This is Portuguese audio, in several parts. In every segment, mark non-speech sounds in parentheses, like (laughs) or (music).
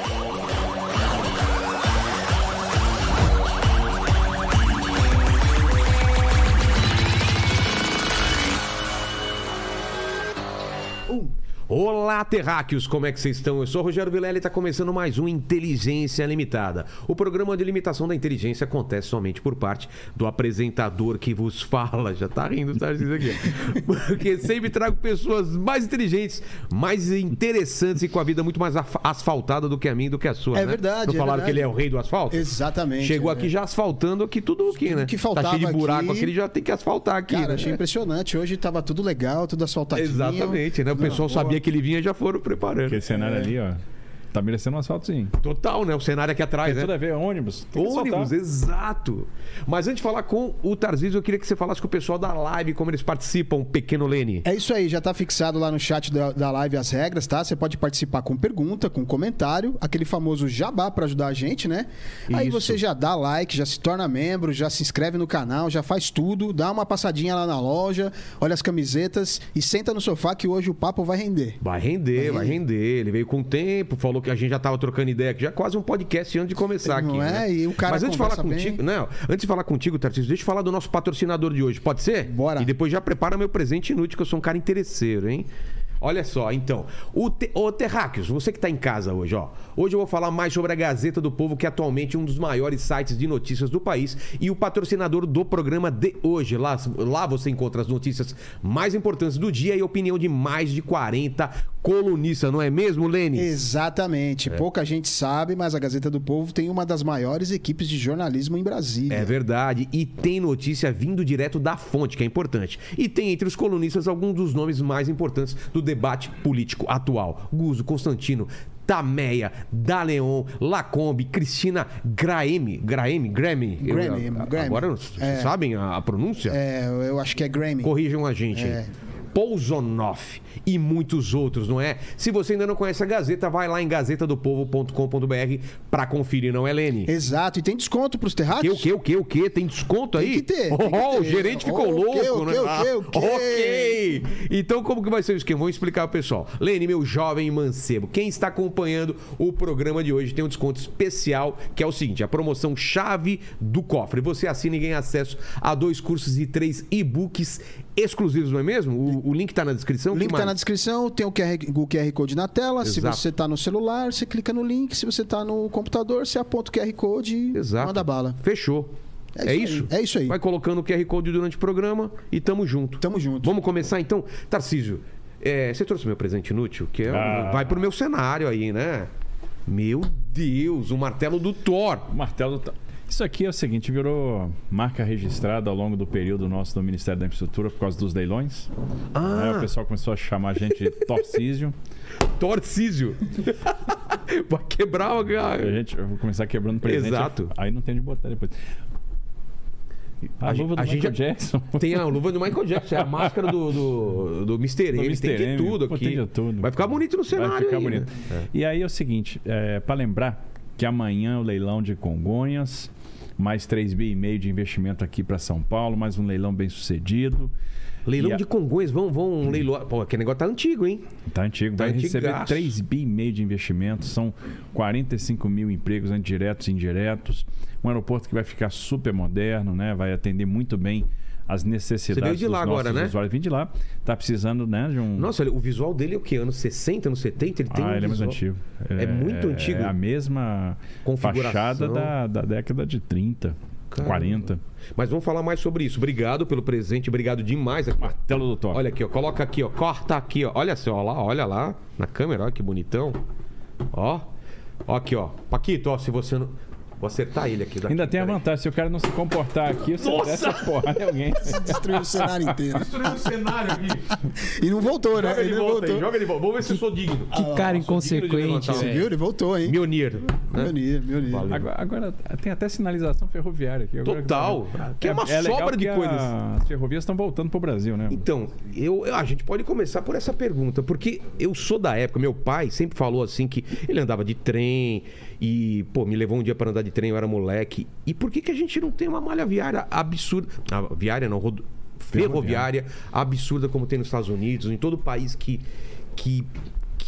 Oh, Olá, terráqueos, como é que vocês estão? Eu sou o Rogério Vilela e está começando mais um Inteligência Limitada. O programa de limitação da inteligência acontece somente por parte do apresentador que vos (laughs) fala. Já tá rindo, tá isso aqui. Porque sempre trago pessoas mais inteligentes, mais interessantes e com a vida muito mais asfaltada do que a minha e do que a sua, É né? verdade, Não é falaram que verdade. ele é o rei do asfalto? Exatamente. Chegou é. aqui já asfaltando aqui tudo aqui, né? que tá faltava cheio de buraco aqui. ele já tem que asfaltar aqui. Cara, né? achei impressionante. Hoje tava tudo legal, tudo asfaltadinho. Exatamente, né? O pessoal boa. sabia que ele vinha e já foram preparando. Aquele cenário ali, ó. Tá merecendo um asfalto, sim. Total, né? O cenário aqui atrás, Tem né? tudo a ver, ônibus. Ônibus, exato. Mas antes de falar com o Tarcísio, eu queria que você falasse com o pessoal da live, como eles participam, pequeno Lene. É isso aí, já tá fixado lá no chat da, da live as regras, tá? Você pode participar com pergunta, com comentário, aquele famoso jabá pra ajudar a gente, né? Aí Isso. você já dá like, já se torna membro, já se inscreve no canal, já faz tudo, dá uma passadinha lá na loja, olha as camisetas e senta no sofá que hoje o papo vai render. Vai render, vai Vai render. Ele veio com o tempo, falou que a gente já tava trocando ideia, que já é quase um podcast antes de começar Não aqui. é? né? E o cara Mas antes de falar contigo, bem. não, antes de falar contigo, Tarcísio, deixa eu falar do nosso patrocinador de hoje. Pode ser? Bora. E depois já prepara meu presente inútil, que eu sou um cara interesseiro, hein? Olha só, então, o, te, ô Terráqueos, você que tá em casa hoje, ó. Hoje eu vou falar mais sobre a Gazeta do Povo, que é atualmente um dos maiores sites de notícias do país e o patrocinador do programa de hoje. Lá, lá você encontra as notícias mais importantes do dia e a opinião de mais de 40 colunistas, não é mesmo, Lene? Exatamente. Pouca gente sabe, mas a Gazeta do Povo tem uma das maiores equipes de jornalismo em Brasília. É verdade. E tem notícia vindo direto da fonte, que é importante. E tem entre os colunistas alguns dos nomes mais importantes do debate político atual: Guzo, Constantino. Tameia, Daleon, Lacombe, Cristina Graeme. Graeme? Graham. Agora, vocês É. sabem a, a pronúncia? É, eu acho que é Grammy. Corrijam a gente. É. aí. Pousonoff e muitos outros, não é? Se você ainda não conhece a Gazeta, vai lá em gazetadopovo.com.br pra conferir, não é, Lene? Exato. E tem desconto pros Que, terráqueos? o que, o que, o que? Tem desconto aí? Tem que ter, Oh, que o ter. gerente ficou O louco, o né? o quê, o quê? ok. Então, como que vai ser o esquema? Vamos explicar pro pessoal. Lene, meu jovem mancebo, quem está acompanhando o programa de hoje tem um desconto especial, que é o seguinte, a promoção chave do cofre. Você assina e ganha acesso a dois cursos e três e-books exclusivos, não é mesmo? O, o link tá na descrição. O link tá mais? na descrição, tem o QR, o QR Code na tela. Se Exato. você tá no celular, você clica no link. Se você tá no computador, você aponta o QR Code e Exato. manda bala. Fechou. É, É isso? aí, é isso aí. Vai colocando o QR Code durante o programa e tamo junto. Tamo junto. Vamos começar então? Tarcísio, é, você trouxe meu presente inútil? Que é, Ah. vai pro meu cenário aí, né? Meu Deus, o martelo do Thor. O martelo. tá- Isso aqui é o seguinte, virou marca registrada ao longo do período nosso do Ministério da Infraestrutura por causa dos leilões. Aí o Ah, pessoal começou a chamar a gente de Torcísio. (laughs) Torcísio. (laughs) vai quebrar o... E a gente vou começar quebrando presente. Exato. Aí não tem de botar depois. A, A luva gente- do a gente Michael já- Jackson. Tem a luva do Michael Jackson, é a máscara do, do, do Mr. M, tem de tudo aqui. tem de tudo. Vai ficar bonito no cenário Vai ficar aí, bonito. né? E aí é o seguinte, é, para lembrar que amanhã é o leilão de Congonhas, mais 3 bi e meio de investimento aqui para São Paulo, mais um leilão bem sucedido. Leilão a- de Congonhas, vão, vão leiloar. Pô, aquele negócio tá antigo, hein? Tá antigo, Tá vai receber antigaço. 3 bi e meio de investimento, são 45 mil empregos né, diretos e indiretos. Um aeroporto que vai ficar super moderno, né? Vai atender muito bem as necessidades Você veio de lá agora, né? usuários. Vim de lá, tá precisando, né, de um Nossa, olha, o visual dele é o quê? Anos 60, anos 70? Ele tem ah, um ele é mais visual- antigo. É muito antigo. É a mesma Configuração. fachada da, da década de 30, Caramba. 40. Mas vamos falar mais sobre isso. Obrigado pelo presente, obrigado demais. Aqui. Martelo do Thor. Olha aqui, ó. Coloca aqui, ó. Corta aqui, ó. Olha só, ó lá, olha lá. Na câmera, ó, que bonitão. Ó. Ó aqui, ó. Paquito, ó, se você não. Vou acertar ele aqui. daqui, Ainda tem a vantagem, se o cara não se comportar aqui, você Nossa! desce a porrada em alguém. (laughs) Destruiu o cenário inteiro. Destruiu o cenário aqui. E não voltou, né? Joga de Ele não volta aí, voltou. joga de volta. Vamos ver se eu sou digno. Que cara digno de inconsequente. Você viu? Ele voltou, hein? Mionir. né? Mionir. Agora, agora tem até sinalização ferroviária aqui. Agora Total. Que é uma legal sobra de que coisas. As ferrovias estão voltando pro Brasil, né? Então, eu, eu- a gente pode começar por essa pergunta, porque eu sou da época, meu pai sempre falou assim que ele andava de trem e, pô, me levou um dia para andar de trem, eu era moleque. E por que, que a gente não tem uma malha viária absurda? Ah, viária não, rodo- ferroviária absurda como tem nos Estados Unidos, em todo país que, que,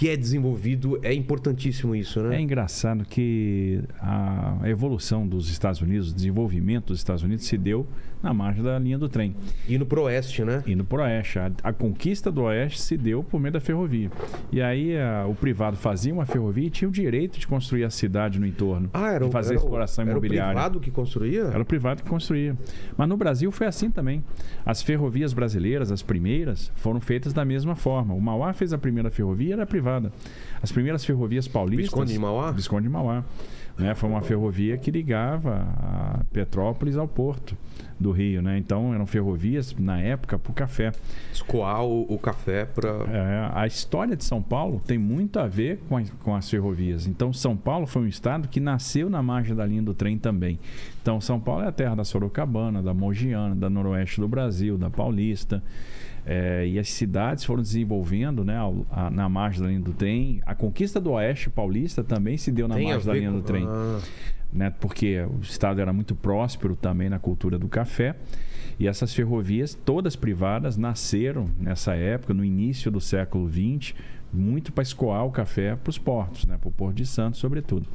que é desenvolvido. É importantíssimo isso, né? É engraçado que a evolução dos Estados Unidos, o desenvolvimento dos Estados Unidos se deu na margem da linha do trem. Indo pro oeste, né? Indo pro oeste. A, a conquista do oeste se deu por meio da ferrovia. E aí a, o privado fazia uma ferrovia e tinha o direito de construir a cidade no entorno. Ah, era, de fazer era, exploração era imobiliária. Era o privado que construía? Era o privado que construía. Mas no Brasil foi assim também. As ferrovias brasileiras, as primeiras, foram feitas da mesma forma. O Mauá fez a primeira ferrovia, era As primeiras ferrovias paulistas... Visconde de Mauá? Visconde de Mauá. Né? Foi uma ferrovia que ligava a Petrópolis ao porto do Rio, né? Então eram ferrovias na época para o café. Escoar o, o café para. É, a história de São Paulo tem muito a ver com, a, com as ferrovias. Então São Paulo foi um estado que nasceu na margem da linha do trem também. Então São Paulo é a terra da Sorocabana, da Mogiana, da Noroeste do Brasil, da Paulista. É, e as cidades foram desenvolvendo né, a, a, na margem da linha do trem. A conquista do Oeste Paulista também se deu na Tem margem da linha do trem. Ah. Né, porque o estado era muito próspero também na cultura do café. E essas ferrovias, todas privadas, nasceram nessa época, no início do século XX, muito para escoar o café para os portos, né, para o Porto de Santos, sobretudo.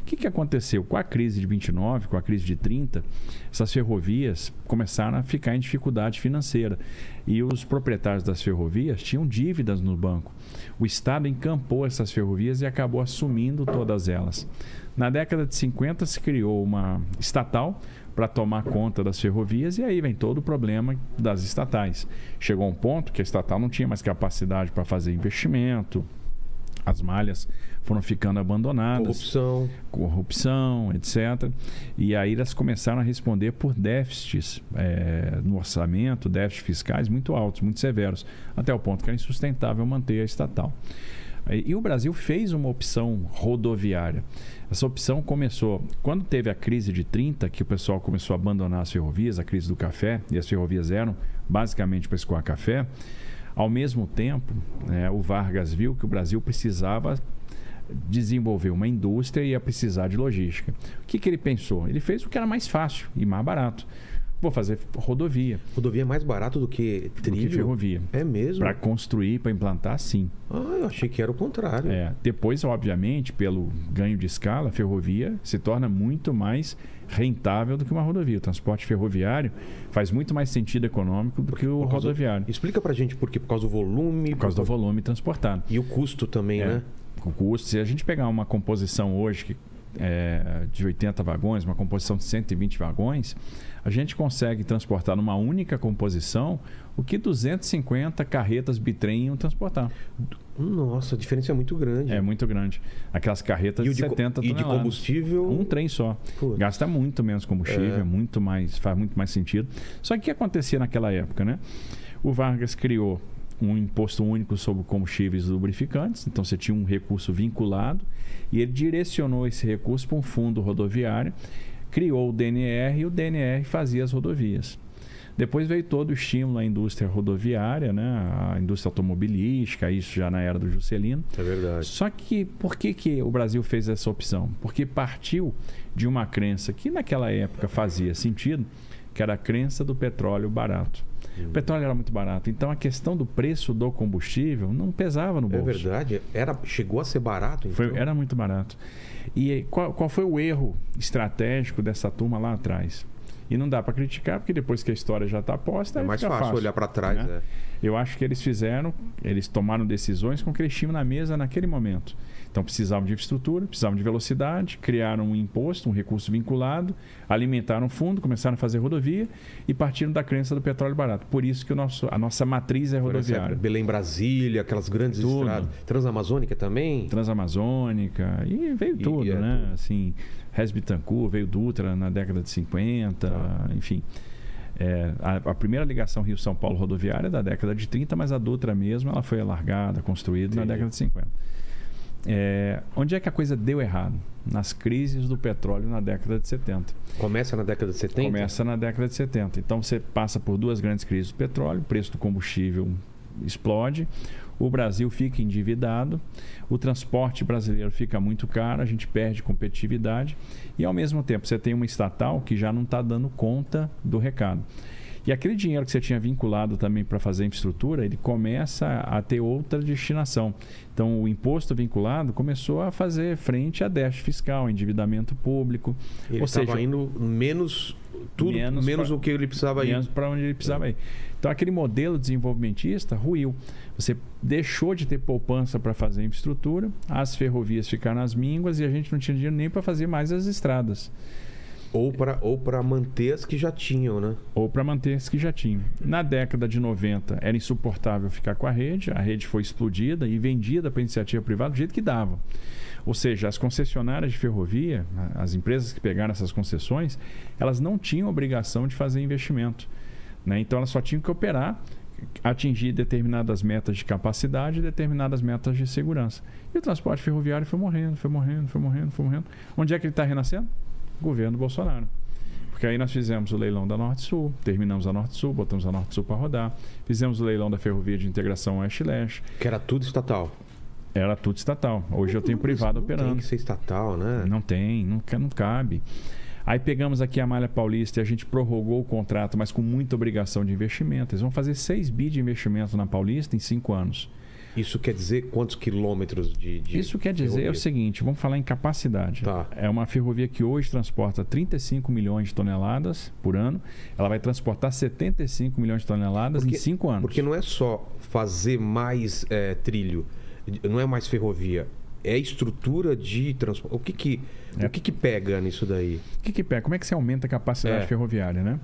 O que, que aconteceu? Com a crise de 29, com a crise de 30, essas ferrovias começaram a ficar em dificuldade financeira. E os proprietários das ferrovias tinham dívidas no banco. O Estado encampou essas ferrovias e acabou assumindo todas elas. Na década de 50 se criou uma estatal para tomar conta das ferrovias e aí vem todo o problema das estatais. Chegou um ponto que a estatal não tinha mais capacidade para fazer investimento, as malhas foram ficando abandonadas. Corrupção. Corrupção, etc. E aí elas começaram a responder por déficits é, no orçamento, déficits fiscais muito altos, muito severos, até o ponto que era insustentável manter a estatal. E o Brasil fez uma opção rodoviária. Essa opção começou quando teve a crise de 30, que o pessoal começou a abandonar as ferrovias, a crise do café, e as ferrovias eram basicamente para escoar café. Ao mesmo tempo, né, o Vargas viu que o Brasil precisava desenvolver uma indústria e ia precisar de logística. O que, que ele pensou? Ele fez o que era mais fácil e mais barato. Vou fazer rodovia. Rodovia é mais barato do que trilho? Do que ferrovia. É mesmo? Para construir, para implantar, sim. Ah, eu achei que era o contrário. É. Depois, obviamente, pelo ganho de escala, a ferrovia se torna muito mais rentável do que uma rodovia. O transporte ferroviário faz muito mais sentido econômico do que o rodoviário. Explica pra gente por quê? Por causa do volume? Por causa do volume transportado. E o custo também, é. né? O custo, se a gente pegar uma composição hoje que é, de 80 vagões, uma composição de 120 vagões, a gente consegue transportar numa única composição o que 250 carretas bitrem iam transportar. Nossa, a diferença é muito grande. É muito grande. Aquelas carretas e de, de 70 e toneladas. E de combustível? Um trem só. Putz. Gasta muito menos combustível, é. muito mais, faz muito mais sentido. Só que o que acontecia naquela época, né? O Vargas criou um imposto único sobre combustíveis lubrificantes, então você tinha um recurso vinculado e ele direcionou esse recurso para um fundo rodoviário, criou o DNR e o DNR fazia as rodovias. Depois veio todo o estímulo à indústria rodoviária, né? a indústria automobilística, isso já na era do Juscelino. É verdade. Só que por que, que o Brasil fez essa opção? Porque partiu de uma crença que naquela época fazia sentido, que era a crença do petróleo barato. O petróleo era muito barato. Então a questão do preço do combustível não pesava no bolso. É verdade. Era, chegou a ser barato. Então. Foi, era muito barato. E qual, qual foi o erro estratégico dessa turma lá atrás? E não dá para criticar, porque depois que a história já está posta. É mais fácil, fácil, olhar para trás. Né? É. Eu acho que eles fizeram, eles tomaram decisões com o que eles tinham na mesa naquele momento. Então precisavam de infraestrutura, precisavam de velocidade, criaram um imposto, um recurso vinculado, alimentaram o fundo, começaram a fazer rodovia e partiram da crença do petróleo barato. Por isso que o nosso, a nossa matriz é rodoviária. Belém Brasília, aquelas grandes Tudo. estradas. Transamazônica também? Transamazônica, e veio E- tudo, e é né? tudo. Assim, Resbitancourt, veio Dutra na década de 50, Tá. enfim. É, a, a primeira ligação Rio-São Paulo rodoviária é da década de 30, mas a Dutra mesmo ela foi alargada, construída na Entendi. década de 50. É, onde é que a coisa deu errado? Nas crises do petróleo na década de 70. Começa na década de 70? Começa na década de 70. Então você passa por duas grandes crises do petróleo, o preço do combustível explode, o Brasil fica endividado, o transporte brasileiro fica muito caro, a gente perde competitividade e ao mesmo tempo você tem uma estatal que já não está dando conta do recado. E aquele dinheiro que você tinha vinculado também para fazer infraestrutura, ele começa a ter outra destinação. Então, o imposto vinculado começou a fazer frente a déficit fiscal, endividamento público. Ele ou estava seja, indo menos tudo menos, menos pra, o que ele precisava ir. Menos para onde ele precisava ir. Então, aquele modelo desenvolvimentista ruiu. Você deixou de ter poupança para fazer infraestrutura, as ferrovias ficaram nas mínguas e a gente não tinha dinheiro nem para fazer mais as estradas. Ou para ou manter as que já tinham, né? Ou para manter as que já tinham. Na década de 90 era insuportável ficar com a rede, a rede foi explodida e vendida para iniciativa privada do jeito que dava. Ou seja, as concessionárias de ferrovia, as empresas que pegaram essas concessões, elas não tinham obrigação de fazer investimento. Né? Então elas só tinham que operar, atingir determinadas metas de capacidade e determinadas metas de segurança. E o transporte ferroviário foi morrendo, foi morrendo, foi morrendo, foi morrendo. Onde é que ele está renascendo? Governo Bolsonaro. Porque aí nós fizemos o leilão da Norte Sul, terminamos a Norte Sul, botamos a Norte Sul para rodar, fizemos o leilão da Ferrovia de Integração Oeste-Leste. Que era tudo estatal. Era tudo estatal. Hoje eu tenho privado não operando. Tem que ser estatal, né? Não tem, não, não cabe. Aí pegamos aqui a Malha Paulista e a gente prorrogou o contrato, mas com muita obrigação de investimento. Eles vão fazer 6 bi de investimento na Paulista em 5 anos. Isso quer dizer quantos quilômetros de. de Isso quer dizer ferrovia? é o seguinte: vamos falar em capacidade. Tá. É uma ferrovia que hoje transporta 35 milhões de toneladas por ano. Ela vai transportar 75 milhões de toneladas porque, em 5 anos. Porque não é só fazer mais é, trilho, não é mais ferrovia. É estrutura de transporte. O que que, é. o que que pega nisso daí? O que que pega? Como é que você aumenta a capacidade é. ferroviária, né?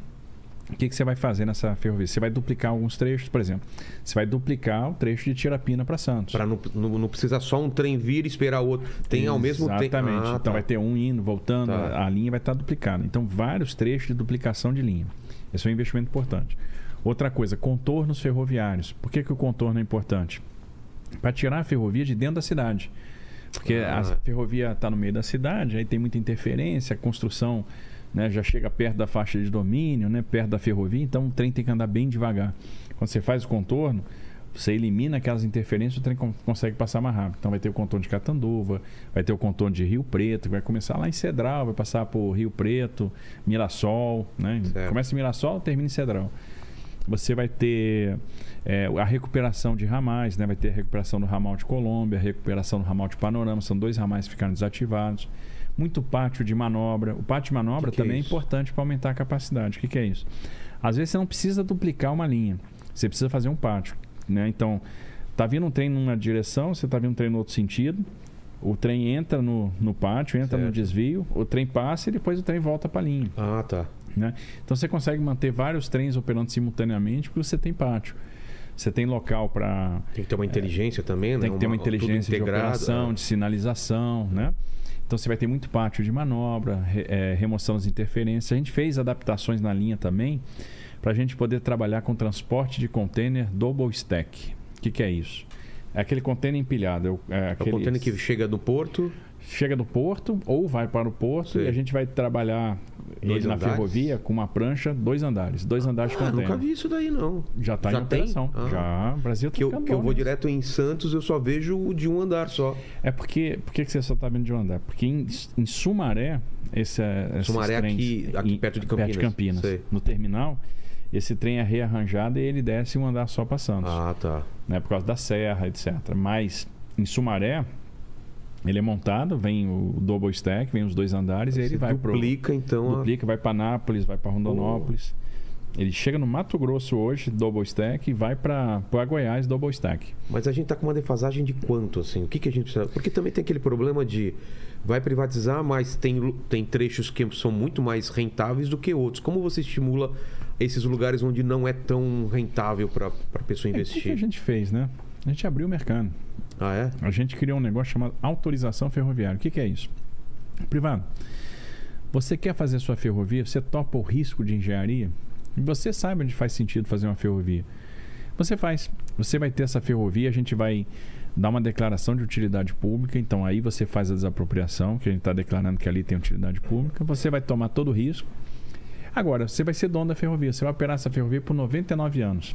O que, que você vai fazer nessa ferrovia? Você vai duplicar alguns trechos, por exemplo. Você vai duplicar o trecho de Tirapina para Santos. Para não, não, não precisar só um trem vir e esperar o outro. Tem ao mesmo tempo. Exatamente. Ah, então tá. vai ter um indo, voltando, tá. a, linha vai estar duplicada. Então, vários trechos de duplicação de linha. Esse é um investimento importante. Outra coisa, contornos ferroviários. Por que, que o contorno é importante? Para tirar a ferrovia de dentro da cidade. Porque ah. a ferrovia está no meio da cidade, aí tem muita interferência, a construção né, já chega perto da faixa de domínio, né, perto da ferrovia, então o trem tem que andar bem devagar. Quando você faz o contorno, você elimina aquelas interferências, o trem consegue passar mais rápido. Então vai ter o contorno de Catanduva, vai ter o contorno de Rio Preto, vai começar lá em Cedral, vai passar por Rio Preto, Mirassol, né? Começa em Mirassol, termina em Cedral. Você vai ter é, a recuperação de ramais, né? vai ter a recuperação do ramal de Colômbia, a recuperação do ramal de Panorama, são dois ramais que ficaram desativados muito pátio de manobra. O pátio de manobra que que é também é, é importante para aumentar a capacidade. O que, que, é isso? Às vezes você não precisa duplicar uma linha, você precisa fazer um pátio. Né? Então, tá vindo um trem numa direção, você tá vindo um trem no outro sentido. O trem entra no, no pátio, entra certo. no desvio, o trem passa e depois o trem volta para a linha. Ah, tá. Né? Então você consegue manter vários trens operando simultaneamente porque você tem pátio. Você tem local para. Tem que ter uma inteligência é, também, né? Tem que ter uma, uma inteligência de operação, é. de sinalização, né? Então você vai ter muito pátio de manobra, re, é, remoção das interferências. A gente fez adaptações na linha também para a gente poder trabalhar com transporte de container double stack. O que, que é isso? É aquele container empilhado. É, é aquele... é o container que chega do porto chega do porto ou vai para o porto Sim. e a gente vai trabalhar dois ele na ferrovia com uma prancha, dois andares. Dois ah, andares de container. nunca vi isso daí, não. Já está em operação. Ah. Já, o Brasil tá que eu, que eu vou direto em Santos, eu só vejo o de um andar só. É porque... Por que você só está vendo de um andar? Porque em, em Sumaré, esse, é, Sumaré aqui, aqui em, perto de Campinas. Perto de Campinas. No terminal, esse trem é rearranjado e ele desce um andar só para Santos. Ah, tá. Né, por causa da serra, etc. Mas em Sumaré ele é montado, vem o double stack, vem os dois andares Você e ele vai para duplica então duplica, a... vai para Nápoles, vai para Rondonópolis. Oh. Ele chega no Mato Grosso hoje, double stack, e vai para Goiás, double stack. Mas a gente tá com uma defasagem de quanto assim? O que que a gente precisa? Porque também tem aquele problema de vai privatizar, mas tem tem trechos que são muito mais rentáveis do que outros. Como você estimula esses lugares onde não é tão rentável para a pessoa investir? É, o que a gente fez, né? A gente abriu o mercado. Ah, é? A gente criou um negócio chamado autorização ferroviária. O que, que é isso? Privado. Você quer fazer sua ferrovia? Você topa o risco de engenharia? Você sabe onde faz sentido fazer uma ferrovia. Você faz. Você vai ter essa ferrovia, a gente vai dar uma declaração de utilidade pública. Então aí você faz a desapropriação, que a gente está declarando que ali tem utilidade pública. Você vai tomar todo o risco. Agora, você vai ser dono da ferrovia. Você vai operar essa ferrovia por 99 anos.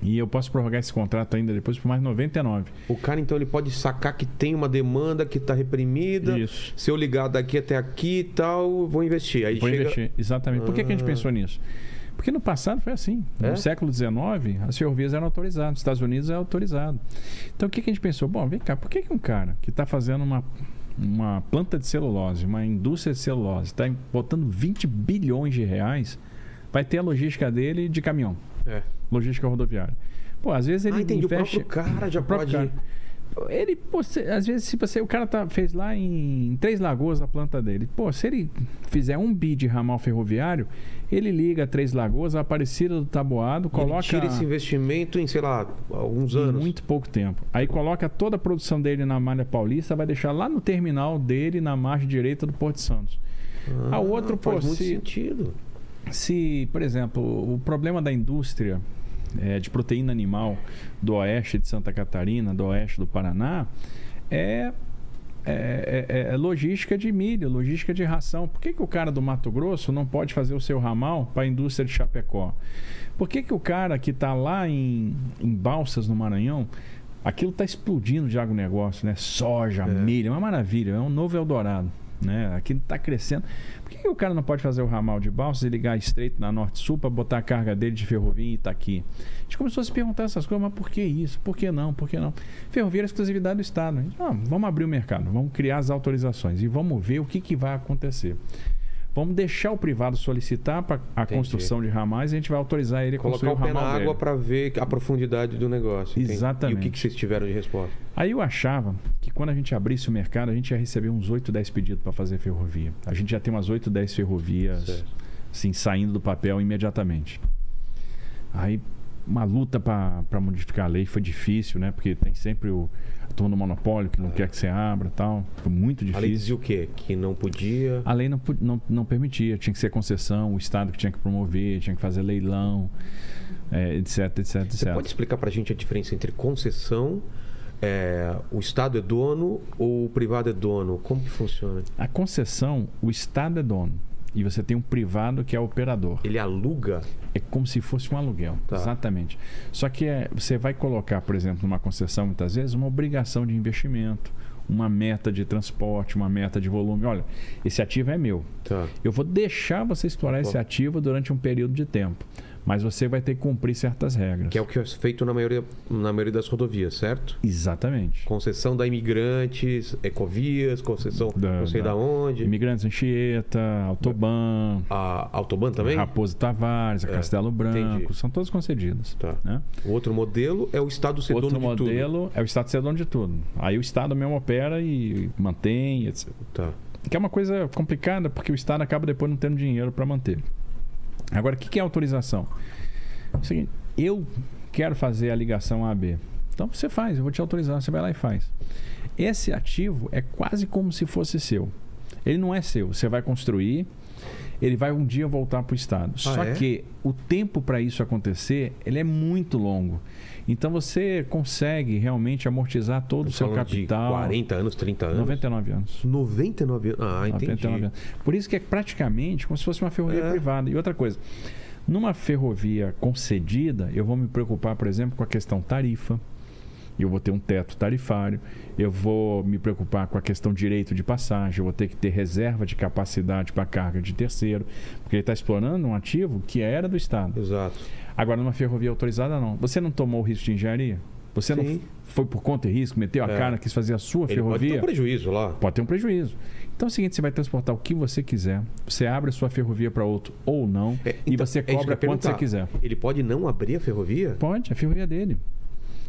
E eu posso prorrogar esse contrato ainda depois por mais 99. O cara, então, ele pode sacar que tem uma demanda que está reprimida. Isso. Se eu ligar daqui até aqui e tal, vou investir. Aí vou chega... investir, exatamente. Por que, que a gente ah. pensou nisso? Porque no passado foi assim. É? No século XIX, as ferrovias eram autorizadas. Nos Estados Unidos é autorizado. Então o que, que a gente pensou? Bom, vem cá, por que, que um cara que está fazendo uma, uma planta de celulose, uma indústria de celulose, está botando 20 bilhões de reais, vai ter a logística dele de caminhão, É. logística rodoviária? Pô, às vezes ele Ah, entendi. investe... O próprio cara já (laughs) próprio pode... cara. Ele, pô, se- às vezes, se você. O cara tá, fez lá em, Três Lagoas a planta dele. Pô, se ele fizer um bi de ramal ferroviário, ele liga Três Lagoas, a Aparecida do Taboado, Ele coloca. tira esse investimento em, sei lá, alguns em anos. muito pouco tempo. Aí coloca toda a produção dele na malha paulista, vai deixar lá no terminal dele, na margem direita do Porto Santos. Ah, o outro, pô, faz muito se- sentido. Se, por exemplo, o problema da indústria eh, de proteína animal do oeste de Santa Catarina, do oeste do Paraná, é, é, é- é logística de milho, logística de ração. Por que, que o cara do Mato Grosso não pode fazer o seu ramal para a indústria de Chapecó? Por que, que o cara que está lá em, em Balsas, no Maranhão, aquilo está explodindo de agronegócio, né? Soja, milho, é uma maravilha, é um novo Eldorado. Né? Aquilo está crescendo. Que, que o cara não pode fazer o ramal de Balsas e ligar estreito na Norte-Sul para botar a carga dele de ferrovia em Itaqui? A gente começou a se perguntar essas coisas, mas por que isso? Por que não? Por que não? Ferrovia é exclusividade do Estado. Gente, ah, vamos abrir o mercado, vamos criar as autorizações e vamos ver o que, que vai acontecer. Vamos deixar o privado solicitar para a Entendi. construção de ramais e a gente vai autorizar ele a construir Colocar o o pé na ramal água para ver a profundidade do negócio. entendi. Exatamente. E o que, que vocês tiveram de resposta? Aí eu achava que quando a gente abrisse o mercado, a gente ia receber uns 8, 10 pedidos para fazer ferrovia. A gente já tem umas 8, 10 ferrovias Certo. assim, saindo do papel imediatamente. Aí uma luta para modificar a lei foi difícil, né? Porque tem sempre o turma do monopólio que não quer que você abra tal. Foi muito A lei difícil. dizia o quê? Que não podia. A lei não, não, não permitia, tinha que ser concessão, o Estado que tinha que promover, tinha que fazer leilão, é, etc, etc, etc. Você pode explicar para a gente a diferença entre concessão, é, o Estado é dono ou o privado é dono? Como que funciona? A concessão, o Estado é dono. E você tem um privado que é operador. Ele aluga? É como se fosse um aluguel. Tá. Exatamente. Só que é, você vai colocar, por exemplo, numa concessão, muitas vezes, uma obrigação de investimento, uma meta de transporte, uma meta de volume. Olha, esse ativo é meu. Tá. Eu vou deixar você explorar esse ativo durante um período de tempo. Mas você vai ter que cumprir certas regras. Que é o que é feito na maioria, na maioria das rodovias, certo? Exatamente. Concessão da imigrantes, ecovias, concessão Da- não sei da- da onde. Imigrantes Anchieta, Autoban, A Autoban também? Raposo Tavares, a É, Castelo Branco, entendi. são todas concedidas. Tá. né? O outro modelo é o Estado ser Outro dono de tudo. modelo é o Estado ser dono de tudo. Aí o Estado mesmo opera e mantém, etc. Tá. Que é uma coisa complicada, porque o Estado acaba depois não tendo dinheiro para manter. Agora, o que que é autorização? É seguinte, eu quero fazer a ligação AB. Então você faz, eu vou te autorizar, você vai lá e faz. Esse ativo é quase como se fosse seu. Ele não é seu, você vai construir, ele vai um dia voltar para o Estado. Só é? que o tempo para isso acontecer, ele é muito longo. Então você consegue realmente amortizar todo o seu Falando de capital. 40 anos, 30 anos. 99 anos. 99 anos. Ah, entendi. 99 anos. Por isso que é praticamente como se fosse uma ferrovia É. privada. E outra coisa, numa ferrovia concedida, eu vou me preocupar, por exemplo, com a questão tarifa. Eu vou ter um teto tarifário, eu vou me preocupar com a questão direito de passagem, eu vou ter que ter reserva de capacidade para carga de terceiro, porque ele está explorando um ativo que era do Estado. Exato. Agora, numa ferrovia autorizada, não. Você não tomou o risco de engenharia? Você não Sim. f- foi por conta e risco, meteu a É. cara, quis fazer a sua Ele pode ter ferrovia? um prejuízo lá. Pode ter um prejuízo. Então é o seguinte, você vai transportar o que você quiser, você abre a sua ferrovia para outro ou não, É, e então, você é cobra ia quanto você quiser. Ele pode não abrir a ferrovia? Pode, a ferrovia é dele.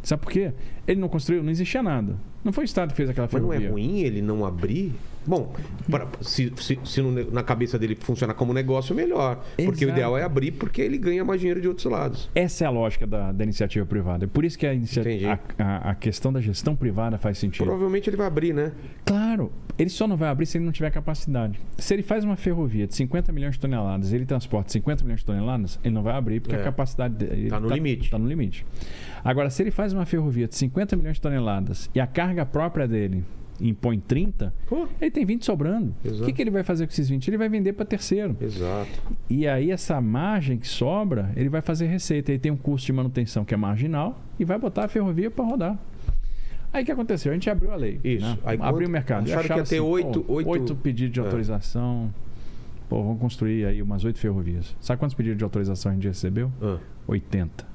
Sabe por quê? Ele não construiu, não existia nada. Não foi o Estado que fez aquela Mas não ferrovia. é ruim ele não abrir? Bom, pra- se, se- se no- na cabeça dele funciona como negócio, melhor. Porque o Exato. ideal é abrir porque ele ganha mais dinheiro de outros lados. Essa é a lógica da, da iniciativa privada. É por isso que a, inicia- a, a- a questão da gestão privada faz sentido. Provavelmente ele vai abrir, né? Claro, ele só não vai abrir se ele não tiver capacidade. Se ele faz uma ferrovia de 50 milhões de toneladas, ele transporta 50 milhões de toneladas, ele não vai abrir porque É. a capacidade dele Tá no limite. Está no limite. Agora, se ele faz uma ferrovia de 50 milhões de toneladas e a carga própria dele impõe 30, Pô, ele tem 20 sobrando. O que, que ele vai fazer com esses 20? Ele vai vender para terceiro. exato. E aí, essa margem que sobra, ele vai fazer receita. Ele tem um custo de manutenção que é marginal e vai botar a ferrovia para rodar. Aí o que aconteceu? A gente abriu a lei. Isso. né? Aí abriu quanto- o mercado. acharam que Acharam ia ter assim, oito- oito- oito pedidos de É. autorização. Pô, vamos construir aí umas oito ferrovias. Sabe quantos pedidos de autorização a gente recebeu? Ah, 80.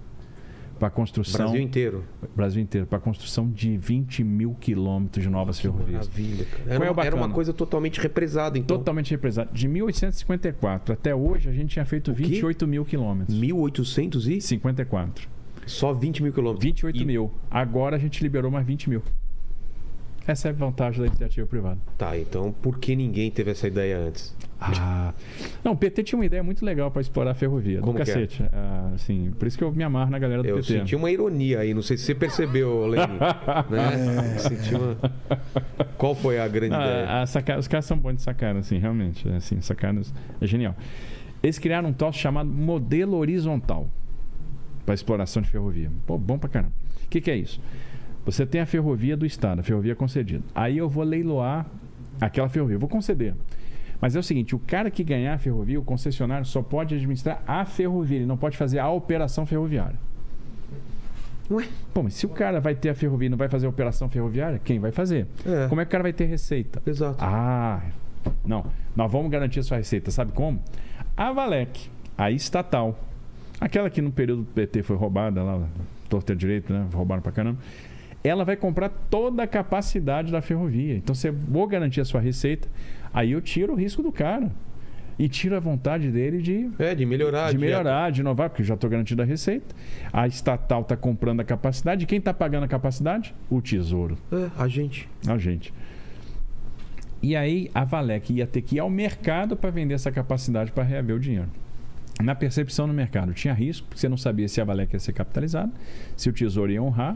Para construção. Brasil inteiro. Brasil inteiro. Para construção de 20 mil quilômetros de novas ferrovias. Maravilha, cara. Qual é Era, o uma- era coisa totalmente represada, então. Totalmente represado. De 1854 até hoje, a gente tinha feito quê? 28 mil quilômetros. 1800 e 54. só 20 mil quilômetros. 28 E- mil. Agora a gente liberou mais 20 mil. Essa é a vantagem da iniciativa privada. Tá, então por que ninguém teve essa ideia antes? Ah. Não, o PT tinha uma ideia muito legal para explorar a ferrovia. Como do que é? cacete. Ah, assim, por isso que eu me amarro na galera do Eu PT. senti uma ironia aí, não sei se você percebeu, Lenin. (laughs) né? Senti uma... Qual foi a grande ideia? Ah, a saca- Os caras são bons de sacar, assim, realmente. é, Assim, sacadas é genial. Eles criaram um troço chamado modelo horizontal para exploração de ferrovia. Pô, bom pra caramba. O que, que é isso? Você tem a ferrovia do Estado, a ferrovia concedida. Aí eu vou leiloar aquela ferrovia, eu vou conceder. Mas é o seguinte: o cara que ganhar a ferrovia, o concessionário, só pode administrar a ferrovia, ele não pode fazer a operação ferroviária. Ué? Pô, mas se o cara vai ter a ferrovia e não vai fazer a operação ferroviária, quem vai fazer? É. Como é que o cara vai ter receita? Exato. Ah, não. Nós vamos garantir a sua receita. Sabe como? A Valec, a estatal, aquela que no período do PT foi roubada lá, torta direito, né? Roubaram pra caramba. Ela vai comprar toda a capacidade da ferrovia. Então, você vou garantir a sua receita, aí eu tiro o risco do cara. E tiro a vontade dele de É, de melhorar. de melhorar, de inovar, porque eu já estou garantindo a receita. A estatal está comprando a capacidade. E quem está pagando a capacidade? O Tesouro, É, a gente. a gente. E aí a Valec ia ter que ir ao mercado para vender essa capacidade para reaver o dinheiro. Na percepção no mercado tinha risco, porque você não sabia se a Valec ia ser capitalizada, se o Tesouro ia honrar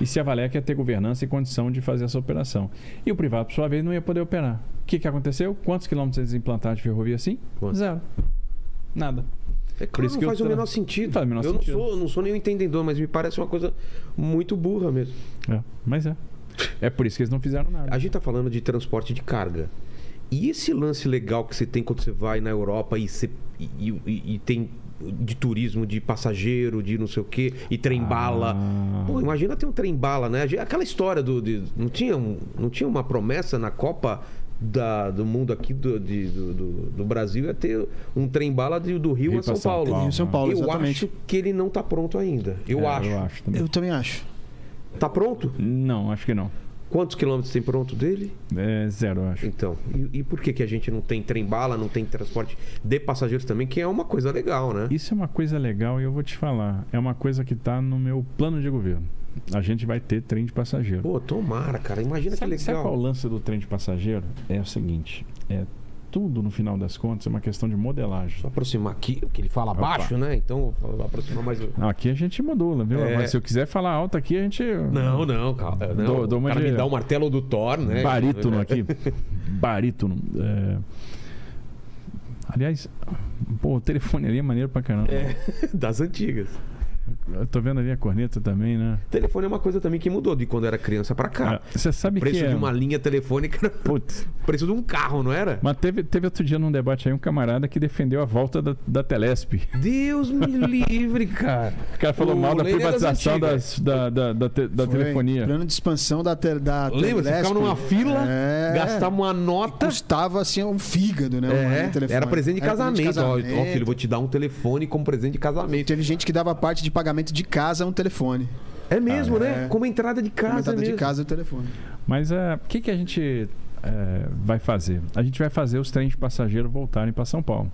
e se a Valec ia ter governança e condição de fazer essa operação. E o privado, por sua vez, não ia poder operar. O que, que aconteceu? Quantos quilômetros eles implantaram de ferrovia assim? Quantos? Zero. Nada. É claro, isso não que eu faz o menor sentido. Faz o menor eu sentido. Não, sou, não sou nenhum entendedor, mas me parece uma coisa muito burra mesmo. É, mas é. É por isso que eles não fizeram nada. A gente tá falando de transporte de carga. E esse lance legal que você tem quando você vai na Europa e, você, e, e- e tem de turismo, de passageiro, de não sei o quê, e trem-bala. Ah. Pô, imagina ter um trem-bala, né? Aquela história do. de- não, tinha um- não tinha uma promessa na Copa da- do mundo aqui do, de- do, do- do Brasil ia ter um trem-bala de- do Rio, Rio a São São Paulo. Paulo. Rio, São Paulo, eu acho que ele não tá pronto ainda. Eu É, acho. Eu acho também. Eu também acho. Tá pronto? Não, acho que não. Quantos quilômetros tem pronto dele? É zero, eu acho. Então, e, e por que, que a gente não tem trem-bala, não tem transporte de passageiros também, que é uma coisa legal, né? Isso é uma coisa legal e eu vou te falar. É uma coisa que está no meu plano de governo. A gente vai ter trem de passageiro. Pô, tomara, cara. Imagina sabe, que sabe legal. qual é o lance do trem de passageiro? É o seguinte: é tudo no final das contas é uma questão de modelagem. Só aproximar aqui, porque ele fala Opa. baixo, né? Então, aproximar mais. Não, aqui a gente modula, viu? É. Mas se eu quiser falar alto aqui, a gente. Não, não, calma. Não, Dou- dou o uma cara de- me dá o martelo do Thor, né? Barítono aqui. (laughs) Barítono. É... Aliás, pô, o telefone ali é maneiro pra caramba. É, (laughs) das antigas. Eu tô vendo ali a corneta também, né? Telefone é uma coisa também que mudou de quando era criança pra cá. Ah, Você sabe o preço que é... de uma linha telefônica era Putz, o (laughs) preço de um carro, não era? mas teve, teve outro dia num debate aí um camarada que defendeu a volta da, da Telesp. Deus me (laughs) livre, cara. O cara falou O mal da é das privatização das, da, da, da, te- da Foi telefonia. Plano de expansão da, te, da Lembra? Telesp. ficava numa fila, É. gastava uma nota. Custava assim um fígado, né? É, um era presente de Era casamento. Ó, ó, filho, vou te dar um telefone como presente de casamento. Teve gente que dava parte de pagamento de casa a um telefone. É mesmo, Ah, né? é. Como entrada de casa Comentada de mesmo. casa o telefone. Mas é, o que, que a gente é, vai fazer? A gente vai fazer os trens de passageiro voltarem para São Paulo.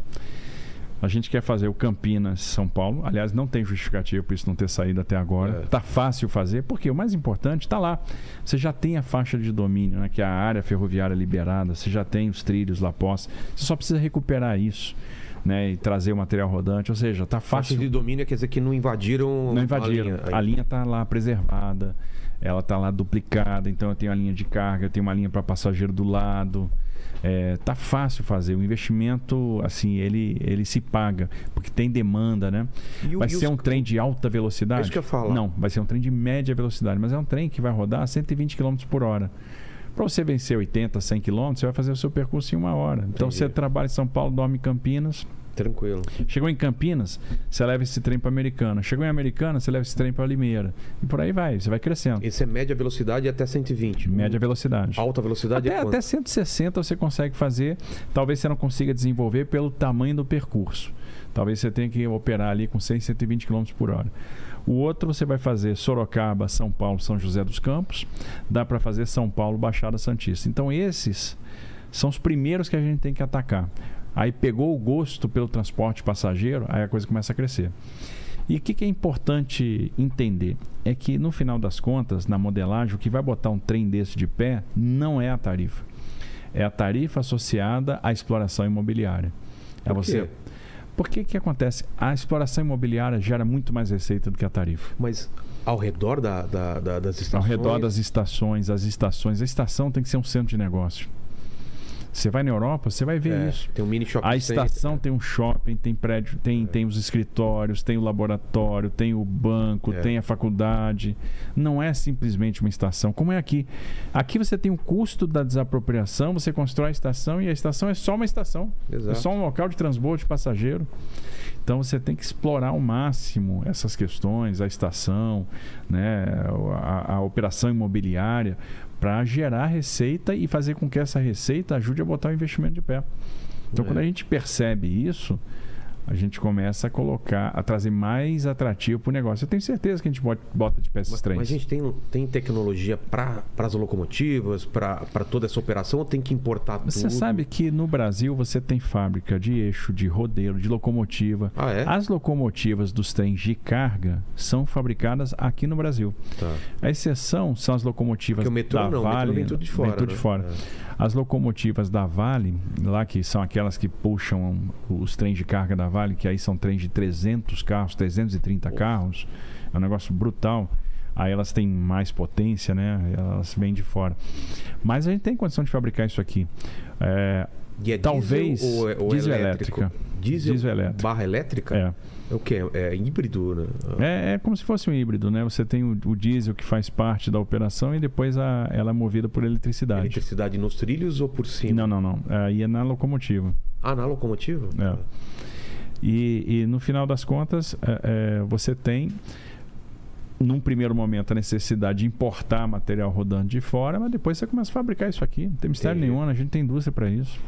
A gente quer fazer o Campinas São Paulo. Aliás, não tem justificativa por isso não ter saído até agora. É. Tá fácil fazer, porque o mais importante está lá. Você já tem a faixa de domínio, né, que é a área ferroviária liberada. Você já tem os trilhos lá postos. Você só precisa recuperar isso. Né, e trazer o material rodante, ou seja, tá Faixa fácil. de domínio quer dizer que não invadiram. Não invadiram. A linha. está lá preservada, ela está lá duplicada, então eu tenho a linha de carga, eu tenho uma linha para passageiro do lado. É, tá fácil fazer. O investimento, assim, ele, ele se paga, porque tem demanda, né? E vai e ser os- um trem de alta velocidade? É isso que eu falar. Não, vai ser um trem de média velocidade, mas é um trem que vai rodar a 120 km por hora. Para você vencer 80, 100 km, você vai fazer o seu percurso em uma hora. Então Entendi. você trabalha em São Paulo, dorme em Campinas, Tranquilo. Chegou em Campinas, você leva esse trem para Americana. Chegou em Americana, você leva esse trem para Limeira. E por aí vai, você vai crescendo. Esse é média velocidade até 120. Média velocidade. Alta velocidade até, é até 160 você consegue fazer. Talvez você não consiga desenvolver pelo tamanho do percurso. Talvez você tenha que operar ali com 100, 120 km por hora. O outro você vai fazer Sorocaba, São Paulo, São José dos Campos. Dá para fazer São Paulo, Baixada Santista. Então esses são os primeiros que a gente tem que atacar. Aí pegou o gosto pelo transporte passageiro, aí a coisa começa a crescer. E o que, que, é importante entender? É que no final das contas, na modelagem, o que vai botar um trem desse de pé não é a tarifa. É a tarifa associada à exploração imobiliária. É você. Por que que acontece? A exploração imobiliária gera muito mais receita do que a tarifa. Mas ao redor da, da- da- das Ao estações. redor das estações, as estações, a estação tem que ser um centro de negócio. Você vai na Europa, você vai ver É, isso. Tem um mini shopping A center. estação tem um shopping, tem prédio, tem, É. tem os escritórios, tem o laboratório, tem o banco, É. tem a faculdade. Não é simplesmente uma estação, como é aqui. Aqui você tem o custo da desapropriação, você constrói a estação e a estação é só uma estação. É Exato. só um local de transbordo de passageiro. Então você tem que explorar ao máximo essas questões, a estação, né, a, a operação imobiliária, para gerar receita e fazer com que essa receita ajude a botar o investimento de pé. Então, É. quando a gente percebe isso, a gente começa a colocar, a trazer mais atrativo para o negócio. Eu tenho certeza que a gente bota, de pé esses Mas, a gente tem, tem tecnologia para as locomotivas, para toda essa operação, ou tem que importar tudo? Você sabe que no Brasil você tem fábrica de eixo, de rodeiro, de locomotiva. Ah, é? As locomotivas dos trens de carga são fabricadas aqui no Brasil. Tá. A exceção são as locomotivas Porque o metrô da não, o metrô Vale. vem tudo de fora, de né? fora. É. As locomotivas da Vale, lá que são aquelas que puxam os trens de carga da Vale, que aí são trens de 300 carros, 330 carros, é um negócio brutal. Aí elas têm mais potência, né? Elas vêm de fora. Mas a gente tem condição de fabricar isso aqui. É, E é Talvez diesel ou, é- ou diesel elétrico? elétrica. Diesel, Diesel elétrica. barra elétrica? é. É o quê? É híbrido, né? É, é como se fosse um híbrido, né? Você tem o, o diesel que faz parte da operação e depois a- ela é movida por eletricidade. Eletricidade nos trilhos ou por cima? Não, não, não. Aí é na locomotiva. Ah, na locomotiva? É. E, e no final das contas, é, é, você tem, num primeiro momento, a necessidade de importar material rodando de fora, mas depois você começa a fabricar isso aqui. Não tem mistério Entendi. nenhum, a gente tem indústria para isso.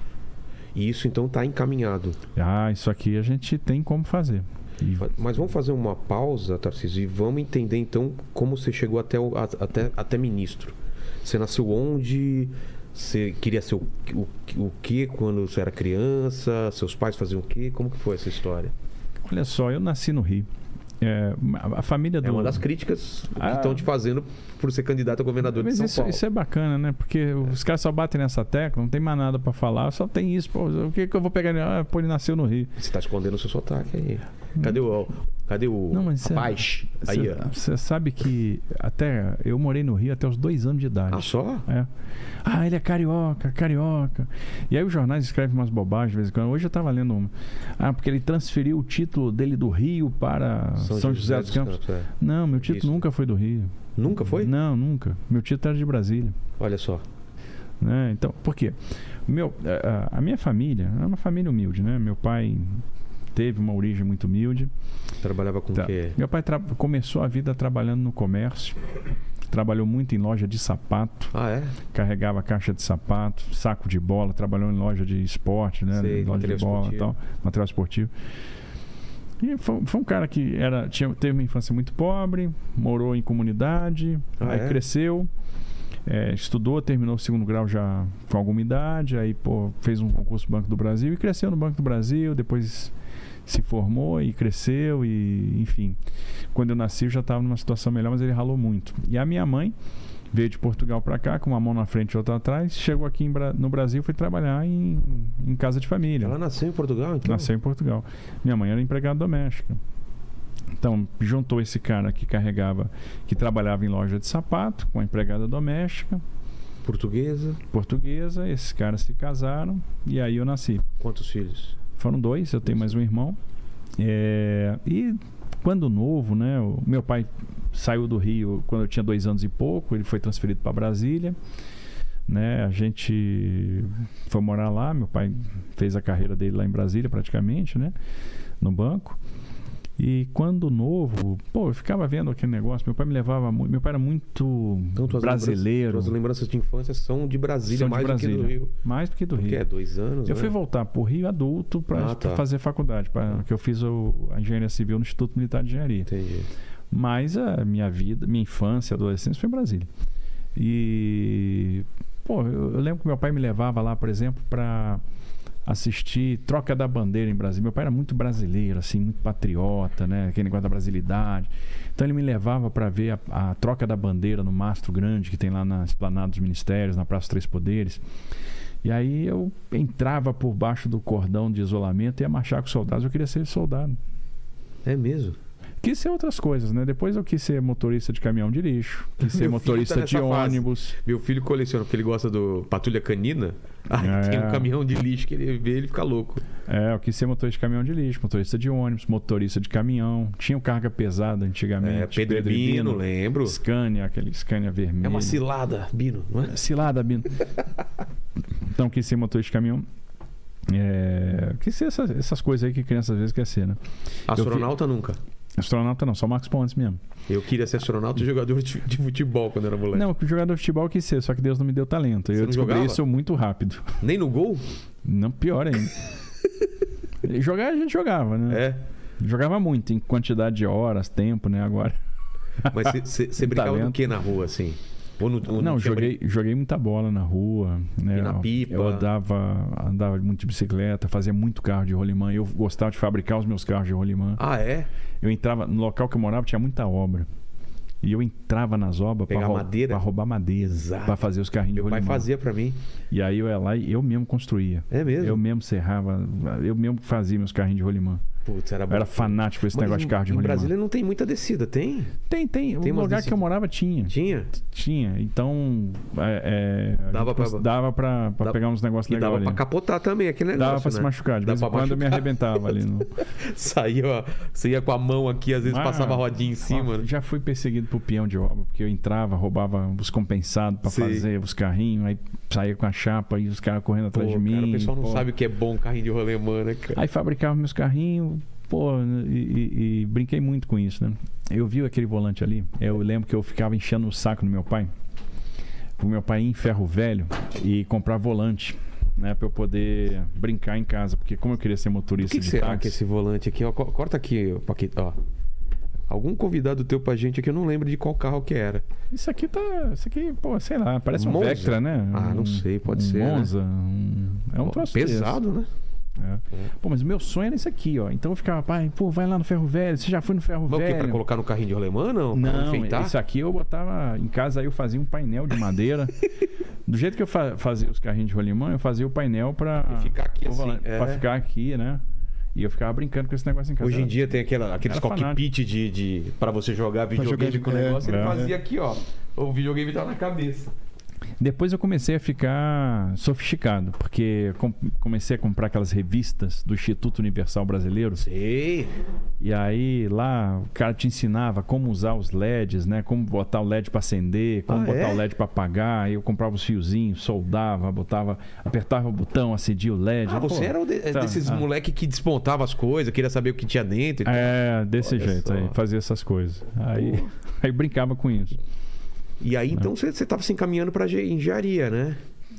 E isso então está encaminhado. Ah, isso aqui a gente tem como fazer. E- Mas vamos fazer uma pausa, Tarcísio, e vamos entender então como você chegou até, o, até, até ministro. Você nasceu onde? Você queria ser o, o, o que quando você era criança? Seus pais faziam o quê? Como que foi essa história? olha só, eu nasci no Rio. É, a família do. É uma das críticas Ah. que estão te fazendo por ser candidato a governador de São isso, Paulo. isso é bacana, né? Porque os caras só batem nessa tecla, não tem mais nada pra falar, só tem isso. Pô, o que, que eu vou pegar? Ah, pô, ele nasceu no Rio. Você está escondendo o seu sotaque aí. Cadê o, cadê o Não, mas é- paz? Você sabe que até eu morei no Rio até os dois anos de idade. Ah, só? É. Ah, ele é carioca, carioca. E aí os jornais escrevem umas bobagens de vez em quando. Hoje eu estava lendo uma. Ah, porque ele transferiu o título dele do Rio para São, José, dos Campos. é. Não, meu título Isso. nunca foi do Rio. Nunca foi? Não, nunca. Meu título era de Brasília. Olha só. né? Então, por quê? Meu, a, a- a minha família é uma família humilde, né? Meu pai teve uma origem muito humilde. Trabalhava com o Tá. quê? Meu pai começou a vida trabalhando no comércio. Trabalhou muito em loja de sapato, Ah, é? carregava caixa de sapato, saco de bola, trabalhou em loja de esporte, né? Sei, loja de bola e esportivo. tal, material esportivo. E foi, foi um cara que era, tinha, teve uma infância muito pobre, morou em comunidade, Ah, aí é? cresceu, é, estudou, terminou o segundo grau já com alguma idade, aí pô, fez um concurso do Banco do Brasil e cresceu no Banco do Brasil, depois se formou e cresceu e enfim. Quando eu nasci eu já estava numa situação melhor, mas ele ralou muito. E a minha mãe veio de Portugal para cá com uma mão na frente e outra atrás, chegou aqui Bra- no Brasil e foi trabalhar em, em casa de família. Ela nasceu em Portugal, então? Nasceu em Portugal. Minha mãe era empregada doméstica. Então, juntou esse cara que carregava, que trabalhava em loja de sapato, com a empregada doméstica, Portuguesa. portuguesa. Esses caras se casaram e aí eu nasci. Quantos filhos? Foram dois, eu tenho mais um irmão. É, e quando novo, né? O meu pai saiu do Rio quando eu tinha dois anos e pouco, ele foi transferido para Brasília. Né? A gente foi morar lá, meu pai fez a carreira dele lá em Brasília praticamente, né? No banco. E quando novo, pô, eu ficava vendo aquele negócio. Meu pai me levava muito. Meu pai era muito Então, tuas brasileiro. Lembranças, tuas lembranças de infância são de Brasília, São de mais do que do Brasília. Rio. Mais do que do Porque Rio. é dois anos, Eu né? fui voltar pro Rio adulto para Ah, tá. fazer faculdade, pra, que eu fiz o- a engenharia civil no Instituto Militar de Engenharia. Entendi. Mas a minha vida, minha infância, adolescência foi em Brasília. E pô, eu, eu lembro que meu pai me levava lá, por exemplo, para assistir troca da bandeira em Brasília. Meu pai era muito brasileiro, assim, muito patriota, né? Aquele negócio da brasilidade. Então ele me levava para ver a, a troca da bandeira no mastro grande que tem lá na esplanada dos ministérios, na Praça Três Poderes. E aí eu entrava por baixo do cordão de isolamento e ia marchar com soldados. Eu queria ser soldado. É mesmo? Quis ser outras coisas, né? Depois eu quis ser motorista de caminhão de lixo, quis ser Meu filho motorista tá de fase. ônibus. Meu filho coleciona, porque ele gosta do Patrulha Canina. Aí É. tem um caminhão de lixo que ele vê ele fica louco. É, eu quis ser motorista de caminhão de lixo, motorista de ônibus, motorista de caminhão. Tinha o carga pesada antigamente. É, Pedro, Bino, Bino, lembro. Scania, aquele Scania vermelho. É uma cilada, Bino, não é? Cilada, Bino. então, quis ser motorista de caminhão. É, quis ser essas, essas coisas aí que criança às vezes quer ser, né? Astronauta nunca. Astronauta não, só Max Pontes mesmo. Eu queria ser astronauta e jogador de de futebol quando era moleque. Não, jogador de futebol eu quis ser, só que Deus não me deu talento. Você Eu descobri jogava? isso muito rápido. Nem no gol? Não, pior ainda. (laughs) Jogar a gente jogava, né? É. Jogava muito, em quantidade de horas, tempo, né? Agora. Mas você brincava do que na rua, assim? Ou no, ou Não, tinha joguei, joguei muita bola na rua. Né? E na pipa? Eu andava, andava muito de bicicleta, fazia muito carro de rolimã. Eu gostava de fabricar os meus carros de rolimã. Ah, é? Eu entrava, no local que eu morava tinha muita obra. E eu entrava nas obras para roubar madeira, para fazer os carrinhos Meu de pai rolimã. fazia pra mim. E aí eu ia lá e eu mesmo construía. É mesmo? Eu mesmo serrava, eu mesmo fazia meus carrinhos de rolimã. Putz, era Eu era fanático por esse Mas negócio de carro de Em. Brasília não tem muita descida, tem? Tem, tem. Tem o lugar que eu morava tinha. Tinha? Tinha. Então, é, é, Dava pra- dava pra, pra dá- pegar uns negócios legais dava ali. pra capotar também aquele negócio, Dava pra se né? machucar. De vez em quando eu me arrebentava ali. No... (laughs) Saía, você ia com a mão aqui, às vezes Ah, passava a rodinha em cima. Né? Já fui perseguido por peão de obra, porque eu entrava, roubava os compensados pra Sim. fazer os carrinhos, aí saía com a chapa e os caras correndo Pô, atrás de mim. cara, o pessoal não pô. sabe o que é bom carrinho de rolemã, né, cara? Aí fabricava meus carrinhos, pô, e, e- e brinquei muito com isso, né? Eu vi aquele volante ali, eu lembro que eu ficava enchendo o saco do meu pai, pro meu pai ir em ferro velho e comprar volante, né? Pra eu poder brincar em casa, porque como eu queria ser motorista que, que de será táxi... que esse volante aqui, ó? co- Corta aqui, Paquito, ó. Algum convidado teu pra gente aqui, eu não lembro de qual carro que era. Isso aqui tá. Isso aqui, pô, sei lá, parece um, Monza? Vectra, né? Ah, não Um- sei, pode um ser, né? Monza. um- É um Ó, troço Pesado, né? desse. É. Pô, mas o meu sonho era isso aqui, ó. Então eu ficava, pai, pô, vai lá no ferro velho. Você já foi no ferro Mas o quê? velho? Pra colocar no carrinho de rolemã, não? Não, isso aqui eu botava em casa, aí eu fazia um painel de madeira. (laughs) Do jeito que eu fa- fazia os carrinhos de rolimã, eu fazia o painel pra, E ficar aqui assim, é. pra ficar aqui, né? E eu ficava brincando com esse negócio em casa. Hoje em dia tem aquela, aqueles Era cockpit de, de para você jogar videogame jogar- com o é, negócio. ele é. fazia aqui, ó. O videogame tá na cabeça. Depois eu comecei a ficar sofisticado, porque com- comecei a comprar aquelas revistas do Instituto Universal Brasileiro. Sei. E aí lá o cara te ensinava como usar os LEDs, né? Como botar o LED para acender, como Ah, botar é? o LED para apagar. Aí eu comprava os fiozinhos, soldava, botava, apertava o botão, acendia o LED. Ah, Pô, você era o de- tá, desses ah. moleque que despontava as coisas, queria saber o que tinha dentro. e. É, desse Olha jeito só. aí, fazia essas coisas. Aí, (laughs) aí brincava com isso. E aí, então, você, você tava se encaminhando pra ge- engenharia, né?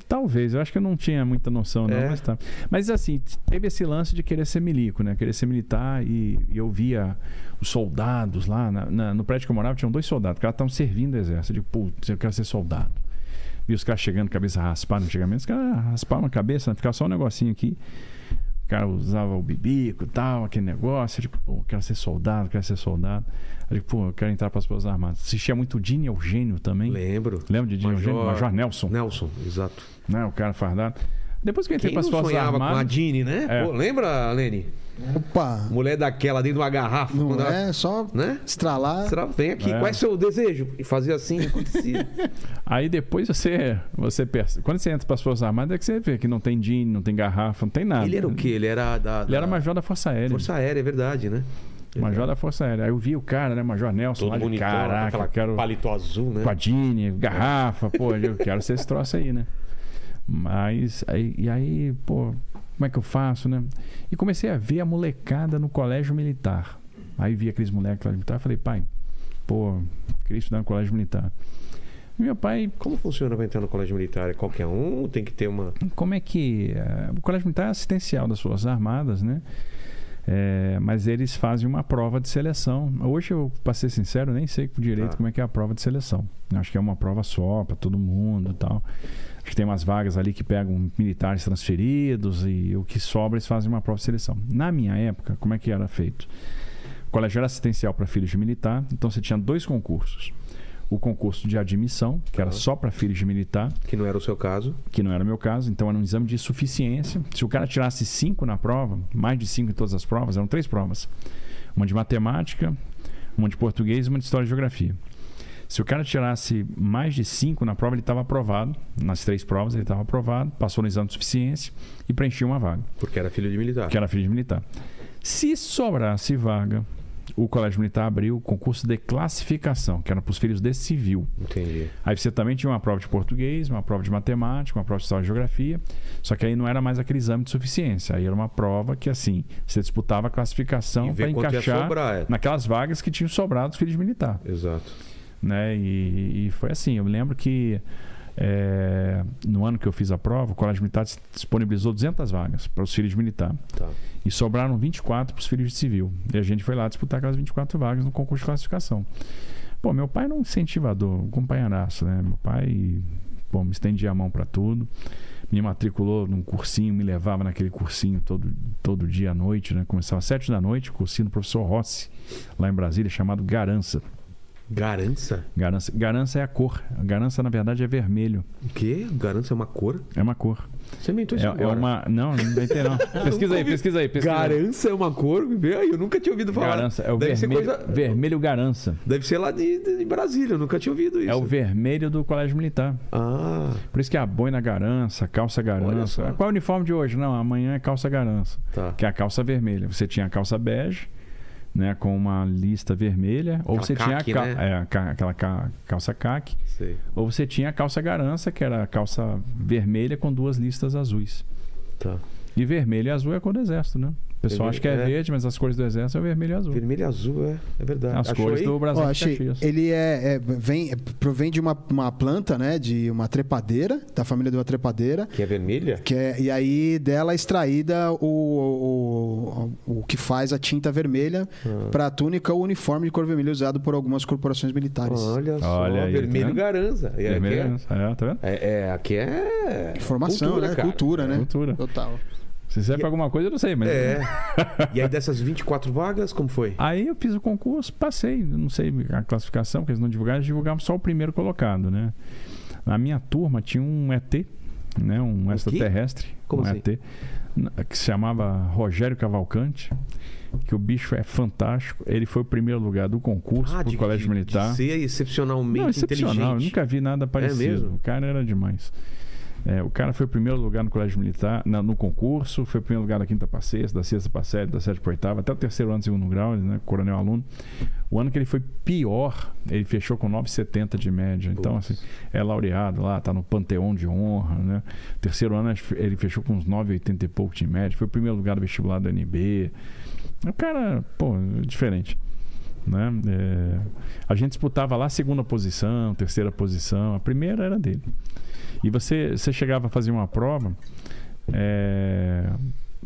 Talvez, eu acho que eu não tinha muita noção, não, É. mas tá. Mas assim, teve esse lance de querer ser milico, né? Querer ser militar e, e eu via os soldados lá na- na- no prédio que eu morava, tinham dois soldados, que elas estavam servindo o exército. Eu digo, putz, eu quero ser soldado. Vi os caras chegando, cabeça raspada antigamente, os caras raspavam a cabeça, ficava só um negocinho aqui. O cara usava o bibico e tal, aquele negócio. Eu digo, pô, quero ser soldado, quero ser soldado. Eu pô, eu quero entrar para as Forças Armadas. Assistia muito Dini Eugênio também. Lembro. Lembra de Dini Major- Eugênio? Major Nelson Nelson, exato. né? O cara fardado. Depois que eu entrei Quem para as não Forças sonhava com a Armadas. Dini, né? É. Pô, lembra, Lene? Opa! Mulher daquela dentro de uma garrafa. Não quando ela- é só Né? estralar. Será? Vem aqui, É. qual é seu desejo? E fazia assim, acontecia. (laughs) Aí depois você, você percebe. Quando você entra para as Forças Armadas, é que você vê que não tem DIN, não tem garrafa, não tem nada. Ele era o quê? Ele era da. Ele era major da Força Aérea. Força Aérea, é verdade, né? Major da Força Aérea. Aí eu vi o cara, né? Major Nelson, Todo lá de bonitão, caraca, eu quero palito azul, né? Padini, garrafa, pô, eu quero ser esse troço aí, né? (laughs) Mas, aí, e aí, pô, como é que eu faço, né? E comecei a ver a molecada no colégio militar. Aí vi aqueles moleques lá militar, falei, pai, pô, queria estudar no colégio militar. E meu pai, Como funciona pra entrar no colégio militar? É qualquer um? Tem que ter uma. como é que. eh, o colégio militar é assistencial das Forças Armadas, né? É, mas eles fazem uma prova de seleção. Hoje, eu, pra ser sincero, nem sei direito Tá. como é que é a prova de seleção. Acho que é uma prova só para todo mundo e tal. Que tem umas vagas ali que pegam militares transferidos e o que sobra eles fazem uma prova de seleção. Na minha época, como é que era feito? O colégio era assistencial para filhos de militar, então você tinha dois concursos. O concurso de admissão, que era Tá. só para filhos de militar, Que não era o seu caso. que não era o meu caso, então era um exame de suficiência. Se o cara tirasse cinco na prova, mais de cinco em todas as provas, eram três provas: uma de matemática, uma de português e uma de história e geografia. Se o cara tirasse mais de cinco na prova, ele estava aprovado. Nas três provas, ele estava aprovado, passou no exame de suficiência e preenchia uma vaga, Porque era filho de militar. que era filho de militar. Se sobrasse vaga, o Colégio Militar abriu o concurso de classificação, que era para os filhos de civil. Entendi. Aí você também tinha uma prova de português, uma prova de matemática, uma prova de história e geografia. Só que aí não era mais aquele exame de suficiência. Aí era uma prova que, assim, você disputava a classificação para encaixar sobrar, é. naquelas vagas que tinham sobrado os filhos de militar. Exato. Né? E, e foi assim. Eu me lembro que é, no ano que eu fiz a prova, o Colégio Militar disponibilizou 200 vagas para os filhos de militar. Tá. E sobraram 24 para os filhos de civil. E a gente foi lá disputar aquelas 24 vagas no concurso de classificação. Pô, meu pai era um incentivador, um companheiraço, né? Meu pai, pô, me estendia a mão para tudo. Me matriculou num cursinho, me levava naquele cursinho todo, todo dia à noite, né? Começava às 7 da noite, cursinho do professor Rossi, lá em Brasília, chamado Garança. Garança? Garança, Garança é a cor. Garança, na verdade, é vermelho. O quê? Garança é uma cor? É uma cor. Você inventou É, isso é agora. uma. Não, não inventei, não. (laughs) Pesquisa aí, pesquisa aí, pesquisa aí. Garança é uma cor? Aí, Eu nunca tinha ouvido falar. Garança, é o Deve vermelho, coisa- vermelho Garança. Deve ser lá de, de Brasília, eu nunca tinha ouvido isso. É o vermelho do colégio militar. Ah, Por isso que é a boina garança, calça garança. Qual é o uniforme de hoje? Não, amanhã é calça garança. tá. Que é a calça vermelha. Você tinha a calça bege, né? Com uma lista vermelha. Ou Aquela você tinha a caque, cal- né? é, ca- aquela ca- calça caque. Sei. Ou você tinha a calça garança, que era a calça vermelha com duas listas azuis. Tá. E vermelho e azul é a cor do exército, né? O pessoal Vermelho, acha que é, é. verde, mas as cores do exército é vermelho e azul. Vermelho e azul, é, é verdade. As Achou cores aí? do Brasil de achei. Caxias. Ele é, é- vem, é, provém de uma, uma planta, né? De uma trepadeira, da família de uma trepadeira. Que é vermelha? Que é, e aí dela é extraída o, o, o, o que faz a tinta vermelha Ah. para a túnica ou uniforme de cor vermelha usado por algumas corporações militares. Olha só, Olha aí, tá vermelho vendo? garança. E aqui Vermelho, é, é, tá vendo? é, é, aqui é Informação, cultura, né? cara. Cultura, né? Cultura. Total. Se serve pra alguma coisa, eu não sei, mas. É. (laughs) e aí dessas 24 vagas, como foi? Aí eu fiz o concurso, passei, não sei a classificação, porque eles não divulgaram, eles divulgavam só o primeiro colocado, né? Na minha turma tinha um ET, né? Um quê? extraterrestre, Como um assim? ET, que se chamava Rogério Cavalcante, que o bicho é fantástico. Ele foi o primeiro lugar do concurso Ah, pro de, colégio de- militar. de ser excepcionalmente Não, excepcional. Eu inteligente. nunca vi nada parecido. mesmo? O cara era demais. É, o cara foi o primeiro lugar no colégio militar, na- no concurso, foi o primeiro lugar da quinta para sexta, da sexta para sétima, da sétima para oitava, até o terceiro ano, segundo grau, ele, né, coronel aluno. O ano que ele foi pior, ele fechou com 9,70 de média. Então, assim, é laureado lá, tá no panteão de honra, né? Terceiro ano ele fechou com uns 9,80 e pouco de média, foi o primeiro lugar do vestibular do NB. O cara, pô, diferente. Né? É, a gente disputava lá a segunda posição, terceira posição, a primeira era dele. E você, você chegava a fazer uma prova, é,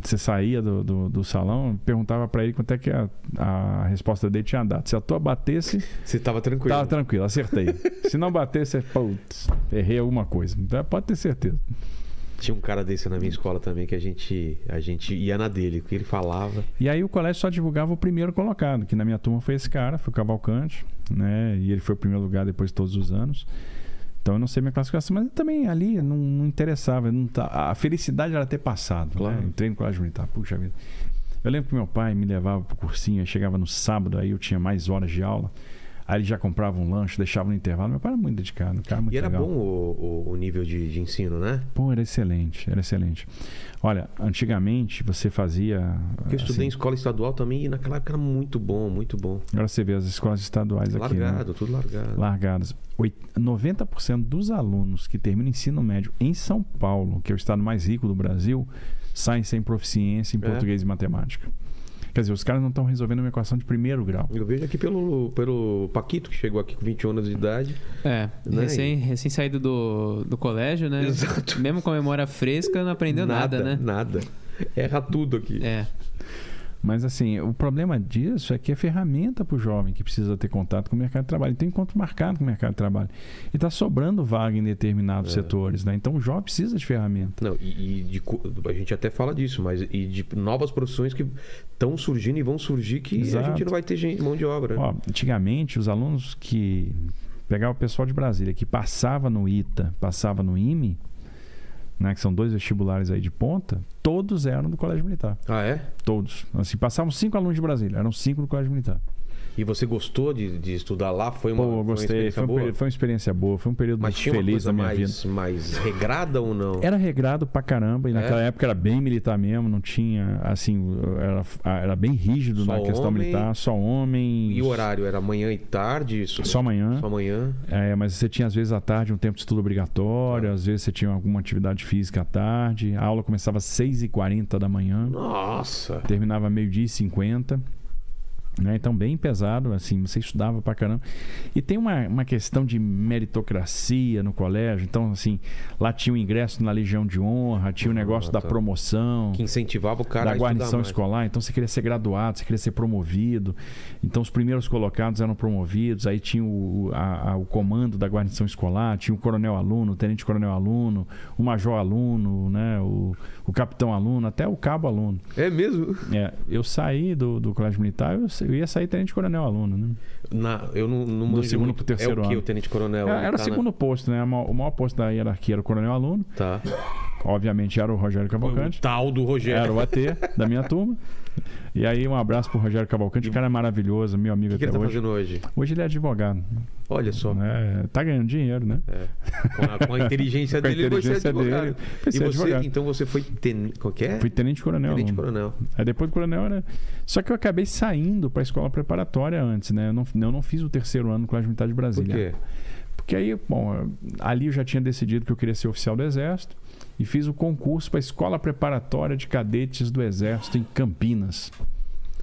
você saía do, do, do salão, perguntava para ele quanto é que a, a resposta dele tinha dado. Se a tua batesse, Você tava tranquilo. tava tranquilo, acertei. Se não batesse, putz, errei alguma coisa. Então, pode ter certeza. Tinha um cara desse na minha escola também que a gente, a gente ia na dele, o que ele falava. E aí o colégio só divulgava o primeiro colocado, que na minha turma foi esse cara, foi o Cavalcante, né? E ele foi o primeiro lugar depois de todos os anos. Então eu não sei minha classificação, mas também ali não, não interessava. Não tá, a felicidade era ter passado. Claro. Né? Entrei no colégio militar, puxa vida. Eu lembro que meu pai me levava pro cursinho, aí chegava no sábado, aí eu tinha mais horas de aula. Aí ele já comprava um lanche, deixava no intervalo. Meu pai era muito dedicado, cara muito E era legal. bom o, o- o nível de, de ensino, né? Pô, era excelente, era excelente. Olha, antigamente você fazia. Porque eu estudei em assim, escola estadual também e naquela época era muito bom, muito bom. agora você vê as escolas estaduais aqui. né? largado, tudo largado. largadas. Oit- 90% dos alunos que terminam ensino médio em São Paulo, que é o estado mais rico do Brasil, saem sem proficiência em É. português e matemática. Quer dizer, os caras não estão resolvendo uma equação de primeiro grau. Eu vejo aqui pelo, pelo Paquito, que chegou aqui com 21 anos de idade. É, Né? recém, recém saído do, do colégio, né? Exato. Mesmo com a memória fresca, não aprendeu nada, né? Nada. Erra tudo aqui. É. Mas assim, o problema disso é que é ferramenta para o jovem que precisa ter contato com o mercado de trabalho. Ele tem encontro marcado com o mercado de trabalho. E está sobrando vaga em determinados É. setores. Né? Então o jovem precisa de ferramenta. Não, e, e de a gente até fala disso, mas e de novas profissões que estão surgindo e vão surgir que a Exato. gente não vai ter gente, mão de obra. Ó, antigamente, os alunos que. Pegar o pessoal de Brasília que passava no ITA, passava no IME, né, que são dois vestibulares aí de ponta, todos eram do Colégio Militar. Ah, é? Todos. Assim, passavam cinco alunos de Brasília, eram cinco do Colégio Militar. E você gostou de, de estudar lá? Foi uma, Pô, foi uma gostei. experiência Foi, um boa? foi uma experiência boa, foi um período Mas tinha uma feliz coisa da minha vida. mais, mais regrada ou não? Era regrado pra caramba, e É? naquela época era bem militar mesmo, não tinha, assim, era, era bem rígido Só na questão homem? militar, só homem. E o horário? Era manhã e tarde? Isso? Só amanhã. Só amanhã? É, mas você tinha às vezes à tarde um tempo de estudo obrigatório, Tá. às vezes você tinha alguma atividade física à tarde. A aula começava às 6h40 da manhã, Nossa! terminava meio-dia e 50. Né? Então, bem pesado, assim, você estudava pra caramba. E tem uma, uma questão de meritocracia no colégio. Então, assim, lá tinha o ingresso na Legião de Honra, tinha o negócio Ah, da tá. promoção Que incentivava o cara da guarnição escolar, então você queria ser graduado, você queria ser promovido. Então os primeiros colocados eram promovidos, aí tinha o, a- a- o comando da guarnição escolar, tinha o coronel aluno, o tenente coronel aluno, o major aluno, né, o, o capitão aluno, até o cabo aluno. É mesmo? É, eu saí do, do colégio militar, eu, eu ia sair tenente coronel aluno, né? Na, eu não, não Do segundo muito. pro terceiro é o que ano. o tenente coronel? Era, Ele era o tá segundo posto, né? O maior, o maior posto da hierarquia era o coronel aluno, Na... Tá. obviamente era o Rogério O Cavalcante. tal do Rogério. Era o AT da minha turma. (laughs) E aí, um abraço pro Rogério Cavalcante, o cara é maravilhoso, meu amigo que, que até ele tá hoje. fazendo hoje? Hoje ele é advogado. Olha só. Né? Tá ganhando dinheiro, né? É. Com, a, com a (laughs) inteligência Com a dele, inteligência você é advogado. dele, foi e você, advogado. então você foi ten... Qual que é? Fui tenente coronel. tenente aluno. coronel. Aí depois do coronel era. Só que eu acabei saindo para a escola preparatória antes, né? Eu não, eu não fiz o terceiro ano no Colégio Militar de Por Brasília. quê? Porque aí, bom, ali eu já tinha decidido que eu queria ser oficial do Exército e fiz o concurso para a Escola Preparatória de Cadetes do Exército em Campinas.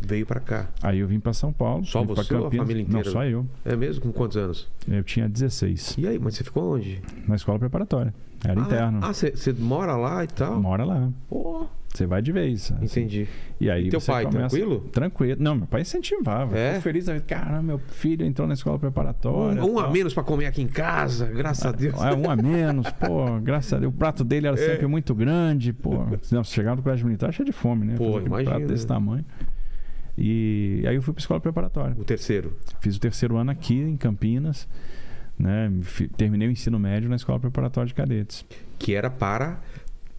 Veio pra cá. Aí eu vim para São Paulo. Só você ou a família inteira? Não, só eu. É mesmo? Com quantos anos? Eu tinha 16. E aí, mas você ficou onde? Na escola preparatória. Era interno. Ah, você você mora lá e tal? Mora lá. Pô, Você vai de vez. assim. entendi. E aí E teu você pai, começa- tranquilo? Tranquilo. Não, meu pai incentivava. É? Ficou feliz. aí, Caramba, meu filho entrou na escola preparatória. Um, um a menos pra comer aqui em casa, graças a Deus. É, um a menos, pô, graças a Deus. O prato dele era É. sempre muito grande, pô. Não, se chegava no colégio militar, cheio de fome, né? Pô, imagina. prato desse tamanho. E aí eu fui pra escola preparatória. O terceiro. Fiz o terceiro ano aqui em Campinas, né? Terminei o ensino médio na escola preparatória de cadetes. Que era para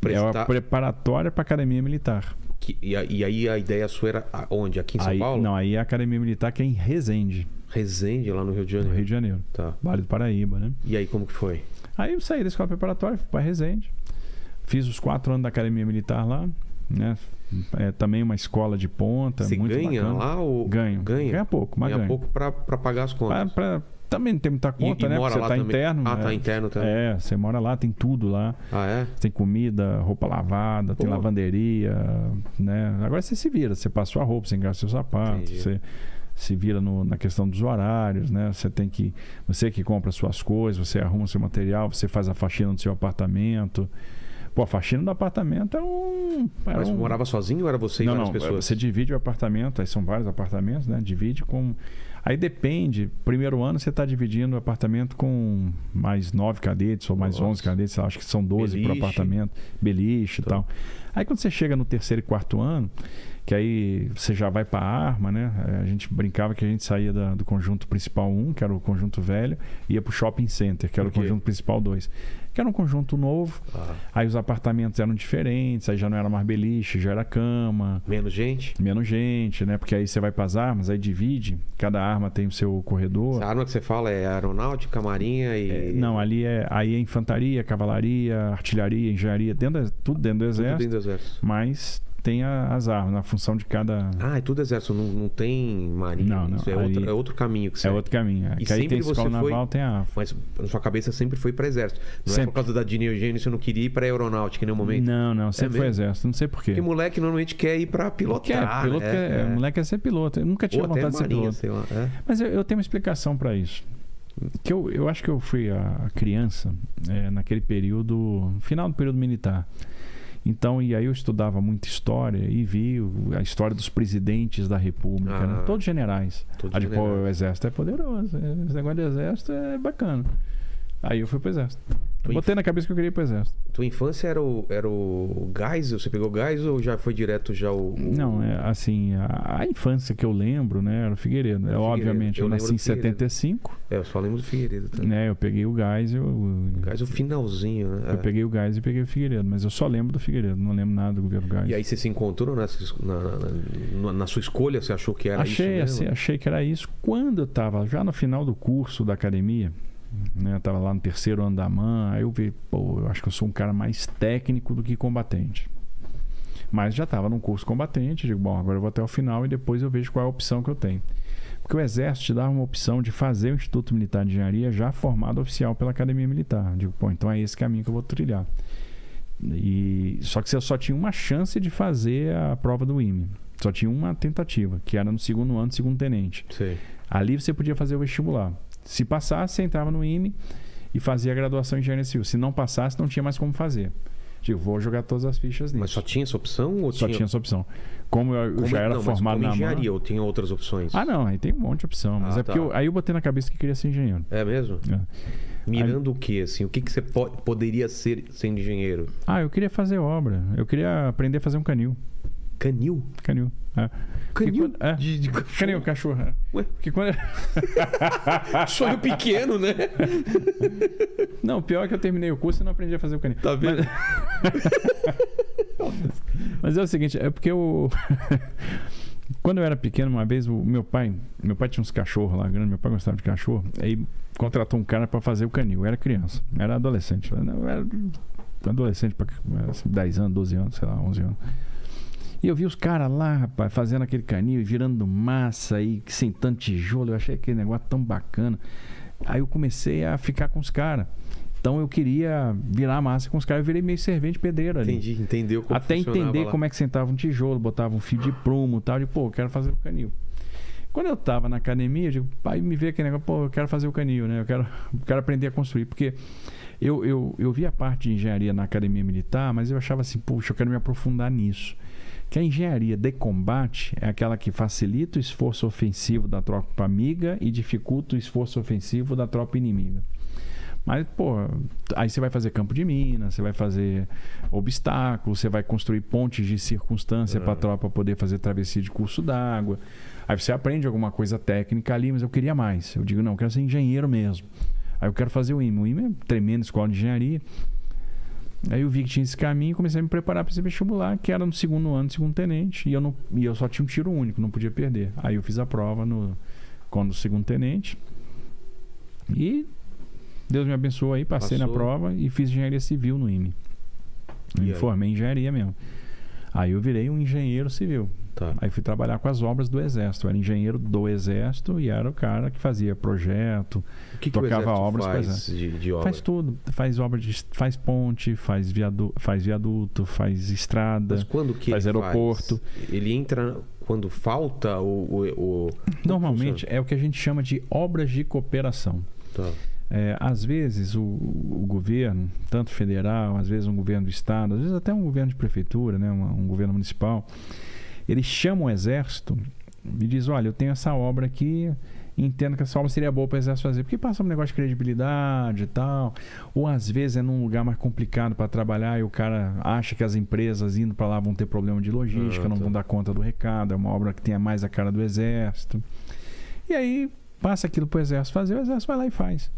É uma prestar. preparatória para academia militar. que- e, a- e aí a ideia sua era a- onde? Aqui em São aí, Paulo? Não, aí é a academia militar que é em Resende, Resende, lá no Rio de no Janeiro. Rio de Janeiro. Tá. Vale do Paraíba, né? E aí, como que foi? Aí eu saí da escola preparatória, fui para Resende. Fiz os quatro anos da academia militar lá, né? É também uma escola de ponta, Você muito ganha bacana. lá ou. Ganho. Ganha? Ganha pouco, mas Ganha ganho. pouco pra, pra pagar as Pra- contas. pra- também não tem muita conta, e, e né? Porque você tá também. interno. Ah, né? tá interno também. É, você mora lá, tem tudo lá. Ah, é? Tem comida, roupa lavada, tem Pô. lavanderia, né? Agora você se vira, você passa sua roupa, você engasta seus sapatos, Entendi. você se vira no- na questão dos horários, né? Você tem que, você que compra suas coisas, você arruma seu material, você faz a faxina do seu apartamento. Pô, a faxina do apartamento é um, é Mas um... morava sozinho ou era você e não, várias não, é, pessoas? você divide o apartamento, aí são vários apartamentos, né? Divide com. Aí depende. Primeiro ano você está dividindo o apartamento com mais nove cadetes ou mais Nossa. onze cadetes, acho que são 12 por Beliche. apartamento, beliche e Tá. tal. Aí quando você chega no terceiro e quarto ano, que aí você já vai para a arma, né? É, A gente brincava que a gente saía da- do conjunto principal 1, que era o conjunto velho, ia pro shopping center, que era o Por quê? conjunto principal 2, que era um conjunto novo. Ah, Aí os apartamentos eram diferentes, aí já não era mais beliche, já era cama, menos gente? menos gente, né? Porque aí você vai para as armas, aí divide, cada arma tem o seu corredor. Essa arma que você fala é aeronáutica, marinha e. É, não, ali é aí é infantaria, cavalaria, artilharia, engenharia, dentro da- tudo dentro do Tudo exército, dentro do exército. mas tem a- as armas, na função de cada. Ah, é tudo exército, não, não tem marinha. Não, não, Isso é, aí- outro, é outro caminho que você. É outro caminho. É. E Que aí tem você escola foi- naval, tem a. Mas na sua cabeça sempre foi para exército. Não é Sempre. por causa da dinheogênese você não queria ir para aeronáutica em nenhum momento. Não, não, sempre foi mesmo? exército. Não sei porquê. Porque moleque normalmente quer ir para pilotar. Quer, piloto né? quer- É. moleque quer ser piloto. Eu nunca tive Ou vontade de ser marinha, piloto. É. Mas eu, eu tenho uma explicação para isso. Que eu, eu acho que eu fui a, a criança é, naquele período, final do período militar. Então, e aí eu estudava muita história e vi a história dos presidentes da República, Ah. né? todos generais. Todos Aí, pô, generais. o exército é poderoso, esse negócio de exército é bacana. Aí eu fui pro exército. Tua Botei na cabeça que eu queria ir pro exército. Tua infância era o, era o gás? Você pegou gás ou já foi direto já o. o- Não, é assim, a, a infância que eu lembro, né, era o Figueiredo. É, obviamente, eu, Eu nasci em do Figueiredo. 75, É, eu só lembro do Figueiredo. Tá? né? Eu peguei o gás, eu, Gás o finalzinho, né? eu É. peguei o gás e peguei o Figueiredo, mas eu só lembro do Figueiredo, não lembro nada do governo gás. E aí você se encontrou na, na, na- na sua escolha? Você achou que era achei, isso assim, mesmo? achei que era isso. Quando eu estava já no final do curso da academia, né, eu tava lá no terceiro ano da MAN, aí eu vi, pô, eu acho que eu sou um cara mais técnico do que combatente. Mas já estava num curso combatente, digo, bom, agora eu vou até o final e depois eu vejo qual é a opção que eu tenho. Porque o Exército te dava uma opção de fazer o Instituto Militar de Engenharia já formado oficial pela Academia Militar. Digo, pô, então é esse caminho que eu vou trilhar. E, só que você só tinha uma chance de fazer a prova do IME. Só tinha uma tentativa, que era no segundo ano, segundo tenente. Sei. Ali você podia fazer o vestibular. Se passasse, você entrava no IME e fazia a graduação em engenharia civil. Se não passasse, não tinha mais como fazer. Digo, vou jogar todas as fichas nisso. Mas só tinha essa opção? Ou Só tinha essa opção. Como eu, Como- já era não, formado como na engenharia ou tinha outras opções? Ah, não, aí tem um monte de opção. Mas Ah, é porque tá. eu- aí eu botei na cabeça que queria ser engenheiro. É mesmo? É. Mirando o que, assim? O que, que você po- poderia ser sendo engenheiro? Ah, eu queria fazer obra. Eu queria aprender a fazer um canil. Canil? Canil. É. Canil? quando- é. De, de cachorro? Canil, cachorro. é. Ué? Porque quando... (laughs) Sonho pequeno, né? (laughs) Não, pior é que eu terminei o curso e não aprendi a fazer o canil. Tá vendo? Mas (laughs) é o seguinte, é porque eu. Quando eu era pequeno, uma vez, o meu pai. Meu pai tinha uns cachorros lá grandes, meu pai gostava de cachorro. Aí contratou um cara para fazer o canil. Eu era criança, era adolescente. Eu era adolescente, pra, assim, 10 anos, 12 anos, sei lá, 11 anos. E eu vi os caras lá, rapaz, fazendo aquele canil, virando massa aí, sentando tijolo. Eu achei aquele negócio tão bacana. Aí eu comecei a ficar com os caras. Então eu queria virar massa com os caras. Eu virei meio servente pedreiro ali. Entendi, entendeu como Até entender lá. como é que sentava um tijolo, botava um fio de prumo e tal. Eu digo, pô, eu quero fazer o canil. Quando eu tava na academia, eu digo, pai, me vê aquele negócio, pô, eu quero fazer o canil, né? Eu quero, eu quero aprender a construir. Porque eu, eu, eu vi a parte de engenharia na academia militar, mas eu achava assim, puxa, eu quero me aprofundar nisso. Que a engenharia de combate é aquela que facilita o esforço ofensivo da tropa amiga e dificulta o esforço ofensivo da tropa inimiga. Mas, pô, aí você vai fazer campo de mina, você vai fazer obstáculos, você vai construir pontes de circunstância para a tropa poder fazer travessia de curso d'água. Aí você aprende alguma coisa técnica ali, mas eu queria mais. Eu digo, não, eu quero ser engenheiro mesmo. Aí eu quero fazer o IME. O IME é tremenda escola de engenharia. Aí eu vi que tinha esse caminho e comecei a me preparar para esse vestibular, que era no segundo ano, segundo tenente, e eu, não, e eu só tinha um tiro único, não podia perder. Aí eu fiz a prova no quando segundo tenente. E Deus me abençoou aí, passei na Passou. prova e fiz engenharia civil no IME. Me formei em engenharia mesmo. Aí eu virei um engenheiro civil. Tá. Aí fui trabalhar com as obras do Exército. Eu era engenheiro do Exército e era o cara que fazia projeto, que, que Tocava obras, faz de, de obra? faz tudo. Faz obra de. faz ponte, faz, viadu, faz viaduto, faz estrada. Mas quando que faz aeroporto. Ele entra quando falta o... o, o- Normalmente é o que a gente chama de obras de cooperação. Tá. É, às vezes o, o governo, tanto federal, às vezes um governo do estado, às vezes até um governo de prefeitura, né, uma- um governo municipal, eles chamam o exército e diz, olha, eu tenho essa obra aqui entendo que essa obra seria boa para o Exército fazer, porque passa um negócio de credibilidade e tal, ou às vezes é num lugar mais complicado para trabalhar e o cara acha que as empresas indo para lá vão ter problema de logística, Ah, não tá. vão dar conta do recado, é uma obra que tenha mais a cara do Exército. E aí passa aquilo para o Exército fazer, o Exército vai lá e faz.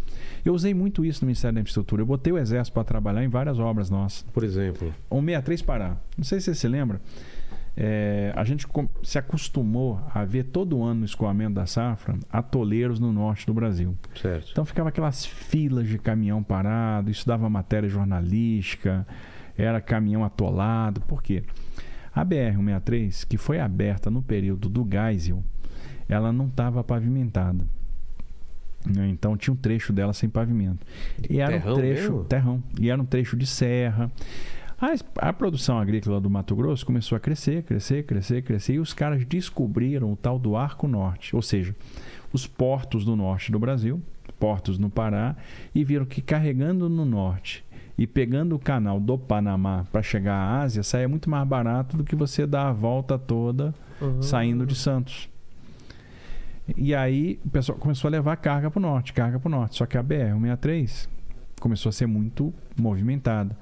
Eu usei muito isso no Ministério da Infraestrutura. Eu botei o Exército para trabalhar em várias obras nossas. Por exemplo. 163 Pará. Não sei se você se lembra. É, a gente se acostumou a ver todo ano no escoamento da safra atoleiros no norte do Brasil. Certo. Então ficava aquelas filas de caminhão parado, isso dava matéria jornalística, era caminhão atolado. Por quê? A BR-163, que foi aberta no período do Geisel, ela não estava pavimentada. né? Então tinha um trecho dela sem pavimento. E era Terrão um trecho mesmo? terrão. E era um trecho de serra. A, es- a produção agrícola do Mato Grosso começou a crescer, crescer, crescer, crescer. E os caras descobriram o tal do Arco Norte. Ou seja, os portos do norte do Brasil, portos no Pará, e viram que carregando no norte e pegando o canal do Panamá para chegar à Ásia, saia muito mais barato do que você dar a volta toda saindo de Santos. E aí o pessoal começou a levar carga para o norte, carga para o norte. Só que a BR-163 começou a ser muito movimentada.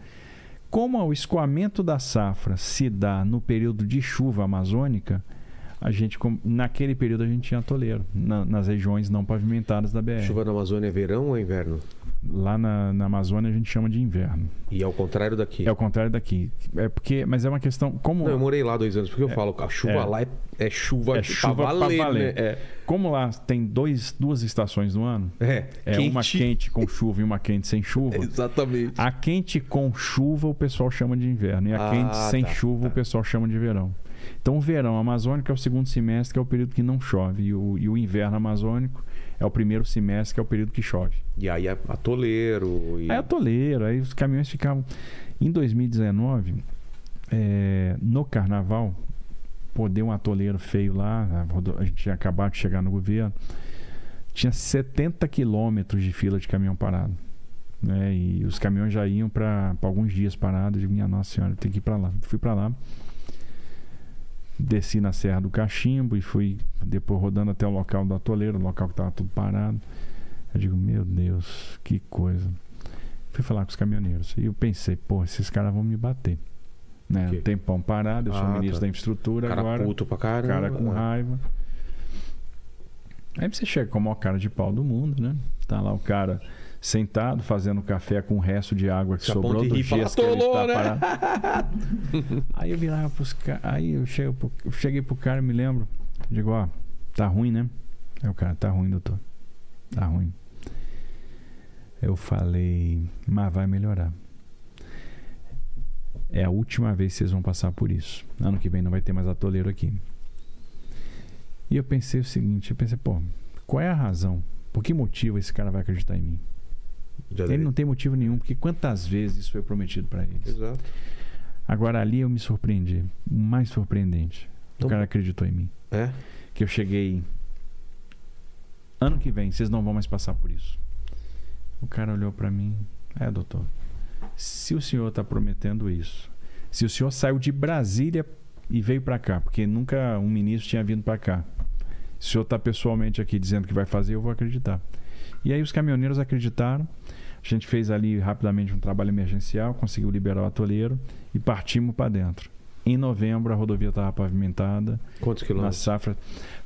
Como o escoamento da safra se dá no período de chuva amazônica, a gente naquele período a gente tinha atoleiro na- nas regiões não pavimentadas da BR. Chuva na Amazônia é verão ou é inverno? Lá na, na Amazônia a gente chama de inverno. E ao contrário daqui. É o contrário daqui. É porque, mas é uma questão como Não, eu morei lá dois anos, porque eu falo, a chuva é. lá é, é chuva, É pra chuva pra valer, valer. né? É, como lá tem dois, duas estações no ano, é, é uma quente com chuva e uma quente sem chuva. (laughs) Exatamente. A quente com chuva o pessoal chama de inverno e a Ah, quente sem tá, chuva o tá. pessoal chama de verão. Então o verão amazônico é o segundo semestre, que é o período que não chove, e o, e o inverno amazônico é o primeiro semestre, que é o período que chove. E aí é atoleiro. E... Aí é atoleiro, aí os caminhões ficavam. Em 2019, é, no carnaval, pô, deu um atoleiro feio lá, a gente tinha acabado de chegar no governo, tinha 70 quilômetros de fila de caminhão parado. Né? E os caminhões já iam para alguns dias parados. Eu digo, minha Nossa Senhora, tem que ir para lá. Fui para lá, desci na Serra do Cachimbo e fui depois rodando até o local do atoleiro, o local que estava tudo parado. Eu digo, meu Deus, que coisa. Fui falar com os caminhoneiros. E eu pensei, pô, esses caras vão me bater. Né? Que? Um tempão parado, eu sou Ah, ministro tá. da infraestrutura cara agora. puto pra caramba. cara com raiva. Aí você chega com o maior cara de pau do mundo, né? Tá lá o cara sentado fazendo café com o resto de água que Se sobrou e do gesso que ele "Atolou, está né?" parado. (laughs) Aí eu virava pros caras. Aí eu, chego pro- eu cheguei pro cara e me lembro. Digo, ó, tá ruim, né? Aí o cara, tá ruim, doutor. Tá ruim. Eu falei, mas vai melhorar. É a última vez que vocês vão passar por isso. Ano que vem não vai ter mais atoleiro aqui. E eu pensei o seguinte, eu pensei, pô, qual é a razão? Por que motivo esse cara vai acreditar em mim? Ele não tem motivo nenhum, porque quantas vezes isso foi prometido pra eles? Exato. Agora ali eu me surpreendi. O mais surpreendente. Então- o cara acreditou em mim. É? Que eu cheguei. Ano que vem, vocês não vão mais passar por isso. O cara olhou pra mim. É, doutor. Se o senhor tá prometendo isso, se o senhor saiu de Brasília e veio pra cá, porque nunca um ministro tinha vindo pra cá. Se o senhor tá pessoalmente aqui dizendo que vai fazer, eu vou acreditar. E aí os caminhoneiros acreditaram. A gente fez ali rapidamente um trabalho emergencial, conseguiu liberar o atoleiro e partimos para dentro. Em novembro a rodovia estava pavimentada, Quantos na quilômetros? safra.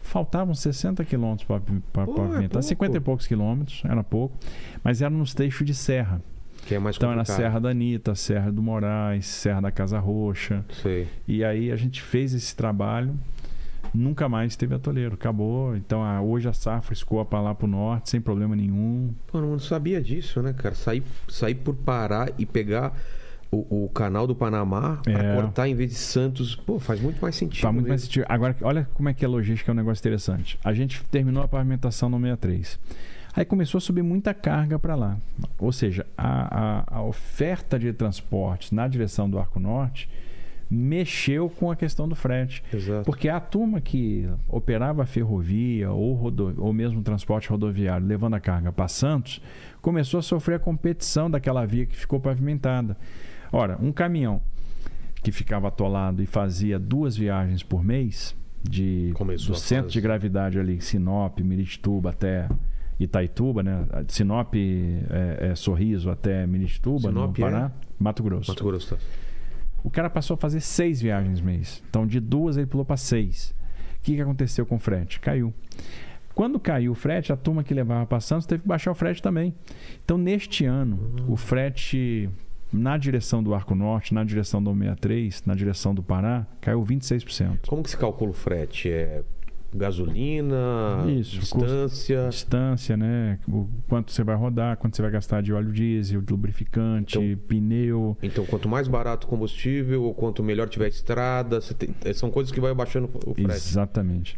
Faltavam 60 quilômetros para é pavimentar, pouco. 50 e poucos quilômetros, era pouco, mas era nos trechos de serra. Que é mais Então era a complicado. Serra da Anitta, Serra do Moraes, Serra da Casa Roxa. Sei. E aí a gente fez esse trabalho, nunca mais teve atoleiro, acabou. Então a- hoje a safra escoa para lá para o norte, sem problema nenhum. Pô, não sabia disso, né, cara? Sair, sair por Pará e pegar o, o canal do Panamá É. cortar em vez de Santos. Pô, faz muito mais sentido. Faz muito mais mesmo. sentido. Agora, olha como é que a logística é um negócio interessante. A gente terminou a pavimentação no 63. Aí começou a subir muita carga para lá. Ou seja, a, a- a oferta de transportes na direção do Arco Norte mexeu com a questão do frete. Exato. Porque a turma que operava a ferrovia ou, rodo- ou mesmo transporte rodoviário levando a carga para Santos começou a sofrer a competição daquela via que ficou pavimentada. Ora, um caminhão que ficava atolado e fazia duas viagens por mês, de Começou do centro fase. de gravidade ali, Sinop, Miritituba até Itaituba, né? Sinop, é, é, Sorriso até Miritituba, Sinop no Pará, Mato Grosso. Mato Grosso. tá. O cara passou a fazer seis viagens mês. Então, de duas, ele pulou para seis. O que, que aconteceu com o frete? Caiu. Quando caiu o frete, a turma que levava para Santos teve que baixar o frete também. Então, neste ano, o frete na direção do Arco Norte, na direção do 163, na direção do Pará, caiu 26%. Como que se calcula o frete? É gasolina, Isso, distância. Distância, né? O quanto você vai rodar, quanto você vai gastar de óleo diesel, de lubrificante, Então- pneu. Então, quanto mais barato o combustível, ou quanto melhor tiver a estrada, tem- eh, são coisas que vai baixando o frete. Exatamente.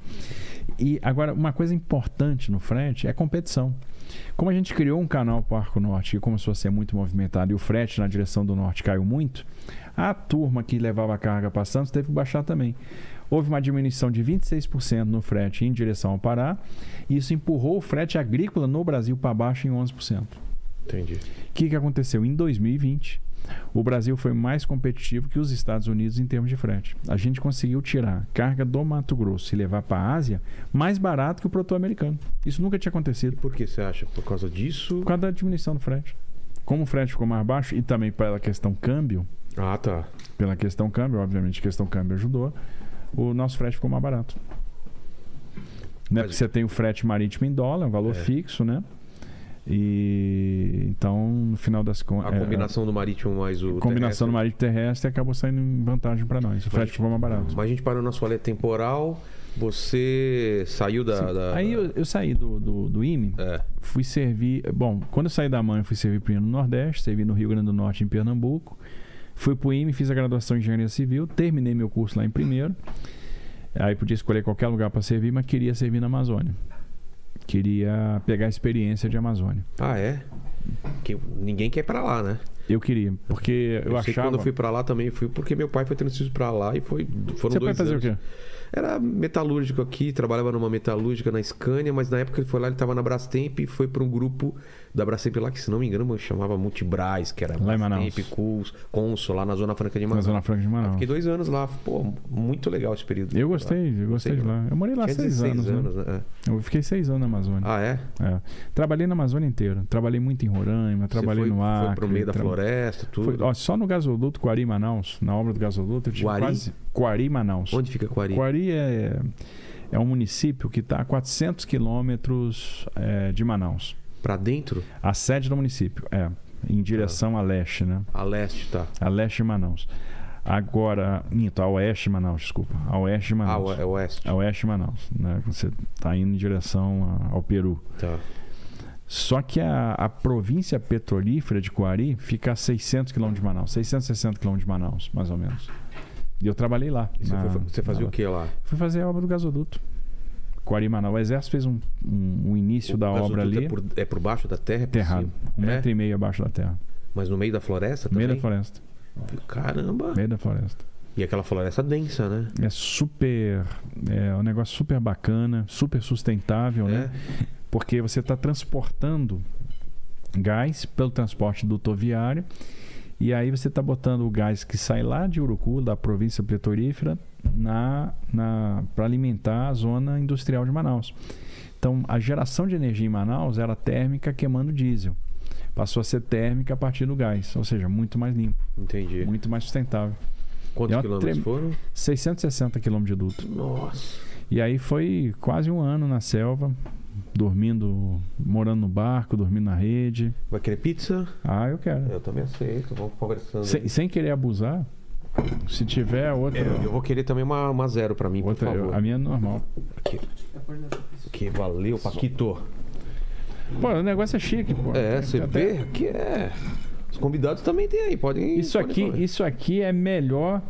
E agora, uma coisa importante no frete é a competição. Como a gente criou um canal para o Arco Norte que começou a ser muito movimentado e o frete na direção do norte caiu muito, a turma que levava a carga para Santos teve que baixar também. Houve uma diminuição de 26% no frete em direção ao Pará, e isso empurrou o frete agrícola no Brasil para baixo em 11%. Entendi. O que, que aconteceu? Em 2020, o Brasil foi mais competitivo que os Estados Unidos em termos de frete. A gente conseguiu tirar carga do Mato Grosso e levar para a Ásia mais barato que o produtor americano. Isso nunca tinha E acontecido por que você acha? Por causa disso? por causa da diminuição do frete. Como o frete ficou mais baixo e também pela questão câmbio, Ah, tá. pela questão câmbio, obviamente a questão câmbio ajudou, o nosso frete ficou mais barato. Né? Porque você tem o frete marítimo em dólar, um valor É. fixo, né? E então, no final das A contas. combinação do marítimo mais o combinação terrestre. do marítimo terrestre acabou saindo em vantagem para nós. O frete ficou mais barato. Mas a gente parou na sua linha temporal, você saiu da... Da- Aí eu, eu saí do, do, do IME, É. fui servir. Bom, quando eu saí da mãe, eu fui servir primeiro no Nordeste, servi no Rio Grande do Norte, em Pernambuco. Fui pro IME, fiz a graduação em Engenharia Civil, terminei meu curso lá em primeiro. Aí podia escolher qualquer lugar para servir, mas queria servir na Amazônia. Queria pegar a experiência de Amazônia. Ah, é? Que ninguém quer ir pra lá, né? Eu queria, porque eu, Eu, achava. quando eu fui pra lá também fui porque meu pai foi transferido pra lá e foi foram Você dois foi fazer anos. o quê? Era metalúrgico aqui, trabalhava numa metalúrgica na Scania, mas na época ele foi lá, ele tava na Brastemp e foi para um grupo da lá, que se não me engano chamava Multibras, que era Lá em Manaus. Brastemp, Cus, Consul, lá na Zona Franca de Na Manaus. Zona Franca de Eu Manaus. Fiquei dois anos lá, pô, muito legal esse período. Eu gostei, eu gostei de lá. Eu morei lá Tinha seis 16 anos, né? né? É. Eu fiquei seis anos na Amazônia. Ah, é? É. Trabalhei na Amazônia inteira. Trabalhei muito em Roraima, trabalhei foi, no Acre. Foi pro meio da tra- floresta, tudo. Foi- ó, só no gasoduto Quari Manaus, na obra do gasoduto, eu tive Guari? quase Quari Manaus. Onde fica Quari? Quari é, é um município que está a 400 quilômetros é, de Manaus. Pra dentro? A sede do município, é, em direção a leste, né? A leste, tá. A leste de Manaus. Agora, minto, a oeste de Manaus, desculpa. A oeste de Ah, Manaus. o- é oeste. A oeste de Manaus, né? Você está indo em direção a- ao Peru. Tá. Só que a, a província petrolífera de Coari fica a 600 quilômetros de Manaus, 660 quilômetros de Manaus, mais ou menos. E eu trabalhei lá. Você, na- foi- você fazia na- o que lá? Fui fazer a obra do gasoduto. Coari Manaus. O Exército fez um, um- um início O da obra gasoduto ali, É por, é por baixo da terra? É terrado. Um É? metro e meio abaixo da terra. Mas no meio da floresta No também? meio da floresta. Caramba! Meio da floresta. E aquela floresta densa, né? É super. É um negócio super bacana, super sustentável, né? É. Porque você está transportando gás pelo transporte dutoviário e aí você está botando o gás que sai lá de Urucu, da província petrolífera, na, na, para alimentar a zona industrial de Manaus. Então, a geração de energia em Manaus era térmica queimando diesel. Passou a ser térmica a partir do gás, ou seja, muito mais limpo, Entendi. muito mais sustentável. Quantos É quilômetros foram? 660 quilômetros de duto. Nossa. E aí foi quase um ano na selva, dormindo, morando no barco, dormindo na rede. Vai querer pizza? Ah, eu quero. Eu também aceito. Vamos conversando. Sem, sem querer abusar, se tiver outra. É, eu vou querer também uma, uma zero pra mim, outra por favor. a minha é normal. Aqui. Aqui, valeu, Paquito. Pô, o negócio é chique, pô. É, você Até- vê? Aqui é. Os convidados também tem aí, podem. Isso podem aqui, isso aqui é melhor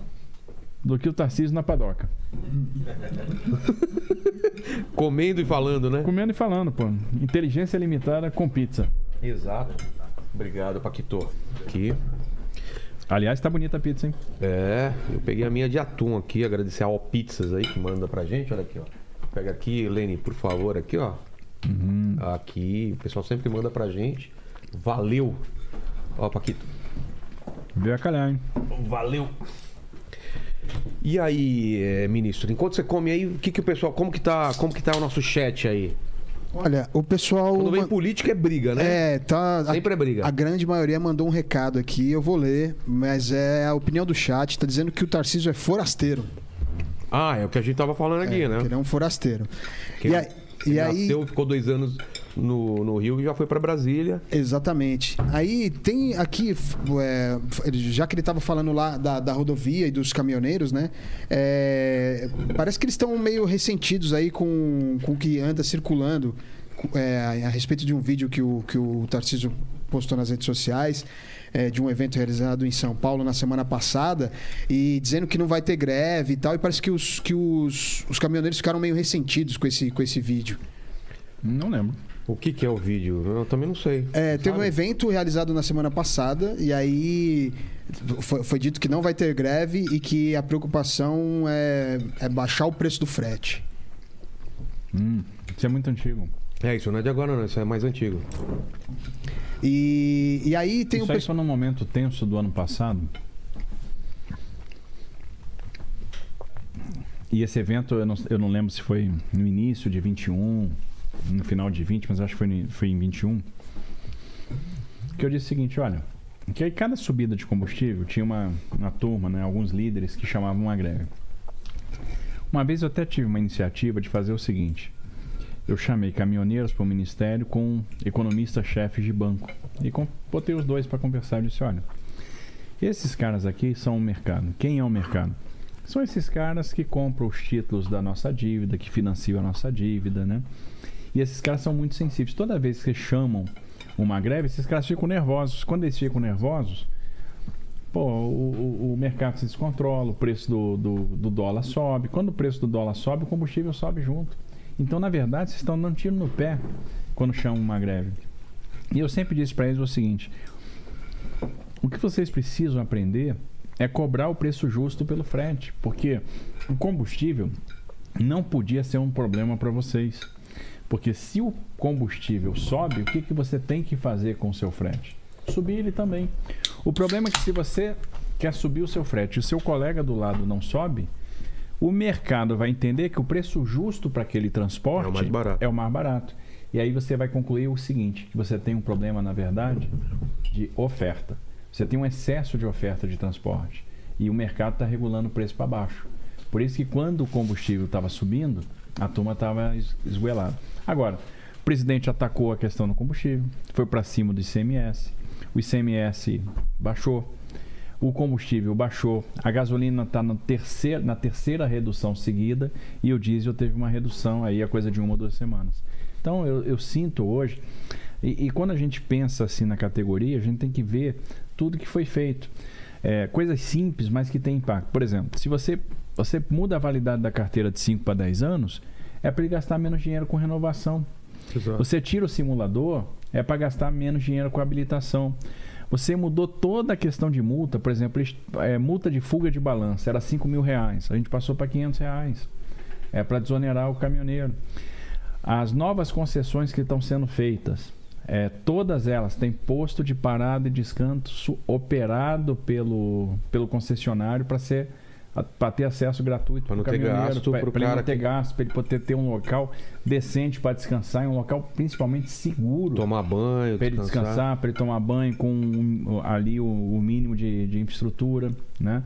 do que o Tarcísio na padoca. (laughs) Comendo e falando, né? Comendo e falando, pô. Inteligência limitada com pizza. Exato. Obrigado, Paquito. Aqui. Aliás, tá bonita a pizza, hein? É, eu peguei a minha de atum aqui, agradecer a All Pizzas aí que manda pra gente. Olha aqui, ó. Pega aqui, Lene, por favor, aqui, ó. Uhum. Aqui, o pessoal sempre manda pra gente. Valeu. Ó, Paquito. Veio a calhar, hein? Valeu. E aí, eh, ministro, enquanto você come aí, o que, que o pessoal. Como que, tá, como que tá o nosso chat aí? Olha, o pessoal. Quando vem política é briga, né? É, tá. a- Sempre é briga. A grande maioria mandou um recado aqui, eu vou ler, mas é a opinião do chat, tá dizendo que o Tarcísio é forasteiro. Ah, é o que a gente tava falando aqui, é, né? Que ele é um forasteiro. Que e aí, e ele aí- nasceu, ficou dois anos no, no Rio e já foi pra Brasília. Exatamente. Aí tem aqui, é, já que ele estava falando lá da, da rodovia e dos caminhoneiros, né? é, parece que eles estão meio ressentidos aí com, com o que anda circulando cu- é, a respeito de um vídeo que o, que o Tarcísio postou nas redes sociais. é, de um evento realizado em São Paulo na semana passada e dizendo que não vai ter greve e tal e parece que os, que os, os caminhoneiros ficaram meio ressentidos com esse, com esse vídeo. Não lembro. O que, que é o vídeo? Eu também não sei. É, teve um Sabe? evento realizado na semana passada e aí foi, foi dito que não vai ter greve e que a preocupação é, é baixar o preço do frete. Hum, isso é muito antigo. É, isso não é de agora, não. Isso é mais antigo. E, e aí tem isso o aí pessoal. foi num momento tenso do ano passado. E esse evento, eu não, eu não lembro se foi no início de 21, no final de 20, mas acho que foi, foi em 21. Que eu disse o seguinte: olha, que aí cada subida de combustível tinha uma, uma turma, né, alguns líderes que chamavam uma greve. Uma vez eu até tive uma iniciativa de fazer o seguinte: eu chamei caminhoneiros para o ministério com economistas-chefes de banco. E com- botei os dois para conversar e disse: olha, esses caras aqui são o mercado. Quem é o mercado? São esses caras que compram os títulos da nossa dívida, que financiam a nossa dívida, né? E esses caras são muito sensíveis. Toda vez que chamam uma greve, esses caras ficam nervosos. Quando eles ficam nervosos, pô, o, o- mercado se descontrola, o preço do, do, do dólar sobe. Quando o preço do dólar sobe, o combustível sobe junto. Então, na verdade, vocês estão dando tiro no pé quando chamam uma greve. E eu sempre disse para eles o seguinte: o que vocês precisam aprender é cobrar o preço justo pelo frete, porque o combustível não podia ser um problema para vocês. Porque se o combustível sobe, o que, que você tem que fazer com o seu frete? Subir ele também. O problema é que se você quer subir o seu frete e o seu colega do lado não sobe, o mercado vai entender que o preço justo para aquele transporte É o mais barato. é o mais barato. E aí você vai concluir o seguinte, que você tem um problema, na verdade, de oferta. Você tem um excesso de oferta de transporte. E o mercado está regulando o preço para baixo. Por isso que quando o combustível estava subindo, a turma estava es- esgoelada. Agora, o presidente atacou a questão do combustível, foi para cima do ICMS. O ICMS baixou. O combustível baixou, a gasolina está na terceira, na terceira redução seguida e o diesel teve uma redução aí a coisa de uma ou duas semanas. Então eu, eu sinto hoje, e, e quando a gente pensa assim na categoria, a gente tem que ver tudo que foi feito. É, coisas simples, mas que têm impacto. Por exemplo, se você, você muda a validade da carteira de 5 para 10 anos, é para ele gastar menos dinheiro com renovação. Exato. Você tira o simulador, é para gastar menos dinheiro com habilitação. Você mudou toda a questão de multa, por exemplo, é, multa de fuga de balança era 5 mil reais, a gente passou para 500 reais. É para desonerar o caminhoneiro. As novas concessões que estão sendo feitas, é, todas elas têm posto de parada e descanso operado pelo, pelo concessionário para ser para ter acesso gratuito Pra pro não ter gasto pra ele não ter que- gasto, para ele poder ter um local decente para descansar, e um local principalmente seguro Tomar banho, para ele descansar, para ele tomar banho com ali o, o mínimo de, de infraestrutura, né?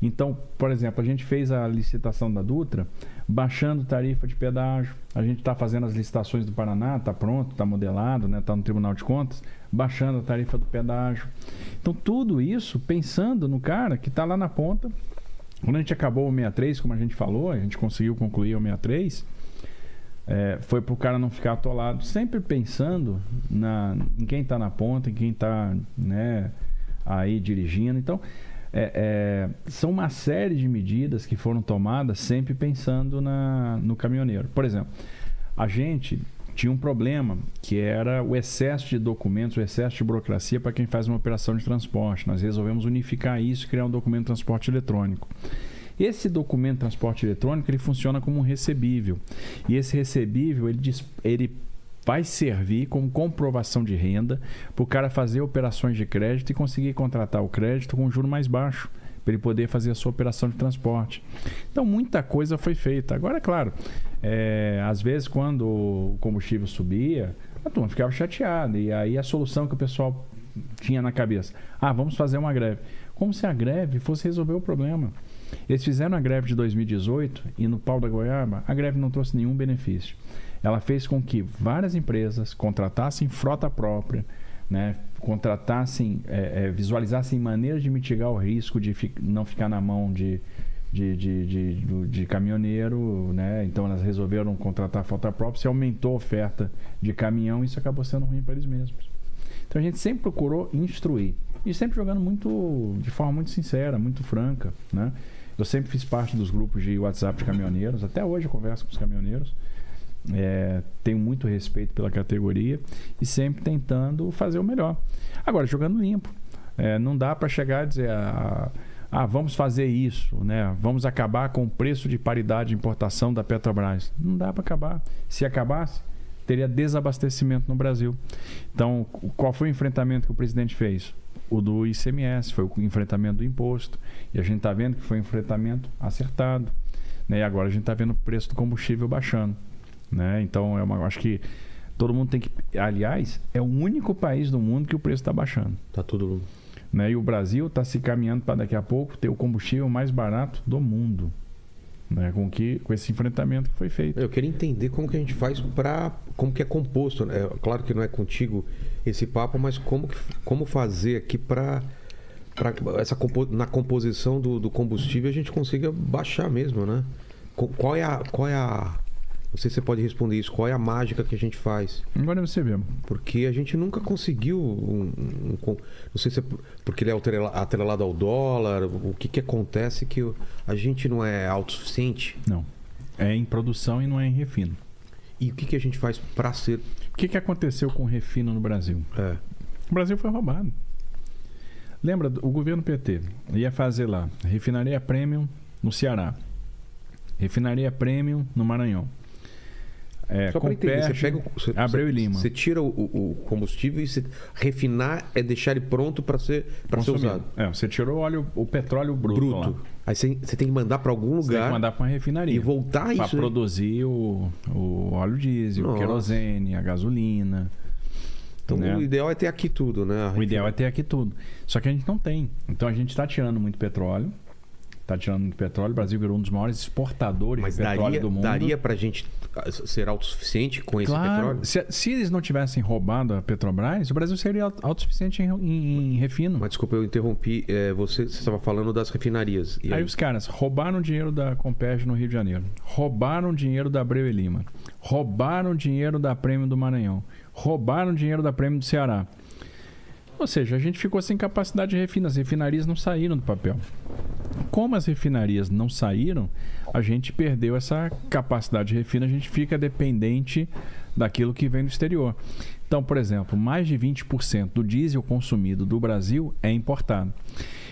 Então, por exemplo, a gente fez a licitação da Dutra baixando tarifa de pedágio. A gente está fazendo as licitações do Paraná, está pronto, está modelado, né? Está no Tribunal de Contas, baixando a tarifa do pedágio. Então, tudo isso pensando no cara que está lá na ponta. Quando a gente acabou o 63, como a gente falou, a gente conseguiu concluir o 63, é, foi para o cara não ficar atolado, sempre pensando na, em quem está na ponta, em quem está né, aí dirigindo. Então, é, é, são uma série de medidas que foram tomadas sempre pensando na, no caminhoneiro. Por exemplo, a gente tinha um problema que era o excesso de documentos, o excesso de burocracia para quem faz uma operação de transporte. Nós resolvemos unificar isso e criar um documento de transporte eletrônico. Esse documento de transporte eletrônico ele funciona como um recebível. E esse recebível ele, ele vai servir como comprovação de renda para o cara fazer operações de crédito e conseguir contratar o crédito com um juro mais baixo. para ele poder fazer a sua operação de transporte. Então, muita coisa foi feita. Agora, é claro, é, às vezes, quando o combustível subia, a turma ficava chateada. E aí, a solução que o pessoal tinha na cabeça: ah, vamos fazer uma greve. Como se a greve fosse resolver o problema. Eles fizeram a greve de 2018 e no pau da goiaba, a greve não trouxe nenhum benefício. Ela fez com que várias empresas contratassem frota própria, né, contratassem, é, é, visualizassem maneiras de mitigar o risco de fi não ficar na mão de, de, de, de, de caminhoneiro, né? Então elas resolveram contratar frota própria, se aumentou a oferta de caminhão, isso acabou sendo ruim para eles mesmos. Então a gente sempre procurou instruir e sempre jogando muito de forma muito sincera, muito franca, né? Eu sempre fiz parte dos grupos de WhatsApp de caminhoneiros, até hoje eu converso com os caminhoneiros. É, tenho muito respeito pela categoria e sempre tentando fazer o melhor. Agora, jogando limpo. É, não dá para chegar e dizer, ah, ah, vamos fazer isso, né? vamos acabar com o preço de paridade de importação da Petrobras. Não dá para acabar. Se acabasse, teria desabastecimento no Brasil. Então, qual foi o enfrentamento que o presidente fez? O do ICMS, foi o enfrentamento do imposto. E a gente está vendo que foi um enfrentamento acertado. Né? E agora a gente está vendo o preço do combustível baixando. Né? Então, é uma, acho que todo mundo tem que. Aliás, é o único país do mundo que o preço está baixando. Tá tudo. Né? E o Brasil está se caminhando para daqui a pouco ter o combustível mais barato do mundo. Né? Com, que, com esse enfrentamento que foi feito. Eu queria entender como que a gente faz para. como que é composto. Né? Claro que não é contigo esse papo, mas como, que, como fazer aqui para. essa na composição do, do combustível a gente consiga baixar mesmo, né? Qual é a, qual é a não sei se você pode responder isso. Qual é a mágica que a gente faz? Agora você vê. Porque a gente nunca conseguiu. Um, um, um, não sei se é porque ele é atrelado ao dólar. O que, que acontece que a gente não é autossuficiente? Não. É em produção e não é em refino. E o que, que a gente faz para ser. O que, que aconteceu com o refino no Brasil? É. O Brasil foi roubado. Lembra, o governo PT ia fazer lá refinaria premium no Ceará, refinaria premium no Maranhão é, Só para entender, você pega você, Abreu você, e Lima. Você tira o, o, combustível e você refinar é deixar ele pronto para ser ser usado. É, você tirou o óleo, o petróleo bruto. bruto. Aí você, você, tem que mandar para algum lugar. Você tem que mandar para uma refinaria. E voltar pra isso. Para produzir o, o óleo diesel, Nossa. o querosene, a gasolina. Então né? o ideal é ter aqui tudo, né? O ideal é ter aqui tudo. Só que a gente não tem. Então a gente está tirando muito petróleo está tirando muito petróleo. O Brasil virou um dos maiores exportadores Mas de petróleo daria, do mundo. Daria para a gente ser autossuficiente com esse claro, petróleo? Se, se, eles não tivessem roubado a Petrobras, o Brasil seria autossuficiente em, em, em refino. Mas desculpa, eu interrompi. É, você estava falando das refinarias. Aí, aí, os caras roubaram dinheiro da Compérgio no Rio de Janeiro, roubaram dinheiro da Abreu e Lima, roubaram dinheiro da Prêmio do Maranhão, roubaram dinheiro da Prêmio do Ceará. Ou seja, a gente ficou sem capacidade de refinar. As refinarias não saíram do papel. Como as refinarias não saíram, a gente perdeu essa capacidade de refina, a gente fica dependente daquilo que vem do exterior. Então, por exemplo, mais de 20% do diesel consumido do Brasil é importado.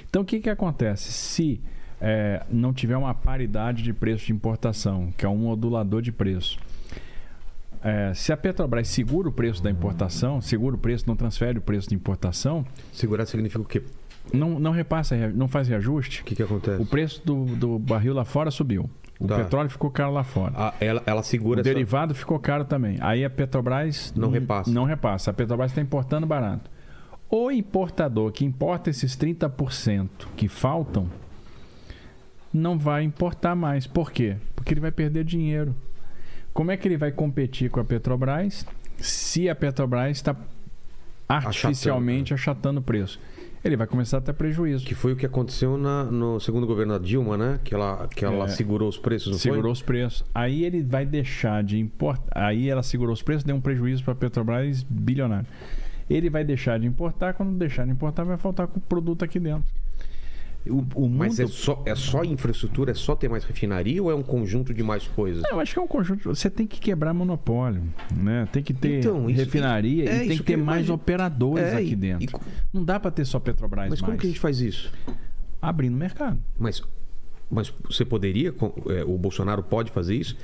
Então, o que, que acontece? Se é, não tiver uma paridade de preço de importação, que é um modulador de preço, é, se a Petrobras segura o preço da importação, segura o preço, não transfere o preço de importação. Segurar significa o quê? Não, não repassa, não faz reajuste. O que, que acontece? O preço do, do barril lá fora subiu. O tá. petróleo ficou caro lá fora. Ah, ela, ela segura O essa... derivado ficou caro também. Aí a Petrobras não repassa. Não repassa. A Petrobras está importando barato. O importador que importa esses 30% que faltam não vai importar mais. Por quê? Porque ele vai perder dinheiro. Como é que ele vai competir com a Petrobras se a Petrobras está artificialmente achatando, o preço? Ele vai começar a ter prejuízo. Que foi o que aconteceu na, no segundo governo da Dilma, né? Que ela, que ela é, segurou os preços, não Segurou foi? os preços. Aí ele vai deixar de importar. Aí ela segurou os preços, deu um prejuízo para a Petrobras bilionário. Ele vai deixar de importar. Quando deixar de importar, vai faltar com o produto aqui dentro. O, o mundo... Mas é só, é só infraestrutura, é só ter mais refinaria ou é um conjunto de mais coisas? Não, eu acho que é um conjunto. Você tem que quebrar monopólio, né? Tem que ter então, isso, refinaria é, e tem que ter que mais imagino. operadores é, aqui dentro. E, Não dá para ter só Petrobras Mas mais. como que a gente faz isso? Abrindo mercado. Mas Mas você poderia, é, o Bolsonaro pode fazer isso?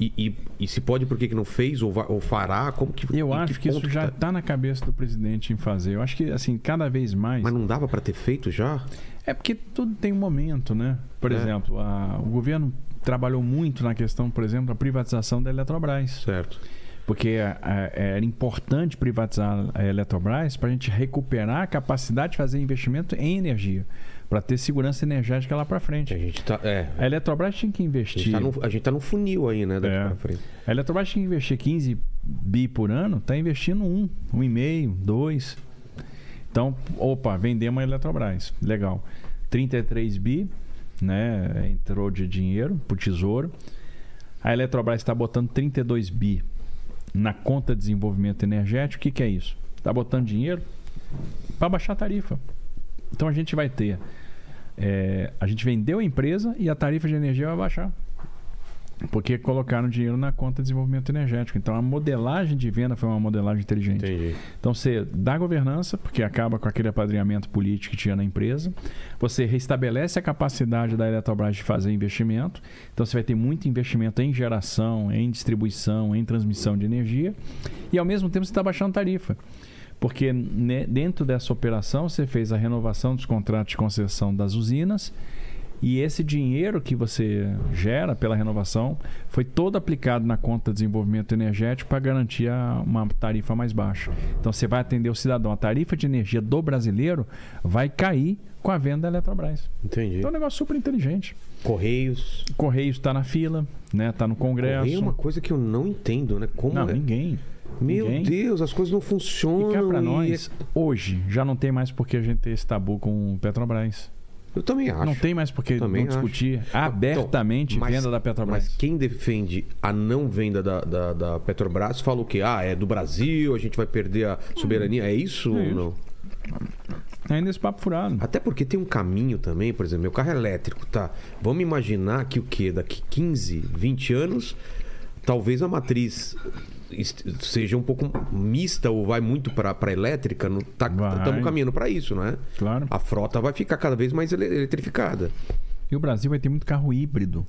E, e- e se pode, por que, que não fez ou, ou fará? Como que, Eu acho que isso ponto já tá? está na cabeça do presidente em fazer. Eu acho que, assim, cada vez mais. Mas não dava para ter feito já? É porque tudo tem um momento, né? Por É. exemplo, a- o governo trabalhou muito na questão, por exemplo, da privatização da Eletrobras. Certo. Porque a- a- era importante privatizar a Eletrobras para a gente recuperar a capacidade de fazer investimento em energia, para ter segurança energética lá para A frente. gente tá, é, A Eletrobras tinha que a gente investir. tá no, a gente tá no funil aí, né? Daqui É. pra frente. A Eletrobras tinha que investir 15 bi por ano, está investindo um, um e meio, dois. Então, opa, vendemos a Eletrobras. Legal. 33 bi, né? Entrou de dinheiro pro tesouro. A Eletrobras está botando 32 bi na conta de desenvolvimento energético. O que, que é isso? Está botando dinheiro para baixar a tarifa. Então a gente vai ter. É, a gente vendeu a empresa e a tarifa de energia vai baixar. Porque colocaram dinheiro na conta de desenvolvimento energético. Então a modelagem de venda foi uma modelagem inteligente. Entendi. Então você dá governança, porque acaba com aquele apadrinhamento político que tinha na empresa. Você restabelece a capacidade da Eletrobras de fazer investimento. Então você vai ter muito investimento em geração, em distribuição, em transmissão de energia. E ao mesmo tempo você está baixando tarifa. Porque né, dentro dessa operação você fez a renovação dos contratos de concessão das usinas. E esse dinheiro que você gera pela renovação foi todo aplicado na conta de desenvolvimento energético para garantir a- uma tarifa mais baixa. Então você vai atender o cidadão. A tarifa de energia do brasileiro vai cair com a venda da Eletrobras. Entendi. Então é um negócio super inteligente. Correios. Correios está na fila, né? Está no Congresso. Correio é uma coisa que eu não entendo, né? Como Não, é? ninguém. Meu ninguém. Deus, as coisas não E funcionam. cá para e nós, hoje, já não tem mais porque a gente ter esse tabu com o Petrobras. Eu também acho. Não tem mais porque não Também acho. discutir abertamente Então, mas- venda da Petrobras. Mas quem defende a não venda da, da, da Petrobras fala o quê? Ah, é do Brasil, a gente vai perder a soberania. É isso É ou isso. não? Ainda esse papo furado. Até porque tem um caminho também, por exemplo, meu carro é elétrico, tá? Vamos imaginar que o quê? Daqui 15, 20 anos, talvez a matriz seja um pouco mista ou vai muito para elétrica. não- tá-. Estamos caminhando para isso, não é? Claro. A frota vai ficar cada vez mais ele- eletrificada. E o Brasil vai ter muito carro híbrido.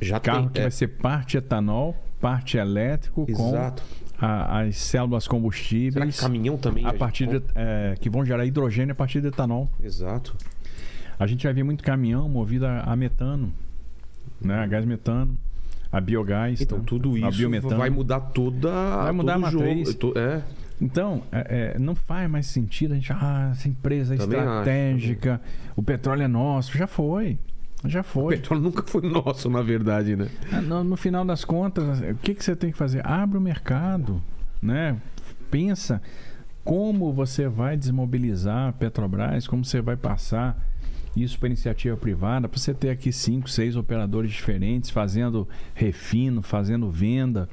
Já Carro tem. que é, vai ser parte etanol, parte elétrico Exato. com a- as células Será que combustíveis caminhão também? a partir de, é, que vão gerar hidrogênio a partir de etanol. Exato. A gente vai ver muito caminhão movido a, a metano, né? A gás metano, a biogás. Então né? tudo isso biometano. vai mudar toda. Vai mudar a o jogo. matriz. Tô- É. Então, é, é, não faz mais sentido a gente. Ah, essa empresa é Também acho, estratégica, o petróleo é nosso. Já foi. Já O foi. petróleo nunca foi nosso, na verdade, né? Ah, No, no final das contas, o que, que você tem que fazer? Abre o mercado, né? Pensa como você vai desmobilizar a Petrobras, como você vai passar isso para iniciativa privada, para você ter aqui cinco, seis operadores diferentes fazendo refino, fazendo venda.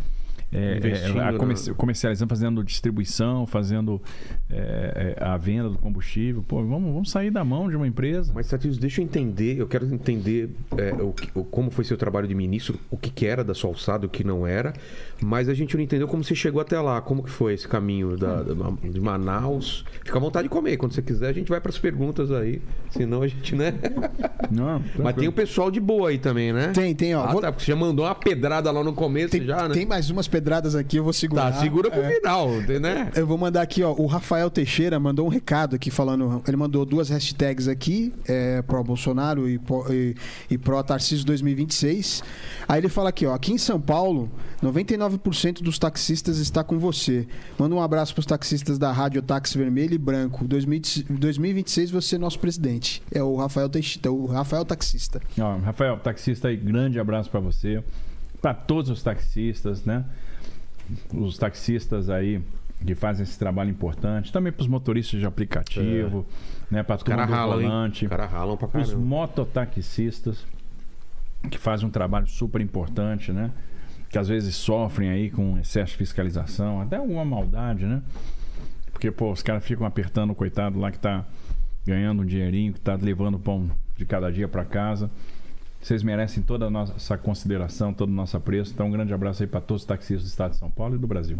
é, é, comercializando, fazendo distribuição, fazendo é, é, a venda do combustível. Pô, vamos, vamos sair da mão de uma empresa. Mas, Tatius, deixa eu entender, eu quero entender é, o o- como foi seu trabalho de ministro, o que, que era da sua alçada, o que não era, mas a gente não entendeu como você chegou até lá, como que foi esse caminho da, da- de Manaus. Fica à vontade de comer, quando você quiser a gente vai para as perguntas aí, senão a gente, né? Não, (laughs) Mas tem o pessoal de boa aí também, né? Tem, tem, ó. Ah, Vou- tá, porque você já mandou uma pedrada lá no começo Tem, já, né? tem mais umas pedradas aqui, eu vou segurar. Tá, segura pro É. final, né? Eu vou mandar aqui, ó. O Rafael Teixeira mandou um recado aqui falando. Ele mandou duas hashtags aqui, é, pró Bolsonaro e, pró- e, e pró Tarcísio 2026. Aí ele fala aqui, ó. Aqui em São Paulo, 99% dos taxistas está com você. Manda um abraço pros taxistas da Rádio Táxi Vermelho e Branco. 2000 2026 você é nosso presidente. É o Rafael Teixeira, o Rafael Taxista. Ó, Rafael, taxista aí, grande abraço para você. Para todos os taxistas, né? Os taxistas aí que fazem esse trabalho importante. Também para os motoristas de aplicativo, né? Para Os do ralam, hein? volante. Os caras ralam pra Os mototaxistas que fazem um trabalho super importante, né? Que às vezes sofrem aí com excesso de fiscalização, até alguma maldade, né? Porque, pô, os caras ficam apertando o coitado lá que tá ganhando um dinheirinho, que tá levando o pão de cada dia para casa. Vocês merecem toda a nossa consideração, todo o nosso apreço. Então, um grande abraço aí para todos os taxistas do estado de São Paulo e do Brasil.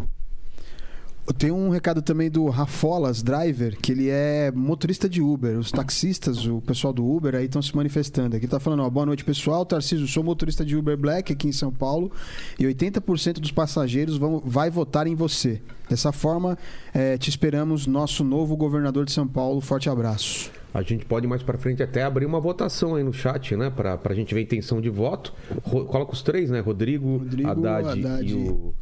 Tem um recado também do Rafolas Driver, que ele é motorista de Uber. Os taxistas, o pessoal do Uber aí estão se manifestando. Aqui tá falando, ó, boa noite pessoal, Tarcísio, sou motorista de Uber Black aqui em São Paulo e 80% dos passageiros vão vai votar em você. Dessa forma, é, te esperamos, nosso novo governador de São Paulo. Forte abraço. A gente pode mais para frente até abrir uma votação aí no chat, né? Pra, pra gente ver a intenção de voto. Ro coloca os três, né? Rodrigo, Rodrigo Haddad, Haddad e o,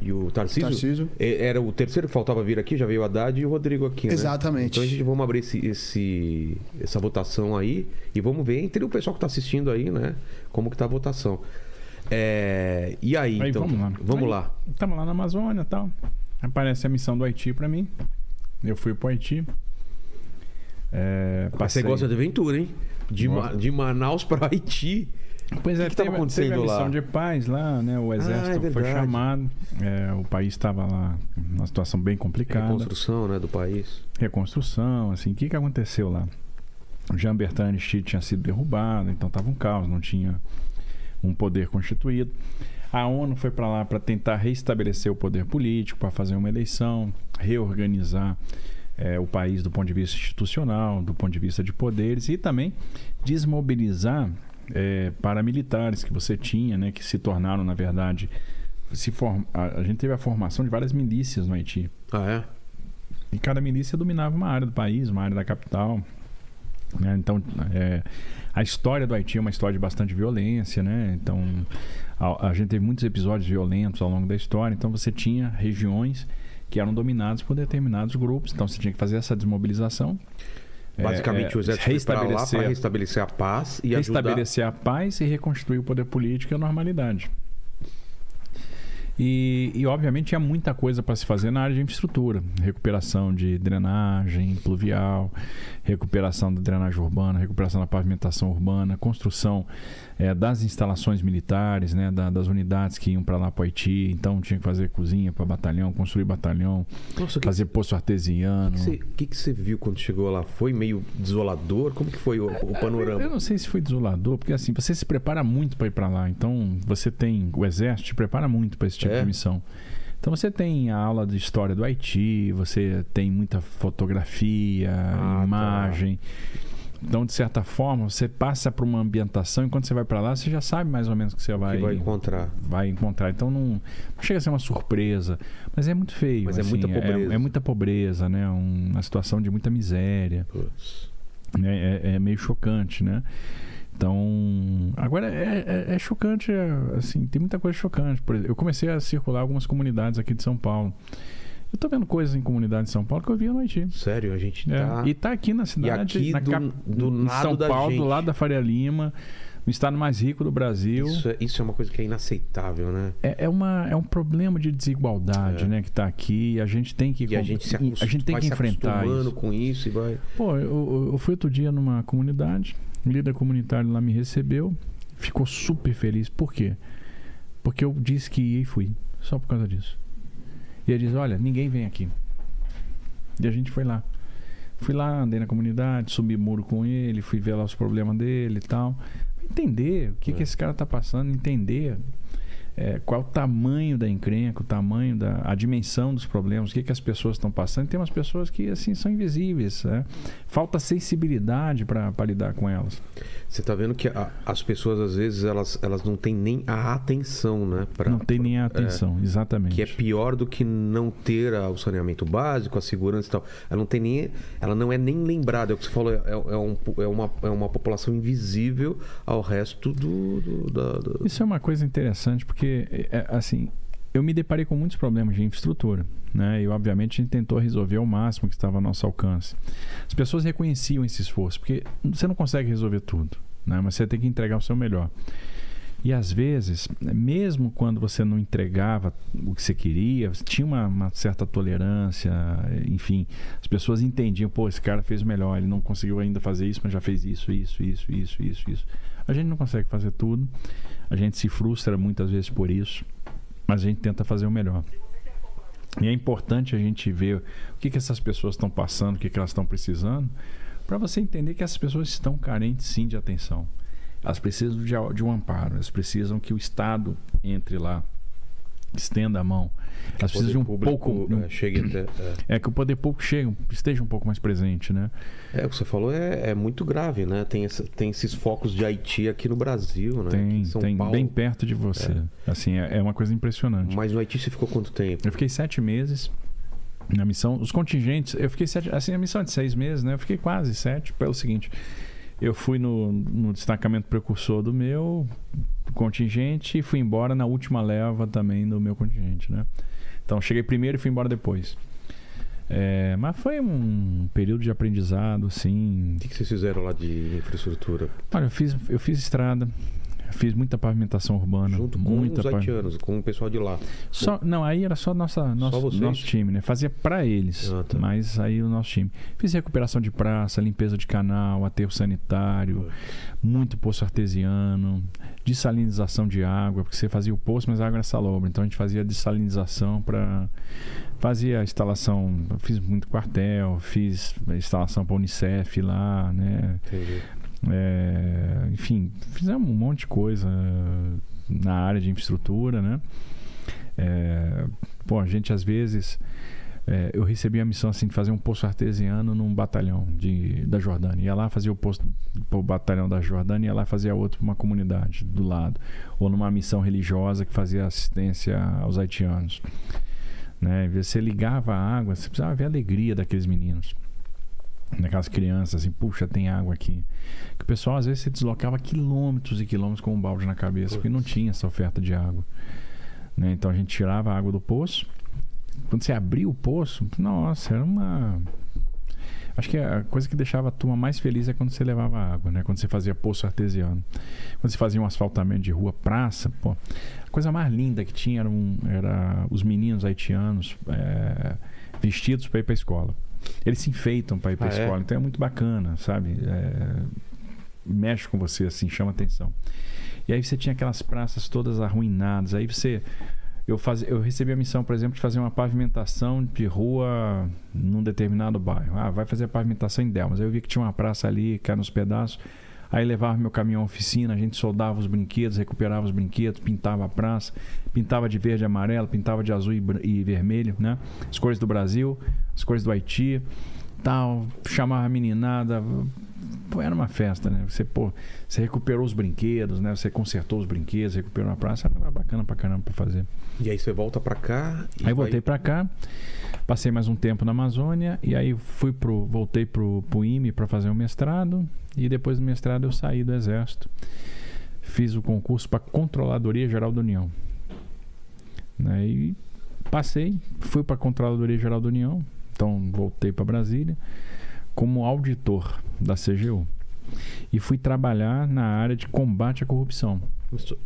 e o Tarcísio. Tarcísio. E- Era o terceiro que faltava vir aqui, já veio o Haddad e o Rodrigo aqui, né? Exatamente. Então a gente vamos abrir esse, esse- essa votação aí e vamos ver entre o pessoal que está assistindo aí, né? Como que tá a votação. É, E aí, Aí então? vamos lá. Vamos Aí, lá. Estamos lá na Amazônia e tal. Aparece a missão do Haiti pra mim. Eu fui pro Haiti. É, Você passei... gosta de aventura, hein? De, Ma- de Manaus para Haiti. Pois é, que tava teve, acontecendo teve a missão lá? de paz lá, né? O exército é foi chamado. é, o país estava lá numa situação bem complicada. Reconstrução, né, do país. reconstrução, assim, o que, que aconteceu lá? O Jean Bertrand Aristide tinha sido derrubado, então estava um caos, não tinha um poder constituído. A ONU foi para lá para tentar restabelecer o poder político, para fazer uma eleição, reorganizar eh, o país do ponto de vista institucional, do ponto de vista de poderes e também desmobilizar eh, paramilitares que você tinha, né, que se tornaram, na verdade, se form... a, a gente teve a formação de várias milícias no Haiti. Ah, é? E cada milícia dominava uma área do país, uma área da capital. né? Então, é, a história do Haiti é uma história de bastante violência, né? Então, a, a gente teve muitos episódios violentos ao longo da história. Então, você tinha regiões que eram dominadas por determinados grupos. Então, você tinha que fazer essa desmobilização. É, Basicamente, é, o exército foi para lá restabelecer- para restabelecer a paz e ajudar. restabelecer a paz e reconstruir o poder político e a normalidade. E, e, obviamente tinha muita coisa para se fazer na área de infraestrutura, recuperação de drenagem pluvial, recuperação da drenagem urbana, recuperação da pavimentação urbana, construção eh, das instalações militares, né, da- das unidades que iam para lá para o Haiti. Então tinha que fazer cozinha para batalhão, construir batalhão, Nossa, o que, fazer poço artesiano. que, você, que, que você viu quando chegou lá? Foi meio desolador? Como que foi o, o panorama? Eu não sei se foi desolador, porque assim, você se prepara muito para ir para lá. Então, você tem. O exército te prepara muito para esse tipo É? de missão. Então, você tem a aula de história do Haiti, você tem muita fotografia, Ah, tá. Então, de certa forma, você passa por uma ambientação e quando você vai para lá, você já sabe mais ou menos o que você vai, que vai encontrar. vai encontrar. Então, não, não chega a ser uma surpresa, mas é muito feio. Mas é assim, muita pobreza. É, muita pobreza, né? Um- uma situação de muita miséria né? É, é meio chocante, né? Então, agora é, é- é chocante, é, assim, tem muita coisa chocante. Por exemplo, eu comecei a circular algumas comunidades aqui de São Paulo. Eu tô vendo coisas em comunidade de São Paulo que eu via no Haiti. Sério, a gente É, tá. E tá aqui na cidade, aqui na do- cap- do lado São da Paulo, gente. do lado da Faria Lima, no estado mais rico do Brasil. Isso é, isso é uma coisa que é inaceitável, né? É, é, uma, é um problema de desigualdade, É. né, que tá aqui. E a gente tem que E a gente se, e acostuma, a gente tem que enfrentar isso. com isso e vai. Pô, eu, eu- eu fui outro dia numa comunidade, o líder comunitário lá me recebeu, ficou super feliz. Por quê? Porque eu disse que ia e fui. Só por causa disso. E ele diz: Olha, ninguém vem aqui. E a gente foi lá. Fui lá, andei na comunidade, subi muro com ele, fui ver lá os problemas dele e tal. Entender o que, É. que esse cara tá passando, entender é, qual o tamanho da encrenca, o tamanho da a dimensão dos problemas, o que, que as pessoas estão passando. Tem umas pessoas que assim são invisíveis, né? falta sensibilidade para lidar com elas. Você tá vendo que a- as pessoas, às vezes, elas, elas não têm nem a atenção, né? Pra, Não tem nem a atenção, exatamente. Que é pior do que não ter a- o saneamento básico, a segurança e tal. Ela não tem nem. Ela não é nem lembrada. É o que você falou, é, é um- é uma, é uma população invisível ao resto do. do- da- do- Isso é uma coisa interessante porque, é, assim, eu me deparei com muitos problemas de infraestrutura, né? E obviamente a gente tentou resolver ao máximo que estava ao nosso alcance. As pessoas reconheciam esse esforço, porque você não consegue resolver tudo, né? Mas você tem que entregar o seu melhor. E às vezes, mesmo quando você não entregava o que você queria, tinha uma, uma certa tolerância, enfim, as pessoas entendiam, pô, esse cara fez melhor, ele não conseguiu ainda fazer isso, mas já fez isso, isso, isso, isso, isso, isso. A gente não consegue fazer tudo, a gente se frustra muitas vezes por isso, mas a gente tenta fazer o melhor. E é importante a gente ver o que, que essas pessoas estão passando, o que, que elas estão precisando, para você entender que essas pessoas estão carentes sim de atenção. Elas precisam de, de um amparo, elas precisam que o Estado entre lá estenda a mão. Elas precisam de um pouco. público, é, chegue até. É. É que o poder público chegue, esteja um pouco mais presente, né? É, o que você falou é, é muito grave, né? Tem, essa- tem esses focos de Haiti aqui no Brasil, né? Tem, tem Paulo. bem perto de você. Assim, é, é uma coisa impressionante. Mas no Haiti você ficou quanto tempo? Eu fiquei sete meses na missão. Os contingentes, eu fiquei sete. Assim, a missão é de seis meses, né? Eu fiquei quase sete, pelo seguinte. Eu fui no, no destacamento precursor do meu contingente e fui embora na última leva também do meu contingente, né? Então cheguei primeiro e fui embora depois. É, mas foi um período de aprendizado, assim. O que, que vocês fizeram lá de infraestrutura? Olha, eu fiz, eu fiz estrada, fiz muita pavimentação urbana. Junto com muita os haitianos, com o pessoal de lá. Só, não, aí era só nossa, nosso, vocês? nosso time, né? Fazia pra eles, Ah, tá. mas aí o nosso time. Fiz recuperação de praça, limpeza de canal, aterro sanitário, muito poço artesiano, dessalinização de água, porque você fazia o poço, mas a água era salobra. Então a gente fazia dessalinização para fazia instalação, fiz muito quartel, fiz instalação para Unicef lá, né? Entendi. É, enfim, fizemos um monte de coisa na área de infraestrutura, né? É, a gente às vezes. é, eu recebi a missão assim de fazer um poço artesiano num batalhão de, da Jordânia. Ia lá fazer o poço pro batalhão da Jordânia, ia lá fazer outro para uma comunidade do lado. Ou numa missão religiosa que fazia assistência aos haitianos. Né? Você ligava a água, você precisava ver a alegria daqueles meninos. Daquelas crianças, assim, puxa, tem água aqui. Que o pessoal às vezes se deslocava quilômetros e quilômetros com um balde na cabeça, porque não tinha essa oferta de água. Né? Então a gente tirava a água do poço. Quando você abria o poço, nossa, era uma. Acho que a coisa que deixava a turma mais feliz é quando você levava água, né? Quando você fazia poço artesiano. Quando você fazia um asfaltamento de rua, praça, pô. A coisa mais linda que tinha era, um- era os meninos haitianos é, vestidos para ir para escola. Eles se enfeitam para ir para Ah, é? escola, então é muito bacana, sabe? É, mexe com você, assim, chama atenção. E aí você tinha aquelas praças todas arruinadas. Aí você. Eu, faz, eu recebi a missão, por exemplo, de fazer uma pavimentação de rua num determinado bairro. Ah, vai fazer a pavimentação em Delmas. Aí eu vi que tinha uma praça ali, caiu nos pedaços. Aí levava meu caminhão à oficina, a gente soldava os brinquedos, recuperava os brinquedos, pintava a praça, pintava de verde e amarelo, pintava de azul e, e vermelho, né? As cores do Brasil, as cores do Haiti, tal, chamava a meninada. Pô, era uma festa, né? Você, pô, você recuperou os brinquedos, né? Você consertou os brinquedos, recuperou a praça, era bacana pra caramba pra fazer. E aí você volta pra cá. e Aí vai- voltei pra cá, passei mais um tempo na Amazônia e aí fui pro, voltei pro, pro IME para fazer o mestrado e depois do mestrado eu saí do exército. Fiz o concurso para Controladoria Geral da União. Né? E passei, fui para Controladoria Geral da União, então voltei para Brasília como auditor da CGU. E fui trabalhar na área de combate à corrupção.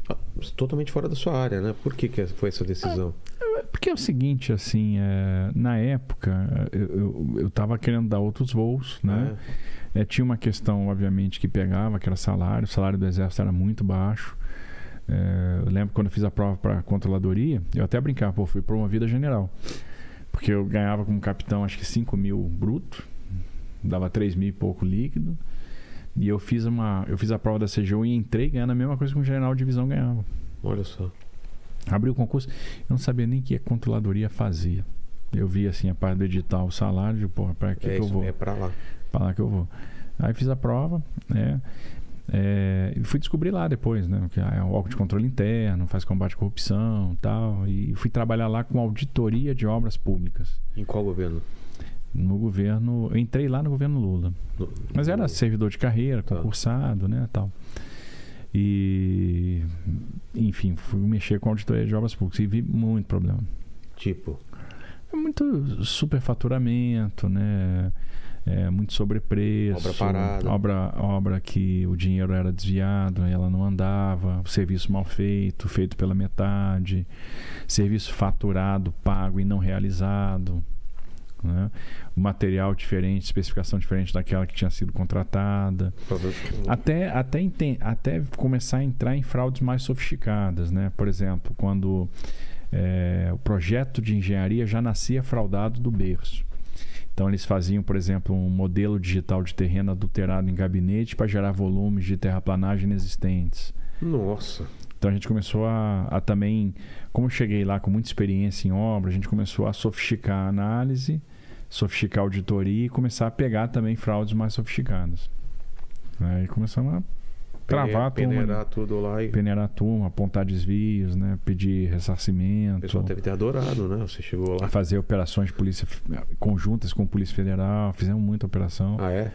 Ah, Totalmente fora da sua área, né? Por que, que foi essa decisão? Porque é o seguinte, assim, é, na época eu, eu, eu tava querendo dar outros voos, né? É, tinha uma questão, obviamente, que pegava, que era salário. O salário do exército era muito baixo. É, eu lembro quando eu fiz a prova para controladoria, eu até brincava, pô, fui promovido a general. Porque eu ganhava como capitão, acho que 5 mil bruto, dava 3 mil e pouco líquido. E eu fiz, uma, eu fiz a prova da CGU e entrei ganhando a mesma coisa que um general de divisão ganhava. Olha só. Abri o concurso, eu não sabia nem o que a controladoria fazia. Eu vi assim a parte do edital, o salário, pô, para que, é que eu vou? é pra lá. Pra lá que eu vou. Aí fiz a prova, né? É, e fui descobrir lá depois, né? Que é um órgão de controle interno, faz combate à corrupção tal. E fui trabalhar lá com auditoria de obras públicas. Em qual governo? No governo. Eu entrei lá no governo Lula. Mas era servidor de carreira, Tá. concursado, né, tal. E enfim, fui mexer com auditoria de obras públicas e vi muito problema. Tipo. É muito superfaturamento, né? É muito sobrepreço. Obra parada. Obra, obra que o dinheiro era desviado, ela não andava. Serviço mal feito, feito pela metade. Serviço faturado, pago e não realizado. Né? Material diferente, especificação diferente daquela que tinha sido contratada. Até, até, até começar a entrar em fraudes mais sofisticadas, né? Por exemplo, quando é, o projeto de engenharia já nascia fraudado do berço. Então eles faziam, por exemplo, um modelo digital de terreno adulterado em gabinete para gerar volumes de terraplanagem inexistentes. Nossa. Então a gente começou a, a também, como eu cheguei lá com muita experiência em obra, a gente começou a sofisticar a análise, sofisticar a auditoria e começar a pegar também fraudes mais sofisticadas. Aí começamos a travar a turma. peneirar tudo lá e peneirar a turma, apontar desvios, né? pedir o ressarcimento, pessoal deve ter adorado, né? Você chegou lá. fazer operações de polícia conjuntas com a Polícia Federal, fizemos muita operação. Ah, é?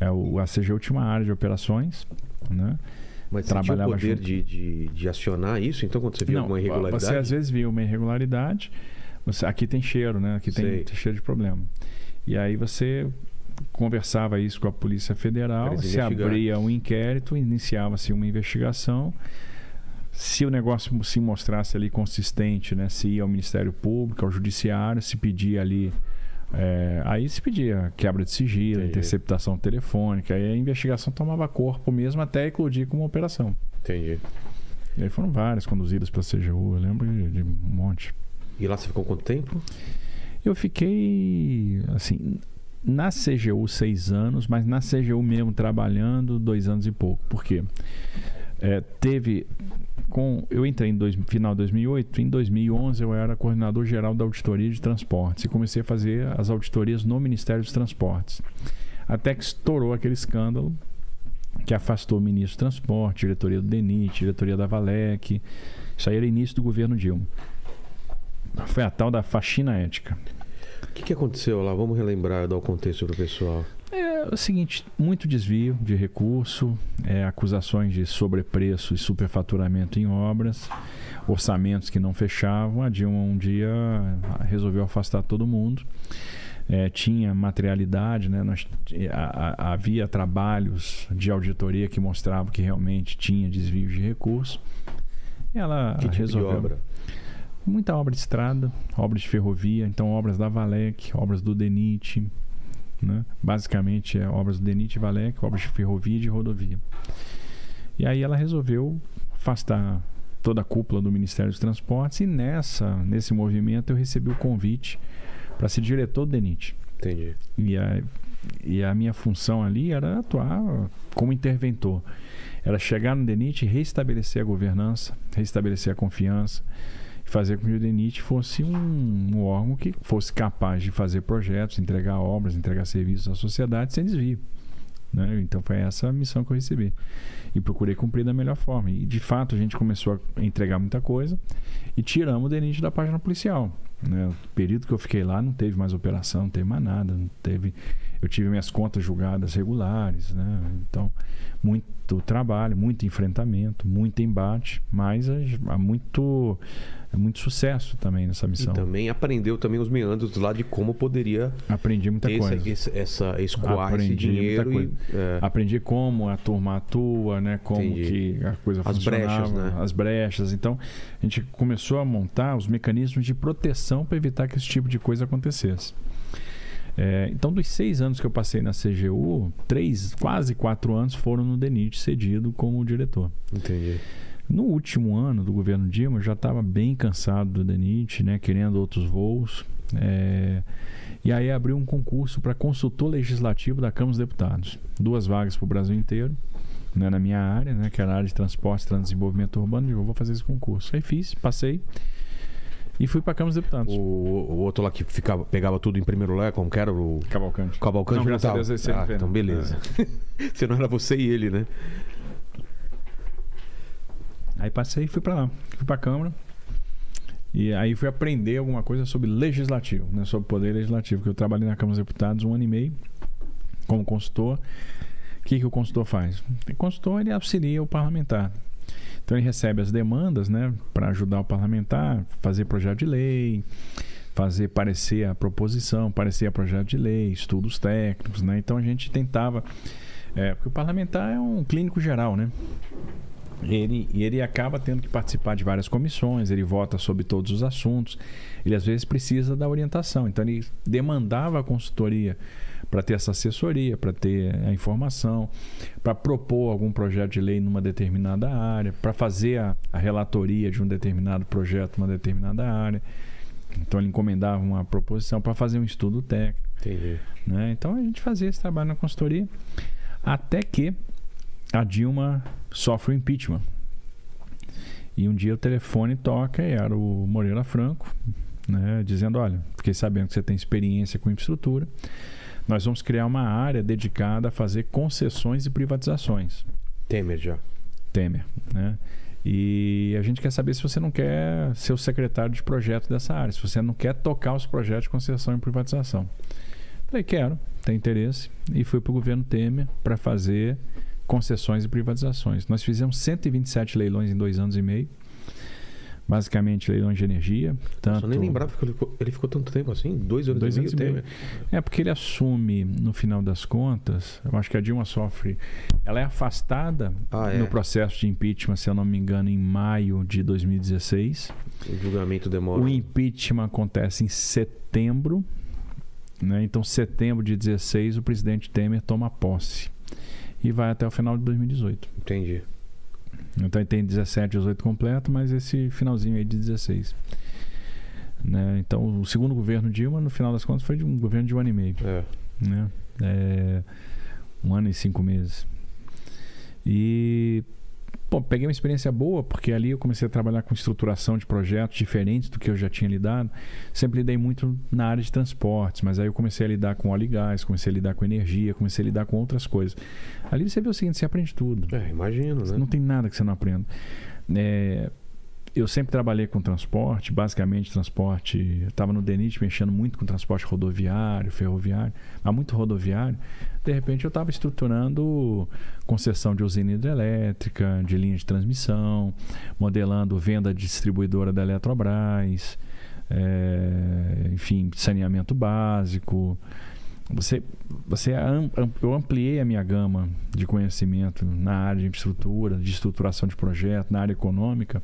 É, o, a CG é última área de operações, né? Mas você tinha o Trabalhava poder de, de, de acionar isso? Então, quando você viu Não, alguma irregularidade? Você às vezes viu uma irregularidade, você, aqui tem cheiro, né? Aqui tem, tem cheiro de problema. E aí você conversava isso com a Polícia Federal, Para se abria um inquérito, iniciava-se uma investigação. Se o negócio se mostrasse ali consistente, né? Se ia ao Ministério Público, ao Judiciário, se pedia ali. é, aí se pedia quebra de sigilo, Entendi. interceptação telefônica, aí a investigação tomava corpo mesmo até eclodir como operação. Entendi. E aí foram várias conduzidas pela CGU, eu lembro de, de um monte. E lá você ficou quanto tempo? Eu fiquei, assim, na CGU seis anos, mas na CGU mesmo trabalhando dois anos e pouco. Por quê? É, teve. Com, eu entrei em dois, final de 2008, em 2011 eu era coordenador geral da auditoria de transportes e comecei a fazer as auditorias no Ministério dos Transportes. Até que estourou aquele escândalo que afastou o ministro do Transporte, diretoria do DENIT, diretoria da Valec. Isso aí era início do governo Dilma. Foi a tal da faxina ética. O que, que aconteceu lá? Vamos relembrar, dar o contexto pro pessoal. É o seguinte, muito desvio de recurso, é, acusações de sobrepreço e superfaturamento em obras, orçamentos que não fechavam. A Dilma um dia resolveu afastar todo mundo. É, tinha materialidade, né? Nós, a- a- havia trabalhos de auditoria que mostravam que realmente tinha desvio de recurso. Ela Que tipo resolveu de obra? Muita obra de estrada, obras de ferrovia, então obras da Valec, obras do DENIT, né? basicamente é obras do DENIT e Valec, obras de ferrovia e de rodovia. E aí ela resolveu afastar toda a cúpula do Ministério dos Transportes e nessa nesse movimento eu recebi o convite para ser diretor do DENIT. Entendi. E a, e a minha função ali era atuar como interventor. Era chegar no DENIT e restabelecer a governança, restabelecer a confiança, fazer com que o DENIT fosse um, um órgão que fosse capaz de fazer projetos, entregar obras, entregar serviços à sociedade sem desvio. né? Então foi essa a missão que eu recebi. E procurei cumprir da melhor forma. E de fato a gente começou a entregar muita coisa e tiramos o DENIT da página policial. né? O período que eu fiquei lá não teve mais operação, não teve mais nada. Não teve... Eu tive minhas contas julgadas regulares. Né? Então, muito trabalho, muito enfrentamento, muito embate, mas há muito, há muito sucesso também nessa E missão. também aprendeu também os meandros lá de como poderia Aprendi muita coisa. esse, esse, essa, escoar esse Aprendi dinheiro muita e, é, Aprendi como a turma atua, né? Como Entendi. que a coisa As funcionava, brechas, né? as brechas. Então, a gente começou a montar os mecanismos de proteção para evitar que esse tipo de coisa acontecesse. É, então, dos seis anos que eu passei na CGU, três, quase quatro anos foram no DENIT, cedido como diretor. entendi. No último ano do governo Dilma, eu já estava bem cansado do DENIT, né, querendo outros voos. é, e aí abriu um concurso para consultor legislativo da Câmara dos Deputados. Duas vagas para o Brasil inteiro, né, na minha área, né, que era a área de transporte e desenvolvimento urbano. Eu vou fazer esse concurso. Aí fiz, passei e fui para a Câmara dos Deputados. O, o outro lá que ficava, pegava tudo em primeiro lugar, como que era? O Cavalcante. Cavalcante Não, tava. Deus, ah, então beleza. (laughs) Se não era você e ele, né? Aí passei e fui para lá. Fui para a Câmara. E aí fui aprender alguma coisa sobre legislativo, né? sobre poder legislativo. Que eu trabalhei na Câmara dos Deputados um ano e meio como consultor. O que, que o consultor faz? O consultor ele auxilia o parlamentar. Então ele recebe as demandas né, para ajudar o parlamentar, fazer projeto de lei, fazer parecer a proposição, parecer a projeto de lei, estudos técnicos. Né? Então a gente tentava. É, porque o parlamentar é um clínico geral, né? Ele, e ele acaba tendo que participar de várias comissões, ele vota sobre todos os assuntos, ele às vezes precisa da orientação. Então ele demandava a consultoria para ter essa assessoria, para ter a informação, para propor algum projeto de lei numa determinada área, para fazer a, a relatoria de um determinado projeto numa determinada área. Então ele encomendava uma proposição para fazer um estudo técnico. Entendi. Né? Então a gente fazia esse trabalho na consultoria até que a Dilma sofre o impeachment. E um dia o telefone toca e era o Moreira Franco, né, dizendo: Olha, fiquei sabendo que você tem experiência com infraestrutura. Nós vamos criar uma área dedicada a fazer concessões e privatizações. Temer já. Temer, né? E a gente quer saber se você não quer ser o secretário de projeto dessa área, se você não quer tocar os projetos de concessão e privatização. Falei, quero, tem interesse. E fui para o governo Temer para fazer concessões e privatizações. Nós fizemos 127 leilões em dois anos e meio. Basicamente, leilões de energia. Tanto... Só nem lembrava que ele ficou, tanto tempo assim, dois anos, Dois e, anos meio, e meio. É porque ele assume, no final das contas, eu acho que a Dilma sofre. Ela é afastada Ah, é. no processo de impeachment, se eu não me engano, em maio de 2016. O julgamento demora. O impeachment acontece em setembro. Né? Então, setembro de 16, o presidente Temer toma posse. E vai até o final de 2018. Entendi. Então ele tem 17, 18 completo, mas esse finalzinho aí de 16. Né? Então o segundo governo Dilma, no final das contas, foi de um governo de um ano e meio. É. Né? É, um ano e cinco meses. E pô, peguei uma experiência boa, porque ali eu comecei a trabalhar com estruturação de projetos diferentes do que eu já tinha lidado. Sempre lidei muito na área de transportes, mas aí eu comecei a lidar com óleo e gás, comecei a lidar com energia, comecei a lidar com outras coisas. Ali você vê o seguinte, você aprende tudo. É, imagino, né? Não tem nada que você não aprenda. É, eu sempre trabalhei com transporte, basicamente transporte. Estava no DENIT mexendo muito com transporte rodoviário, ferroviário, mas muito rodoviário. De repente eu estava estruturando concessão de usina hidrelétrica, de linha de transmissão, modelando venda distribuidora da Eletrobras, é, enfim, saneamento básico. Você, você eu ampliei a minha gama de conhecimento na área de infraestrutura, de estruturação de projeto, na área econômica,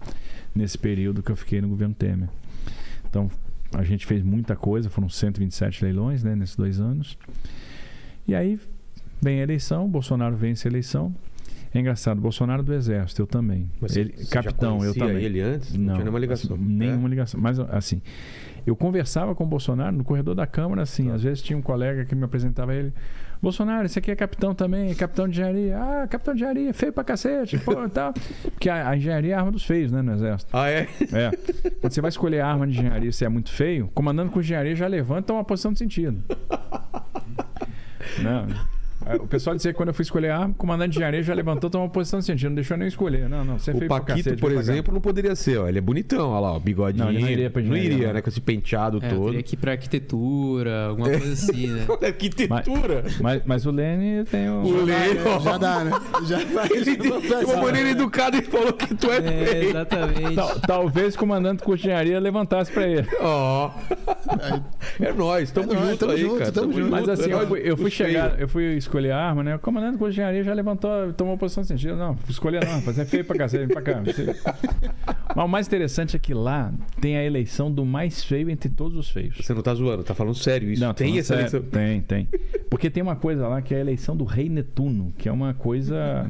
nesse período que eu fiquei no governo Temer. Então, a gente fez muita coisa, foram 127 leilões né, nesses dois anos. E aí vem a eleição, Bolsonaro vence a eleição. É engraçado, Bolsonaro do Exército, eu também. Mas ele, capitão, eu também. ele antes? Não, tinha nenhuma ligação. assim, nenhuma É? ligação. Mas assim, eu conversava com o Bolsonaro no corredor da Câmara, assim. Tá. Às vezes tinha um colega que me apresentava ele. Bolsonaro, esse aqui é capitão também, capitão de engenharia. Ah, capitão de engenharia, feio pra cacete, pô, e tal. (laughs) Porque a, a engenharia é a arma dos feios, né, no exército. Ah, é? É. Quando você vai escolher a arma de engenharia se é muito feio, comandando com engenharia já levanta uma posição de sentido. (laughs) Não. Aí O pessoal dizia que quando eu fui escolher a arma, o comandante de engenharia já levantou, tomou uma posição de sentido, não deixou nem escolher. Não, não, você é O Paquito, cacete, por exemplo, não poderia ser. Ó. Ele é bonitão, olha lá, o bigodinho. Não, ele não iria pra Não iria, não. né? Com esse penteado É, todo. teria que ir pra arquitetura, alguma coisa assim, né? (laughs) Arquitetura. Mas, mas o Lene tem um. O Lê, ó. Já dá, né? Já (laughs) vai. Ele de uma maneira educada ele falou que tu é, É, exatamente. Tal- talvez o comandante com engenharia levantasse pra ele. Ó. É nóis, tamo É nóis, junto tamo aí, junto, cara. tamo junto. Mas assim, é eu fui, chegar, eu fui escolher a arma, né? O comandante com engenharia já levantou, tomou posição sentido. Não, escolher não, rapaz, é feio pra cacete, vem pra cá. (laughs) Mas o mais interessante é que lá tem a eleição do mais feio entre todos os feios. Você não tá zoando, tá falando sério isso. Não, Tem essa sério. eleição. Tem, tem. Porque tem uma coisa lá que é a eleição do rei Netuno, que é uma coisa.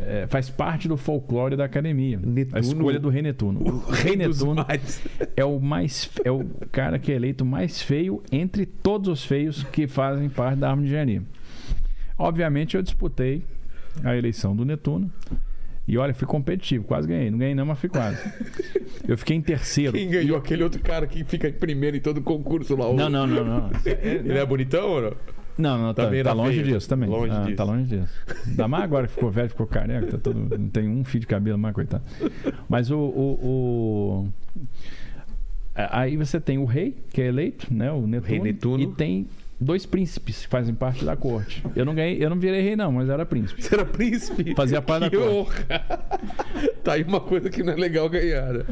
é, faz parte do folclore da academia. Netuno- A escolha do rei Netuno. O rei dos Netuno mares. é o mais é o cara que é eleito mais feio entre todos os feios que fazem parte da árvore de engenharia. Obviamente eu disputei a eleição do Netuno. E olha, fui competitivo, quase ganhei. Não ganhei não, mas fui quase. (laughs) Eu fiquei em terceiro. Quem ganhou? Aquele outro cara que fica em primeiro em todo concurso lá. o- Não, não, não, não. (laughs) Ele é bonitão ou não? Não, não, tá, Também tá era longe feio. disso também. Longe Ah, disso. Tá longe disso. Ainda mais agora que ficou velho, ficou careca, tá todo, não tem um fio de cabelo mais, coitado. Mas o, o- o- Aí você tem o rei, que é eleito, né? O Netuno. Rei Netuno. E tem dois príncipes que fazem parte da corte. Eu não ganhei, eu não virei rei, não, mas era príncipe. Você era príncipe? Fazia parte que da corte. tá aí uma coisa que não é legal ganhar. né?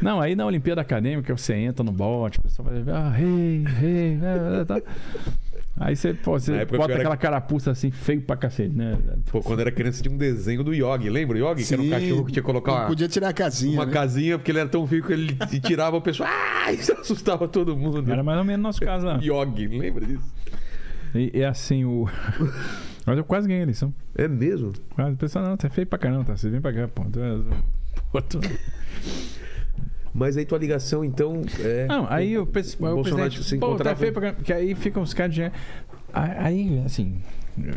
Não, aí na Olimpíada Acadêmica você entra no bote, o pessoal vai ver, ah, rei, rei, né, tá. Aí você, pô, você bota era- aquela carapuça assim, feio pra cacete, né? Pô, quando era criança tinha um desenho do Yogi, lembra o Yogi? Que era um Sim. cachorro que tinha que colocar uma, podia tirar a casinha. uma né? casinha porque ele era tão feio que ele tirava o pessoal. Ah, (laughs) isso assustava todo mundo. Era mais ou menos o nosso caso lá. Yogi, lembra disso? E, e assim, o. (laughs) Mas eu quase ganhei a eleição. É mesmo? Quase. O pessoal, não, tá feio pra caramba, tá? Você vem pra cá, pô. Tu é- pô, tu- Mas aí tua ligação, então. É... Não, aí O o Bolsonaro presidente, se pô, tá feio pra caramba. Que aí ficam os caras de. Aí, assim,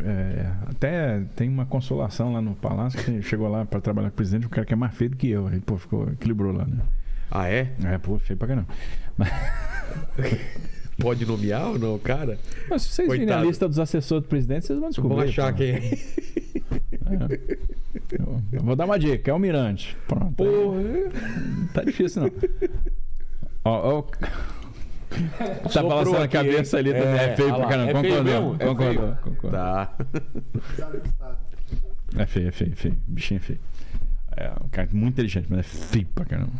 é, até tem uma consolação lá no palácio, que chegou lá pra trabalhar com o presidente, um cara que é mais feio do que eu. Aí, pô, ficou, equilibrou lá, né? Ah, é? É, pô, feio pra caramba. (laughs) Pode nomear ou não, cara? Mas se vocês virem a lista dos assessores do presidente, vocês vão descobrir. Vamos achar pô. quem é. (laughs) É. Eu, eu vou dar uma dica, é o Mirante. Pronto. Porra. Não tá difícil, não. Ó, ó, Tá balançando a cabeça ali também. É, feio olha pra caramba. É feio concordou? É concordou, feio? concordou. Tá. É feio, é feio, é feio. Bichinho é feio. É um cara muito inteligente, mas é feio pra caramba.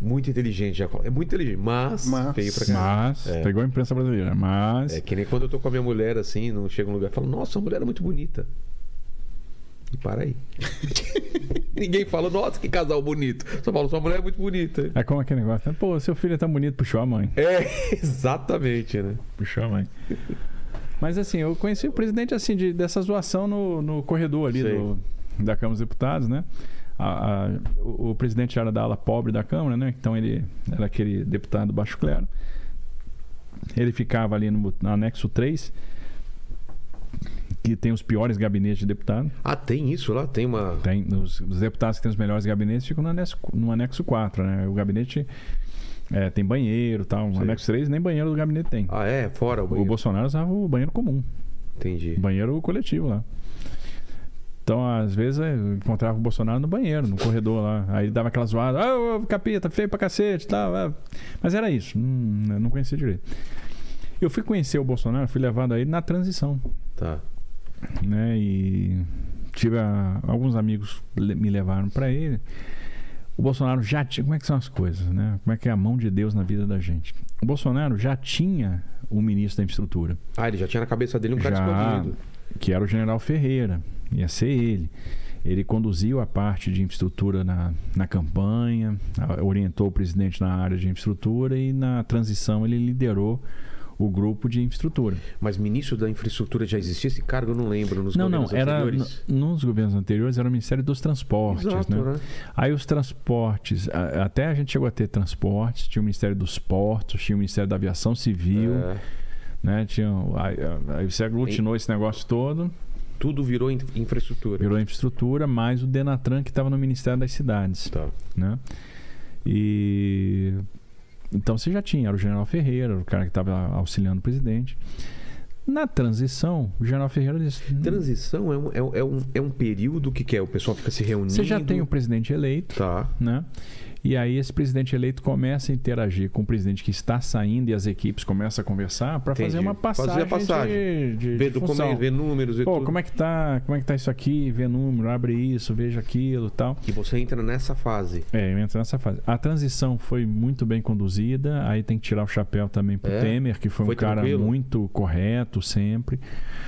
Muito inteligente, Jacó. É muito inteligente, mas, Mas- feio pra caramba. Mas, É. pegou a imprensa brasileira. Mas. É que nem quando eu tô com a minha mulher assim, não chega um lugar e falo, nossa, a mulher é muito bonita. E para aí. (laughs) Ninguém fala, nossa, que casal bonito. Só fala, sua mulher é muito bonita. É como aquele negócio, né? Pô, seu filho é tão bonito, puxou a mãe. É, (laughs) exatamente, né? Puxou a mãe. Mas assim, eu conheci o presidente assim, de, dessa zoação no, no corredor ali do, da Câmara dos Deputados, né? A- a- o, o presidente era da ala pobre da Câmara, né? Então ele era aquele deputado baixo clero. Ele ficava ali no, no anexo 3, que tem os piores gabinetes de deputado. Ah, tem isso lá? Tem uma. Tem, os, os deputados que têm os melhores gabinetes ficam no anexo, no anexo 4, né? O gabinete é, tem banheiro e tal. O Sei. anexo 3 nem banheiro do gabinete tem. Ah, é? Fora o o banheiro. Bolsonaro usava o banheiro comum, Entendi. banheiro coletivo lá. Então, às vezes, eu encontrava o Bolsonaro no banheiro, no corredor lá. Aí ele dava aquela zoada, ah, ô, capeta, feio pra cacete e tal. ah. Mas era isso, não, não conhecia direito. Eu fui conhecer o Bolsonaro, fui levado a ele na transição Tá. Né? E tive a- alguns amigos me levaram para ele. O Bolsonaro já tinha. Como é que são as coisas, né? Como é que é a mão de Deus na vida da gente? O Bolsonaro já tinha o ministro da infraestrutura, Ah, ele já tinha na cabeça dele um cara Já. escondido. que era o General Ferreira. Ia ser ele. Ele conduziu a parte de infraestrutura na, na campanha, orientou o presidente na área de infraestrutura e na transição ele liderou o grupo de infraestrutura. Mas ministro da infraestrutura já existia esse cargo? Eu não lembro nos Não, não, governos era anteriores. nos governos anteriores era o Ministério dos Transportes, Exato, né? né? Aí os transportes, a- até a gente chegou a ter transportes, tinha o Ministério dos Portos, tinha o Ministério da Aviação Civil, É, né? Tinha, aí, aí você aglutinou esse negócio todo, tudo virou in- infraestrutura. virou infraestrutura, mais o Denatran que estava no Ministério das Cidades, Tá. né? E então você já tinha, era o General Ferreira, o cara que estava auxiliando o presidente. Na transição, o General Ferreira disse: Transição é um, é, um- é um, é um período que, que é? O pessoal fica se reunindo. Você já tem o presidente eleito, Tá. né? E aí esse presidente eleito começa a interagir com o presidente que está saindo e as equipes começam a conversar para fazer uma Fazer passagem, a passagem. de, de, Ver, de é, função. ver números e Pô, tudo. como é que tá? Como é que tá isso aqui? Vê número, abre isso, veja aquilo, tal. E você entra nessa fase. É, eu entro nessa fase. A transição foi muito bem conduzida. Aí tem que tirar o chapéu também pro É? Temer, que foi, Foi um cara tranquilo? muito correto sempre.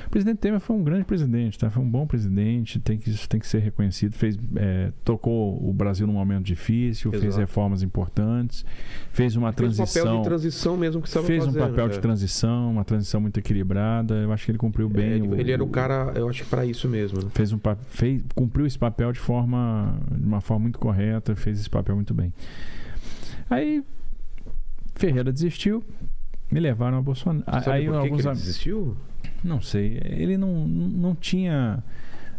O presidente Temer foi um grande presidente, tá? Foi um bom presidente, tem que, isso tem que ser reconhecido. Fez, é, tocou o Brasil num momento difícil, fez Exato. reformas importantes, fez uma Fez um transição. papel de transição mesmo que estava Fez um fazendo. papel de é. transição, uma transição muito equilibrada. Eu acho que ele cumpriu bem. É, ele, o- ele era o cara, eu acho que para isso mesmo. Né? fez um fez, cumpriu esse papel de forma de uma forma muito correta, fez esse papel muito bem. Aí Ferreira desistiu, me levaram a Bolsonaro. Sabe Aí por que, que alguns ele am- desistiu? não sei, ele não, não tinha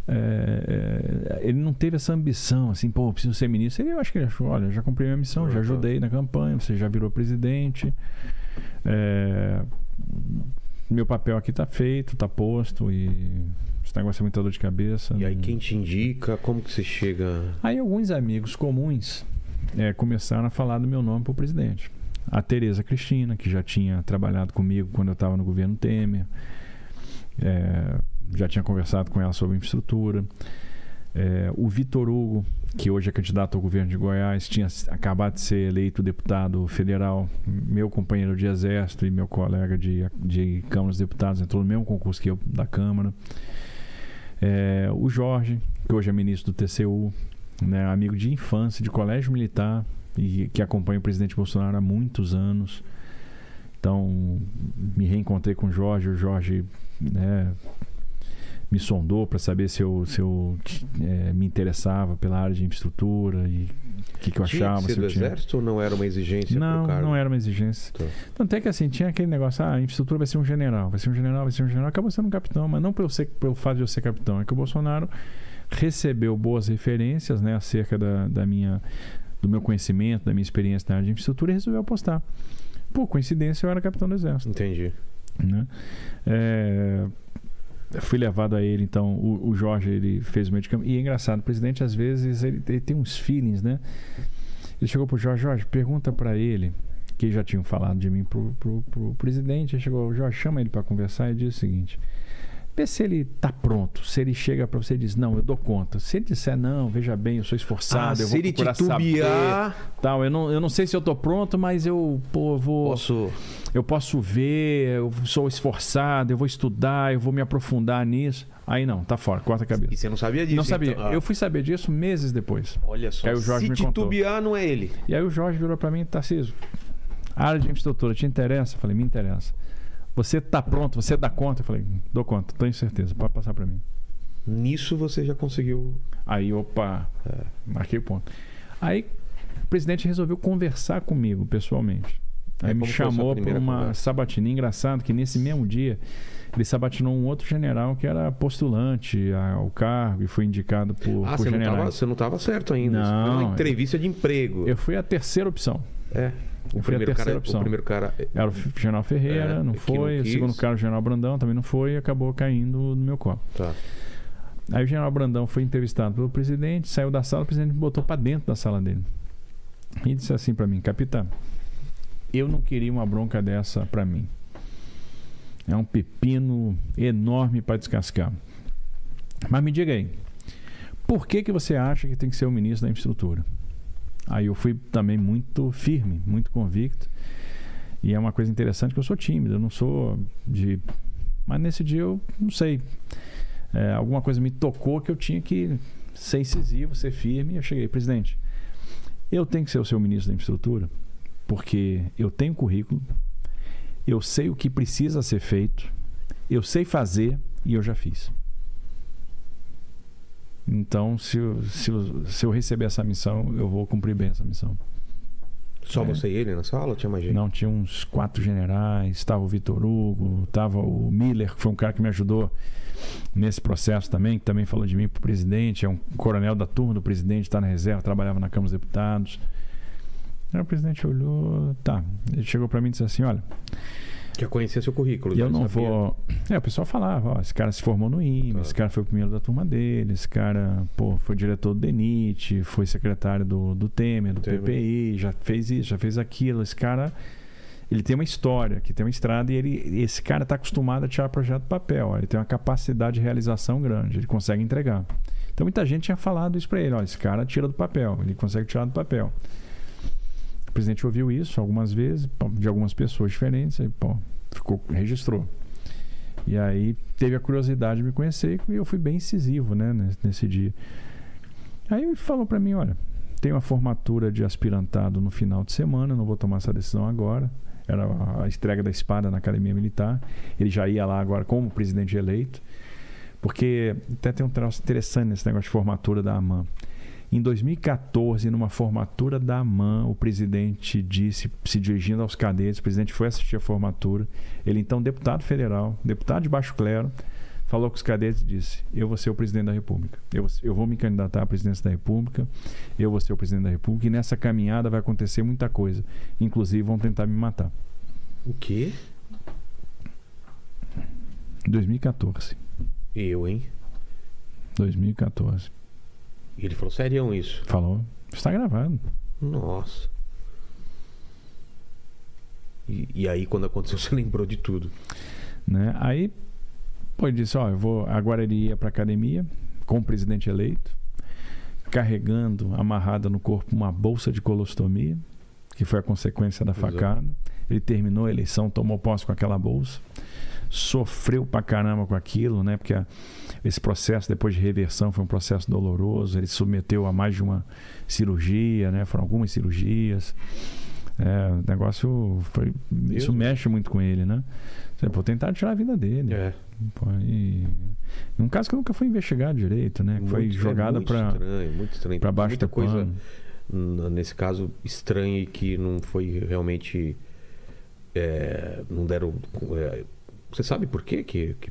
é, é, ele não teve essa ambição assim, pô, preciso ser ministro. Ele, eu acho que ele achou, olha, já cumpri minha missão, já ajudei na campanha, você já virou presidente. É, meu papel aqui tá feito, tá posto e esse negócio é muita dor de cabeça. E aí quem te indica, como que você chega... Aí alguns amigos comuns é, começaram a falar do meu nome para o presidente. A Tereza Cristina, que já tinha trabalhado comigo quando eu estava no governo Temer, é, já tinha conversado com ela sobre infraestrutura. É, o Vitor Hugo, que hoje é candidato ao governo de Goiás, tinha acabado de ser eleito deputado federal, meu companheiro de exército e meu colega de, de Câmara dos Deputados, entrou no mesmo concurso que eu da Câmara. É, o Jorge, que hoje é ministro do TCU, né, amigo de infância, de colégio militar, e que acompanha o presidente Bolsonaro há muitos anos. Então, me reencontrei com o Jorge, o Jorge né, me sondou para saber se eu, se eu é, me interessava pela área de infraestrutura e o que, que eu Tinha achava. que ser se do eu tinha... exército ou não era uma exigência Não, não era uma exigência. Tá. Tanto é que assim, tinha aquele negócio, ah, a infraestrutura vai ser um general, vai ser um general, vai ser um general, acabou sendo um capitão, mas não pelo, ser, pelo fato de eu ser capitão, é que o Bolsonaro recebeu boas referências, né, acerca da, da minha, do meu conhecimento, da minha experiência na área de infraestrutura e resolveu apostar. Por coincidência, eu era capitão do exército. Entendi. Né? É, fui levado a ele, então, o, o Jorge, ele fez o campo. E é engraçado, o presidente, às vezes, ele, ele tem uns feelings, né? Ele chegou pro Jorge, Jorge, pergunta para ele, que já tinham falado de mim pro, pro, pro presidente, ele chegou, Jorge, chama ele para conversar e diz o seguinte, vê se ele tá pronto, se ele chega para você e diz, não, eu dou conta. Se ele disser, não, veja bem, eu sou esforçado, Ah, eu se vou ele procurar titubear, saber, tal, eu não, eu não sei se eu tô pronto, mas eu, pô, eu vou posso... eu posso ver, eu sou esforçado, eu vou estudar, eu vou me aprofundar nisso. Aí não, tá fora, corta a cabeça. E você não sabia disso? não sabia. então? Ah, Eu fui saber disso meses depois. Olha só, Aí o Jorge se me contou. titubear não é ele. E aí o Jorge virou pra mim, Tarcísio, área de infraestrutura te interessa? Eu falei, me interessa. Você tá pronto, você dá conta? Eu falei, dou conta, tenho certeza, pode passar pra mim. Nisso você já conseguiu... Aí, opa, é, marquei o ponto. Aí o presidente resolveu conversar comigo pessoalmente. Aí Aí me foi essa chamou para uma conversa? sabatina. Engraçado que nesse mesmo dia ele sabatinou um outro general que era postulante ao cargo e foi indicado por, Ah, por você não, tava, você não tava certo ainda. Isso foi Não, uma entrevista de emprego. Eu fui a terceira opção. É. O primeiro, cara, opção. o primeiro cara... Era o general Ferreira, É, não foi. não o segundo cara, o general Brandão, também não foi e acabou caindo no meu colo. Tá. Aí o general Brandão foi entrevistado pelo presidente, saiu da sala, o presidente me botou para dentro da sala dele. E disse assim para mim, capitão, eu não queria uma bronca dessa para mim. É um pepino enorme para descascar. Mas me diga aí, por que, que você acha que tem que ser o ministro da infraestrutura? Aí eu fui também muito firme, muito convicto. E é uma coisa interessante que eu sou tímido, eu não sou de. Mas nesse dia eu não sei. É, alguma coisa me tocou que eu tinha que ser incisivo, ser firme. E eu cheguei, presidente, eu tenho que ser o seu ministro da infraestrutura, porque eu tenho currículo, eu sei o que precisa ser feito, eu sei fazer e eu já fiz. Então, se eu, se eu, se eu receber essa missão, eu vou cumprir bem essa missão. Só É. você e ele na sala ou tinha mais gente? Não, tinha uns quatro generais, estava o Vitor Hugo, estava o Miller, que foi um cara que me ajudou nesse processo também, que também falou de mim para o presidente, é um coronel da turma do presidente, está na reserva, trabalhava na Câmara dos Deputados. Aí o presidente olhou, tá, ele chegou para mim e disse assim, olha, Já conhecia seu currículo. e eu não sabia. vou... É, o pessoal falava, ó, esse cara se formou no IME, Tá. esse cara foi o primeiro da turma dele, esse cara, pô, foi diretor do DENIT, foi secretário do, do Temer, do Temer. PPI, já fez isso, já fez aquilo, esse cara... Ele tem uma história, que tem uma estrada e ele, esse cara está acostumado a tirar projeto do papel. ó, Ele tem uma capacidade de realização grande, ele consegue entregar. Então muita gente tinha falado isso para ele: ó, esse cara tira do papel, ele consegue tirar do papel. Presidente ouviu isso algumas vezes, de algumas pessoas diferentes, aí, pô, ficou, registrou. E aí teve a curiosidade de me conhecer e eu fui bem incisivo né, nesse, dia. Aí ele falou para mim: olha, tem uma formatura de aspirantado no final de semana, não vou tomar essa decisão agora. Era a- a entrega da espada na academia militar. Ele já ia lá agora como presidente eleito. Porque até tem um troço interessante nesse negócio de formatura da AMAN. Em 2014, numa formatura da AMAN, o presidente disse, se dirigindo aos cadetes, o presidente foi assistir a formatura. Ele, então, deputado federal, deputado de baixo clero, falou com os cadetes e disse: Eu vou ser o presidente da República. Eu, vou- eu vou me candidatar à presidência da República. Eu vou ser o presidente da República. E nessa caminhada vai acontecer muita coisa. Inclusive, vão tentar me matar. O quê? 2014. Eu, hein? 2014. E ele falou, serião isso? Falou. Está gravado. Nossa. E, e aí, quando aconteceu, (laughs) você lembrou de tudo. né? Aí, pô, ele disse, ó, eu vou, agora ele ia para academia com o presidente eleito, carregando amarrada no corpo uma bolsa de colostomia, que foi a consequência da Exato. facada. Ele terminou a eleição, tomou posse com aquela bolsa, sofreu pra caramba com aquilo, né? Porque a- esse processo depois de reversão foi um processo doloroso. Ele se submeteu a mais de uma cirurgia, né? Foram algumas cirurgias. É, o negócio foi. Isso Mesmo? mexe muito com ele, né? Você, Pô, tentar tirar a vida dele. É. Pô, e... Um caso que nunca foi investigado direito, né? Que foi Muito- é muito para estranho, muito estranho. para baixo Muita coisa pano. nesse caso estranha e que não foi realmente é, não deram é, você sabe por quê que que,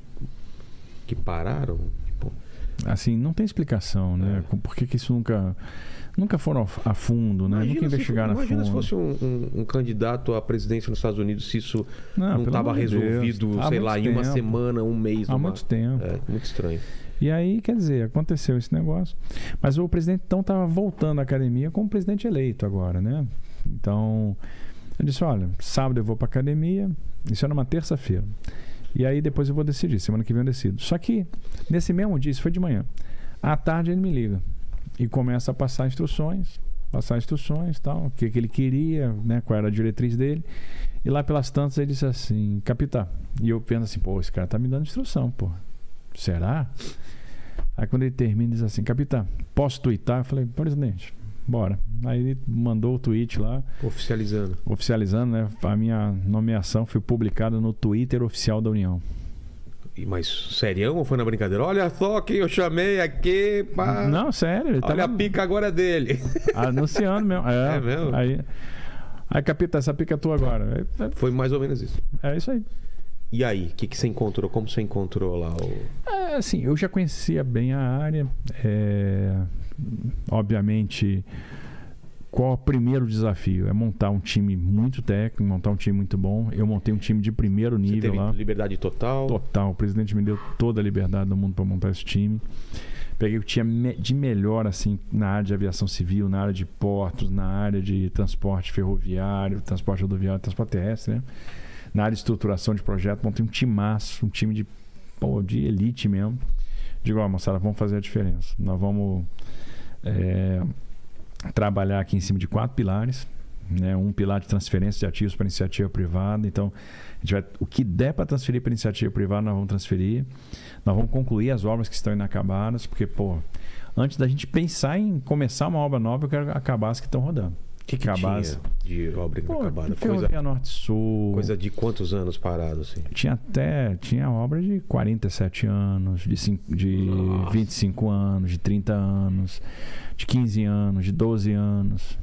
que pararam Tipo, Assim, não tem explicação, né? É. Por que, que isso nunca. Nunca foram a- fundo, né? imagina nunca se- investigaram a imagina se fundo. fosse um, um- um candidato à presidência nos Estados Unidos se isso não estava Deus. resolvido Há sei lá em uma semana um mês Há muito tempo. é muito estranho E aí, quer dizer, aconteceu esse negócio. Mas o presidente então estava voltando à academia como presidente eleito agora, né? Então, eu disse: olha, sábado eu vou para academia, isso era uma terça-feira. E aí depois eu vou decidir, semana que vem eu decido. Só que nesse mesmo dia, isso foi de manhã, à tarde ele me liga e começa a passar instruções, passar instruções, tal, o que, que ele queria, né, qual era a diretriz dele. E lá pelas tantas ele disse assim, capitão. E eu penso assim, pô, esse cara tá me dando instrução, pô. Será? Aí quando ele termina, diz assim, capitão, posso twittar? Eu falei, presidente, bora. Aí ele mandou o tweet lá, oficializando oficializando, né? A minha nomeação foi publicada no Twitter oficial da União. Mas serião ou foi na brincadeira olha só quem eu chamei aqui pá. Não, sério, ele olha tava a pica agora dele (laughs) anunciando mesmo. É, É mesmo? Aí, aí capitão, essa pica é tua agora. É, foi mais ou menos isso é isso aí. E aí, o que, que você encontrou? Como você encontrou lá o. É, assim, eu já conhecia bem a área. é, obviamente, qual o primeiro desafio? É montar um time muito técnico, montar um time muito bom. Eu montei um time de primeiro nível lá. liberdade total? Total. O presidente me deu toda a liberdade do mundo para montar esse time. Peguei o que tinha de melhor assim na área de aviação civil, na área de portos, na área de transporte ferroviário, transporte rodoviário, transporte terrestre, né? Na área de estruturação de projeto, montei um timaço, um time de, pô, de elite mesmo. Digo, ó, moçada, vamos fazer a diferença. Nós vamos é, trabalhar aqui em cima de quatro pilares. Né? Um pilar de transferência de ativos para iniciativa privada. Então, a gente vai, o que der para transferir para iniciativa privada, nós vamos transferir. Nós vamos concluir as obras que estão inacabadas, porque, pô, antes da gente pensar em começar uma obra nova, eu quero acabar as que estão rodando. Que, que Acabar tinha de obra Pô, inacabada? Coisa, Ferrovia Norte-Sul. coisa de quantos anos parado, assim? Tinha até tinha obra de 47 anos, de, cin- de Nossa. 25 anos, de 30 anos, de 15 anos, de 12 anos.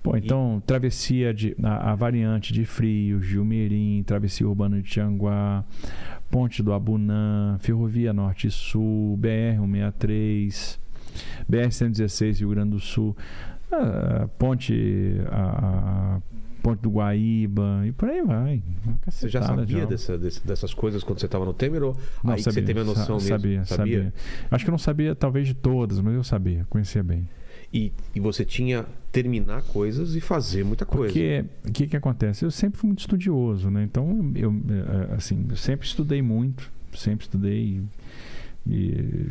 Pô, então, travessia de. A, a variante de Frios, Gilmirim, travessia urbana de Tianguá, Ponte do Abunã, Ferrovia Norte e Sul, BR-163, BR-116 Rio Grande do Sul, ah, Ponte. A, Ponte do Guaíba e por aí vai. Você já sabia dessa- dessas coisas quando você estava no Temer? Ou Não, aí que você teve a noção sa- mesmo? sabia, sabia, Acho que eu não sabia, talvez, de todas, mas eu sabia, conhecia bem. E, e você tinha terminar coisas e fazer muita coisa. Porque o que, que acontece? Eu sempre fui muito estudioso, né? Então, eu, eh, assim, eu sempre estudei muito, sempre estudei e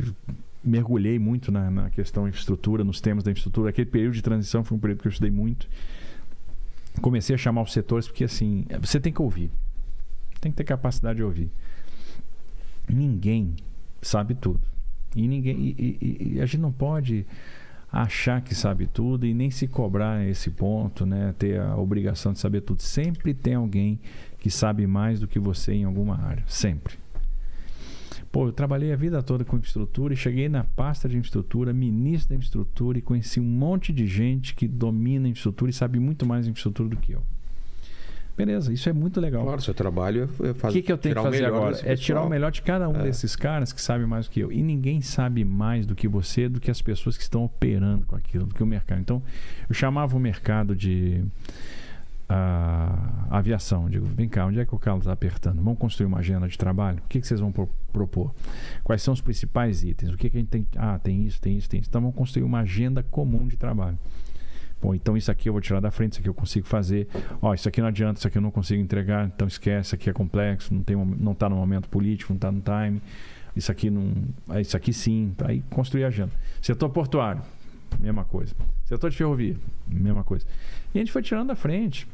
mergulhei muito na, na questão infraestrutura, nos temas da infraestrutura. Aquele período de transição foi um período que eu estudei muito. Comecei a chamar os setores porque, assim, você tem que ouvir. Tem que ter capacidade de ouvir. Ninguém sabe tudo. E, ninguém, e, e- e a gente não pode achar que sabe tudo e nem se cobrar esse ponto, né? Ter a obrigação de saber tudo. Sempre tem alguém que sabe mais do que você em alguma área. Sempre. Pô, eu trabalhei a vida toda com infraestrutura e cheguei na pasta de infraestrutura, ministro da infraestrutura e conheci um monte de gente que domina a infraestrutura e sabe muito mais infraestrutura do que eu. Beleza, isso é muito legal. Claro, seu trabalho é O fazer. que, que eu tenho que fazer agora? É tirar o melhor de cada um É. desses caras que sabe mais do que eu. E ninguém sabe mais do que você, do que as pessoas que estão operando com aquilo, do que o mercado. Então, eu chamava o mercado de ah, aviação. Digo, vem cá, onde é que o Carlos está apertando? Vamos construir uma agenda de trabalho? O que, que vocês vão pro- propor? Quais são os principais itens? O que, que a gente tem? Ah, tem isso, tem isso, tem isso. Então, vamos construir uma agenda comum de trabalho. Bom, então isso aqui eu vou tirar da frente, isso aqui eu consigo fazer. Ó, isso aqui não adianta, isso aqui eu não consigo entregar, então esquece, isso aqui é complexo, não tem não está no momento político, não está no time. Isso aqui não, ah, isso aqui sim, aí construir a agenda. Setor portuário, mesma coisa. Setor de ferrovia, mesma coisa. E a gente foi tirando da frente.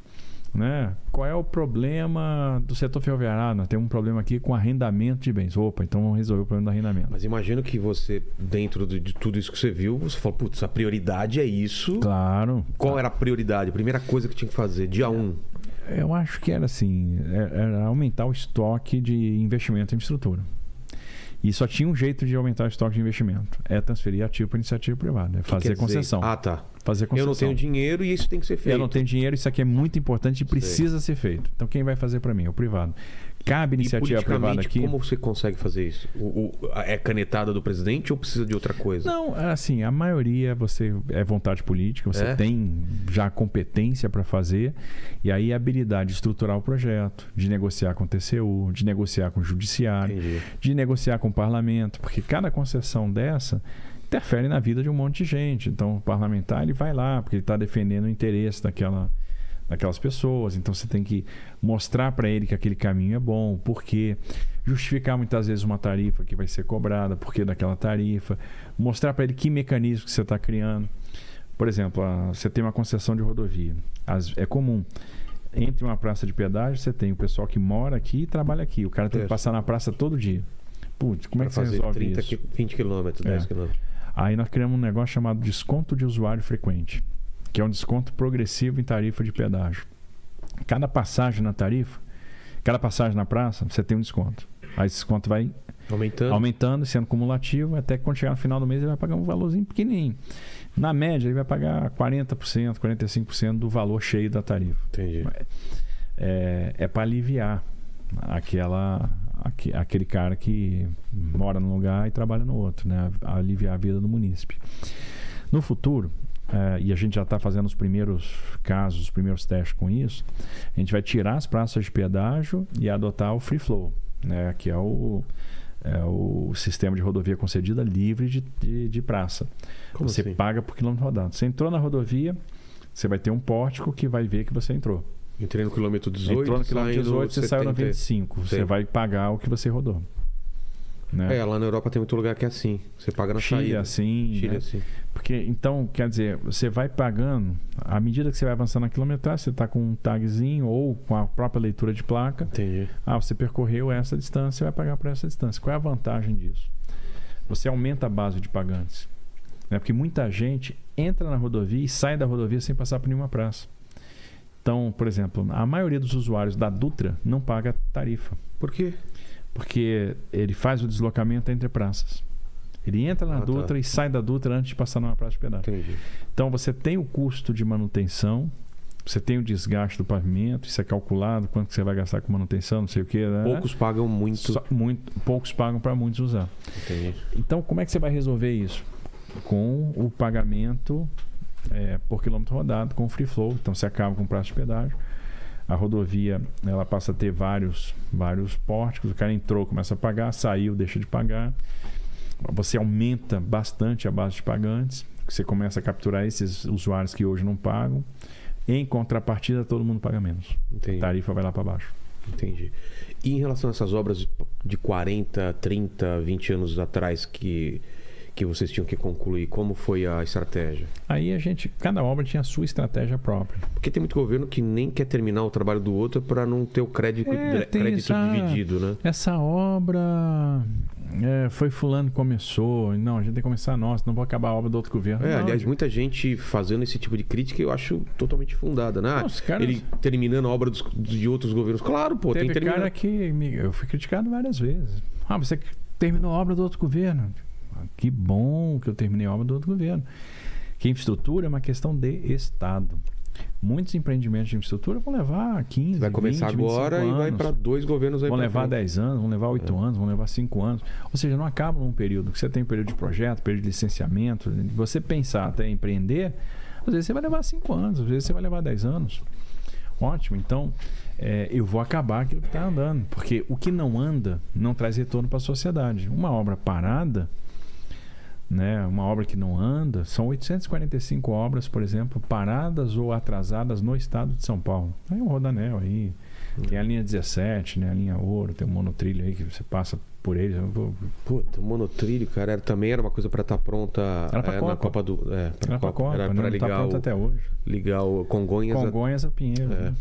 Né? Qual é o problema do setor ferroviário? Ah, nós temos um problema aqui com arrendamento de bens. Opa, então vamos resolver o problema do arrendamento. Mas imagino que você, dentro de, tudo isso que você viu, você falou, putz, a prioridade é isso. Claro. Qual era a prioridade? A primeira coisa que tinha que fazer, dia 1. Um. Eu acho que era assim, é- era aumentar o estoque de investimento em infraestrutura. E só tinha um jeito de aumentar o estoque de investimento. É transferir ativo para iniciativa privada. É fazer quer dizer- concessão. Ah, tá. Fazer concessão. Eu não tenho dinheiro e isso tem que ser feito. Eu não tenho dinheiro, isso aqui é muito importante e precisa ser feito. Então quem vai fazer para mim? É o privado. Cabe iniciativa privada aqui. como você consegue fazer isso? O- o- é canetada do presidente ou precisa de outra coisa? Não, assim, a maioria você é vontade política, você É? tem já competência para fazer, e aí a habilidade de estruturar o projeto, de negociar com o TCU, de negociar com o judiciário, Entendi. de negociar com o parlamento, porque cada concessão dessa interfere na vida de um monte de gente. Então, o parlamentar ele vai lá porque ele está defendendo o interesse daquela, daquelas pessoas. Então, você tem que mostrar para ele que aquele caminho é bom, por quê, justificar muitas vezes uma tarifa que vai ser cobrada, por que daquela tarifa, mostrar para ele que mecanismo que você está criando. Por exemplo, a- você tem uma concessão de rodovia. As- é comum. Entre uma praça de pedágio, você tem o pessoal que mora aqui e trabalha aqui. O cara tem que passar na praça todo dia. Putz, como é Pra que você resolve 30, isso? qui- 20 quilômetros, É. 10 quilômetros. Aí nós criamos um negócio chamado desconto de usuário frequente, que é um desconto progressivo em tarifa de pedágio. Cada passagem na tarifa, cada passagem na praça, você tem um desconto. Aí esse desconto vai Aumentando. aumentando, sendo cumulativo, até que quando chegar no final do mês ele vai pagar um valorzinho pequenininho. Na média, ele vai pagar 40%, 45% do valor cheio da tarifa. Entendi. É, é para aliviar aquela, aque- aquele cara que mora num lugar e trabalha no outro, né? aliviar a vida do munícipe. No futuro, eh, e a gente já está fazendo os primeiros casos, os primeiros testes com isso, a gente vai tirar as praças de pedágio e adotar o free flow, né? que é o, é o sistema de rodovia concedida livre de, de, de praça. Como você assim? paga por quilômetro rodado. Você entrou na rodovia, você vai ter um pórtico que vai ver que você entrou. Entrei no quilômetro 18, Entrou no quilômetro saindo 18, você saiu no 70. 25. Você Sei. vai pagar o que você rodou. Né? É, lá na Europa tem muito lugar que é assim. Você paga na Chile saída. assim, Chile né? assim. Porque, então, quer dizer, você vai pagando, à medida que você vai avançando na quilometragem, você está com um tagzinho ou com a própria leitura de placa. Entendi. Ah, você percorreu essa distância, você vai pagar por essa distância. Qual é a vantagem disso? Você aumenta a base de pagantes. Né? Porque muita gente entra na rodovia e sai da rodovia sem passar por nenhuma praça. Então, por exemplo, a maioria dos usuários da Dutra não paga tarifa. Por quê? Porque ele faz o deslocamento entre praças. Ele entra na Ah, tá. Dutra e sai da Dutra antes de passar numa praça de pedágio. Entendi. Então você tem o custo de manutenção, você tem o desgaste do pavimento, isso é calculado, quanto que você vai gastar com manutenção, não sei o que. Né? Poucos pagam muito. Só- muito- poucos pagam para muitos usar. Entendi. Então, como é que você vai resolver isso? Com o pagamento é, por quilômetro rodado, com free flow. Então, você acaba com o prazo de pedágio. A rodovia ela passa a ter vários, vários pórticos. O cara entrou, começa a pagar, saiu, deixa de pagar. Você aumenta bastante a base de pagantes. Você começa a capturar esses usuários que hoje não pagam. Em contrapartida, todo mundo paga menos. A Entendi. tarifa vai lá para baixo. Entendi. E em relação a essas obras de 40, 30, 20 anos atrás que, que vocês tinham que concluir, como foi a estratégia? Aí a gente, cada obra tinha a sua estratégia própria. Porque tem muito governo que nem quer terminar o trabalho do outro para não ter o crédito, É, tem crédito essa- dividido, né? Essa obra é, foi fulano que começou. Não, a gente tem que começar nós, não vou acabar a obra do outro governo. É, Não, aliás, gente, muita gente fazendo esse tipo de crítica eu acho totalmente fundada, né? Ah, Não, os caras- Ele terminando a obra dos- de outros governos. Claro, pô, tem teve que terminar. cara que eu fui criticado várias vezes. Ah, você terminou a obra do outro governo. Que bom que eu terminei a obra do outro governo. Que infraestrutura é uma questão de Estado. Muitos empreendimentos de infraestrutura vão levar 15, Vai começar 20, 25 agora e vai anos. para dois governos aí Vão levar frente. 10 anos, vão levar 8 anos, vão levar 5 anos. Ou seja, não acaba num período. Você tem um período de projeto, período de licenciamento. Você pensar até empreender, às vezes você vai levar 5 anos, às vezes você vai levar 10 anos. Ótimo. Então, é, eu vou acabar aquilo que está andando. Porque o que não anda não traz retorno para a sociedade. Uma obra parada, né, uma obra que não anda, são 845 obras, por exemplo, paradas ou atrasadas no estado de São Paulo. Aí um rodanel aí. Tem a linha 17, né? A linha ouro, tem um monotrilho aí que você passa por ele. Puta, o monotrilho, cara, era, também era uma coisa para estar pronta Era pra é, Copa. na Copa do. É, pra Era pra Copa, Era né? tá ligar, pronto o, até hoje. ligar o Congonhas. a- Congonhas a Pinheiro. É. né?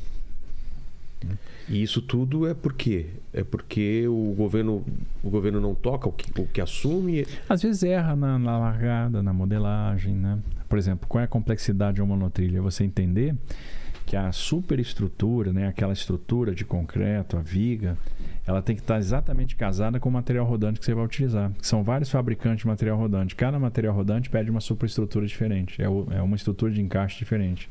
E isso tudo é por quê? É porque o governo, o governo não toca o que, o que assume? Às vezes erra na, na largada, na modelagem, né? Por exemplo, qual é a complexidade de uma monotrilha? É você entender que a superestrutura, né, aquela estrutura de concreto, a viga, ela tem que estar exatamente casada com o material rodante que você vai utilizar. São vários fabricantes de material rodante. Cada material rodante pede uma superestrutura diferente. É, é uma estrutura de encaixe diferente.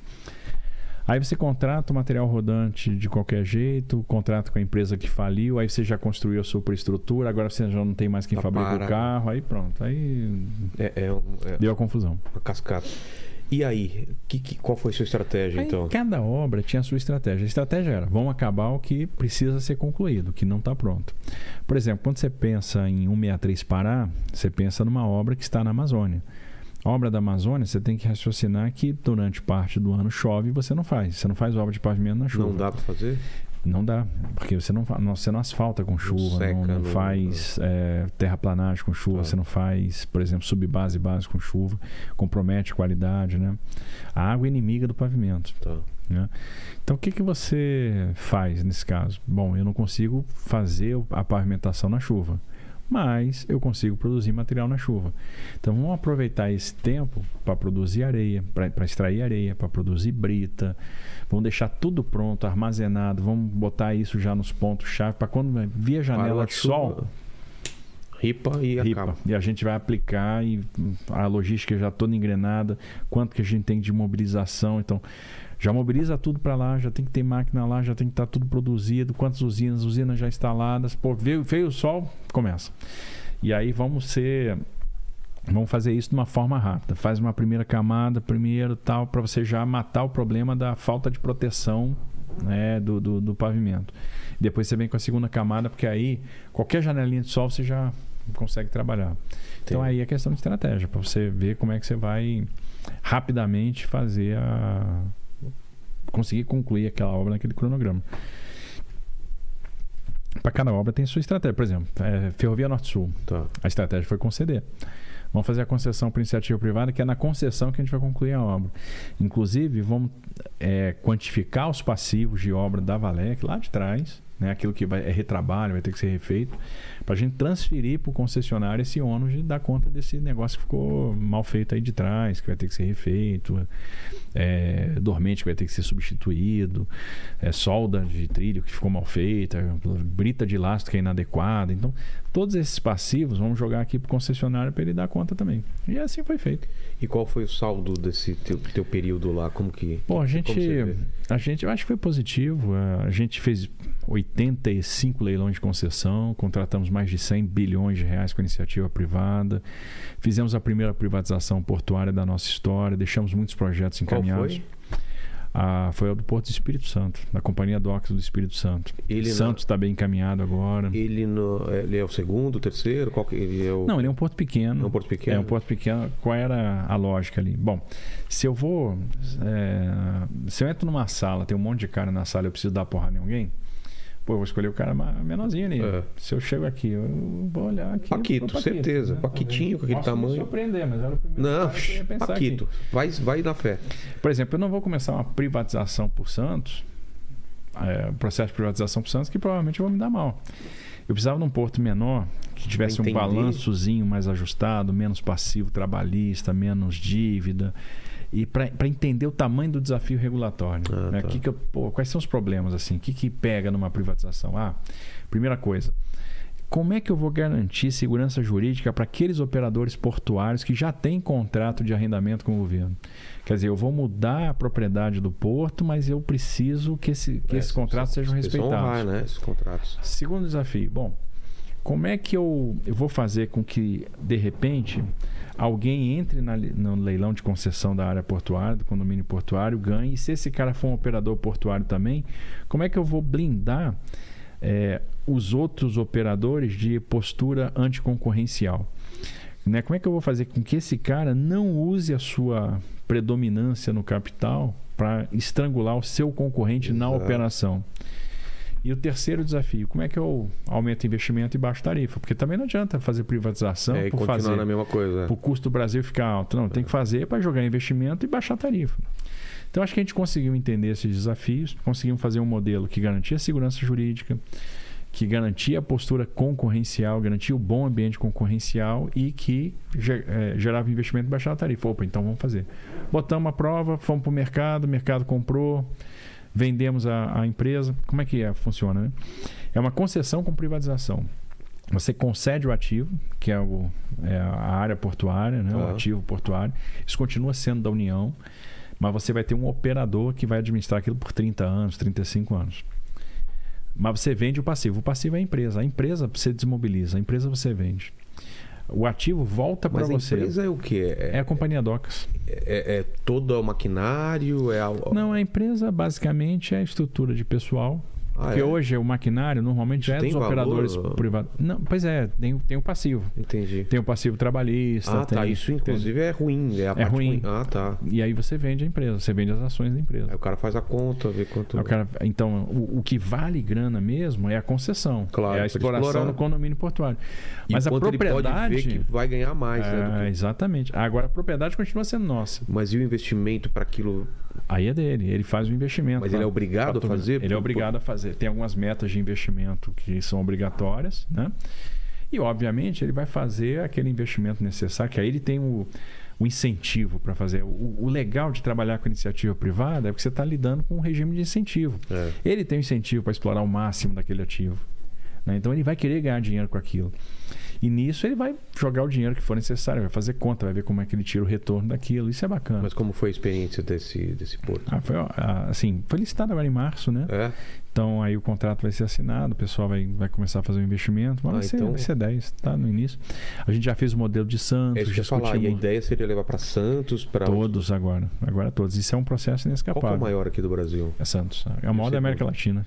Aí você contrata o material rodante de qualquer jeito, contrata com a empresa que faliu, aí você já construiu a superestrutura, agora você já não tem mais quem Tá fabrica para. o carro, aí pronto. Aí É, é, é deu a confusão. uma cascata. E aí? Que, que- qual foi a sua estratégia, Aí, então? cada obra tinha a sua estratégia. A estratégia era: vamos acabar o que precisa ser concluído, o que não está pronto. Por exemplo, quando você pensa em 163 Pará, você pensa numa obra que está na Amazônia. Obra da Amazônia, você tem que raciocinar que durante parte do ano chove e você não faz. Você não faz obra de pavimento na chuva. Não dá pra fazer? Não dá, porque você não, não- você não asfalta com chuva, seca, não, não não- faz é, terraplanagem com chuva, Ah. você não faz, por exemplo, subbase e base com chuva, compromete a qualidade, né? A água é inimiga do pavimento. Tá. né? Então, o que, que você faz nesse caso? Bom, eu não consigo fazer a pavimentação na chuva, mas eu consigo produzir material na chuva. Então, vamos aproveitar esse tempo para produzir areia, para extrair areia, para produzir brita. Vamos deixar tudo pronto, armazenado. Vamos botar isso já nos pontos-chave para quando vir a janela de sol, Ripa e ripa. acaba. E a gente vai aplicar e a logística já toda engrenada, quanto que a gente tem de mobilização. Então, já mobiliza tudo para lá, já tem que ter máquina lá, já tem que estar tudo produzido, quantas usinas, usinas já instaladas. Pô, veio, veio o sol, começa. E aí vamos ser. Vamos fazer isso de uma forma rápida. Faz uma primeira camada, primeiro tal, para você já matar o problema da falta de proteção né, do, do, do pavimento. Depois você vem com a segunda camada, porque aí qualquer janelinha de sol você já consegue trabalhar. Então Entendi. aí é questão de estratégia, para você ver como é que você vai rapidamente fazer a. conseguir concluir aquela obra naquele cronograma. Para cada obra tem sua estratégia. Por exemplo, é, Ferrovia Norte-Sul. Tá. A estratégia foi conceder. Vamos fazer a concessão por iniciativa privada, que é na concessão que a gente vai concluir a obra. Inclusive, vamos é, quantificar os passivos de obra da Valec lá de trás, né, aquilo que vai, é retrabalho, vai ter que ser refeito, para a gente transferir para o concessionário esse ônus de dar conta desse negócio que ficou mal feito aí de trás, que vai ter que ser refeito, é, dormente que vai ter que ser substituído, é, solda de trilho que ficou mal feita, brita de lastro que é inadequada. Então, todos esses passivos vamos jogar aqui para o concessionário para ele dar conta também. E assim foi feito. E qual foi o saldo desse teu, teu período lá? Como que. Bom, a gente, a gente, eu acho que foi positivo. A gente fez 85 leilões de concessão, contratamos mais de 100 bilhões de reais com iniciativa privada, fizemos a primeira privatização portuária da nossa história, deixamos muitos projetos Qual encaminhados. foi? Ah, foi o do Porto do Espírito Santo, da Companhia Docas do Espírito Santo. Ele Santos está bem encaminhado agora. Ele, no, ele é o segundo, o terceiro? Qual que ele é o. Não, ele é um porto pequeno. É um porto pequeno? É um porto pequeno. Qual era a lógica ali? Bom, se eu vou. é, se eu entro numa sala, tem um monte de cara na sala, eu preciso dar porrada em alguém. Pô, eu vou escolher o cara menorzinho ali. É. Se eu chego aqui, eu vou olhar aqui. Paquito, pro certeza. né? Paquitinho com aquele Posso tamanho. Me surpreender, mas era o primeiro Não, cara que eu ia pensar Paquito. aqui. Vai, vai na fé. Por exemplo, eu não vou começar uma privatização por Santos, é, processo de privatização por Santos, que provavelmente eu vou me dar mal. Eu precisava de um porto menor, que tivesse um balançozinho mais ajustado, menos passivo trabalhista, menos dívida. E para entender o tamanho do desafio regulatório. Ah, né? tá. Que que eu- pô, quais são os problemas? assim? O que, que pega numa privatização? Ah, primeira coisa. Como é que eu vou garantir segurança jurídica para aqueles operadores portuários que já têm contrato de arrendamento com o governo? Quer dizer, eu vou mudar a propriedade do porto, mas eu preciso que, esse, que É, esses contratos sejam respeitados. honrar, né? Esses contratos. Segundo desafio, bom, como é que eu, eu vou fazer com que, de repente, alguém entre na no leilão de concessão da área portuária, do condomínio portuário, ganhe, e se esse cara for um operador portuário também, como é que eu vou blindar eh, os outros operadores de postura anticoncorrencial? Né? Como é que eu vou fazer com que esse cara não use a sua predominância no capital para estrangular o seu concorrente na Exato. operação? E o terceiro desafio, como é que eu aumento investimento e baixo tarifa? Porque também não adianta fazer privatização é, e por continuar fazer, na mesma coisa. para o custo do Brasil ficar alto. Não, tem que fazer para jogar investimento e baixar tarifa. Então acho que a gente conseguiu entender esses desafios, conseguimos fazer um modelo que garantia a segurança jurídica, que garantia a postura concorrencial, garantia o bom ambiente concorrencial e que eh, gerava investimento e baixava a tarifa. Opa, então vamos fazer. Botamos a prova, fomos para o mercado, o mercado comprou, vendemos a, a empresa. Como é que é? funciona? Né? É uma concessão com privatização. Você concede o ativo, que é, o, é a área portuária, né? o ativo portuário. Isso continua sendo da União, mas você vai ter um operador que vai administrar aquilo por 30 anos, 35 anos. Mas você vende o passivo. O passivo é a empresa. A empresa você desmobiliza, a empresa você vende. O ativo volta para Mas a você. empresa é o quê? É a companhia Docas. É, é todo o maquinário? É a... Não, a empresa basicamente é a estrutura de pessoal. Ah, Porque é? hoje o maquinário normalmente já é Tem dos valor? operadores privados. Não, pois é, tem, tem o passivo. Entendi. Tem o passivo trabalhista. Ah, tá. tem- Isso, inclusive, é ruim. É, a parte ruim. Ah, tá. E aí você vende a empresa, você vende as ações da empresa. Aí o cara faz a conta, vê quanto. O cara- então, o, o que vale grana mesmo é a concessão. Claro, é a exploração explorar. do condomínio portuário. Mas a quanto ele propriedade. pode ver que vai ganhar mais, né? do É, que- Exatamente. Agora a propriedade continua sendo nossa. Mas e o investimento para aquilo? Aí é dele, ele faz o investimento. Mas pra- ele é obrigado pra a fazer? Ele é obrigado a fazer. Tem algumas metas de investimento que são obrigatórias, né? E obviamente ele vai fazer aquele investimento necessário, que aí ele tem o, o incentivo para fazer. O, o legal de trabalhar com iniciativa privada é que você está lidando com um regime de incentivo. É. Ele tem o incentivo para explorar o máximo daquele ativo. né? Então ele vai querer ganhar dinheiro com aquilo. E nisso ele vai jogar o dinheiro que for necessário, vai fazer conta, vai ver como é que ele tira o retorno daquilo. Isso é bacana. Mas como foi a experiência desse, desse porto? Ah, foi, ah, assim, foi licitado agora em março, né? É? Então aí o contrato vai ser assinado, o pessoal vai, vai começar a fazer o investimento, mas Ah, vai, ser, então- vai ser 10, tá no início. A gente já fez o modelo de Santos, É isso que falar. E a ideia seria levar para Santos, para. todos agora. Agora todos. Isso é um processo Qual que é o inescapável. maior aqui do Brasil? É Santos. É o maior da América qual. Latina.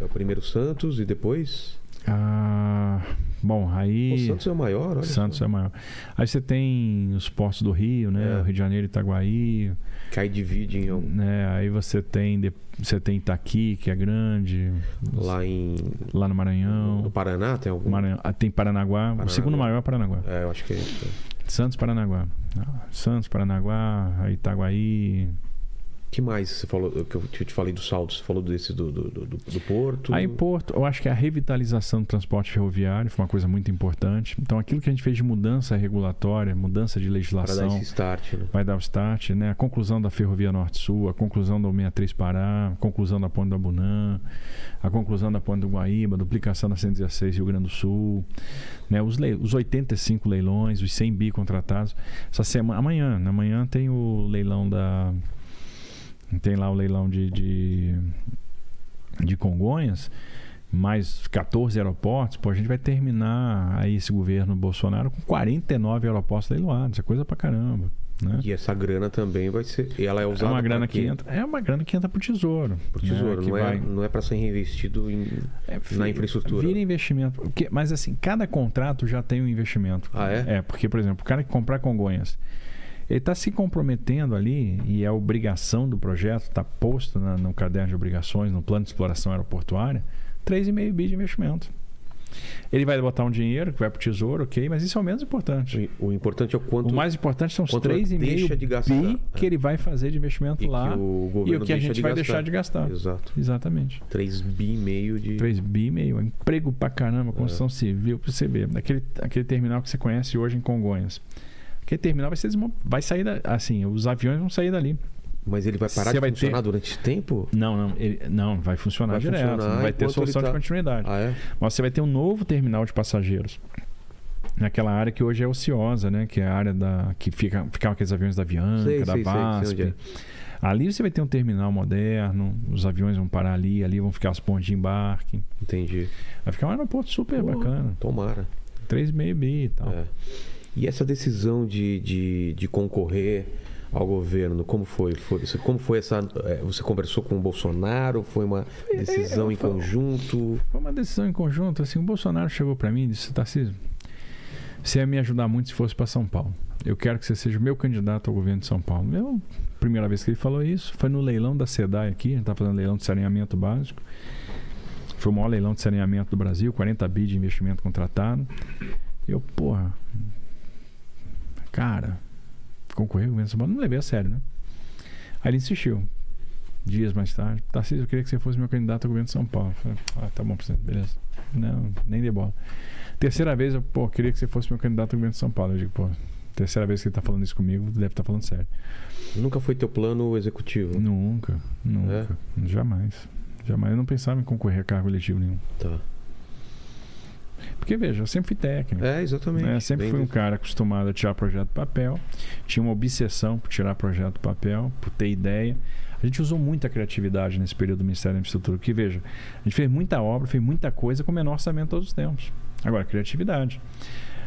É o primeiro Santos e depois? Ah, bom, aí. O Santos é o maior, olha. Santos é maior. Aí você tem os portos do Rio, né? É. O Rio de Janeiro, Itaguaí, Que aí divide em, algum- né? Aí você tem você tem Itaqui, que é grande, lá em. lá no Maranhão. No Paraná tem algum? Maranhão. Ah, tem Paranaguá. Paranaguá. O segundo maior é Paranaguá. É, eu acho que é isso. Santos, Paranaguá. Ah, Santos, Paranaguá, aí Itaguaí. Que mais você falou? Que eu te falei do saldo, você falou desse do, do, do, do- Porto. Aí Porto, eu acho que a revitalização do transporte ferroviário foi uma coisa muito importante. Então aquilo que a gente fez de mudança regulatória, mudança de para dar legislação, esse start, né? vai dar o start, né? A conclusão da Ferrovia Norte-Sul, a conclusão do 63 Pará, a conclusão da Ponte do Abunã, a conclusão da Ponte do Guaíba, a duplicação da 116 Rio Grande do Sul, né? Os, lei- os 85 leilões, os 100 bi contratados. Essa semana, amanhã, né? amanhã tem o leilão da tem lá o leilão de, de, de Congonhas, mais 14 aeroportos, pô, a gente vai terminar aí esse governo Bolsonaro com 49 aeroportos leiloados, é coisa pra caramba. Né? E essa grana também vai ser. e Ela é É usada. uma grana que entra, é uma grana que entra pro tesouro. Pro né? tesouro, Que não, é, vai- não é para ser reinvestido em. é, na vi- infraestrutura. Vira investimento. Porque- mas assim, cada contrato já tem um investimento. Ah, é? É, porque, por exemplo, o cara que comprar Congonhas, ele está se comprometendo ali, e é obrigação do projeto, está posto na- no caderno de obrigações, no plano de exploração aeroportuária, 3,5 bi de investimento. Ele vai botar um dinheiro que vai para o tesouro, ok, mas isso é o menos importante. O, o importante é o quanto. O mais importante são os quanto 3,5 deixa de gastar. bi que ele vai fazer de investimento e lá o e o que a gente de vai gastar. deixar de gastar. Exato. Exatamente. 3 bi e meio de. 3 bi e meio. Emprego pra caramba, construção civil, pra você ver. Aquele, aquele terminal que você conhece hoje em Congonhas. Aquele terminal vai, ser desmo- vai sair da, assim, os aviões vão sair dali. Mas ele vai parar Você de vai funcionar ter- durante tempo? Não, não, ele, não, vai funcionar Vai direto. funcionar não vai ter solução ele de tá- continuidade. Ah, é? Mas você vai ter um novo terminal de passageiros. Naquela área que hoje é ociosa, né? Que é a área da. que fica, ficavam aqueles aviões da Avianca, Sei, da sei, sei, sei VASP. onde é. Ali você vai ter um terminal moderno, os aviões vão parar ali, ali vão ficar as pontes de embarque. Entendi. Vai ficar um aeroporto super Porra, bacana. Tomara. 3,5 bi e tal. É. E essa decisão de, de, de concorrer ao governo, como foi? foi você- como foi essa. é, Você conversou com o Bolsonaro? Foi uma decisão em foi- conjunto? Foi uma decisão em conjunto. Assim, o Bolsonaro chegou para mim e disse: Tarcísio, você ia me ajudar muito se fosse para São Paulo. Eu quero que você seja o meu candidato ao governo de São Paulo. Eu, primeira vez que ele falou isso foi no leilão da SEDAI aqui. A gente está fazendo leilão de saneamento básico. Foi o maior leilão de saneamento do Brasil, 40 bi de investimento contratado. Eu, porra, cara, concorrer ao governo de São Paulo, não levei a sério, né? Aí ele insistiu. Dias mais tarde, Tarcísio, eu queria que você fosse meu candidato ao governo de São Paulo. Eu falei, ah, tá bom, presidente, beleza. Não, nem dei bola. Terceira vez, eu, pô, queria que você fosse meu candidato ao governo de São Paulo. Eu digo, pô, terceira vez que ele tá falando isso comigo, deve estar tá falando sério. Nunca foi teu plano executivo? Nunca, nunca. É? Jamais. Jamais. Eu não pensava em concorrer a cargo eletivo nenhum. Tá. Porque, veja, eu sempre fui técnico. É, exatamente. Né? Sempre fui um cara acostumado a tirar projeto do papel. Tinha uma obsessão por tirar projeto do papel, por ter ideia. A gente usou muita criatividade nesse período do Ministério da Infraestrutura. Que, veja, a gente fez muita obra, fez muita coisa com o menor orçamento todos os tempos. Agora, criatividade.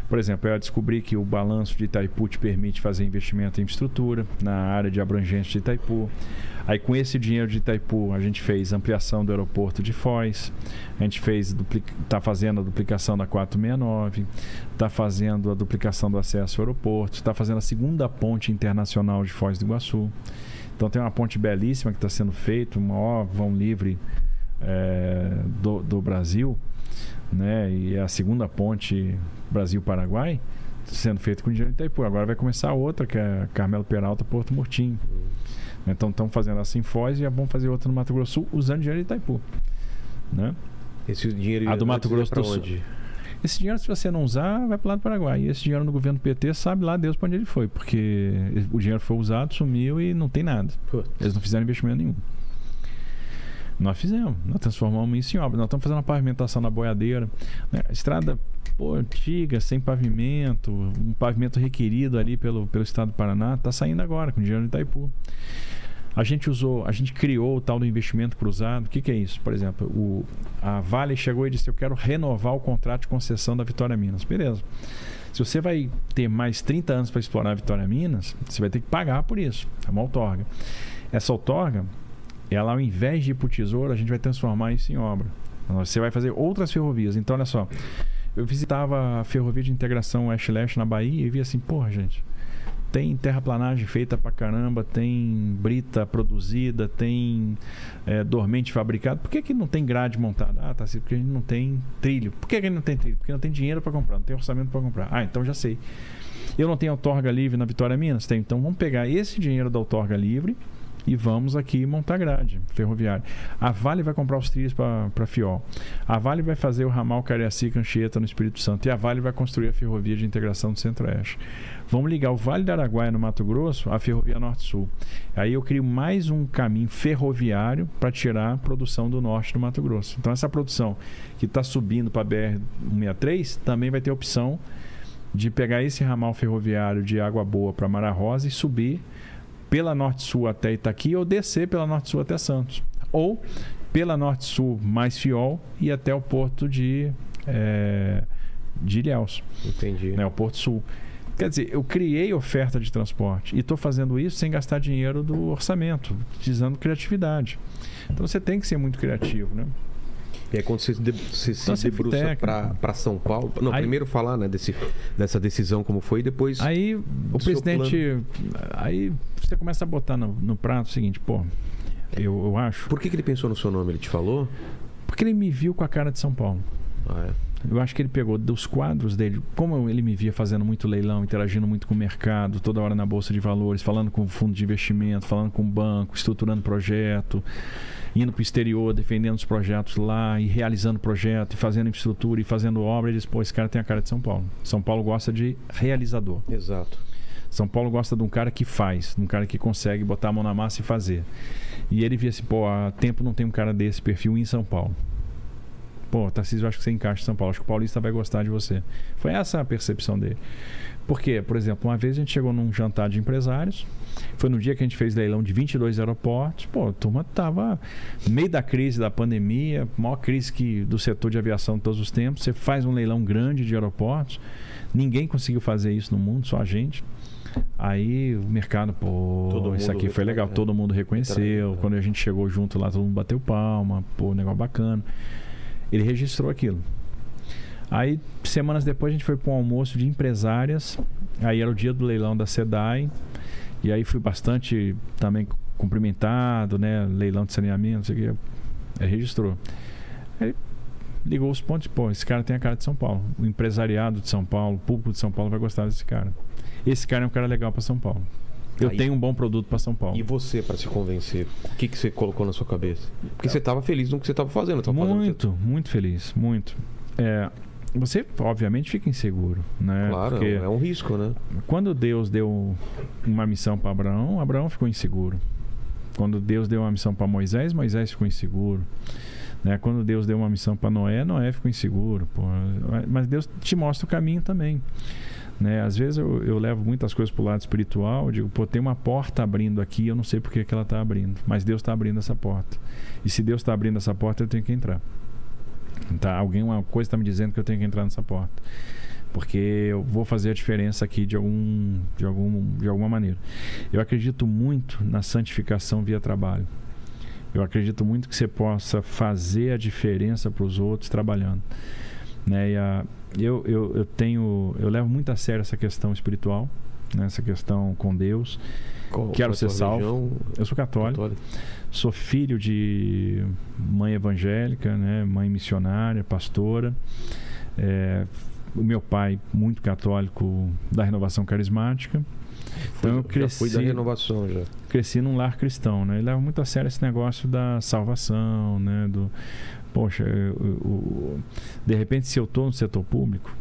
Por exemplo, eu descobri que o balanço de Itaipu te permite fazer investimento em infraestrutura na área de abrangência de Itaipu. Aí com esse dinheiro de Itaipu, a gente fez ampliação do aeroporto de Foz, a gente fez está fazendo a duplicação da 469, está fazendo a duplicação do acesso ao aeroporto, está fazendo a segunda ponte internacional de Foz do Iguaçu. Então tem uma ponte belíssima que está sendo feita, o maior vão livre é, do, do Brasil, né? E é a segunda ponte Brasil-Paraguai sendo feita com dinheiro de Itaipu. Agora vai começar outra, que é Carmelo Peralta, Porto Murtinho. Então estão fazendo assim em Foz e já vão fazer outra no Mato Grosso Sul usando dinheiro de Itaipu. Né? Esse dinheiro a do Mato Grosso do Sul. onde? Esse dinheiro, se você não usar, vai para o lado do Paraguai. E esse dinheiro no governo PT, sabe lá Deus para onde ele foi. Porque o dinheiro foi usado, sumiu e não tem nada. Putz. Eles não fizeram investimento nenhum. Nós fizemos, nós transformamos isso em obra. Nós estamos fazendo uma pavimentação na boiadeira. Né? A estrada pô, antiga, sem pavimento, um pavimento requerido ali pelo, pelo estado do Paraná, está saindo agora com dinheiro de Itaipu. A gente usou, a gente criou o tal do investimento cruzado. O que, que é isso? Por exemplo, o, a Vale chegou e disse: Eu quero renovar o contrato de concessão da Vitória Minas. Beleza. Se você vai ter mais 30 anos para explorar a Vitória Minas, você vai ter que pagar por isso. É uma outorga. Essa outorga, ela ao invés de ir para o tesouro, a gente vai transformar isso em obra. Você vai fazer outras ferrovias. Então, olha só. Eu visitava a ferrovia de integração Oeste-Leste na Bahia e vi assim, porra, gente tem terraplanagem feita pra caramba, tem brita produzida, tem é, dormente fabricado. Por que, que não tem grade montada? Ah, tá assim, porque a gente não tem trilho. Por que, que não tem trilho? Porque não tem dinheiro para comprar, não tem orçamento para comprar. Ah, então já sei. Eu não tenho outorga livre na Vitória Minas? Tem. Então vamos pegar esse dinheiro da outorga livre e vamos aqui montar grade ferroviária. A Vale vai comprar os trilhos para Fiol. A Vale vai fazer o ramal Cariacica Anchieta no Espírito Santo. E a Vale vai construir a ferrovia de integração do Centro-Oeste. Vamos ligar o Vale do Araguaia no Mato Grosso à Ferrovia Norte-Sul. Aí eu crio mais um caminho ferroviário para tirar a produção do norte do Mato Grosso. Então essa produção que está subindo para a BR-163 também vai ter opção de pegar esse ramal ferroviário de Água Boa para Mara Rosa e subir pela Norte-Sul até Itaqui ou descer pela Norte-Sul até Santos. Ou pela Norte-Sul mais Fiol e até o porto de, é, de Ilhéus. Entendi. Né, o Porto Sul. Quer dizer, eu criei oferta de transporte e estou fazendo isso sem gastar dinheiro do orçamento, utilizando criatividade. Então você tem que ser muito criativo, né? E aí quando você, de, você então, se debruça para São Paulo. Não, aí, primeiro falar né, desse, dessa decisão como foi e depois. Aí o presidente. Aí você começa a botar no, no prato o seguinte, pô, eu, eu acho. Por que, que ele pensou no seu nome? Ele te falou? Porque ele me viu com a cara de São Paulo. Ah, é? Eu acho que ele pegou dos quadros dele, como ele me via fazendo muito leilão, interagindo muito com o mercado, toda hora na bolsa de valores, falando com o fundo de investimento, falando com o banco, estruturando projeto, indo para o exterior, defendendo os projetos lá e realizando projeto, e fazendo infraestrutura e fazendo obra. Ele disse: pô, esse cara tem a cara de São Paulo. São Paulo gosta de realizador. Exato. São Paulo gosta de um cara que faz, de um cara que consegue botar a mão na massa e fazer. E ele via assim: pô, há tempo não tem um cara desse perfil em São Paulo pô, Tarcísio, eu acho que você encaixa em São Paulo, acho que o paulista vai gostar de você. Foi essa a percepção dele. Porque, por exemplo, uma vez a gente chegou num jantar de empresários, foi no dia que a gente fez leilão de 22 aeroportos, pô, a turma tava no meio da crise da pandemia, maior crise que, do setor de aviação de todos os tempos, você faz um leilão grande de aeroportos, ninguém conseguiu fazer isso no mundo, só a gente. Aí o mercado, pô, todo isso aqui foi legal, né? todo mundo reconheceu. Quando a gente chegou junto lá, todo mundo bateu palma, pô, negócio bacana. Ele registrou aquilo. Aí, semanas depois, a gente foi para um almoço de empresárias. Aí era o dia do leilão da SEDAI. E aí fui bastante também cumprimentado, né? Leilão de saneamento, não sei o que. Aí registrou. Aí ligou os pontos, pô, esse cara tem a cara de São Paulo. O empresariado de São Paulo, o público de São Paulo vai gostar desse cara. Esse cara é um cara legal para São Paulo. Eu Aí- tenho um bom produto para São Paulo. E você, pra se convencer, o que, que você colocou na sua cabeça? Porque você tava feliz no que você tava fazendo. Tava fazendo o que Muito, muito feliz, muito. É, você, obviamente, fica inseguro, né? Claro, Porque é um risco, né? quando Deus deu uma missão para Abraão, Abraão ficou inseguro. Quando Deus deu uma missão para Moisés, Moisés ficou inseguro. Né? Quando Deus deu uma missão para Noé, Noé ficou inseguro. pô. Mas Deus te mostra o caminho também. Né? Às vezes eu, eu levo muitas coisas para o lado espiritual. Digo, pô, tem uma porta abrindo aqui, eu não sei por que que ela está abrindo. Mas Deus está abrindo essa porta. E se Deus está abrindo essa porta, eu tenho que entrar. Tá? Alguém, uma coisa está me dizendo que eu tenho que entrar nessa porta. Porque eu vou fazer a diferença aqui de, algum, de, algum, de alguma maneira. Eu acredito muito na santificação via trabalho. Eu acredito muito que você possa fazer a diferença para os outros trabalhando. Né? E a, eu, eu, eu tenho eu levo muito a sério essa questão espiritual, né? essa questão com Deus. Qual- Quero ser salvo. religião? Eu sou católico, Católica. sou filho de mãe evangélica, né? mãe missionária, pastora. É, o meu pai, muito católico, da renovação carismática. Então eu Já fui da cresci- renovação já. cresci num lar cristão, né? Ele leva muito a sério esse negócio da salvação, né? Do, poxa, eu- eu- de repente se eu estou no setor público,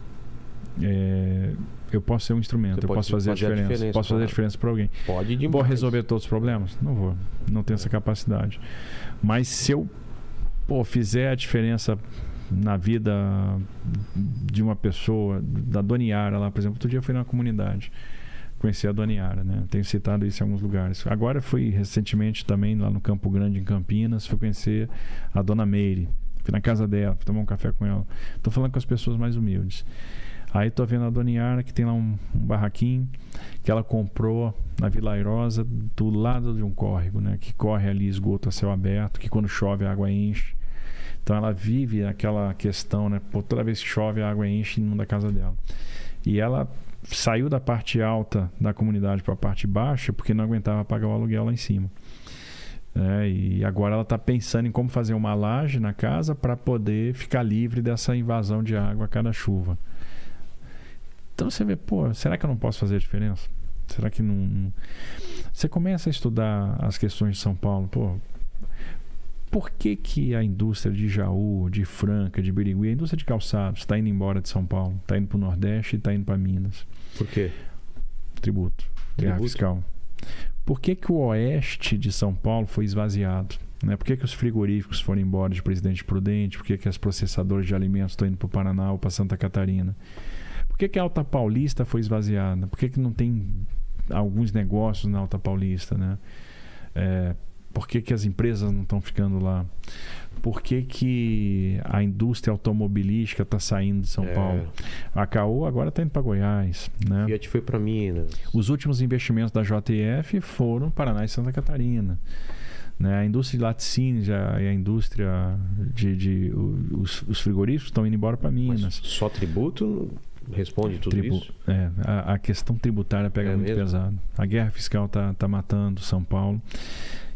é, eu posso ser um instrumento, Você eu posso fazer, fazer a diferença, diferença, posso fazer a diferença para alguém. Pode ir Vou demais. resolver todos os problemas? Não vou, não tenho essa capacidade. Mas se eu pô, fizer a diferença na vida de uma pessoa, da Doniara lá, por exemplo, outro dia eu fui na comunidade conheci a Doniara, né? Tenho citado isso em alguns lugares. Agora fui recentemente também lá no Campo Grande, em Campinas, fui conhecer a Dona Meire. Fui na casa dela, fui tomar um café com ela. Tô falando com as pessoas mais humildes. Aí tô vendo a Doniara, que tem lá um, um barraquinho que ela comprou na Vila Airosa, do lado de um córrego, né? Que corre ali esgoto a céu aberto, que quando chove a água enche. Então ela vive aquela questão, né? Pô, toda vez que chove a água enche e inunda a casa dela. E ela saiu da parte alta da comunidade para a parte baixa porque não aguentava pagar o aluguel lá em cima. É, e agora ela está pensando em como fazer uma laje na casa para poder ficar livre dessa invasão de água a cada chuva. Então você vê, pô, será que eu não posso fazer a diferença? Será que não. Você começa a estudar as questões de São Paulo, pô. Por que, que a indústria de Jaú, de Franca, de Birigui, a indústria de calçados está indo embora de São Paulo? Está indo para o Nordeste e está indo para Minas? Por quê? Tributo, Tributo. fiscal. Por que, que o oeste de São Paulo foi esvaziado? Né? Por que, que os frigoríficos foram embora de Presidente Prudente? Por que, que as processadoras de alimentos estão indo para o Paraná ou para Santa Catarina? Por que, que a Alta Paulista foi esvaziada? Por que, que não tem alguns negócios na Alta Paulista? Né? É, por que, que as empresas não estão ficando lá? Por que, que a indústria automobilística está saindo de São É, Paulo? A Caô agora está indo para Goiás. Né? Fiat foi para Minas. Os últimos investimentos da JF foram Paraná e Santa Catarina. Né? A indústria de laticínios e a indústria de. de- os, os frigoríficos estão indo embora para Mas Minas. só tributo responde tudo Tribu- isso? é, a, a questão tributária pega É muito mesmo? pesado. A guerra fiscal está tá matando São Paulo.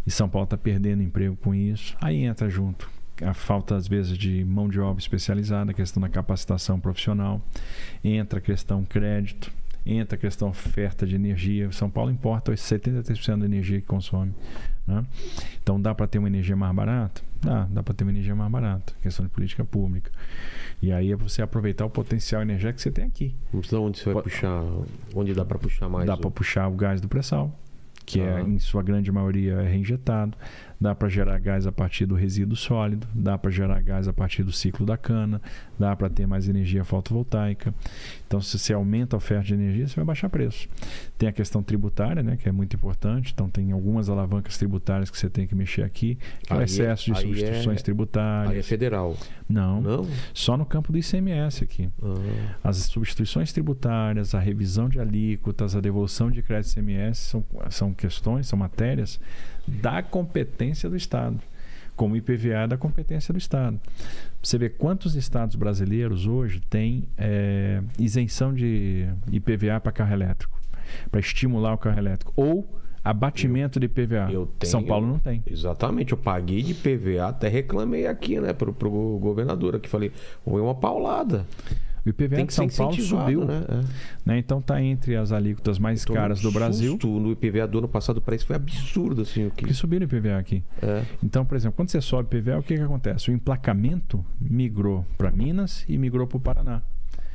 E São Paulo está perdendo emprego com isso. Aí entra junto a falta, às vezes, de mão de obra especializada, a questão da capacitação profissional. Entra a questão crédito. Entra a questão oferta de energia. São Paulo importa 73% da energia que consome. né? Então dá para ter uma energia mais barata? Dá, dá para ter uma energia mais barata. Questão de política pública. E aí é você aproveitar o potencial energético que você tem aqui. Mas onde você vai Pode- puxar? Onde dá para puxar mais? Dá o- para puxar o gás do pré-sal, que é, Ah. em sua grande maioria é reinjetado. Dá para gerar gás a partir do resíduo sólido. Dá para gerar gás a partir do ciclo da cana. Dá para ter mais energia fotovoltaica. Então, se você aumenta a oferta de energia, você vai baixar preço. Tem a questão tributária, né, que é muito importante. Então, tem algumas alavancas tributárias que você tem que mexer aqui. Que é o Aí é- excesso de aí é- substituições Aí é tributárias. federal. Não, Não? só no campo do ICMS aqui. Ah, As substituições tributárias, a revisão de alíquotas, a devolução de crédito CMS são, são questões, são matérias da competência do Estado. Como o IPVA é da competência do Estado. Você vê quantos estados brasileiros hoje têm eh, isenção de IPVA para carro elétrico, para estimular o carro elétrico, ou abatimento de IPVA. eu tenho- São Paulo não tem. Exatamente, eu paguei de PVA, até reclamei aqui, né, pro, pro governador aqui, falei, foi uma paulada. O IPVA Tem de que São ser Paulo subiu. né? É. né? Então está entre as alíquotas mais Tomei caras do Brasil. susto no IPVA do ano passado, o preço foi absurdo, assim, o que... Porque subiram o IPVA aqui. É. Então, por exemplo, quando você sobe o IPVA, o que, que acontece? O emplacamento migrou para Minas e migrou para o Paraná.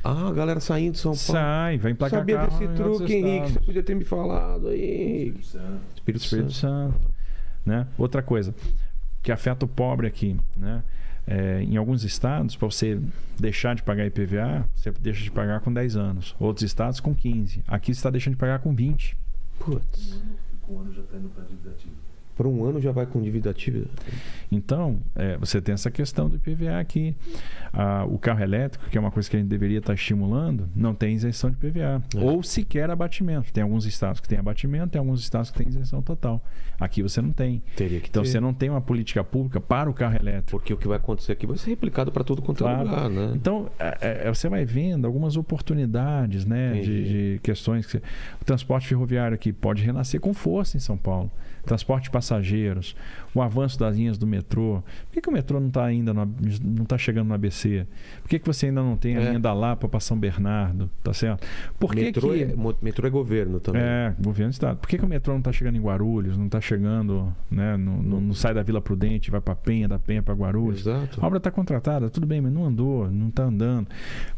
Ah, a galera saindo de São Paulo. Sai, vai emplacar Sabia carro desse truque, Henrique. Você podia ter me falado aí. Espírito Espírito Santo. Santo. Né? Outra coisa que afeta o pobre aqui, né? É, em alguns estados, para você deixar de pagar IPVA, você deixa de pagar com 10 anos. Outros estados com 15. Aqui você está deixando de pagar com 20. Putz. Com um ano já está indo para dívida ativa. Por um ano já vai com dívida ativa. Então, é, você tem essa questão do IPVA aqui. Ah, o carro elétrico, que é uma coisa que a gente deveria estar estimulando, não tem isenção de IPVA. É. Ou sequer abatimento. Tem alguns estados que têm abatimento, tem alguns estados que têm isenção total. Aqui você não tem. Teria que Então ter. você não tem uma política pública para o carro elétrico. Porque o que vai acontecer aqui vai ser replicado para todo quanto é Claro. lugar, né? Então, é, é, você vai vendo algumas oportunidades né, de, de questões. Que, o transporte ferroviário aqui pode renascer com força em São Paulo. Transporte de passageiros, o avanço das linhas do metrô. Por que, que o metrô não está ainda no, não tá chegando no ABC? Por que, que você ainda não tem a É. linha da Lapa para São Bernardo? Tá certo? Por que metrô, que... é, metrô é governo também. É, governo do estado. Por que, que o metrô não está chegando em Guarulhos? Não está chegando, né? Não, não- não sai da Vila Prudente, vai para Penha, da Penha para Guarulhos. Exato. A obra está contratada, tudo bem, mas não andou, não está andando.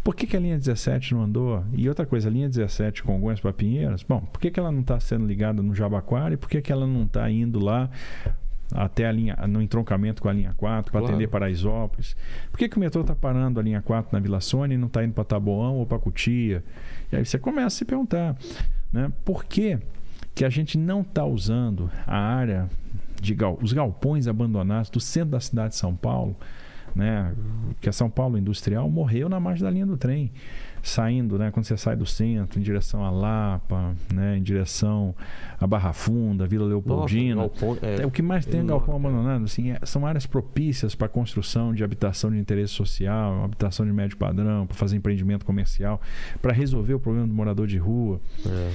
Por que, que a linha 17 não andou? E outra coisa, a linha 17 Congonhas para Pinheiros, bom, por que, que ela não está sendo ligada no Jabaquara e por que, que ela não está indo lá até a linha, no entroncamento com a linha 4, para Claro. atender Paraisópolis? Por que, que o metrô está parando a linha 4 na Vila Sônia e não está indo para Taboão ou para Cutia? E aí você começa a se perguntar, né? Por que, que a gente não está usando a área de gal, os galpões abandonados do centro da cidade de São Paulo, né? Que a São Paulo Industrial morreu na margem da linha do trem, saindo, né? Quando você sai do centro em direção a Lapa, né? Em direção a Barra Funda, Vila Leopoldina. galpão, é, É, o que mais tem é galpão abandonado, assim, é- são áreas propícias para a construção de habitação de interesse social, habitação de médio padrão, para fazer empreendimento comercial, para resolver o problema do morador de rua. é.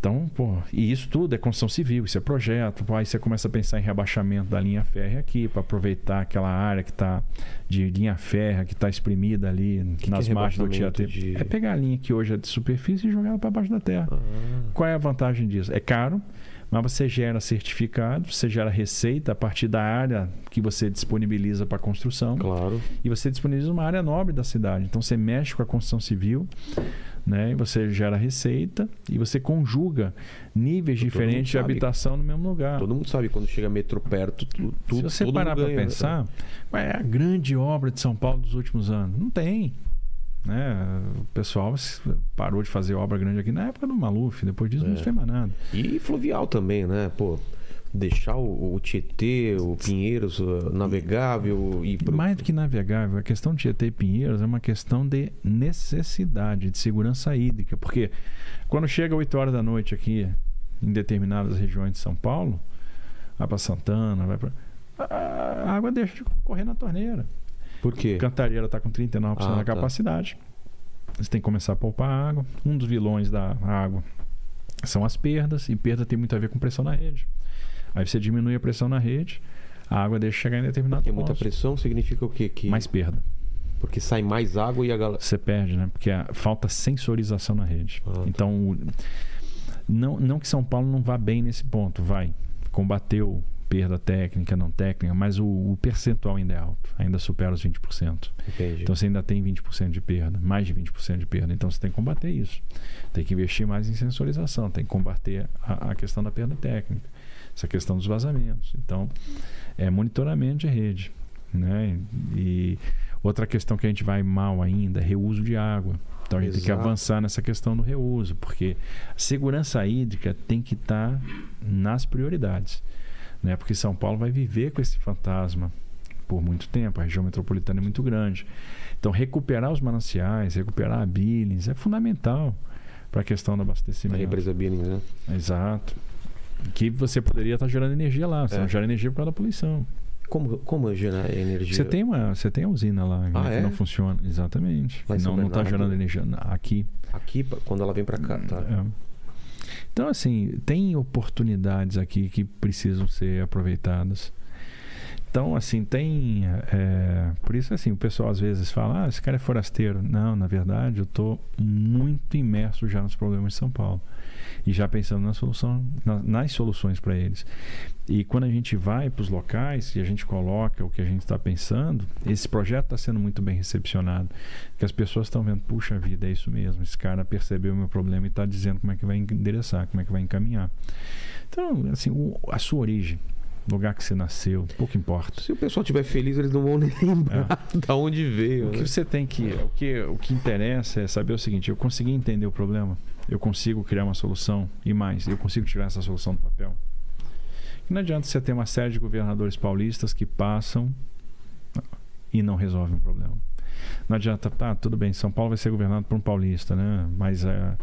Então, pô, e isso tudo é construção civil, isso é projeto. Pô, aí você começa a pensar em rebaixamento da linha férrea aqui, para aproveitar aquela área que está de linha férrea, que está exprimida ali que nas é margens do Tietê. de- É pegar a linha que hoje é de superfície e jogar ela para baixo da terra. Ah, Qual é a vantagem disso? É caro, mas você gera certificado, você gera receita a partir da área que você disponibiliza para construção claro. e você disponibiliza uma área nobre da cidade. Então você mexe com a construção civil, né? E você gera receita e você conjuga níveis Todo diferentes de habitação no mesmo lugar. Todo mundo sabe quando chega metrô perto, tu, tu, Se você parar para né? pensar, qual é a grande obra de São Paulo dos últimos anos? Não tem. Né? O pessoal parou de fazer obra grande aqui na época do Maluf, depois disso não É. se fez mais nada. E fluvial também, né? Pô, deixar o, o Tietê, o Pinheiros uh, navegável e pro... Mais do que navegável, a questão de Tietê e Pinheiros é uma questão de necessidade, de segurança hídrica. Porque quando chega 8 horas da noite aqui, em determinadas regiões de São Paulo, vai para Santana, vai para. A água deixa de correr na torneira. Por quê? Cantareira está com 39% Ah, da tá. capacidade. Você tem que começar a poupar água. Um dos vilões da água são as perdas, e perda tem muito a ver com pressão na rede. Aí você diminui a pressão na rede, a água deixa chegar em determinado Porque muita ponto. pressão significa o quê? Que... Mais perda. Porque sai mais água e a galera... Você perde, né? Porque a- falta sensorização na rede. Ah, tá. Então, o- não, não que São Paulo não vá bem nesse ponto, vai. Combateu perda técnica, não técnica, mas o, o percentual ainda é alto, ainda supera os 20%. Entendi. Então você ainda tem 20% de perda, mais de 20% de perda. Então você tem que combater isso. Tem que investir mais em sensorização, tem que combater a, a questão da perda técnica, essa questão dos vazamentos. Então, é monitoramento de rede. Né? E outra questão que a gente vai mal ainda é reuso de água. Então a gente tem que Exato. avançar nessa questão do reuso, porque a segurança hídrica tem que estar nas prioridades. Né? Porque São Paulo vai viver com esse fantasma por muito tempo. A região metropolitana é muito grande. Então, recuperar os mananciais, recuperar a Billings é fundamental para a questão do A abastecimento. represa Billings, né? Exato. Que você poderia estar gerando energia lá. Você É. não gera energia por causa da poluição. Como, como gerar energia? Você tem uma, você tem a usina lá né, Ah, que é? não funciona. Exatamente. Lá não está gerando energia aqui. Aqui, quando ela vem pra cá, tá? É. Então, assim, tem oportunidades aqui que precisam ser aproveitadas. Então, assim, tem. é, por isso, assim, o pessoal às vezes fala: ah, esse cara é forasteiro. Não, na verdade, eu estou muito imerso já nos problemas de São Paulo. E já pensando na solução, na- nas soluções para eles. E quando a gente vai para os locais e a gente coloca o que a gente está pensando, esse projeto está sendo muito bem recepcionado. Que as pessoas estão vendo, puxa vida, é isso mesmo. Esse cara percebeu o meu problema e está dizendo como é que vai endereçar, como é que vai encaminhar. Então, assim, o- a sua origem, lugar que você nasceu, pouco importa. Se o pessoal estiver feliz, eles não vão nem (laughs) lembrar da onde veio. O que né? você tem que. O que, o que interessa é saber o seguinte: eu consegui entender o problema, eu consigo criar uma solução e mais, eu consigo tirar essa solução do papel. E não adianta você ter uma série de governadores paulistas que passam e não resolvem o problema. Não adianta, tá, tudo bem, São Paulo vai ser governado por um paulista, né? Mas é,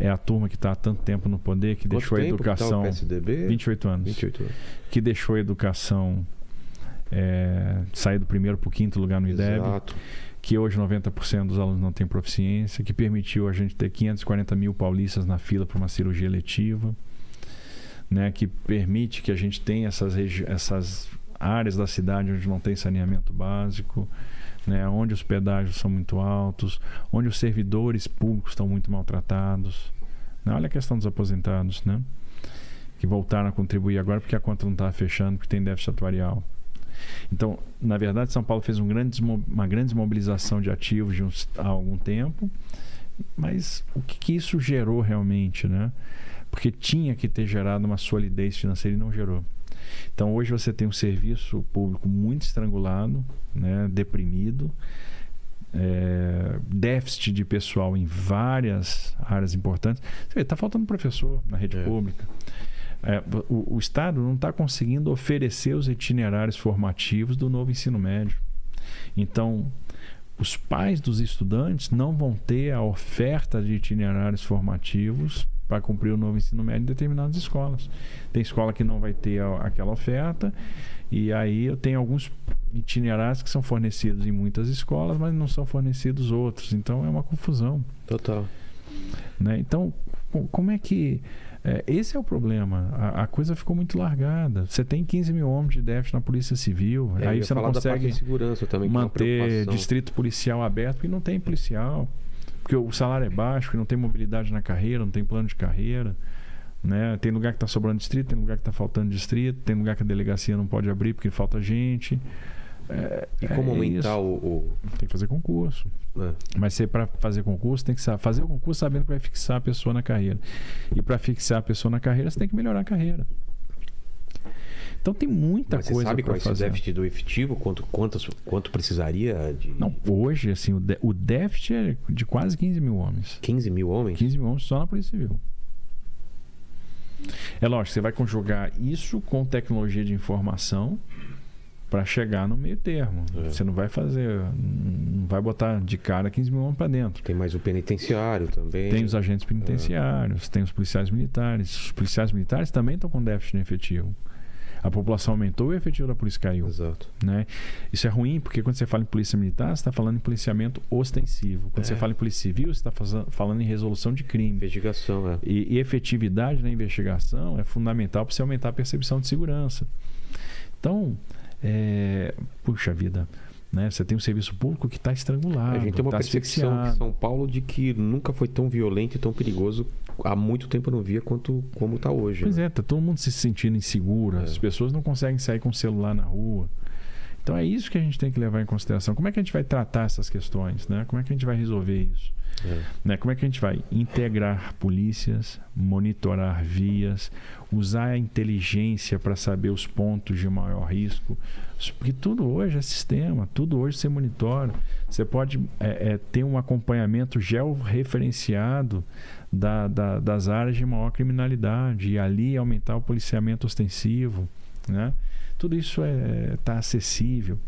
é a turma que está há tanto tempo no poder que Quanto deixou a tempo que tá o educação. PSDB? 28 anos 28 anos. que deixou a educação é, sair do primeiro para o quinto lugar no IDEB, Exato. Que hoje 90% dos alunos não têm proficiência, que permitiu a gente ter 540 mil paulistas na fila para uma cirurgia letiva, né, que permite que a gente tenha essas, essas áreas da cidade onde não tem saneamento básico, né, onde os pedágios são muito altos, onde os servidores públicos estão muito maltratados. Né? Olha a questão dos aposentados, né? que voltaram a contribuir agora porque a conta não está fechando, porque tem déficit atuarial. Então, na verdade, São Paulo fez um grande uma grande desmobilização de ativos de uns- há algum tempo, mas o que, que isso gerou realmente, né? Porque tinha que ter gerado uma solidez financeira e não gerou. Então, hoje você tem um serviço público muito estrangulado, né? deprimido, é, déficit de pessoal em várias áreas importantes. Está faltando professor na rede É. pública. É, o, o Estado não está conseguindo oferecer os itinerários formativos do novo ensino médio. Então, os pais dos estudantes não vão ter a oferta de itinerários formativos para cumprir o novo ensino médio em determinadas escolas. Tem escola que não vai ter a- aquela oferta, e aí eu tenho alguns itinerários que são fornecidos em muitas escolas, mas não são fornecidos outros. Então é uma confusão. Total. Né? Então, co- como é que. É, esse é o problema. A, a coisa ficou muito largada. Você tem 15 mil homens de déficit na Polícia Civil, É, aí você não consegue também, é manter distrito policial aberto porque não tem policial. Porque o salário é baixo, porque não tem mobilidade na carreira, não tem plano de carreira. Né? Tem lugar que está sobrando distrito, tem lugar que está faltando distrito, tem lugar que a delegacia não pode abrir porque falta gente. É, E como é aumentar o. o- Tem que fazer concurso. é. Mas você para fazer concurso tem que fazer o concurso sabendo que vai fixar a pessoa na carreira. E para fixar a pessoa na carreira, você tem que melhorar a carreira. Então tem muita Mas você coisa sabe para qual é fazer. déficit do efetivo? Quanto, quantas, quanto precisaria de Não, hoje assim o, dé- o déficit é de quase 15 mil homens. 15 mil homens? 15 mil homens só na Polícia Civil. É lógico, você vai conjugar isso com tecnologia de informação para chegar no meio termo. É. Você não vai fazer, não vai botar de cara 15 mil homens para dentro. Tem mais o penitenciário também. Tem os agentes penitenciários, tem os policiais militares. Os policiais militares também estão com déficit no efetivo. A população aumentou e o efetivo da polícia caiu. Exato. Né? Isso é ruim porque quando você fala em polícia militar, você está falando em policiamento ostensivo. Quando É. você fala em polícia civil, você está falando em resolução de crime. Investigação, é. E, e efetividade na investigação é fundamental para você aumentar a percepção de segurança. Então, é, puxa vida, né? Você tem um serviço público que está estrangulado, a gente tem uma tá percepção de. São Paulo de que nunca foi tão violento e tão perigoso. Há muito tempo eu não via quanto como está hoje. Pois né? é, tá todo mundo se sentindo inseguro, É. as pessoas não conseguem sair com o celular na rua. Então é isso que a gente tem que levar em consideração. Como é que a gente vai tratar essas questões, né? Como é que a gente vai resolver isso? É. Né? Como é que a gente vai integrar polícias, monitorar vias, usar a inteligência para saber os pontos de maior risco? Porque tudo hoje é sistema, tudo hoje você monitora. Você pode é, é, ter um acompanhamento georreferenciado da, da, das áreas de maior criminalidade e ali aumentar o policiamento ostensivo. Né? Tudo isso está é, tá acessível.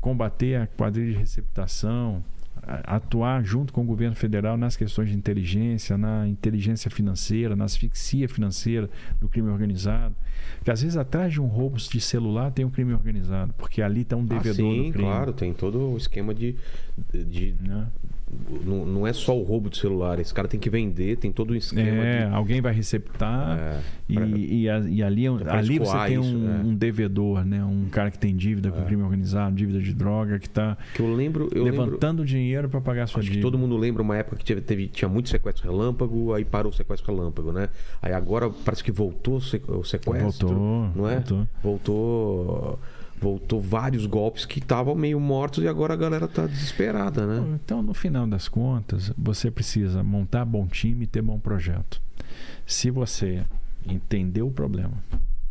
Combater a quadrilha de receptação, atuar junto com o governo federal nas questões de inteligência, na inteligência financeira, na asfixia financeira do crime organizado. Porque às vezes atrás de um roubo de celular tem um crime organizado, porque ali está um Ah, devedor sim, do crime. claro, tem todo o esquema de, de né? Não, não é só o roubo de celular. Esse cara tem que vender, tem todo um esquema É, de. alguém vai receptar É, e, pra- e, a- e ali, é ali você tem um, isso, é. um devedor, né? Um cara que tem dívida com o crime organizado, dívida de droga, que está Que eu lembro. Levantando dinheiro para pagar a sua Acho que dívida. todo mundo lembra uma época que teve, teve- tinha muito sequestro relâmpago, aí parou o sequestro relâmpago, né? Aí agora parece que voltou o sequestro. Voltou, não é? voltou. Voltou. Voltou vários golpes que estavam meio mortos e agora a galera tá desesperada, né? Então, no final das contas, você precisa montar bom time e ter bom projeto. Se você entender o problema,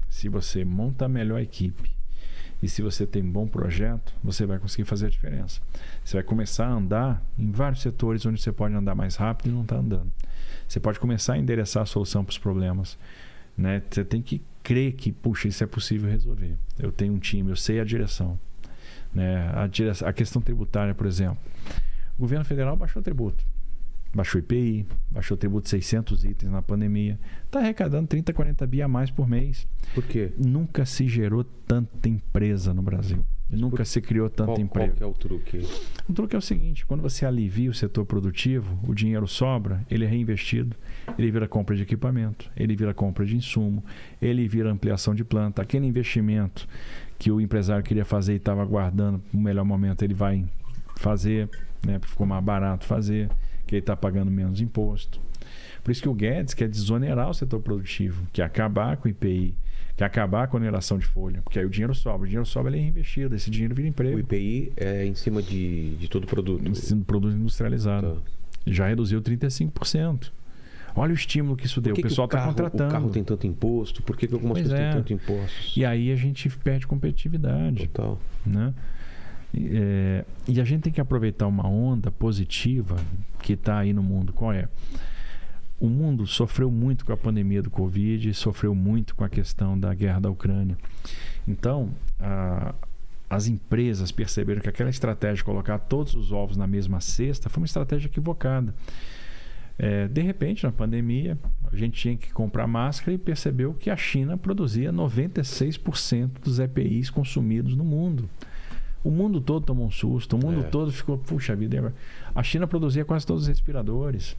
se você monta a melhor equipe e se você tem bom projeto, você vai conseguir fazer a diferença. Você vai começar a andar em vários setores onde você pode andar mais rápido e não está andando. Você pode começar a endereçar a solução para os problemas. Né? Você tem que crer que, puxa, isso é possível resolver. Eu tenho um time, eu sei a direção. Né? A, direção, a questão tributária, por exemplo. O governo federal baixou o tributo. Baixou IPI, baixou o tributo de 600 itens na pandemia. Está arrecadando 30, 40 bi a mais por mês. Por quê? Nunca se gerou tanta empresa no Brasil. Nunca por- se criou tanto Qual, qual emprego. que é o truque? O truque é o seguinte: quando você alivia o setor produtivo, o dinheiro sobra, ele é reinvestido, ele vira compra de equipamento, ele vira compra de insumo, ele vira ampliação de planta. Aquele investimento que o empresário queria fazer e estava aguardando o melhor momento, ele vai fazer, né, porque ficou mais barato fazer, que ele está pagando menos imposto. Por isso que o Guedes quer desonerar o setor produtivo, quer acabar com o IPI, quer acabar com a oneração de folha, porque aí o dinheiro sobra. O dinheiro sobra, ele é reinvestido, esse dinheiro vira O emprego. IPI é em cima de, de todo produto. Sendo produto industrializado. Tá. Já reduziu 35%. Olha o estímulo que isso deu. Que o que pessoal está contratando. O carro tem tanto imposto? Por que, que algumas Pois coisas é. têm tanto impostos? E aí a gente perde competitividade. Total. Né? E, é, e a gente tem que aproveitar uma onda positiva que está aí no mundo. Qual é? O mundo sofreu muito com a pandemia do Covid, sofreu muito com a questão da guerra da Ucrânia. Então, a- as empresas perceberam que aquela estratégia de colocar todos os ovos na mesma cesta foi uma estratégia equivocada. É, de repente, na pandemia, a gente tinha que comprar máscara e percebeu que a China produzia 96% dos EPIs consumidos no mundo. O mundo todo tomou um susto, o mundo É. todo ficou, puxa vida, a China produzia quase todos os respiradores.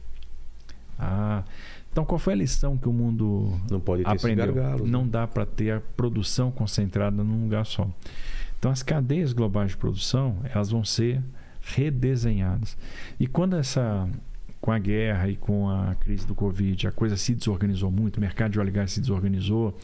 Ah, então qual foi a lição que o mundo Não pode ter aprendeu? gargalos. Não né? dá para ter a produção concentrada num lugar só. Então as cadeias globais de produção, elas vão ser redesenhadas. E quando essa com a guerra e com a crise do Covid, a coisa se desorganizou muito, o mercado de óleo e gás se desorganizou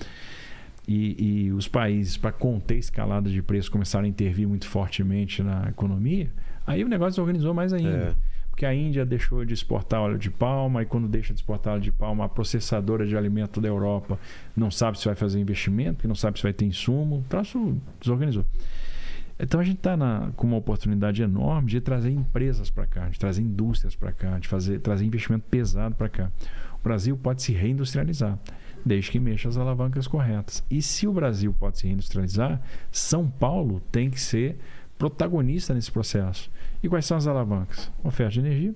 e, e os países, para conter a escalada de preço, começaram a intervir muito fortemente na economia, aí o negócio desorganizou mais ainda. É. Porque a Índia deixou de exportar óleo de palma, e quando deixa de exportar óleo de palma, a processadora de alimento da Europa não sabe se vai fazer investimento, que não sabe se vai ter insumo, o troço desorganizou. Então a gente está com uma oportunidade enorme de trazer empresas para cá, de trazer indústrias para cá, de fazer, trazer investimento pesado para cá. O Brasil pode se reindustrializar, desde que mexa as alavancas corretas. E se o Brasil pode se reindustrializar, São Paulo tem que ser protagonista nesse processo. E quais são as alavancas? Oferta de energia,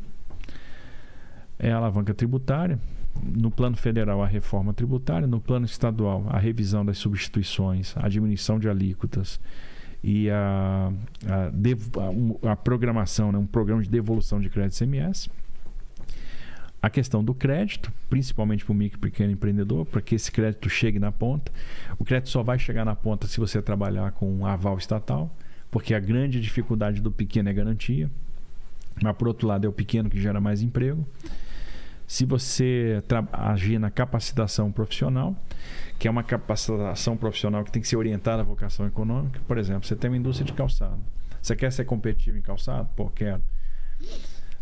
é a alavanca tributária. No plano federal, a reforma tributária. No plano estadual, a revisão das substituições, a diminuição de alíquotas e a, a, dev- a, a programação, né? um programa de devolução de crédito CMS. A questão do crédito, principalmente para o micro e pequeno empreendedor, para que esse crédito chegue na ponta. O crédito só vai chegar na ponta se você trabalhar com um aval estatal, porque a grande dificuldade do pequeno é garantia. Mas, por outro lado, é o pequeno que gera mais emprego. Se você agir na capacitação profissional, que é uma capacitação profissional que tem que ser orientada à vocação econômica, por exemplo, você tem uma indústria de calçado. Você quer ser competitivo em calçado? Pô, quero.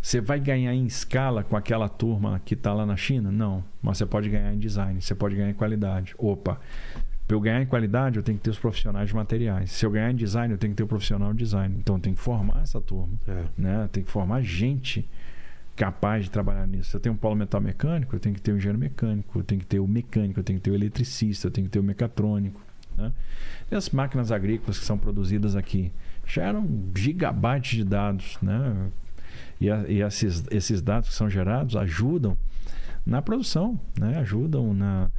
Você vai ganhar em escala com aquela turma que está lá na China? Não. Mas você pode ganhar em design, você pode ganhar em qualidade. Opa, para eu ganhar em qualidade, eu tenho que ter os profissionais de materiais. Se eu ganhar em design, eu tenho que ter o profissional de design. Então, eu tenho que formar essa turma É. né? Tem que formar gente capaz de trabalhar nisso. Se eu tenho um polo metal mecânico, eu tenho que ter o engenheiro mecânico, eu tenho que ter o mecânico, eu tenho que ter o eletricista, eu tenho que ter o mecatrônico. Né? E as máquinas agrícolas que são produzidas aqui geram gigabytes de dados, né? E, a- e esses, esses dados que são gerados ajudam na produção, né? Ajudam na,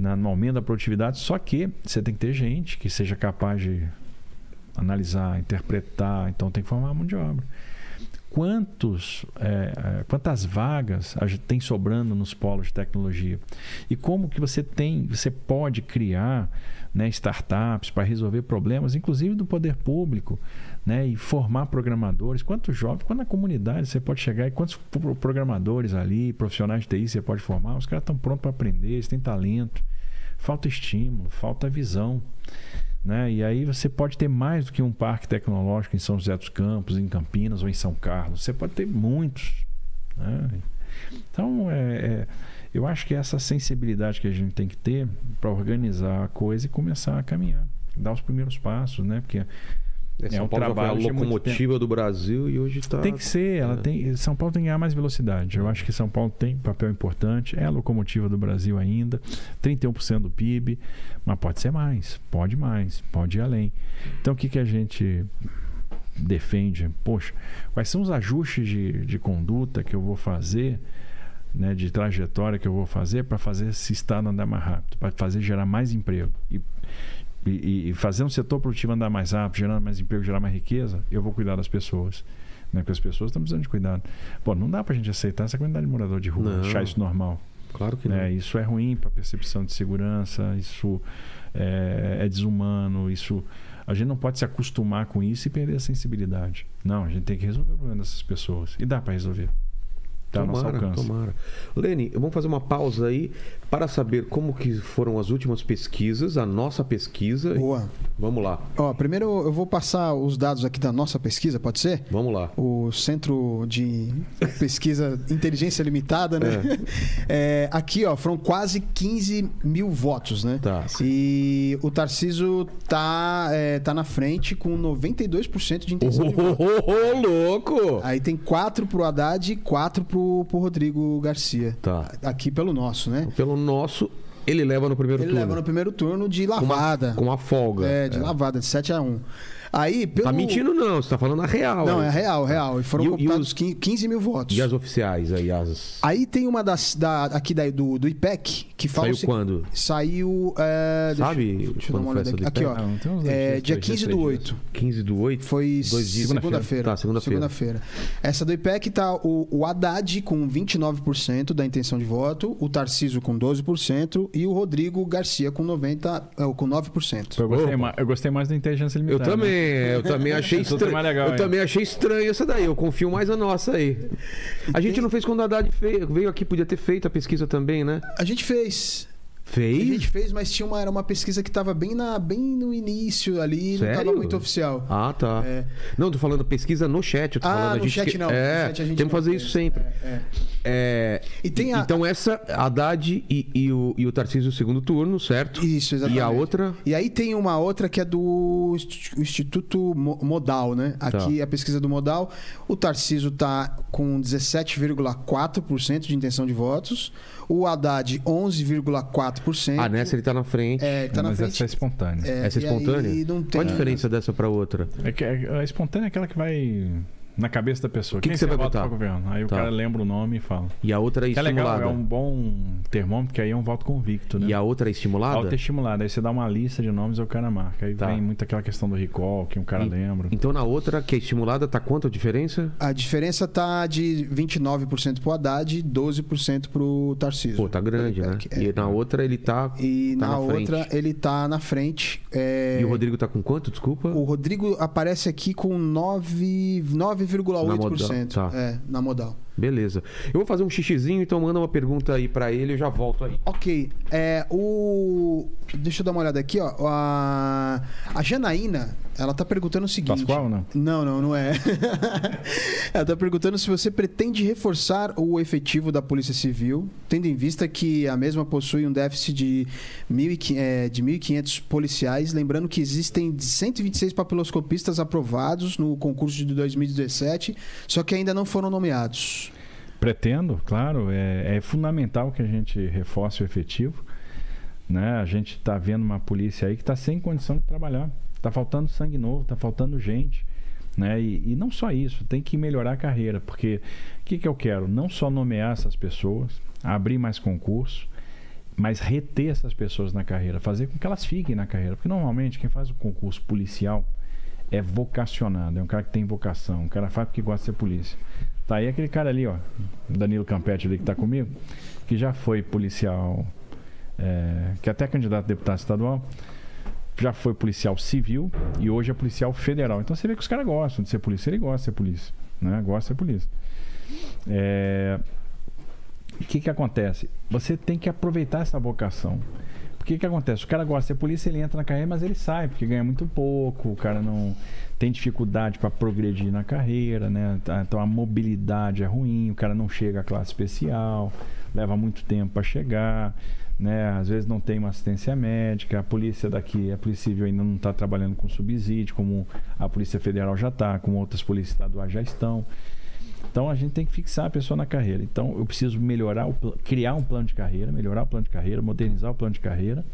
na, no aumento da produtividade. Só que você tem que ter gente que seja capaz de analisar, interpretar. Então tem que formar mão de obra. quantos, é, é, quantas vagas a gente tem sobrando nos polos de tecnologia e como que você tem, você pode criar né, startups para resolver problemas, inclusive do poder público, né, e formar programadores. Quantos jovens, quando na comunidade você pode chegar e quantos pro- programadores ali, profissionais de TI você pode formar? Os caras estão prontos para aprender, eles têm talento. Falta estímulo, falta visão. Né? E aí você pode ter mais do que um parque tecnológico em São José dos Campos, em Campinas ou em São Carlos. Você pode ter muitos. né? Então, é, é, eu acho que essa sensibilidade que a gente tem que ter para organizar a coisa e começar a caminhar, dar os primeiros passos, né? Porque É, São um Paulo já foi a trabalho locomotiva do Brasil e hoje está. tem que ser, ela é. tem, São Paulo tem que ganhar mais velocidade. Eu acho que São Paulo tem papel importante, é a locomotiva do Brasil ainda, 31% do PIB, mas pode ser mais, pode mais, pode ir além. Então o que, que a gente defende? Poxa, quais são os ajustes de, de conduta que eu vou fazer, né, de trajetória que eu vou fazer para fazer esse estado andar mais rápido, para fazer gerar mais emprego e e, e fazer um setor produtivo andar mais rápido, gerando mais emprego, gerar mais riqueza, eu vou cuidar das pessoas. Né? Porque as pessoas estão precisando de cuidado. Pô, não dá pra gente aceitar essa quantidade de morador de rua, Não. achar isso normal. Claro que não. Né? Isso é ruim para a percepção de segurança, isso é, é desumano, isso. A gente não pode se acostumar com isso e perder a sensibilidade. Não, a gente tem que resolver o problema dessas pessoas. E dá para resolver. Tá ao nosso Tomara, alcance. tomara. Lene, vamos fazer uma pausa aí para saber como que foram as últimas pesquisas, a nossa pesquisa. Boa. Vamos lá, Ó, primeiro eu vou passar os dados aqui da nossa pesquisa, pode ser? vamos lá. o Centro de Pesquisa (laughs) Inteligência Limitada, né? (laughs) É, aqui, ó, foram quase 15 mil votos, né? Tá. E o Tarciso tá, é, tá na frente com 92% de intenção de voto. louco! Aí tem 4 pro Haddad e 4 pro, pro Rodrigo Garcia. Tá. Aqui pelo nosso, né? Pelo nosso, ele leva no primeiro Ele turno. leva no primeiro turno de Com uma- lavada. Com uma folga. É, de lavada, de 7 a 1 Aí, pelo... Tá mentindo não, você tá falando a real. Não, aí. é real, real. E foram E o- e computados os- 15 mil votos. E as oficiais aí, as... Aí tem uma das da, aqui da, do, do IPEC que fala Saiu seguinte- quando? Saiu. é, deixa- Sabe Deixa, eu dar quando uma olhada aqui. Aqui, ó. Não dois É, dias, dia três 15 dias, do três 8. 15 do 8? Foi dias. segunda-feira. Tá, segunda-feira. Segunda-feira. Essa do IPEC tá o, o Haddad com 29% da intenção de voto, o Tarciso com 12% e o Rodrigo Garcia com 90, é, com 9%. Eu gostei, mais, eu gostei mais da inteligência Eu limitada. também, né? Eu também (laughs) achei é estranho. eu hein? também achei estranho essa daí. Eu confio mais na nossa aí. A gente não fez quando o Haddad veio aqui, podia ter feito a pesquisa também, né? A gente fez. A Fez? gente fez, mas tinha uma, era uma pesquisa que estava bem, na, bem no início ali, não Sério? estava muito oficial. Ah, tá. É. Não, tô falando pesquisa no chat. Eu tô Ah, falando, a no gente chat que- não. No É, chat a gente temos que não fazer fez. isso sempre. É, é. É, E tem a- Então essa, Haddad e, e o, e o Tarcísio no segundo turno, certo? Isso, exatamente. E a outra? E aí tem uma outra que é do Instituto Mo- Modal, né? Aqui Tá. a pesquisa do Modal. O Tarciso tá com 17,4% de intenção de votos. O Haddad, 11,4%. Ah, nessa ele tá na frente. É, tá na Mas frente. essa é espontânea. É, essa é e aí espontânea? não tem- Qual a diferença dessa pra outra? É que é- a espontânea é aquela que vai na cabeça da pessoa. Que Quem que você vai vota botar? pra governo? Aí o Tá. cara lembra o nome e fala. E a outra é Que é legal, estimulada? é um bom termômetro, que aí é um voto convicto, né? E a outra é estimulada? Autoestimulado. Aí você dá uma lista de nomes e o cara marca. Aí Tá. vem muito aquela questão do recall, que um cara E- lembra. Então na outra, que é estimulada, tá quanto a diferença? A diferença tá de 29% pro Haddad e 12% pro Tarcísio. Pô, tá grande, né? É. E na outra ele tá. E tá na, na frente. outra ele tá na frente. É, E o Rodrigo tá com quanto? Desculpa. O Rodrigo aparece aqui com 9 9,8%. Tá. É, na modal. Beleza. Eu vou fazer um xixizinho, então manda uma pergunta aí pra ele, eu já volto aí. Ok. É, o. Deixa eu dar uma olhada aqui, ó. A, a Janaína, ela tá perguntando o seguinte. Pascoal não? Não, não, não é. (laughs) ela tá perguntando se você pretende reforçar o efetivo da Polícia Civil, tendo em vista que a mesma possui um déficit de 1.500 é, de 1.500 policiais. Lembrando que existem 126 papiloscopistas aprovados no concurso de 2017, só que ainda não foram nomeados. Pretendo, claro. É, é fundamental que a gente reforce o efetivo. Né? A gente está vendo uma polícia aí que está sem condição de trabalhar. Está faltando sangue novo, está faltando gente. Né? E, e não só isso, tem que melhorar a carreira. Porque o que, que eu quero? Não só nomear essas pessoas, abrir mais concurso, mas reter essas pessoas na carreira, fazer com que elas fiquem na carreira. Porque normalmente quem faz o concurso policial é vocacionado, é um cara que tem vocação, um cara faz porque gosta de ser polícia. Tá aí aquele cara ali, ó, Danilo Campetti ali que tá comigo, que já foi policial, é, que é até candidato a deputado estadual, já foi policial civil e hoje é policial federal. Então você vê que os caras gostam de ser polícia, ele gosta de ser polícia, né? Gosta de ser polícia. É, o que que acontece? Você tem que aproveitar essa vocação. O que que acontece? O cara gosta de ser polícia, ele entra na carreira, mas ele sai, porque ganha muito pouco, o cara não tem dificuldade para progredir na carreira, né? Tá, Então a mobilidade é ruim, o cara não chega à classe especial, leva muito tempo para chegar, né? Às vezes não tem uma assistência médica, a polícia daqui, a polícia civil ainda não está trabalhando com subsídio, como a polícia federal já está, como outras polícias estaduais já estão. Então a gente tem que fixar a pessoa na carreira. Então eu preciso melhorar, o, criar um plano de carreira, melhorar o plano de carreira, modernizar o plano de carreira,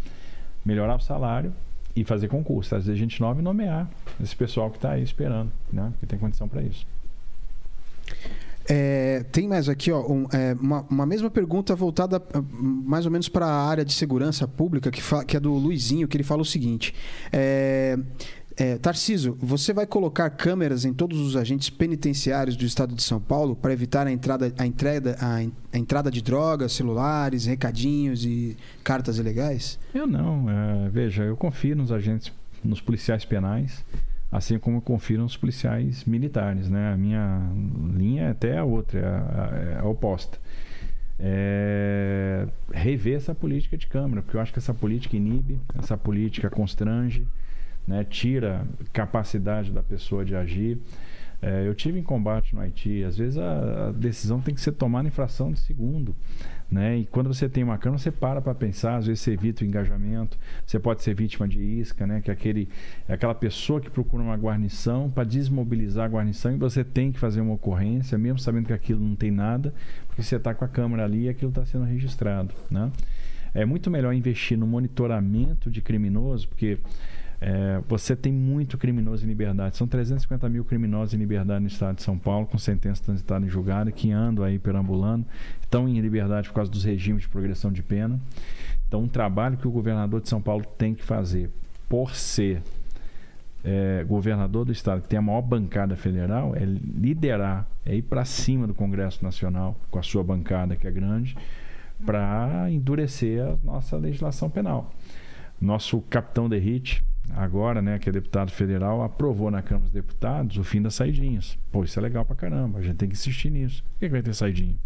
melhorar o salário e fazer concurso, trazer gente nova e nomear esse pessoal que está aí esperando, né? Que tem condição para isso. É, tem mais aqui, ó, um, é, uma, uma mesma pergunta voltada ah, mais ou menos para a área de segurança pública, que, que é do Luizinho, que ele fala o seguinte: é, é, Tarciso, você vai colocar câmeras em todos os agentes penitenciários do estado de São Paulo para evitar a entrada, a, entrada, a, en- a entrada de drogas, celulares, recadinhos e cartas ilegais? Eu não. é, veja, eu confio nos agentes, nos policiais penais, assim como eu confio nos policiais militares. Né? A minha linha é até a outra, é a, é a oposta. É, rever essa política de Câmara, porque eu acho que essa política inibe, essa política constrange, né? tira capacidade da pessoa de agir. É, eu tive em combate no Haiti, às vezes a, a decisão tem que ser tomada em fração de segundo. Né? E quando você tem uma câmera, você para para pensar, às vezes você evita o engajamento, você pode ser vítima de isca, né? que é, aquele, é aquela pessoa que procura uma guarnição para desmobilizar a guarnição e você tem que fazer uma ocorrência, mesmo sabendo que aquilo não tem nada, porque você está com a câmera ali e aquilo está sendo registrado. Né? É muito melhor investir no monitoramento de criminoso, porque é, você tem muito criminoso em liberdade. São 350 mil criminosos em liberdade no estado de São Paulo, com sentença transitada em julgado, que andam aí perambulando, estão em liberdade por causa dos regimes de progressão de pena. Então, um trabalho que o governador de São Paulo tem que fazer, por ser é, governador do estado, que tem a maior bancada federal, é liderar, é ir para cima do Congresso Nacional, com a sua bancada, que é grande, para endurecer a nossa legislação penal. Nosso capitão de hit, agora, né, que é deputado federal, aprovou na Câmara dos Deputados o fim das saidinhas. Pô, isso é legal pra caramba, a gente tem que insistir nisso. Por que, que vai ter saidinha?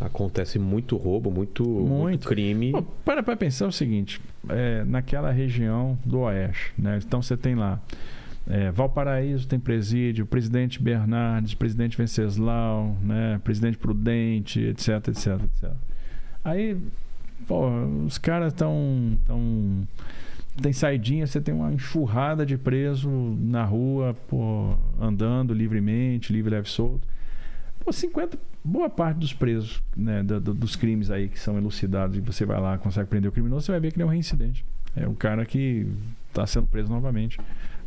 Acontece muito roubo, muito, muito. Muito. crime. Para pra pensar o seguinte: é, naquela região do Oeste, né? Então você tem lá. é, Valparaíso tem presídio, presidente Bernardes, presidente Venceslau, né? presidente Prudente, etc, etc, etc. Aí, pô, os caras estão. Tão, tem saidinha, você tem uma enxurrada de preso na rua, pô, andando livremente, livre, leve, solto. Pô, 50, boa parte dos presos, né, do- do- dos crimes aí que são elucidados e você vai lá consegue prender o criminoso, você vai ver que ele é um reincidente. É um cara que está sendo preso novamente.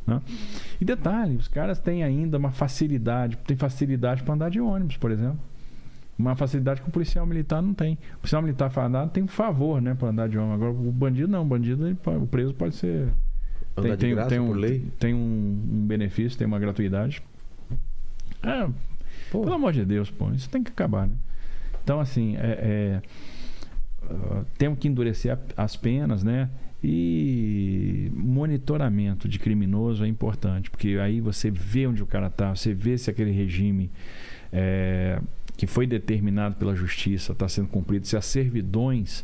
né? E detalhe, os caras têm ainda uma facilidade, tem facilidade para andar de ônibus, por exemplo. Uma facilidade que o policial militar não tem. O policial militar fardado tem um favor, né, para andar de ônibus. Agora o bandido não, o bandido, ele o preso pode ser Andar de graça um, por lei. tem um, um benefício, tem uma gratuidade. É, Pô, pelo amor de Deus, pô, isso tem que acabar, né? Então, assim, é, é, ah, temos que endurecer a- as penas, né? E monitoramento de criminoso é importante, porque aí você vê onde o cara tá, você vê se aquele regime é, que foi determinado pela justiça está sendo cumprido, se as servidões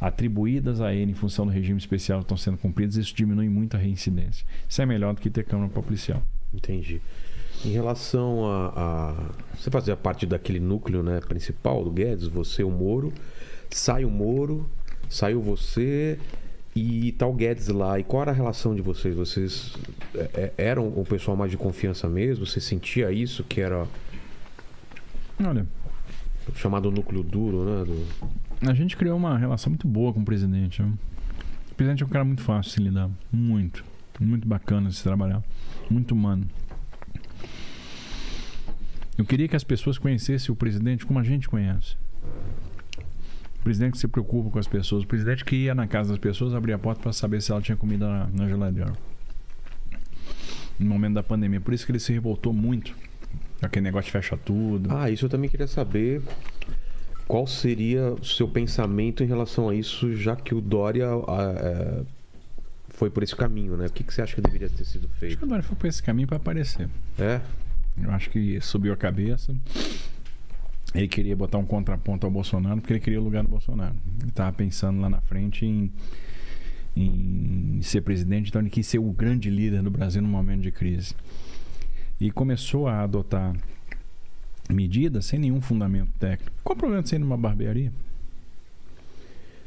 atribuídas a ele em função do regime especial estão sendo cumpridas, isso diminui muito a reincidência. Isso é melhor do que ter câmara para policial. entendi. Em relação a, a- Você fazia parte daquele núcleo né, principal do Guedes, você, o Moro. Sai o Moro, saiu você e tá o Guedes lá. E qual era a relação de vocês? Vocês é, é, eram o pessoal mais de confiança mesmo? Você sentia isso que era Olha, chamado núcleo duro, né? do- A gente criou uma relação muito boa com o presidente. né? O presidente é um cara muito fácil de se lidar. Muito. Muito bacana de se trabalhar. Muito humano. Eu queria que as pessoas conhecessem o presidente como a gente conhece. O presidente que se preocupa com as pessoas. O presidente que ia na casa das pessoas, abria a porta para saber se ela tinha comida na, na geladeira. no momento da pandemia. Por isso que ele se revoltou muito. Aquele negócio fecha tudo. Ah, isso eu também queria saber. Qual seria o seu pensamento em relação a isso, já que o Dória ah, é, foi por esse caminho, né? O que, que você acha que deveria ter sido Acho que feito? o Dória foi por esse caminho para aparecer. É? Eu acho que subiu a cabeça. Ele queria botar um contraponto ao Bolsonaro porque ele queria o lugar do Bolsonaro. Ele estava pensando lá na frente em, em ser presidente, então ele quis ser o grande líder do Brasil num momento de crise. E começou a adotar medidas sem nenhum fundamento técnico. Qual o problema de ser numa barbearia?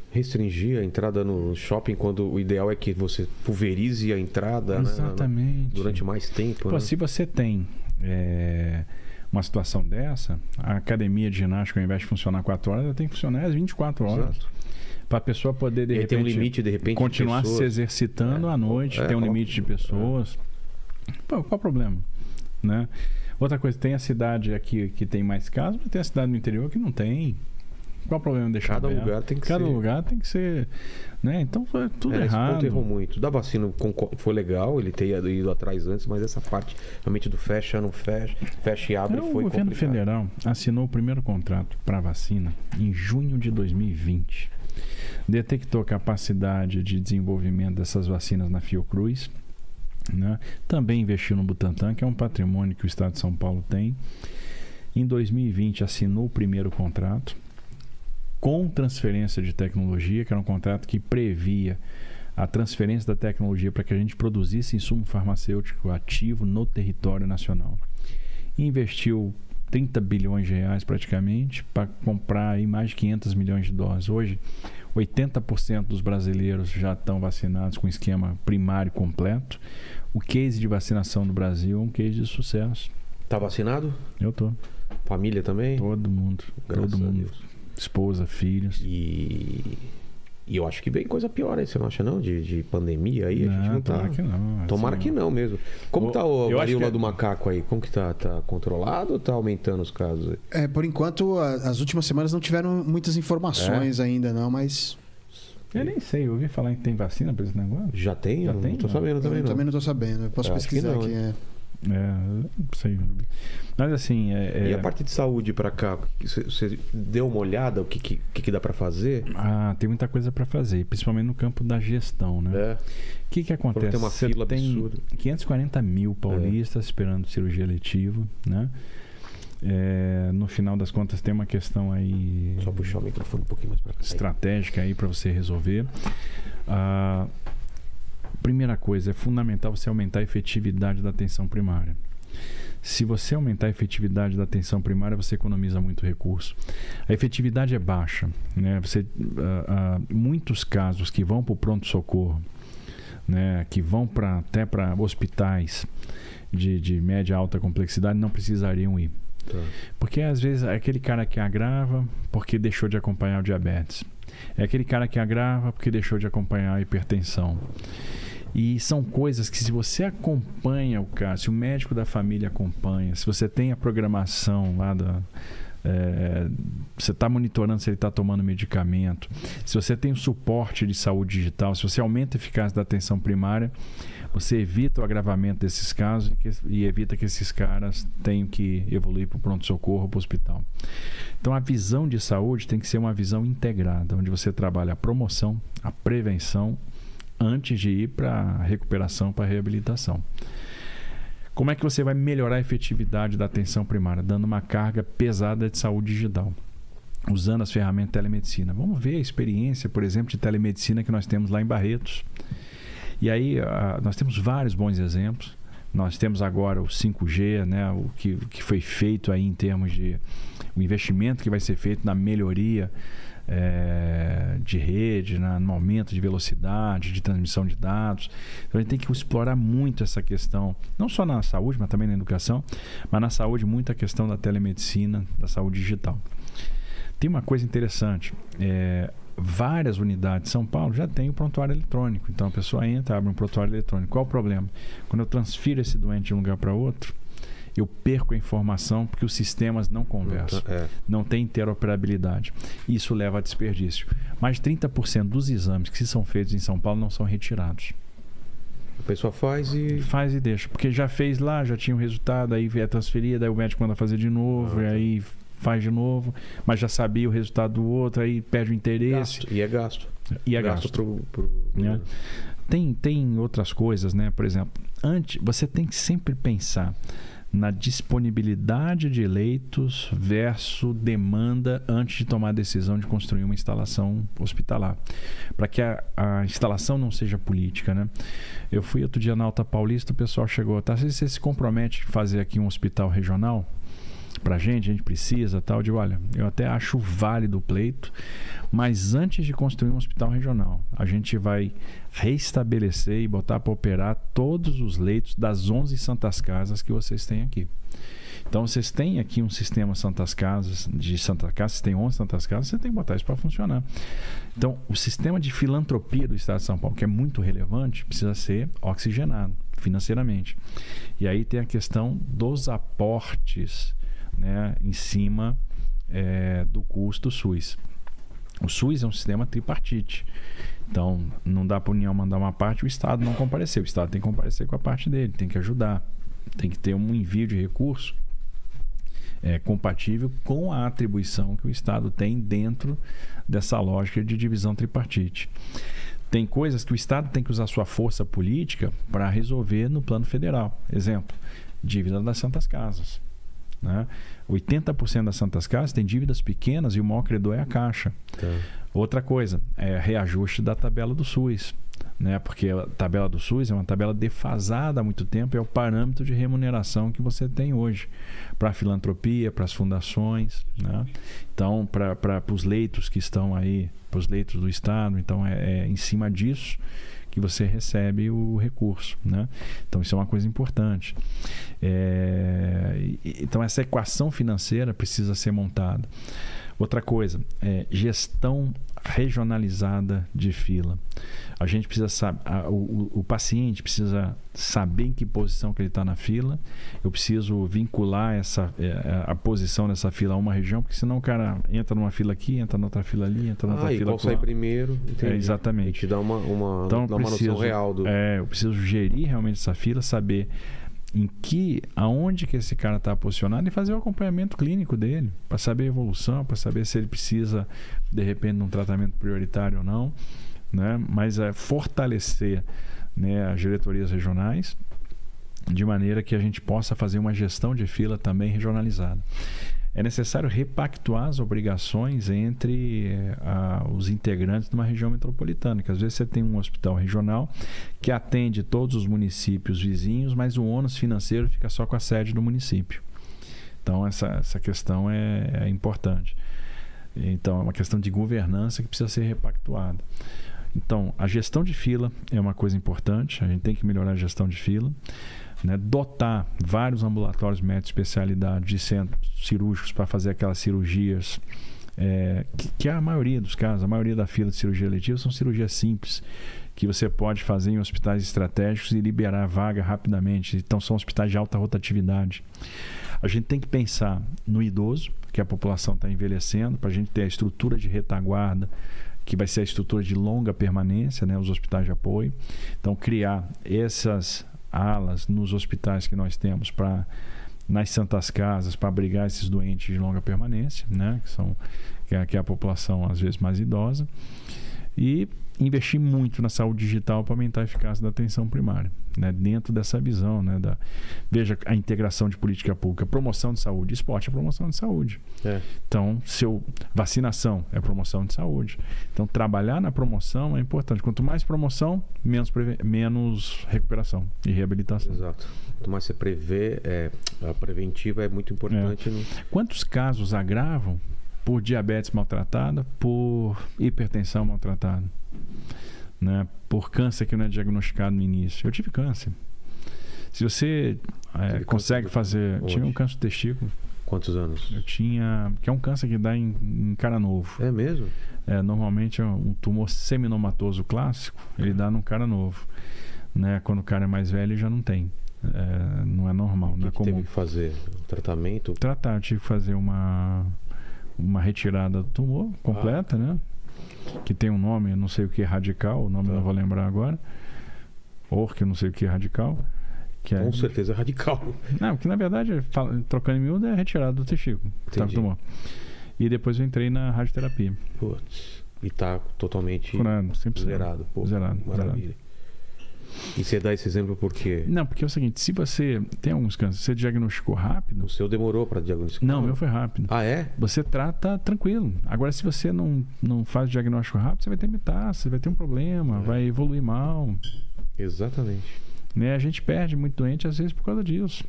Restringir a entrada no shopping quando o ideal é que você pulverize a entrada né, Exatamente. durante mais tempo. Pô, né? se você tem é, uma situação dessa, a academia de ginástica, ao invés de funcionar 4 horas, ela tem que funcionar às 24 horas. Exato. Para a pessoa poder, de E repente, tem um limite, de repente, de continuar pessoas. se exercitando É. à noite, É, tem um coloca- limite de pessoas. Pô, qual o problema? Né? Outra coisa, tem a cidade aqui que tem mais casos, mas tem a cidade no interior que não tem. Qual o problema de deixar Cada aberto? lugar tem que Cada ser. lugar tem que ser. Né? Então foi tudo É, esse errado. ponto errou muito. Da vacina foi legal, ele ter ido atrás antes, mas essa parte realmente do fecha, não fecha, fecha e abre Então, foi o governo complicado. federal assinou o primeiro contrato para vacina em junho de 2020. Detectou capacidade de desenvolvimento dessas vacinas na Fiocruz. Né? Também investiu no Butantan, que é um patrimônio que o Estado de São Paulo tem. Em 2020 assinou o primeiro contrato com transferência de tecnologia, que era um contrato que previa a transferência da tecnologia para que a gente produzisse insumo farmacêutico ativo no território nacional. Investiu 30 bilhões de reais praticamente para comprar aí mais de 500 milhões de doses. Hoje, 80% dos brasileiros já estão vacinados com esquema primário completo. O case de vacinação no Brasil é um case de sucesso. Tá vacinado? Eu tô. Família também? Todo mundo. Graças todo mundo. Esposa, filhos. E... e eu acho que vem coisa pior aí, você não acha não? De, de pandemia aí, a gente não tá... tomara que não. Tomara assim, que não mesmo. Como O- tá o varíola que- do macaco aí? Como que tá? Tá controlado ou tá aumentando os casos? aí? É, por enquanto, a- as últimas semanas não tiveram muitas informações ainda, não, mas. Eu nem sei, eu ouvi falar que tem vacina para esse negócio. Já tem? Já eu tem? não tô Não. sabendo também eu não. também não tô sabendo. Eu posso Eu pesquisar não, aqui. é. É, sei. Mas assim, é, E é- a parte de saúde pra cá, você- deu uma olhada o que, que, que dá pra fazer? ah, tem muita coisa para fazer, principalmente no campo da gestão, né? É. O que que acontece? tem uma Você fila tem absurda. 540 mil paulistas esperando cirurgia letiva, né? É, no final das contas tem uma questão aí Só puxar o microfone um pouquinho mais pra cá. estratégica aí para você resolver. A primeira coisa é fundamental você aumentar a efetividade da atenção primária. Se você aumentar a efetividade da atenção primária, você economiza muito recurso. A efetividade é baixa. Né? Você, ah, ah, muitos casos que vão para o pronto-socorro, né? que vão pra, até para hospitais de, de média e alta complexidade, não precisariam ir. Tá. Porque às vezes é aquele cara que agrava porque deixou de acompanhar o diabetes. É aquele cara que agrava porque deixou de acompanhar a hipertensão. E são coisas que, se você acompanha o caso, se o médico da família acompanha, se você tem a programação lá da. É, você está monitorando se ele está tomando medicamento, se você tem o suporte de saúde digital, se você aumenta a eficácia da atenção primária, você evita o agravamento desses casos e, que- e evita que esses caras tenham que evoluir para o pronto-socorro, para o hospital. Então, a visão de saúde tem que ser uma visão integrada, onde você trabalha a promoção, a prevenção, antes de ir para a recuperação, para a reabilitação. Como é que você vai melhorar a efetividade da atenção primária? Dando uma carga pesada de saúde digital. Usando as ferramentas de telemedicina. Vamos ver a experiência, por exemplo, de telemedicina que nós temos lá em Barretos. E aí, ah, nós temos vários bons exemplos. Nós temos agora o 5G, né, o que, que foi feito aí em termos de o investimento que vai ser feito na melhoria eh, de rede, na- no aumento de velocidade, de transmissão de dados. Então a gente tem que explorar muito essa questão, não só na saúde, mas também na educação, mas na saúde, muito a questão da telemedicina, da saúde digital. Tem uma coisa interessante. eh, várias unidades de São Paulo já têm o prontuário eletrônico. Então a pessoa entra, abre um prontuário eletrônico. Qual o problema? Quando eu transfiro esse doente de um lugar para outro, eu perco a informação porque os sistemas não conversam É. não tem interoperabilidade. Isso leva a desperdício. Mais de 30% dos exames que são feitos em São Paulo não são retirados. pessoa faz e. Faz e deixa. Porque já fez lá, já tinha o resultado, aí é transferido, aí o médico manda fazer de novo, Ah, e tá. aí faz de novo, mas já sabia o resultado do outro, aí perde o interesse Gasto. E é gasto. e é gasto. Pro, pro- Né? Tem, tem outras coisas, né? Por exemplo, antes, você tem que sempre pensar na disponibilidade de leitos versus demanda antes de tomar a decisão de construir uma instalação hospitalar. Para que a, a instalação não seja política, né? Eu fui outro dia na Alta Paulista, o pessoal chegou, tá? Você se compromete em fazer aqui um hospital regional? Pra gente, a gente precisa, tal. Eu digo, olha, eu até acho válido o pleito, mas antes de construir um hospital regional, a gente vai restabelecer e botar para operar todos os leitos das 11 Santas Casas que vocês têm aqui. Então, vocês têm aqui um sistema Santas Casas, de Santa Casa, vocês têm 11 Santas Casas, você tem que botar isso para funcionar. Então, o sistema de filantropia do Estado de São Paulo, que é muito relevante, precisa ser oxigenado financeiramente. E aí tem a questão dos aportes né, em cima eh, do custo SUS. O SUS é um sistema tripartite. Então, não dá para a União mandar uma parte o Estado não comparecer. O Estado tem que comparecer com a parte dele, tem que ajudar, tem que ter um envio de recurso é, compatível com a atribuição que o Estado tem dentro dessa lógica de divisão tripartite. Tem coisas que o Estado tem que usar sua força política para resolver no plano federal. Exemplo, dívida das Santas Casas. Né? 80% das Santas Casas tem dívidas pequenas e o maior credor é a Caixa. Tá. Outra coisa, é reajuste da tabela do SUS. Né? Porque a tabela do SUS é uma tabela defasada há muito tempo, é o parâmetro de remuneração que você tem hoje para a filantropia, para as fundações. Né? Então, para os leitos que estão aí, para os leitos do Estado, então é, é em cima disso que você recebe o recurso. Né? Então, isso é uma coisa importante. É, então, essa equação financeira precisa ser montada. Outra coisa, é gestão regionalizada de fila. A gente precisa saber, o, o- paciente precisa saber em que posição que ele está na fila. Eu preciso vincular essa, é, a posição dessa fila a uma região, porque senão o cara entra numa fila aqui, entra noutra fila ali, entra noutra Ah, e fila qual sai primeiro? É, exatamente. E te dá uma, uma, Então, dá uma preciso, noção real do. é, eu preciso gerir realmente essa fila, saber em que, aonde que esse cara está posicionado e fazer o acompanhamento clínico dele, para saber a evolução, para saber se ele precisa de repente de um tratamento prioritário ou não, né? Mas é fortalecer, né, as diretorias regionais de maneira que a gente possa fazer uma gestão de fila também regionalizada. É necessário repactuar as obrigações entre eh, a- os integrantes de uma região metropolitana, que às vezes você tem um hospital regional que atende todos os municípios vizinhos, mas o ônus financeiro fica só com a sede do município. Então, essa, essa questão é, é importante. Então, é uma questão de governança que precisa ser repactuada. Então, a gestão de fila é uma coisa importante, a gente tem que melhorar a gestão de fila. Né? Dotar vários ambulatórios médicos de especialidade de centros cirúrgicos para fazer aquelas cirurgias, é, que, que a maioria dos casos, a maioria da fila de cirurgia letiva são cirurgias simples, que você pode fazer em hospitais estratégicos e liberar vaga rapidamente. Então, são hospitais de alta rotatividade. A gente tem que pensar no idoso, que a população está envelhecendo, para a gente ter a estrutura de retaguarda, que vai ser a estrutura de longa permanência, né, os hospitais de apoio. Então, criar essas alas nos hospitais que nós temos para nas santas casas para abrigar esses doentes de longa permanência, né, que são que é, que é a população às vezes mais idosa e investir muito na saúde digital para aumentar a eficácia da atenção primária, né? dentro dessa visão, né? da, veja a integração de política pública, promoção de saúde, esporte é promoção de saúde. É. Então, seu vacinação é promoção de saúde. Então, trabalhar na promoção é importante. Quanto mais promoção, menos, preve- menos recuperação e reabilitação. Exato. Quanto mais você prevê, é, a preventiva é muito importante. no- Quantos casos agravam por diabetes maltratada, por hipertensão maltratada, né? por câncer que não é diagnosticado no início? Eu tive câncer. Se você é, consegue fazer. onde? Tive um câncer de testículo. Quantos anos? Eu tinha. Que é um câncer que dá em, em cara novo. É mesmo? É, normalmente é um tumor seminomatoso clássico, ele dá num cara novo. Né? Quando o cara é mais velho, ele já não tem. É, não é normal, O não que, é que comum. teve que fazer? O tratamento? Tratar, eu tive que fazer uma, uma retirada do tumor completa, né? Que tem um nome, não sei o que, radical, o nome Tá. eu não vou lembrar agora. Orc, eu não sei o que é radical. Que é, Com certeza é radical. não, que na verdade, trocando em miúdo, é retirado do testículo. Tá, tomou. E depois eu entrei na radioterapia. Putz. E tá totalmente Curando, 100%. zerado. Pô, Zerado, Maravilha. E você dá esse exemplo porque Não, porque é o seguinte, se você tem alguns cânceres, você diagnosticou rápido. o seu demorou pra diagnosticar? Não, o meu foi rápido. Ah, é? Você trata tranquilo. Agora, se você não, não faz o diagnóstico rápido, você vai ter metástase, você vai ter um problema, É. vai evoluir mal. Exatamente. Né? A gente perde muito doente, às vezes, por causa disso.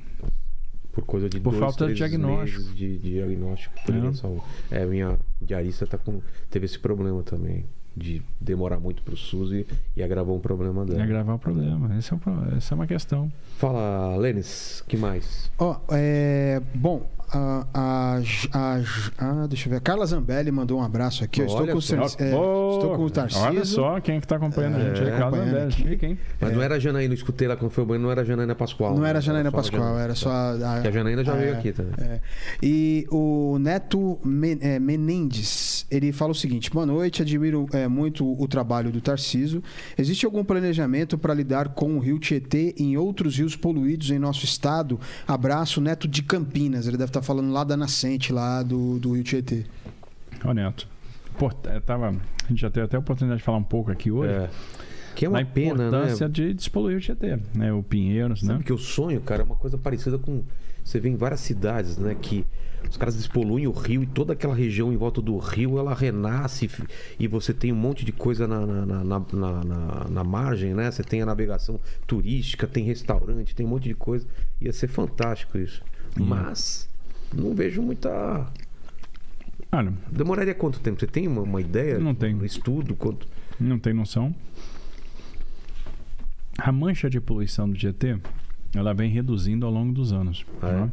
Por coisa de Por dois, falta de diagnóstico. de, diagnóstico. É. É, minha diarista tá com, teve esse problema também. De demorar muito pro SUS e, e agravou um problema dela. agravar o problema. Esse é o pro- essa é uma questão. Fala, Lênis, que mais? Ó, é. Bom, a, a, a, ah, deixa eu ver. A Carla Zambelli mandou um abraço aqui. Eu estou com, o é, estou com o Tarcísio. Olha só quem é que tá acompanhando a gente. É, É, André. aqui. Chique, hein? Mas não era a Janaína, eu escutei lá quando foi o banho, não era a Janaína Pascoal. Não né? era a Janaína só a Pascoal, Janaína. era só a. Que a Janaína já veio é, aqui também. É. E o Neto Men- é, Menendez, ele fala o seguinte: boa noite, admiro é, muito o trabalho do Tarciso. Existe algum planejamento para lidar com o rio Tietê e outros rios poluídos em nosso estado? Abraço, Neto de Campinas. Ele deve estar falando lá da nascente, lá do, do rio Tietê. Ó, Neto. Pô, eu tava, a gente já teve até a oportunidade de falar um pouco aqui hoje. É. Que é uma pena, né? importância de despoluir o Tietê, né? O Pinheiros, né? Sabe que o sonho, cara, é uma coisa parecida com. Você vê em várias cidades, né? Que os caras despoluem o rio e toda aquela região em volta do rio ela renasce e você tem um monte de coisa na, na, na, na, na- na- na margem, né? Você tem a navegação turística, tem restaurante, tem um monte de coisa. Ia ser fantástico isso. Mas não vejo muita. Olha, Demoraria quanto tempo? Você tem uma, uma ideia? Não tenho. Um estudo? Quanto... não tem noção. A mancha de poluição do Tietê, ela vem reduzindo ao longo dos anos. Ah, é? né?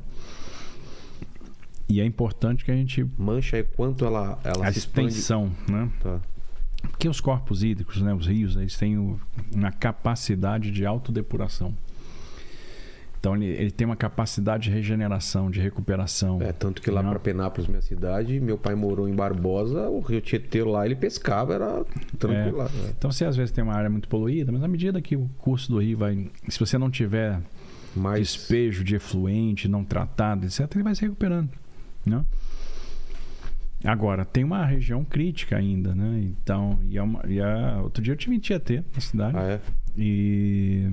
E é importante que a gente Mancha é quanto ela, ela a se expande. extensão, né? Tá. Porque os corpos hídricos, né, os rios, eles têm uma capacidade de autodepuração. Então ele, ele tem uma capacidade de regeneração, de recuperação. É, tanto que lá pra Penápolis, minha cidade, meu pai morou em Barbosa, o rio Tietê lá, ele pescava, era tranquilo. lá, né? Então você às vezes tem uma área muito poluída, mas à medida que o curso do rio vai, se você não tiver Mas despejo de efluente não tratado, etc, ele vai se recuperando, né? Agora, tem uma região crítica ainda, né? Então, e, é uma, e é- outro dia eu tive em Tietê, na cidade. Ah, é? E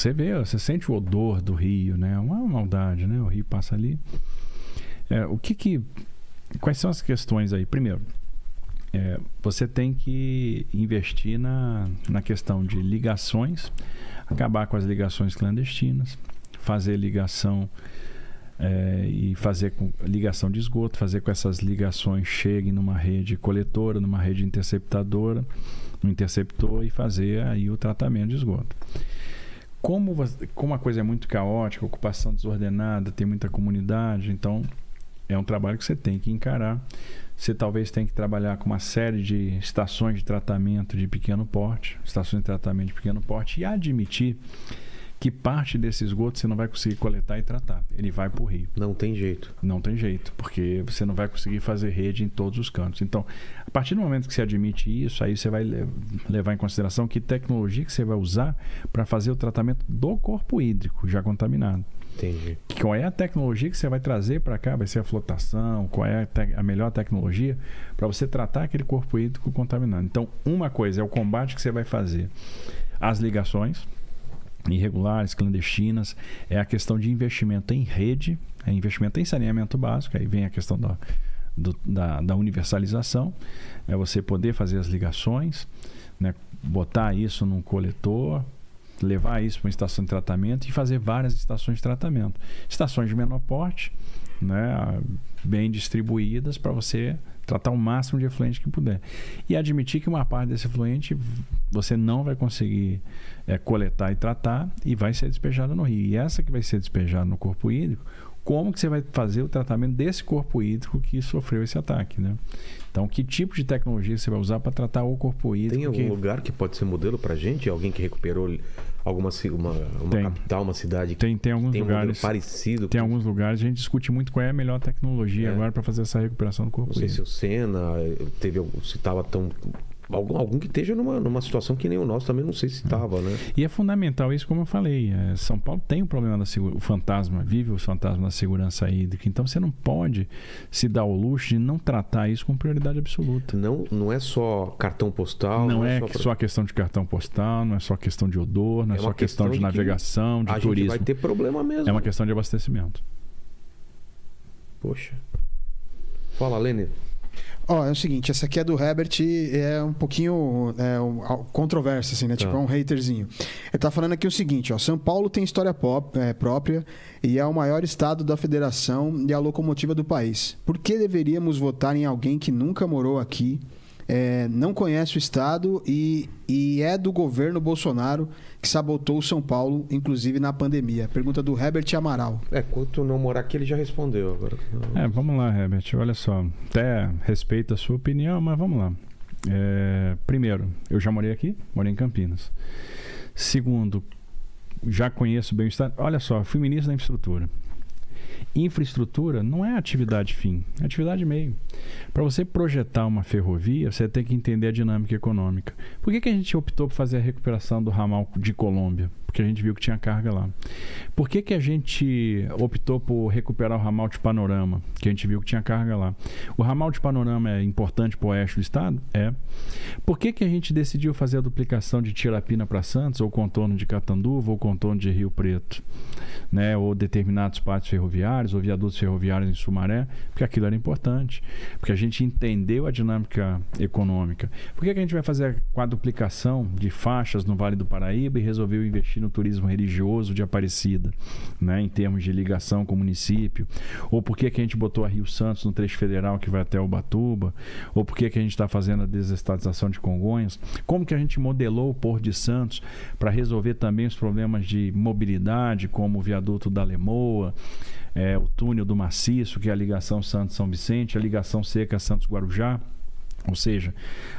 você vê, você sente o odor do rio, né? É uma maldade, né? O rio passa ali. É, o que que... Quais são as questões aí? Primeiro, é, você tem que investir na, na questão de ligações, acabar com as ligações clandestinas, fazer ligação é, e fazer com ligação de esgoto, fazer com essas ligações cheguem numa rede coletora, numa rede interceptadora, no interceptor e fazer aí o tratamento de esgoto. Como, você- como a coisa é muito caótica, ocupação desordenada, tem muita comunidade, então é um trabalho que você tem que encarar. Você talvez tenha que trabalhar com uma série de estações de tratamento de pequeno porte, estações de tratamento de pequeno porte, e admitir que parte desse esgoto você não vai conseguir coletar e tratar. Ele vai para o rio. Não tem jeito. Não tem jeito, porque você não vai conseguir fazer rede em todos os cantos. Então, partir do momento que você admite isso, aí você vai le- levar em consideração que tecnologia que você vai usar para fazer o tratamento do corpo hídrico já contaminado. Entendi. Qual é a tecnologia que você vai trazer para cá? Vai ser a flotação? Qual é a, a melhor tecnologia para você tratar aquele corpo hídrico contaminado? Então, uma coisa é o combate que você vai fazer às ligações irregulares, clandestinas, é a questão de investimento em rede, é investimento em saneamento básico, aí vem a questão da, do- da, da universalização, é você poder fazer as ligações, né, botar isso num coletor, levar isso para uma estação de tratamento e fazer várias estações de tratamento. Estações de menor porte, né, bem distribuídas para você tratar o máximo de efluente que puder. E admitir que uma parte desse efluente você não vai conseguir é, coletar e tratar e vai ser despejada no rio. E essa que vai ser despejada no corpo hídrico, como que você vai fazer o tratamento desse corpo hídrico que sofreu esse ataque, né? Então, que tipo de tecnologia você vai usar para tratar o corpo hídrico? Tem algum que... lugar que pode ser modelo pra gente? Alguém que recuperou alguma uma, uma Tem. capital, uma cidade que Tem, tem alguns tem um lugares. parecido? Tem alguns lugares, a gente discute muito qual é a melhor tecnologia É. agora para fazer essa recuperação do corpo Não sei se hídrico. o Senna eh, teve, algum- se estava tão Algum, algum que esteja numa, numa situação que nem o nosso também não sei se estava, né? E é fundamental isso, como eu falei. é, São Paulo tem o problema da segurança, o fantasma, vive o fantasma da segurança hídrica. Então você não pode se dar o luxo de não tratar isso com prioridade absoluta. Não, não é só cartão postal. Não, é só, só questão de cartão postal, não é só questão de odor, não é, É só questão, questão de de navegação, de a gente turismo. vai ter problema mesmo. É uma questão de abastecimento. Poxa. Fala, Lene. Ó, é o seguinte, essa aqui é do Herbert, é um pouquinho é, um, controversa, assim, né? Tipo, Tá. é um haterzinho. Ele tá falando aqui o seguinte, ó. São Paulo tem história pop- é, própria e é o maior estado da federação e a locomotiva do país. Por que deveríamos votar em alguém que nunca morou aqui, é, não conhece o estado e, e é do governo Bolsonaro que sabotou São Paulo, inclusive na pandemia? Pergunta do Herbert Amaral. É, quanto não morar aqui, ele já respondeu agora. É, vamos lá, Herbert. Olha só. Até respeito a sua opinião, mas vamos lá. É, primeiro, eu já morei aqui, morei em Campinas. Segundo, já conheço bem o estado. Olha só, fui ministro da infraestrutura. Infraestrutura não é atividade fim, é atividade meio. Para você projetar uma ferrovia, você tem que entender a dinâmica econômica. Por que, que a gente optou por fazer a recuperação do ramal de Colômbia? Porque a gente viu que tinha carga lá. Por que, que a gente optou por recuperar o ramal de Panorama? Que a gente viu que tinha carga lá. O ramal de Panorama é importante para o oeste do estado? É. Por que, que a gente decidiu fazer a duplicação de Tirapina para Santos, ou contorno de Catanduva, ou contorno de Rio Preto? Né? Ou determinados pátios ferroviários, ou viadutos ferroviários em Sumaré? Porque aquilo era importante. Porque a gente entendeu a dinâmica econômica. Por que, que a gente vai fazer a quadruplicação de faixas no Vale do Paraíba e resolveu investir no turismo religioso de Aparecida, né? em termos de ligação com o município? Ou por que, que a gente botou a Rio Santos no trecho federal que vai até Ubatuba? Ou por que, que a gente está fazendo a desestatização de Congonhas? Como que a gente modelou o Porto de Santos para resolver também os problemas de mobilidade, como o viaduto da Lemoa, é, o túnel do Maciço, que é a ligação Santos-São Vicente, a ligação seca Santos-Guarujá? Ou seja,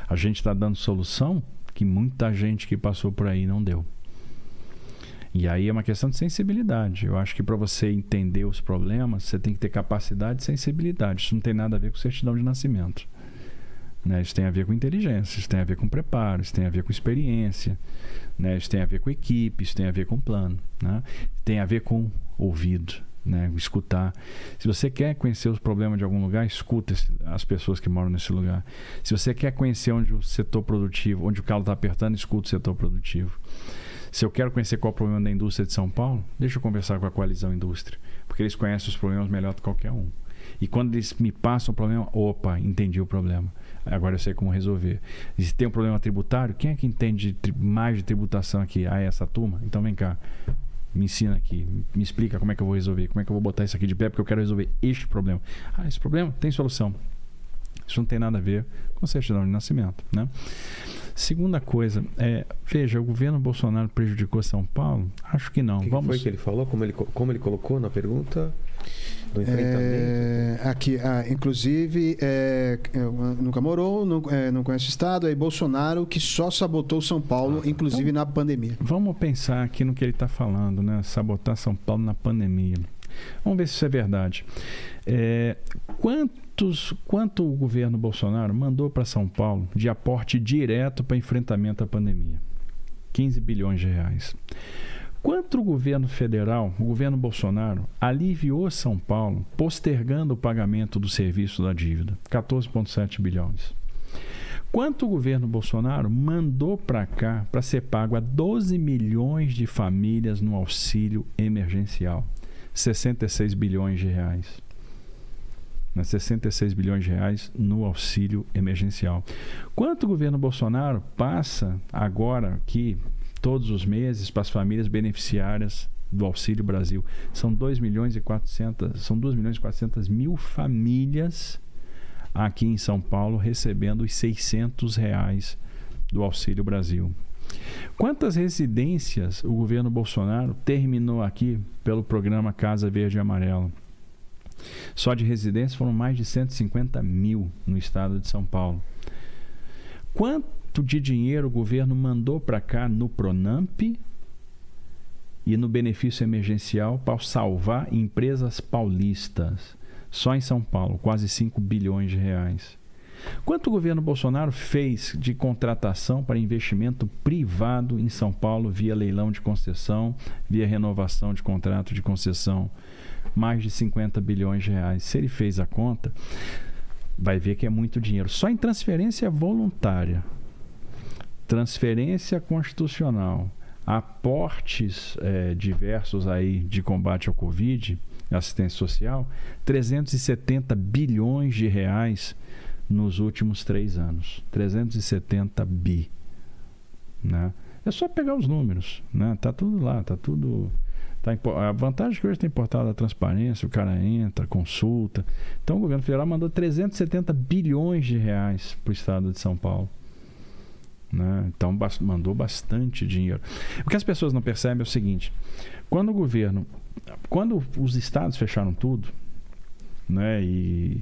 a gente está dando solução que muita gente que passou por aí não deu. E aí é uma questão de sensibilidade. Eu acho que para você entender os problemas, você tem que ter capacidade e sensibilidade. Isso não tem nada a ver com certidão de nascimento. Né? Isso tem a ver com inteligência, isso tem a ver com preparo, isso tem a ver com experiência, né? isso tem a ver com equipe, isso tem a ver com plano, né? tem a ver com ouvido. Né, escutar. Se você quer conhecer os problemas de algum lugar, escuta as pessoas que moram nesse lugar. Se você quer conhecer onde o setor produtivo, onde o calo está apertando, escuta o setor produtivo. Se eu quero conhecer qual é o problema da indústria de São Paulo, deixa eu conversar com a coalizão indústria, porque eles conhecem os problemas melhor do que qualquer um. E quando eles me passam o problema, opa, entendi o problema. Agora eu sei como resolver. E se tem um problema tributário, quem é que entende mais de tributação aqui? Ah, é essa turma? Então vem cá. Me ensina aqui, me explica como é que eu vou resolver, como é que eu vou botar isso aqui de pé, porque eu quero resolver este problema. Ah, esse problema tem solução. Isso não tem nada a ver com certidão de nascimento, né? Segunda coisa, é, veja, o governo Bolsonaro prejudicou São Paulo? Acho que não. O que, que Vamos foi que ele falou? Como ele, co- como ele colocou na pergunta? Do enfrentamento? É, aqui, ah, inclusive, é, é, nunca morou, não, é, não conhece o Estado. Aí Bolsonaro que só sabotou São Paulo, inclusive na pandemia. Vamos pensar aqui no que ele está falando, né? Sabotar São Paulo na pandemia. Vamos ver se isso é verdade. É, quantos, quanto o governo Bolsonaro mandou para São Paulo de aporte direto para enfrentamento à pandemia? 15 bilhões de reais. Quanto o governo federal, o governo Bolsonaro, aliviou São Paulo postergando o pagamento do serviço da dívida? 14,7 bilhões. Quanto o governo Bolsonaro mandou para cá para ser pago a 12 milhões de famílias no auxílio emergencial? 66 bilhões de reais. Né, 66 bilhões de reais no auxílio emergencial. Quanto o governo Bolsonaro passa agora aqui, todos os meses, para as famílias beneficiárias do Auxílio Brasil? São 2 milhões e 400, são 2 milhões e 400 mil famílias aqui em São Paulo recebendo os 600 reais do Auxílio Brasil. Quantas residências o governo Bolsonaro terminou aqui pelo programa Casa Verde e Amarela? Só de residências foram mais de 150 mil no estado de São Paulo. Quanto de dinheiro o governo mandou para cá no Pronamp e no benefício emergencial para salvar empresas paulistas? Só em São Paulo, quase 5 bilhões de reais. Quanto o governo Bolsonaro fez de contratação para investimento privado em São Paulo via leilão de concessão, via renovação de contrato de concessão? Mais de 50 bilhões de reais. Se ele fez a conta, vai ver que é muito dinheiro. Só em transferência voluntária, transferência constitucional, aportes eh, diversos aí de combate ao Covid, assistência social, 370 bilhões de reais nos últimos três anos. 370 bi. Né? É só pegar os números. Né? Tá tudo lá, tá tudo. Tá, a vantagem é que hoje tem portal da transparência, o cara entra, consulta. Então o governo federal mandou 370 bilhões de reais para o estado de São Paulo. Né? Então mandou bastante dinheiro. O que as pessoas não percebem é o seguinte: quando o governo, quando os estados fecharam tudo, né, e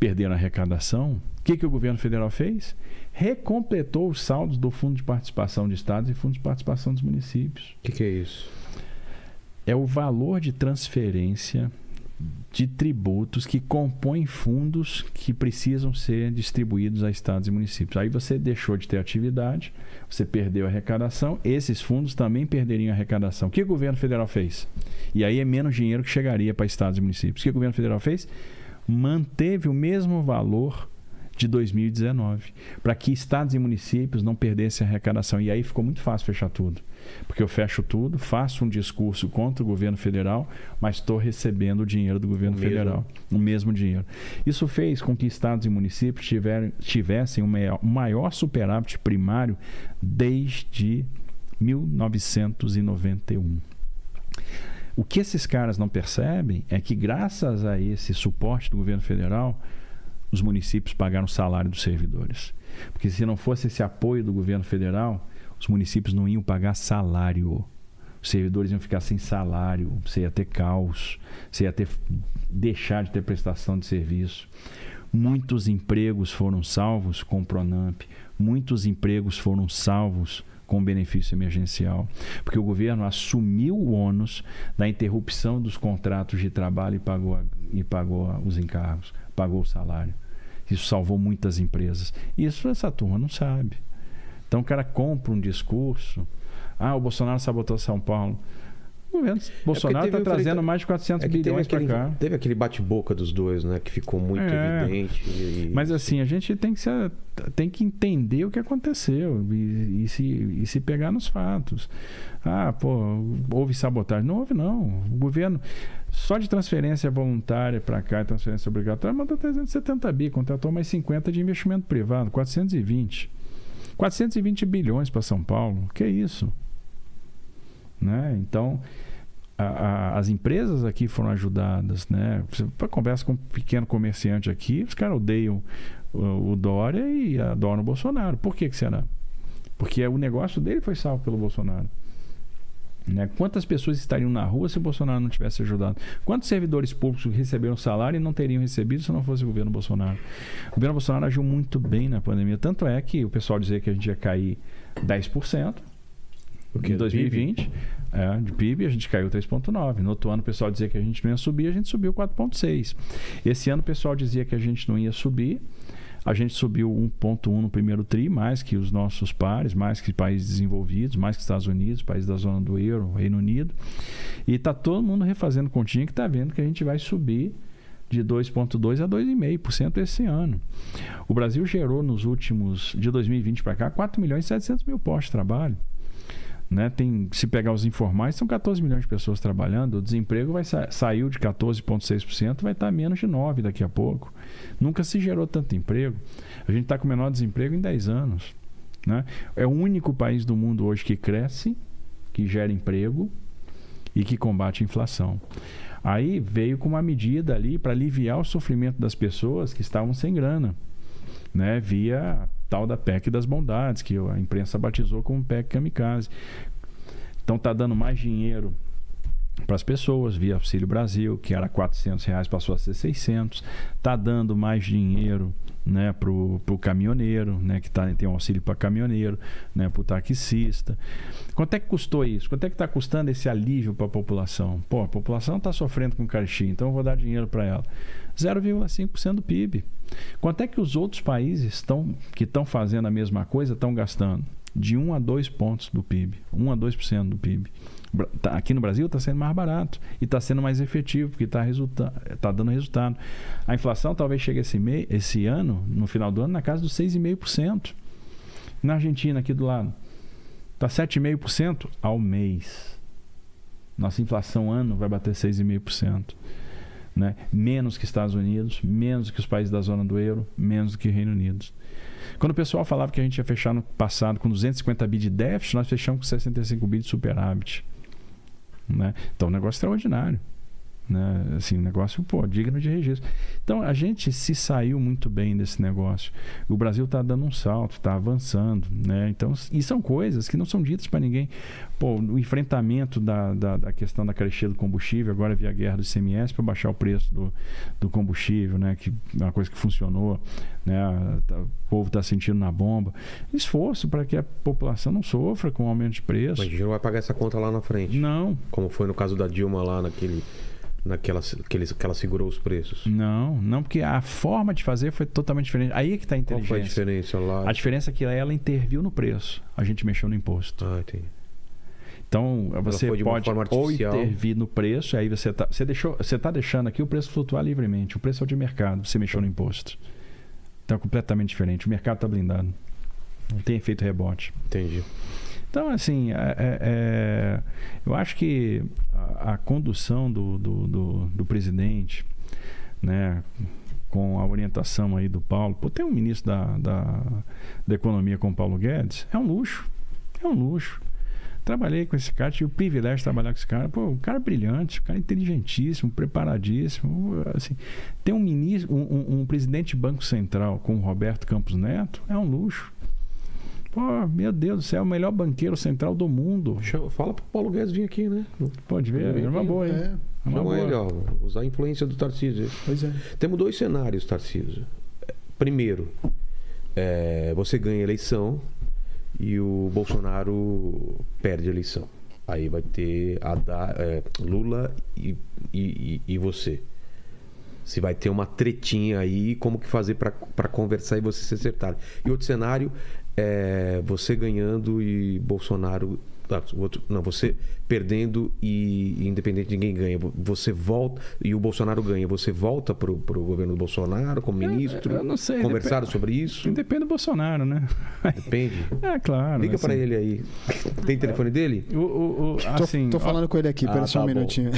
perderam a arrecadação, o que, que o governo federal fez? Recompletou os saldos do Fundo de Participação de Estados e Fundo de Participação dos Municípios. O que, que é isso? É o valor de transferência de tributos que compõem fundos que precisam ser distribuídos a estados e municípios. Aí você deixou de ter atividade, você perdeu a arrecadação, esses fundos também perderiam a arrecadação. O que o governo federal fez? E aí é menos dinheiro que chegaria para estados e municípios. O que o governo federal fez? Manteve o mesmo valor de 2019, para que estados e municípios não perdessem a arrecadação. E aí ficou muito fácil fechar tudo. Porque eu fecho tudo, faço um discurso contra o governo federal, mas estou recebendo o dinheiro do governo o federal, mesmo. o mesmo dinheiro. Isso fez com que estados e municípios tiver, tivessem maior, um maior superávit primário desde 1991. O que esses caras não percebem é que, graças a esse suporte do governo federal, os municípios pagaram o salário dos servidores. Porque se não fosse esse apoio do governo federal, os municípios não iam pagar salário. Os servidores iam ficar sem salário, você ia ter caos, você ia ter deixar de ter prestação de serviço. Muitos empregos foram salvos com o Pronamp, muitos empregos foram salvos com benefício emergencial, porque o governo assumiu o ônus da interrupção dos contratos de trabalho e pagou, e pagou os encargos, pagou o salário. Isso salvou muitas empresas. Isso essa turma não sabe. Então o cara compra um discurso. Ah, o Bolsonaro sabotou São Paulo. O governo Bolsonaro está trazendo mais de 400 é bilhões para cá. Teve aquele bate-boca dos dois, né? Que ficou muito é, evidente. E, mas assim, a gente tem que, se, tem que entender o que aconteceu e, e, se, e se pegar nos fatos. Ah, pô, houve sabotagem. Não houve, não. O governo, só de transferência voluntária para cá, transferência obrigatória, mandou 370 bi, contratou mais 50 de investimento privado, 420. 420 bilhões para São Paulo. Que é isso? Né? Então, a, a, as empresas aqui foram ajudadas. Né? Você conversa com um pequeno comerciante aqui, os caras odeiam o, o Dória e adoram o Bolsonaro. Por que, que será? Porque o negócio dele foi salvo pelo Bolsonaro. Né? Quantas pessoas estariam na rua se o Bolsonaro não tivesse ajudado? Quantos servidores públicos receberam salário e não teriam recebido se não fosse o governo Bolsonaro? O governo Bolsonaro agiu muito bem na pandemia. Tanto é que o pessoal dizia que a gente ia cair 10%. O que? Em 2020, é, de PIB, a gente caiu 3,9%. No outro ano, o pessoal dizia que a gente não ia subir, a gente subiu 4,6%. Esse ano, o pessoal dizia que a gente não ia subir, a gente subiu 1,1 no primeiro TRI, mais que os nossos pares, mais que países desenvolvidos, mais que Estados Unidos, países da zona do euro, Reino Unido. E está todo mundo refazendo continha que está vendo que a gente vai subir de 2,2% a 2,5% esse ano. O Brasil gerou nos últimos, de 2020 para cá, 4 milhões e 700 mil postos de trabalho. Né? Tem, se pegar os informais, são 14 milhões de pessoas trabalhando. O desemprego vai sa saiu de 14,6%, vai estar menos de 9% daqui a pouco. Nunca se gerou tanto emprego. A gente está com o menor desemprego em 10 anos. Né? É o único país do mundo hoje que cresce, que gera emprego e que combate a inflação. Aí veio com uma medida ali para aliviar o sofrimento das pessoas que estavam sem grana, né? via tal da PEC das bondades, que a imprensa batizou como PEC kamikaze. Então está dando mais dinheiro para as pessoas via Auxílio Brasil, que era 400 reais, passou a ser 600. Está dando mais dinheiro né, para o caminhoneiro, né, que tá, tem um auxílio para caminhoneiro, né, para o taxista. Quanto é que custou isso? Quanto é que está custando esse alívio para a população? Pô, a população está sofrendo com caixinha, então eu vou dar dinheiro para ela. 0,5% do PIB. Quanto é que os outros países estão, que estão fazendo a mesma coisa estão gastando? De 1 a 2 pontos do PIB. 1 a 2% do PIB. Tá- Aqui no Brasil está sendo mais barato e está sendo mais efetivo, porque está resulta tá dando resultado. A inflação talvez chegue esse, mei, esse ano, no final do ano, na casa dos 6,5%. Na Argentina, aqui do lado, está 7,5% ao mês. Nossa inflação ano vai bater 6,5%. Né? Menos que Estados Unidos, menos que os países da zona do euro, menos que Reino Unido. Quando o pessoal falava que a gente ia fechar no passado com 250 bi de déficit, nós fechamos com 65 bi de superávit. Né? Então, um negócio extraordinário. Né? Assim, negócio pô, digno de registro. Então, a gente se saiu muito bem desse negócio. O Brasil está dando um salto, está avançando. Né? Então, e são coisas que não são ditas para ninguém. Pô, o enfrentamento da, da, da questão da carestia do combustível, agora via guerra do ICMS, para baixar o preço do, do combustível, né? que é uma coisa que funcionou. Né? Tá- O povo está sentindo na bomba. Esforço para que a população não sofra com o aumento de preço. Mas a gente não vai pagar essa conta lá na frente. Não, Como foi no caso da Dilma lá naquele. Naquela que, eles, que ela segurou os preços. não, não, porque a forma de fazer foi totalmente diferente. Aí é que está a Qual foi a inteligência. diferença lá? A diferença é que ela interviu no preço, a gente mexeu no imposto. Ah, entendi. Então você pode ou intervir no preço, aí você tá, você deixou, você está deixando aqui o preço flutuar livremente. O preço é o de mercado, você mexeu no imposto. Então é completamente diferente. O mercado está blindado, não tem efeito rebote. Entendi. Então, assim, é- é- é, eu acho que a, a condução do, do, do- do presidente, né, com a orientação aí do Paulo, pô, tem um ministro da, da, da Economia com o Paulo Guedes, é um luxo. É um luxo. Trabalhei com esse cara, tive o privilégio de trabalhar com esse cara. Pô, um cara brilhante, um cara inteligentíssimo, preparadíssimo. Assim, tem um ministro, um, um- um presidente de Banco Central com o Roberto Campos Neto, é um luxo. Pô, meu Deus do céu, é o melhor banqueiro central do mundo. Chama- Fala pro Paulo Guedes vir aqui, né? Pode ver, é uma boa, hein? É, É uma Chama boa. ele, ó. Usar a influência do Tarcísio. pois é. Temos dois cenários, Tarcísio. Primeiro, é, você ganha a eleição e o Bolsonaro perde a eleição. Aí vai ter a da- é, Lula e, e, e- e você. Se vai ter uma tretinha aí, como que fazer para conversar e você se acertar. E outro cenário é você ganhando e Bolsonaro. ah, outro- não, você perdendo e, independente de ninguém ganha. Você volta e o Bolsonaro ganha. Você volta pro, pro governo do Bolsonaro como ministro? É, eu não sei, Conversaram depende- sobre isso? Depende do Bolsonaro, né? Depende. (laughs) É claro. Liga assim, para ele aí. Tem telefone dele? O, o, o- Tô, assim, tô falando com ele aqui, Ah, pera só tá um bom. minutinho.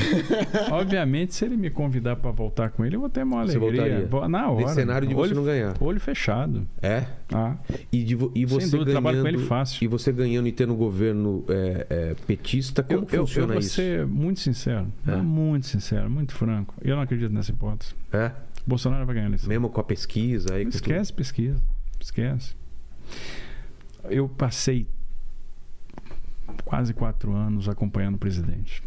ó, (laughs) obviamente, se ele me convidar para voltar com ele, eu vou ter uma Você alegria. voltaria? Vou- Na hora. Nesse cenário de você olho, não ganhar. Olho fechado. É? Ah, E, de e Sem você dúvida, ganhando, trabalho com ele fácil. E você ganhando e tendo um governo é, é, petista, como eu, eu, vou isso? ser muito sincero. É. Muito sincero, muito franco. Eu não acredito nessa hipótese. É? Bolsonaro vai ganhar a eleição. Mesmo com a pesquisa aí? Esquece pesquisa. Esquece. Eu passei quase quatro anos acompanhando o presidente,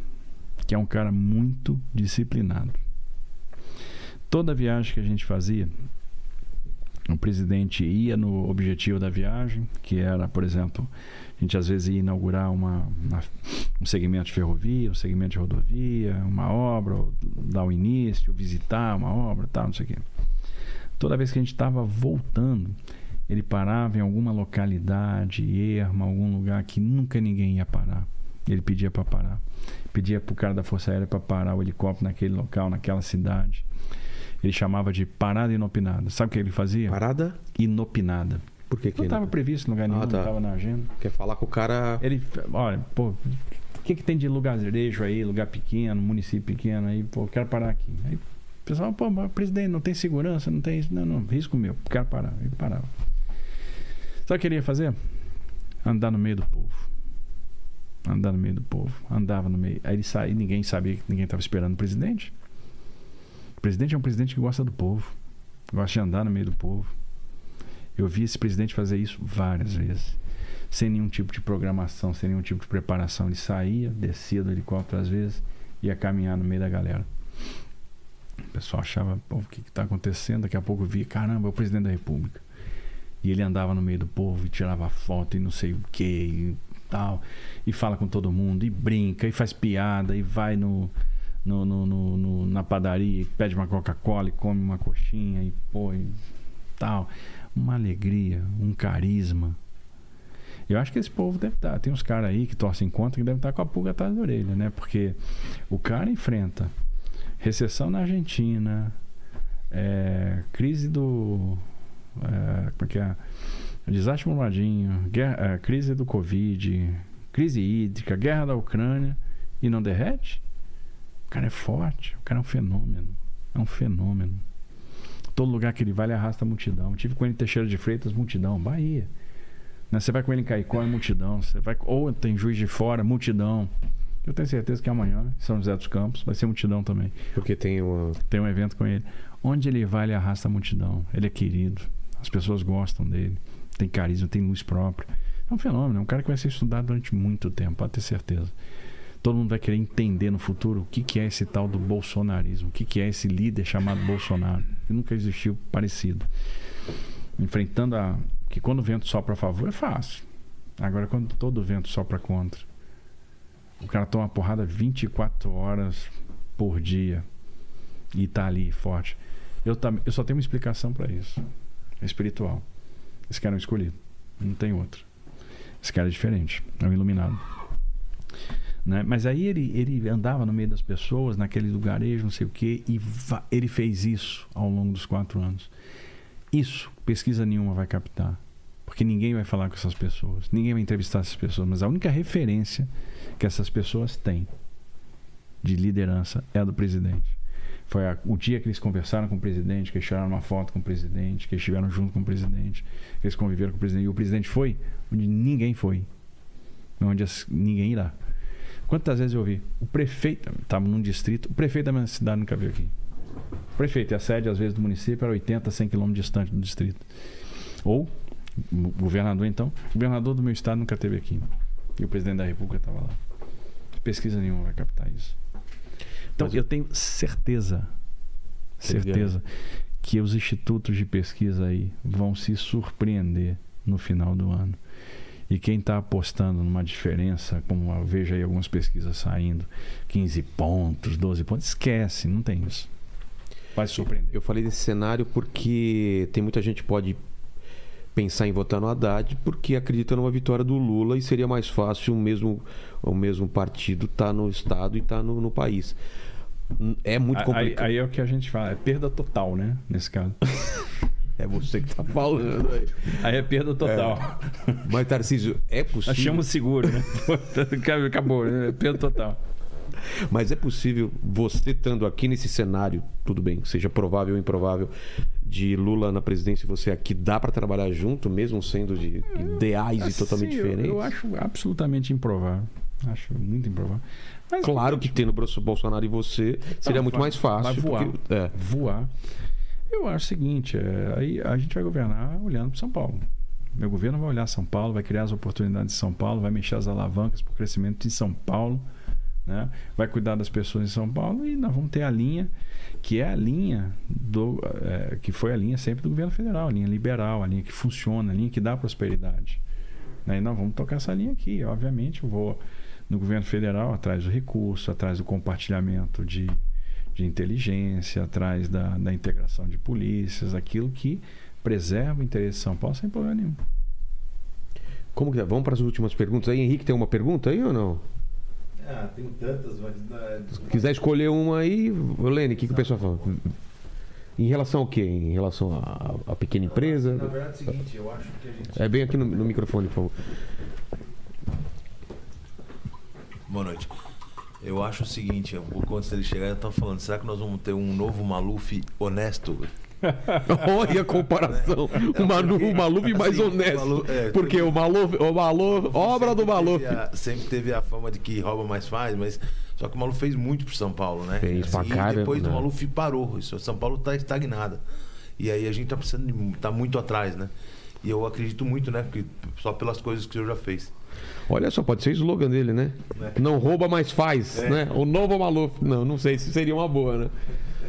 que é um cara muito disciplinado. Toda viagem que a gente fazia, o presidente ia no objetivo da viagem, que era, por exemplo, a gente às vezes ia inaugurar uma, uma- um segmento de ferrovia, um segmento de rodovia, uma obra, dar o início, visitar uma obra, tal, não sei o quê. Toda vez que a gente estava voltando, ele parava em alguma localidade, erma, algum lugar que nunca ninguém ia parar. Ele pedia para parar. Pedia para o cara da Força Aérea para parar o helicóptero naquele local, naquela cidade. Ele chamava de parada inopinada. Sabe o que ele fazia? Parada? Inopinada. Por que que Não estava previsto em lugar nenhum, Ah, tá. não estava na agenda. Quer falar com o cara... Ele, olha, pô, que, que tem de lugarejo aí, lugar pequeno, município pequeno aí, pô, quero parar aqui. Aí o pessoal, pô, mas presidente, não tem segurança, não tem isso. Não, não, risco meu, quero parar. Ele parava. Sabe o que ele ia fazer? Andar no meio do povo. Andar no meio do povo. Andava no meio. Aí ele saía, ninguém sabia ninguém estava esperando o presidente. O presidente é um presidente que gosta do povo. Gosta de andar no meio do povo. Eu vi esse presidente fazer isso várias vezes sem nenhum tipo de programação, sem nenhum tipo de preparação. Ele saía, descia do helicóptero às vezes ia caminhar no meio da galera. O pessoal achava, pô, o que está acontecendo? Daqui a pouco via, caramba, é o presidente da República. E ele andava no meio do povo e tirava foto e não sei o que e tal. E fala com todo mundo, e brinca, e faz piada, e vai no, no, no- no- na padaria, e pede uma Coca-Cola e come uma coxinha e pô, e tal. Uma alegria, um carisma. Eu acho que esse povo deve estar. Tem uns caras aí que torcem contra que devem estar com a pulga atrás da orelha, né? Porque o cara enfrenta recessão na Argentina, é, crise do. é, como é que é? Desastre guerra, é, crise do Covid, crise hídrica, guerra da Ucrânia e não derrete? O cara é forte, o cara é um fenômeno. É um fenômeno. Todo lugar que ele vai, ele arrasta a multidão. Tive com ele Teixeira de Freitas, multidão, Bahia. Né? Você vai com ele em Caicó, é multidão. Você vai, ou tem Juiz de Fora, multidão. Eu tenho certeza que amanhã, em São José dos Campos, vai ser multidão também. Porque tem uma. Tem um evento com ele. Onde ele vai, ele arrasta a multidão. Ele é querido. As pessoas gostam dele. Tem carisma, tem luz própria. É um fenômeno. É um cara que vai ser estudado durante muito tempo, pode ter certeza. Todo mundo vai querer entender no futuro o que, que é esse tal do bolsonarismo. O que, que é esse líder chamado Bolsonaro. Que nunca existiu parecido. Enfrentando a. Que quando o vento sopra a favor é fácil. Agora, quando todo vento sopra contra. O cara toma uma porrada 24 horas por dia e tá ali forte. Eu, tam, eu só tenho uma explicação para isso. É espiritual. Esse cara é um escolhido. Não tem outro. Esse cara é diferente. É um iluminado. Né? Mas aí ele, ele andava no meio das pessoas, naquele lugarejo, não sei o quê, e ele fez isso ao longo dos quatro anos. Isso, pesquisa nenhuma vai captar. Porque ninguém vai falar com essas pessoas. Ninguém vai entrevistar essas pessoas. Mas a única referência que essas pessoas têm de liderança é a do presidente. Foi a- o dia que eles conversaram com o presidente, que eles tiraram uma foto com o presidente, que eles estiveram junto com o presidente, que eles conviveram com o presidente. E o presidente foi onde ninguém foi. Onde as- ninguém irá. Quantas vezes eu ouvi? O prefeito, estava num distrito, o prefeito da minha cidade nunca veio aqui. O prefeito, e a sede, às vezes, do município era 80, 100 quilômetros distante do distrito. Ou, governador, então, o governador do meu estado nunca esteve aqui. E o presidente da república estava lá. Pesquisa nenhuma vai captar isso. Então, Mas- eu tenho certeza, certeza, que os institutos de pesquisa aí vão se surpreender no final do ano. E quem está apostando numa diferença, como eu vejo aí algumas pesquisas saindo, 15 pontos, 12 pontos, esquece, não tem isso. Vai se surpreender. Eu falei desse cenário porque tem muita gente que pode pensar em votar no Haddad porque acredita numa vitória do Lula e seria mais fácil o mesmo, o mesmo partido estar no Estado e estar no, no país. É muito Aí, complicado. aí é o que a gente fala, é perda total, né? Nesse caso. (laughs) É você que tá falando aí. Aí é perda total. Mas, Tarcísio, é possível. Achamos seguro, né? (laughs) Acabou, né? Perda total. Mas é possível você estando aqui nesse cenário, tudo bem, seja provável ou improvável, de Lula na presidência e você aqui, dá para trabalhar junto, mesmo sendo de ideais e totalmente Assim, eu- diferentes? Eu, acho absolutamente improvável. Acho muito improvável. Mas Claro que tendo o Bolsonaro e você seria muito mais fácil. voar. porque- é. voar. Eu acho o seguinte, é, aí a gente vai governar olhando para São Paulo. Meu governo vai olhar São Paulo, vai criar as oportunidades de São Paulo, vai mexer as alavancas para o crescimento de São Paulo, né? vai cuidar das pessoas em São Paulo e nós vamos ter a linha que é a linha do é, que foi a linha sempre do governo federal, a linha liberal, a linha que funciona, a linha que dá prosperidade. Né? E nós vamos tocar essa linha aqui. Obviamente, vou no governo federal atrás do recurso, atrás do compartilhamento de, de inteligência, atrás da, da integração de polícias, aquilo que preserva o interesse de São Paulo sem problema nenhum. Como que é? Vamos para as últimas perguntas aí. Henrique, tem uma pergunta aí ou não? Ah, tem tantas, mas. né, Se quiser escolher uma aí, Lene, o que, que o pessoal fala? Em relação ao quê? Em relação à, à pequena empresa? Na verdade é o seguinte, eu acho que a gente. É bem aqui no, no microfone, por favor. Boa noite. Eu acho o seguinte, um pouco antes dele chegar, eu tava falando, será que nós vamos ter um novo Maluf honesto? (laughs) Olha a comparação. O, Manu, o Maluf mais Assim, o honesto. Maluf- é, Porque o Maluf, o Maluf, obra do Maluf. teve a- sempre teve a fama de que rouba mais faz, mas só que o Maluf fez muito pro São Paulo, né? Fez pra e caramba, depois do né? Maluf parou. Isso, São Paulo tá estagnada. E aí a gente tá precisando de, tá muito atrás, né? E eu acredito muito, né? Porque só pelas coisas que o senhor já fez. Olha só, pode ser o slogan dele, né? É. Não rouba, mas faz, É. né? O novo Maluf. Não, não sei se seria uma boa, né?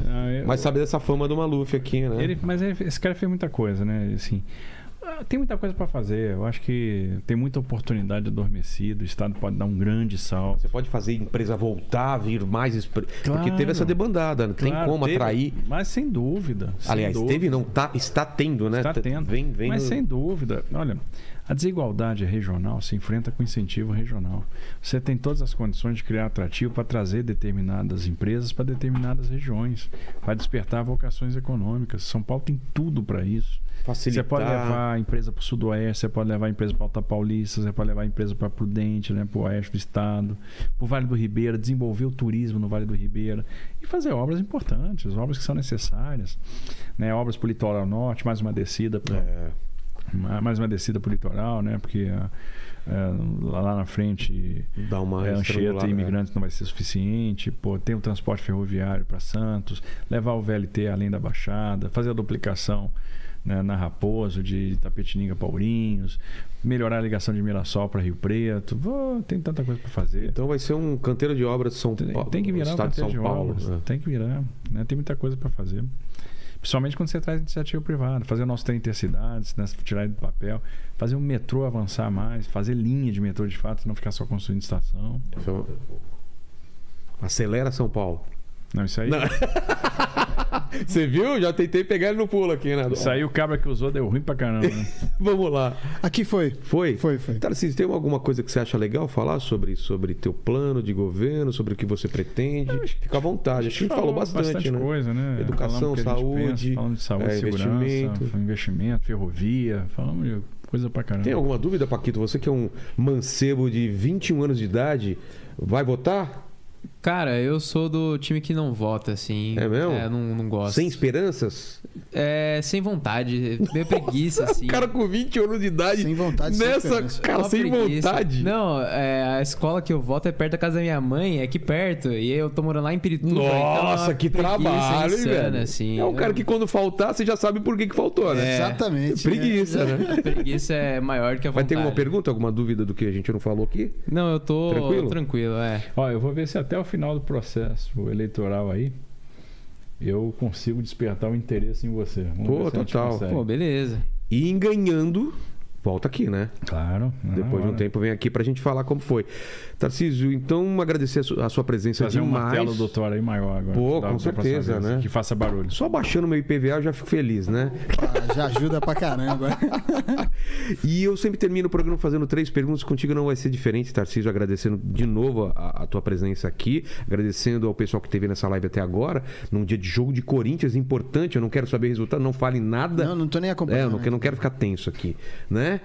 Ah, eu- Mas sabe dessa fama do Maluf aqui, né? Ele, mas ele- esse cara fez muita coisa, né? Assim, ah, tem muita coisa para fazer. Eu acho que tem muita oportunidade adormecida. O Estado pode dar um grande salto. Você pode fazer a empresa voltar, vir mais. expre- Porque Claro. teve essa debandada, né? tem Claro, como teve- atrair. Mas sem dúvida. sem Aliás, dúvida. teve, não, tá, está tendo, né? Está Tá- tendo. Vem, vem Mas no- sem dúvida, olha, a desigualdade regional se enfrenta com incentivo regional. Você tem todas as condições de criar atrativo para trazer determinadas empresas para determinadas regiões, para despertar vocações econômicas. São Paulo tem tudo para isso. facilitar. Você pode levar a empresa para o Sudoeste, você pode levar a empresa para Alta Paulista, você pode levar a empresa para Prudente, né, para o Oeste do Estado, para o Vale do Ribeira, desenvolver o turismo no Vale do Ribeira e fazer obras importantes, obras que são necessárias. Né, obras para o Litoral Norte, mais uma descida para É, mais uma descida pro litoral, né? Porque ah, é, lá na frente dá uma é, Anchieta e né? imigrantes não vai ser suficiente. Pô, tem o transporte ferroviário para Santos, levar o VLT além da Baixada, fazer a duplicação né, na Raposo de Tapetininga para Ourinhos, melhorar a ligação de Mirassol para Rio Preto. Pô, tem tanta coisa para fazer. Então vai ser um canteiro de obras de São Paulo. tem que virar de canteiro São de Paulo. obras. né? Tem que virar. Né? Tem muita coisa para fazer. Principalmente quando você traz iniciativa privada. Fazer o nosso trem intercidades, né? tirar ele do papel. Fazer o metrô avançar mais. Fazer linha de metrô de fato, não ficar só construindo estação. Acelera São Paulo. Não, isso aí. Não. (laughs) Você viu? Já tentei pegar ele no pulo aqui, né? Isso aí o cabra que usou deu ruim pra caramba. Né? (laughs) Vamos lá. Aqui foi. Foi? Foi, foi. Tarcísio, tem alguma coisa que você acha legal falar sobre, sobre teu plano de governo, sobre o que você pretende? Fica à vontade. Acho que a gente falou bastante, né? coisa, né? Educação, a gente saúde, pensa, falamos de saúde, é, segurança, investimento. investimento. ferrovia, falamos de coisa pra caramba. Tem alguma dúvida, Paquito? Você que é um mancebo de 21 anos de idade, vai votar? Cara, eu sou do time que não vota, assim. É mesmo? É, não, não gosto. Sem esperanças? É, sem vontade. Meio preguiça, (laughs) assim. O cara com 20 anos de idade. Sem vontade, sem Nessa, esperança. cara, sem preguiça. vontade. Não, é, a escola que eu voto é perto da casa da minha mãe, é aqui perto. E eu tô morando lá em Pirituba. então é Nossa, que trabalho, hein, insana, velho? Assim. é um cara que quando faltar, você já sabe por que, que faltou, né? É. Exatamente. Preguiça, né? A preguiça é maior que a Vai vontade. ter alguma pergunta, alguma dúvida do que a gente não falou aqui? Não, eu tô Tranquilo? tranquilo, é. Ó, eu vou ver se até o final do processo eleitoral aí eu consigo despertar o interesse em você. Vamos Pô, total. Pô, beleza. E em ganhando, volta aqui, né? Claro. Depois de um tempo vem aqui pra gente falar como foi. Tarcísio, então agradecer a su- a sua presença Fazer um demais. martelo doutor aí maior agora. Pô, com certeza, vez, né? Que faça barulho. Só baixando meu IPVA eu já fico feliz, né? Ah, já ajuda pra caramba. (laughs) E eu sempre termino o programa fazendo três perguntas. Contigo não vai ser diferente, Tarcísio. Agradecendo de novo a, a tua presença aqui. Agradecendo ao pessoal que esteve nessa live até agora. Num dia de jogo de Corinthians importante. Eu não quero saber resultado, não fale nada. Não, não tô nem É, acompanhando. eu não, eu não quero ficar tenso aqui, né?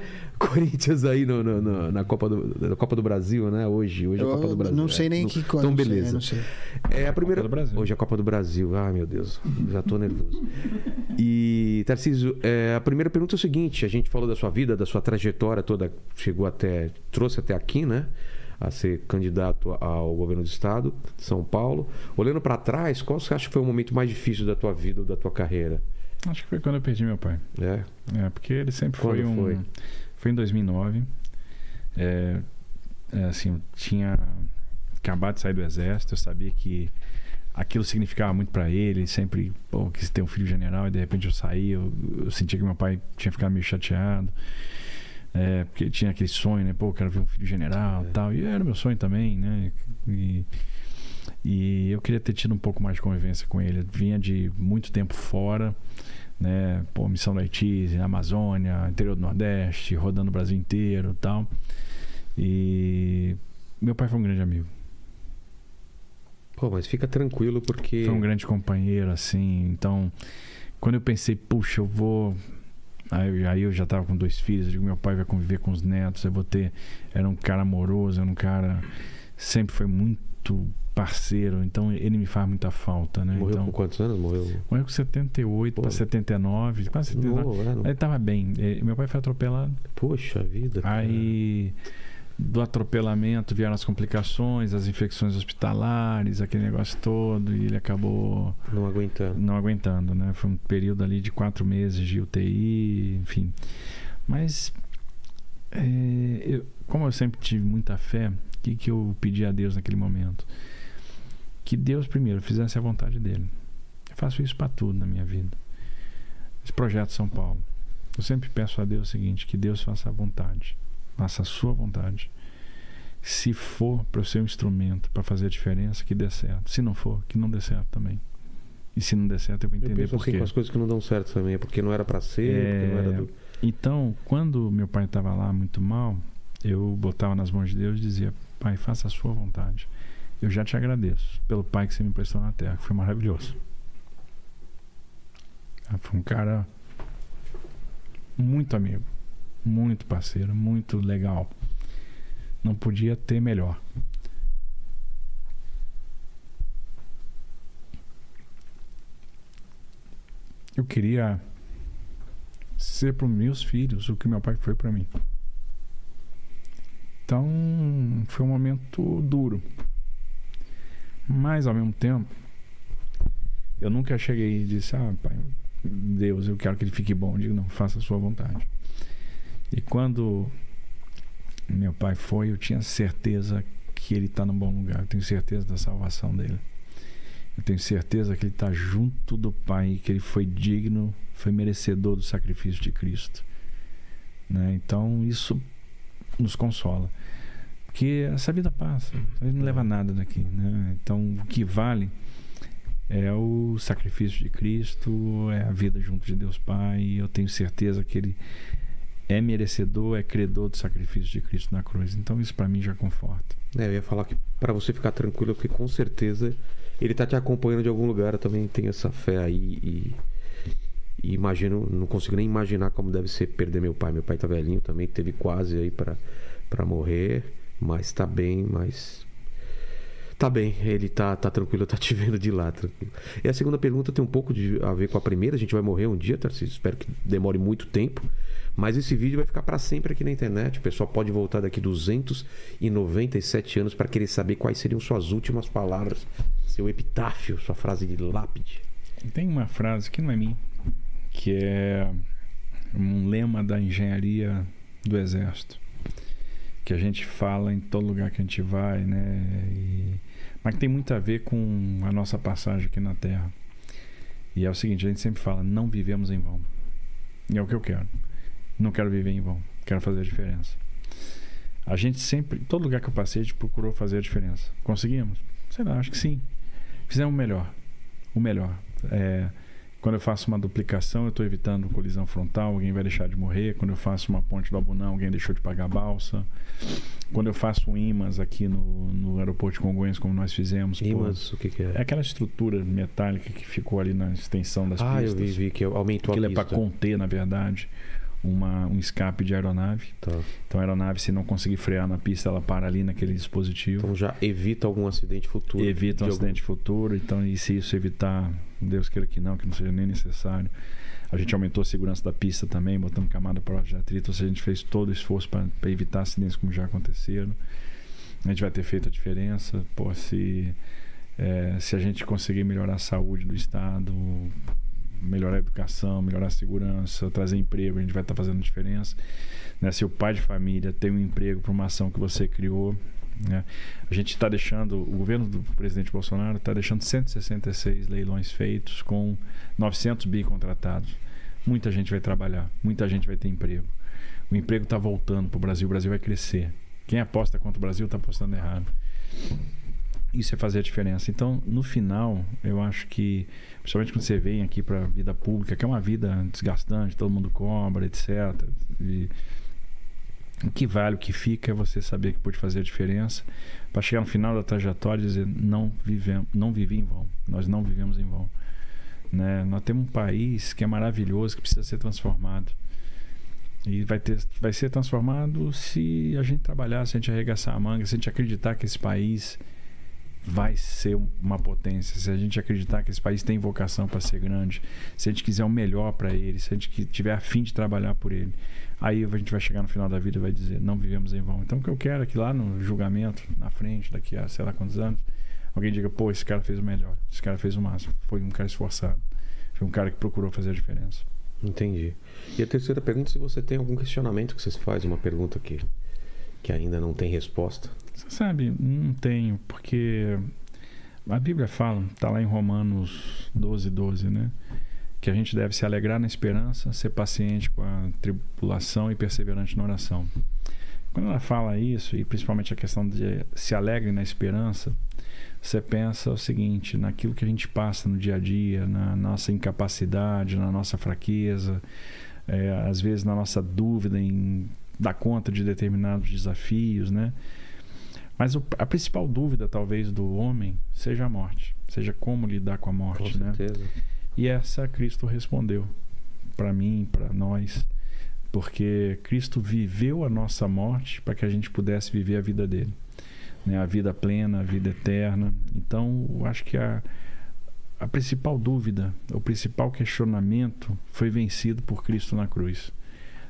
Corinthians aí no, no- no- na Copa do, na Copa do Brasil, né? Hoje, hoje é a Copa do Brasil. não sei é. nem Não- que Então, não sei, beleza. não sei. É a primeira. Hoje é a Copa do Brasil. Ai, meu Deus. Já tô nervoso. E, Tarcísio, é, a primeira pergunta é o seguinte: a gente falou da sua vida, da sua trajetória toda, chegou até. trouxe até aqui, né? A ser candidato ao governo do estado, de São Paulo. Olhando pra trás, qual você acha que foi o momento mais difícil da tua vida ou da tua carreira? Acho que foi quando eu perdi meu pai. É. É, porque ele sempre Quando foi um. foi? Foi em 2009. É, é, assim, eu tinha acabado de sair do exército, eu sabia que aquilo significava muito ele. Ele sempre pô, quis ter um filho general e de repente eu saí. Eu, eu sentia que meu pai tinha ficado meio chateado. É, porque tinha aquele sonho, né? Pô, eu quero ver um filho general e É. tal. E era meu sonho também, né? E, e eu queria ter tido um pouco mais de convivência com ele. Eu vinha de muito tempo fora, né? Pô, missão do Haiti, Amazônia, interior do Nordeste, rodando o Brasil inteiro e tal. E meu pai foi um grande amigo. Pô, mas fica tranquilo porque. Foi um grande companheiro, assim. Então, quando eu pensei, puxa, eu vou. Aí, eu- aí eu já tava com dois filhos, eu digo, meu pai vai conviver com os netos, eu vou ter. Era um cara amoroso, era um cara. Sempre foi muito parceiro, então ele me faz muita falta, né? Morreu então, com quantos anos? Morreu. morreu com 78 Pô. para 79, quase 79. Novo, é, não- Ele tava bem. eh, Meu pai foi atropelado. Poxa vida. cara. Aí do atropelamento vieram as complicações, as infecções hospitalares, aquele negócio todo, e ele acabou Não aguentando. não aguentando, né? Foi um período ali de quatro meses de UTI, enfim. Mas, é, eu- como eu sempre tive muita fé, o que, que eu pedi a Deus naquele momento? Que Deus, primeiro, fizesse a vontade dele. Eu faço isso para tudo na minha vida. Esse projeto São Paulo. Eu sempre peço a Deus o seguinte: que Deus faça a vontade, faça a sua vontade. Se for para o seu instrumento para fazer a diferença, que dê certo. Se não for, que não dê certo também. E se não der certo, eu vou Eu entender penso por assim quê. com as coisas que não dão certo também. É porque não era pra ser, porque não era do... Então, quando meu pai estava lá muito mal, eu botava nas mãos de Deus e dizia: Pai, faça a sua vontade. Eu já te agradeço pelo pai que você me emprestou na terra, que foi maravilhoso. Ah, Foi um cara muito amigo, muito parceiro, muito legal. Não podia ter melhor. Eu queria ser para os meus filhos o que meu pai foi para mim. Então, foi um momento duro. Mas, ao mesmo tempo, eu nunca cheguei e disse: Ah, pai, Deus, eu quero que ele fique bom. Eu digo: Não, faça a sua vontade. E quando meu pai foi, eu tinha certeza que ele está no bom lugar. Eu tenho certeza da salvação dele. Eu tenho certeza que ele está junto do Pai, que ele foi digno, foi merecedor do sacrifício de Cristo. Né? Então isso nos consola. Porque essa vida passa, a gente não leva nada daqui. Né? Então o que vale é o sacrifício de Cristo, é a vida junto de Deus Pai. E eu tenho certeza que ele é merecedor, é credor do sacrifício de Cristo na cruz. Então isso para mim já conforta. É, eu ia falar que pra você ficar tranquilo, porque com certeza ele tá te acompanhando de algum lugar. Eu também tenho essa fé aí e, e imagino, não consigo nem imaginar como deve ser perder meu pai. Meu pai tá velhinho também, teve quase aí pra morrer, mas tá bem, mas tá bem, ele tá, tá tranquilo, (laughs) tá te vendo de lá, tranquilo. E a segunda pergunta tem um pouco de, a ver com a primeira. A gente vai morrer um dia, Tarcísio. Espero que demore muito tempo. Mas esse vídeo vai ficar para sempre aqui na internet. O pessoal pode voltar daqui 297 anos para querer saber quais seriam suas últimas palavras, seu epitáfio, sua frase de lápide. Tem uma frase que não é minha, que é um lema da engenharia do exército, que a gente fala em todo lugar que a gente vai, né? E- mas que tem muito a ver com a nossa passagem aqui na Terra. E é o seguinte, a gente sempre fala, não vivemos em vão. E é o que eu quero. Não quero viver em vão, quero fazer a diferença. A gente sempre, todo lugar que eu passei, a gente procurou fazer a diferença. Conseguimos? Sei lá, acho que sim. Fizemos o melhor. O melhor. É, quando eu faço uma duplicação, eu estou evitando colisão frontal, alguém vai deixar de morrer. Quando eu faço uma ponte do Abunão, alguém deixou de pagar a balsa. Quando eu faço um IMAS aqui no, no aeroporto de Congonhas, como nós fizemos, pô, Rimas, o que, que é é? aquela estrutura metálica que ficou ali na extensão das Ah, eu pistas. vi, vi que aumentou Aquilo a é para pista. conter, na verdade, uma, um escape de aeronave. Tá. Então a aeronave, se não conseguir frear na pista, ela para ali naquele dispositivo. Então já evita algum acidente futuro. evita um algum- acidente futuro. Então, e se isso evitar, Deus queira que não, que não seja nem necessário. A gente aumentou a segurança da pista também, botando camada para de atrito. Ou seja, a gente fez todo o esforço para evitar acidentes como já aconteceram. A gente vai ter feito a diferença. Pô, se, eh, se a gente conseguir melhorar a saúde do Estado, melhorar a educação, melhorar a segurança, trazer emprego, a gente vai estar fazendo diferença. Né? Se o pai de família tem um emprego para uma ação que você criou, né? A gente está deixando, o governo do presidente Bolsonaro está deixando 166 leilões feitos com 900 bi contratados. Muita gente vai trabalhar, muita gente vai ter emprego. O emprego está voltando para o Brasil, o Brasil vai crescer. Quem aposta contra o Brasil está apostando errado. Isso é fazer a diferença. Então, no final, eu acho que, principalmente quando você vem aqui para a vida pública, que é uma vida desgastante, todo mundo cobra, etc. E o que vale, o que fica é você saber que pode fazer a diferença para chegar no final da trajetória e dizer não vivemos, não vivi em vão. Nós não vivemos em vão. Né? Nós temos um país que é maravilhoso, que precisa ser transformado. E vai, ter, vai ser transformado se a gente trabalhar, se a gente arregaçar a manga, se a gente acreditar que esse país vai ser uma potência, se a gente acreditar que esse país tem vocação para ser grande, se a gente quiser o melhor para ele, se a gente tiver afim de trabalhar por ele, aí a gente vai chegar no final da vida e vai dizer: não vivemos em vão. Então, o que eu quero é que lá no julgamento, na frente, daqui a sei lá quantos anos, alguém diga: pô, esse cara fez o melhor, esse cara fez o máximo, foi um cara esforçado, foi um cara que procurou fazer a diferença. Entendi. E a terceira pergunta, se você tem algum questionamento que você faz, uma pergunta que, que ainda não tem resposta. Você sabe, não tenho, porque a Bíblia fala, está lá em Romanos 12, 12, né? Que a gente deve se alegrar na esperança, ser paciente com a tribulação e perseverante na oração. Quando ela fala isso, e principalmente a questão de se alegre na esperança, você pensa o seguinte, naquilo que a gente passa no dia a dia, na nossa incapacidade, na nossa fraqueza, é, às vezes na nossa dúvida em dar conta de determinados desafios, né? Mas o, a principal dúvida, talvez, do homem seja a morte, seja como lidar com a morte, Com né? certeza. E essa Cristo respondeu para mim, para nós, porque Cristo viveu a nossa morte para que a gente pudesse viver a vida dele, né? A vida plena, a vida eterna. Então, eu acho que a a principal dúvida, o principal questionamento foi vencido por Cristo na cruz.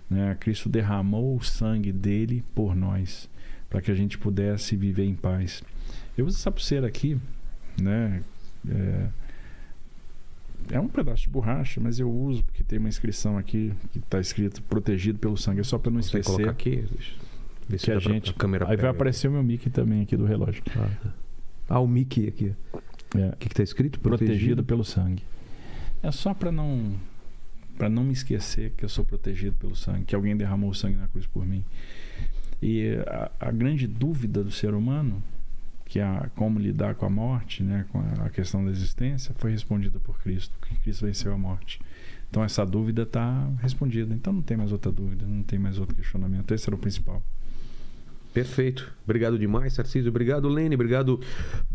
Né? Cristo derramou o sangue dele por nós, para que a gente pudesse viver em paz. Eu uso essa pulseira aqui, né? É, é um pedaço de borracha, mas eu uso porque tem uma inscrição aqui que está escrito protegido pelo sangue. É só para não Você esquecer colocar aqui? Se que a gente. a câmera Aí vai aparecer o meu Mickey também aqui do relógio. Ah, tá. Ah, o Mickey aqui. É, O que, que tá escrito? protegido pelo sangue. É só para não para não me esquecer que eu sou protegido pelo sangue, que alguém derramou o sangue na cruz por mim. E a, a grande dúvida do ser humano, que é a, como lidar com a morte, né, com a, questão da existência, foi respondida por Cristo, porque Cristo venceu a morte. Então essa dúvida está respondida. Então não tem mais outra dúvida, não tem mais outro questionamento. Esse era o principal. Perfeito. Obrigado demais, Tarcísio. Obrigado, Lene. Obrigado,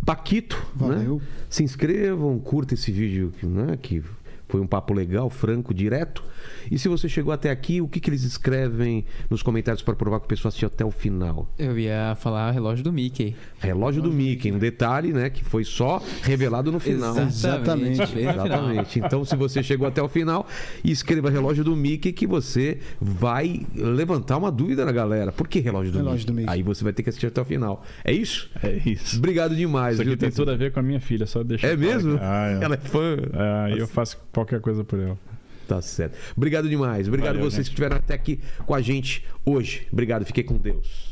Paquito. né? Valeu. Se inscrevam, curta esse vídeo, né? Que foi um papo legal, franco, direto. E se você chegou até aqui, o que, que eles escrevem nos comentários para provar que a pessoa assistiu até o final? Eu ia falar relógio do Mickey. Relógio do Mickey, um detalhe, né? Que foi só revelado no final. Exatamente. Exatamente. Então, se você chegou até o final, escreva relógio do Mickey que você vai levantar uma dúvida na galera. Por que relógio do, Relógio Mickey? do Mickey. Aí você vai ter que assistir até o final. É isso? É isso. Obrigado demais, Isso aqui viu? tem tudo a ver com a minha filha, só deixa É mesmo? Ah, é. Ela é fã. Ah, eu faço qualquer coisa por ela. Tá certo. Obrigado demais. Obrigado Valeu, vocês gente. que estiveram até aqui com a gente hoje. Obrigado. Fiquei com Deus.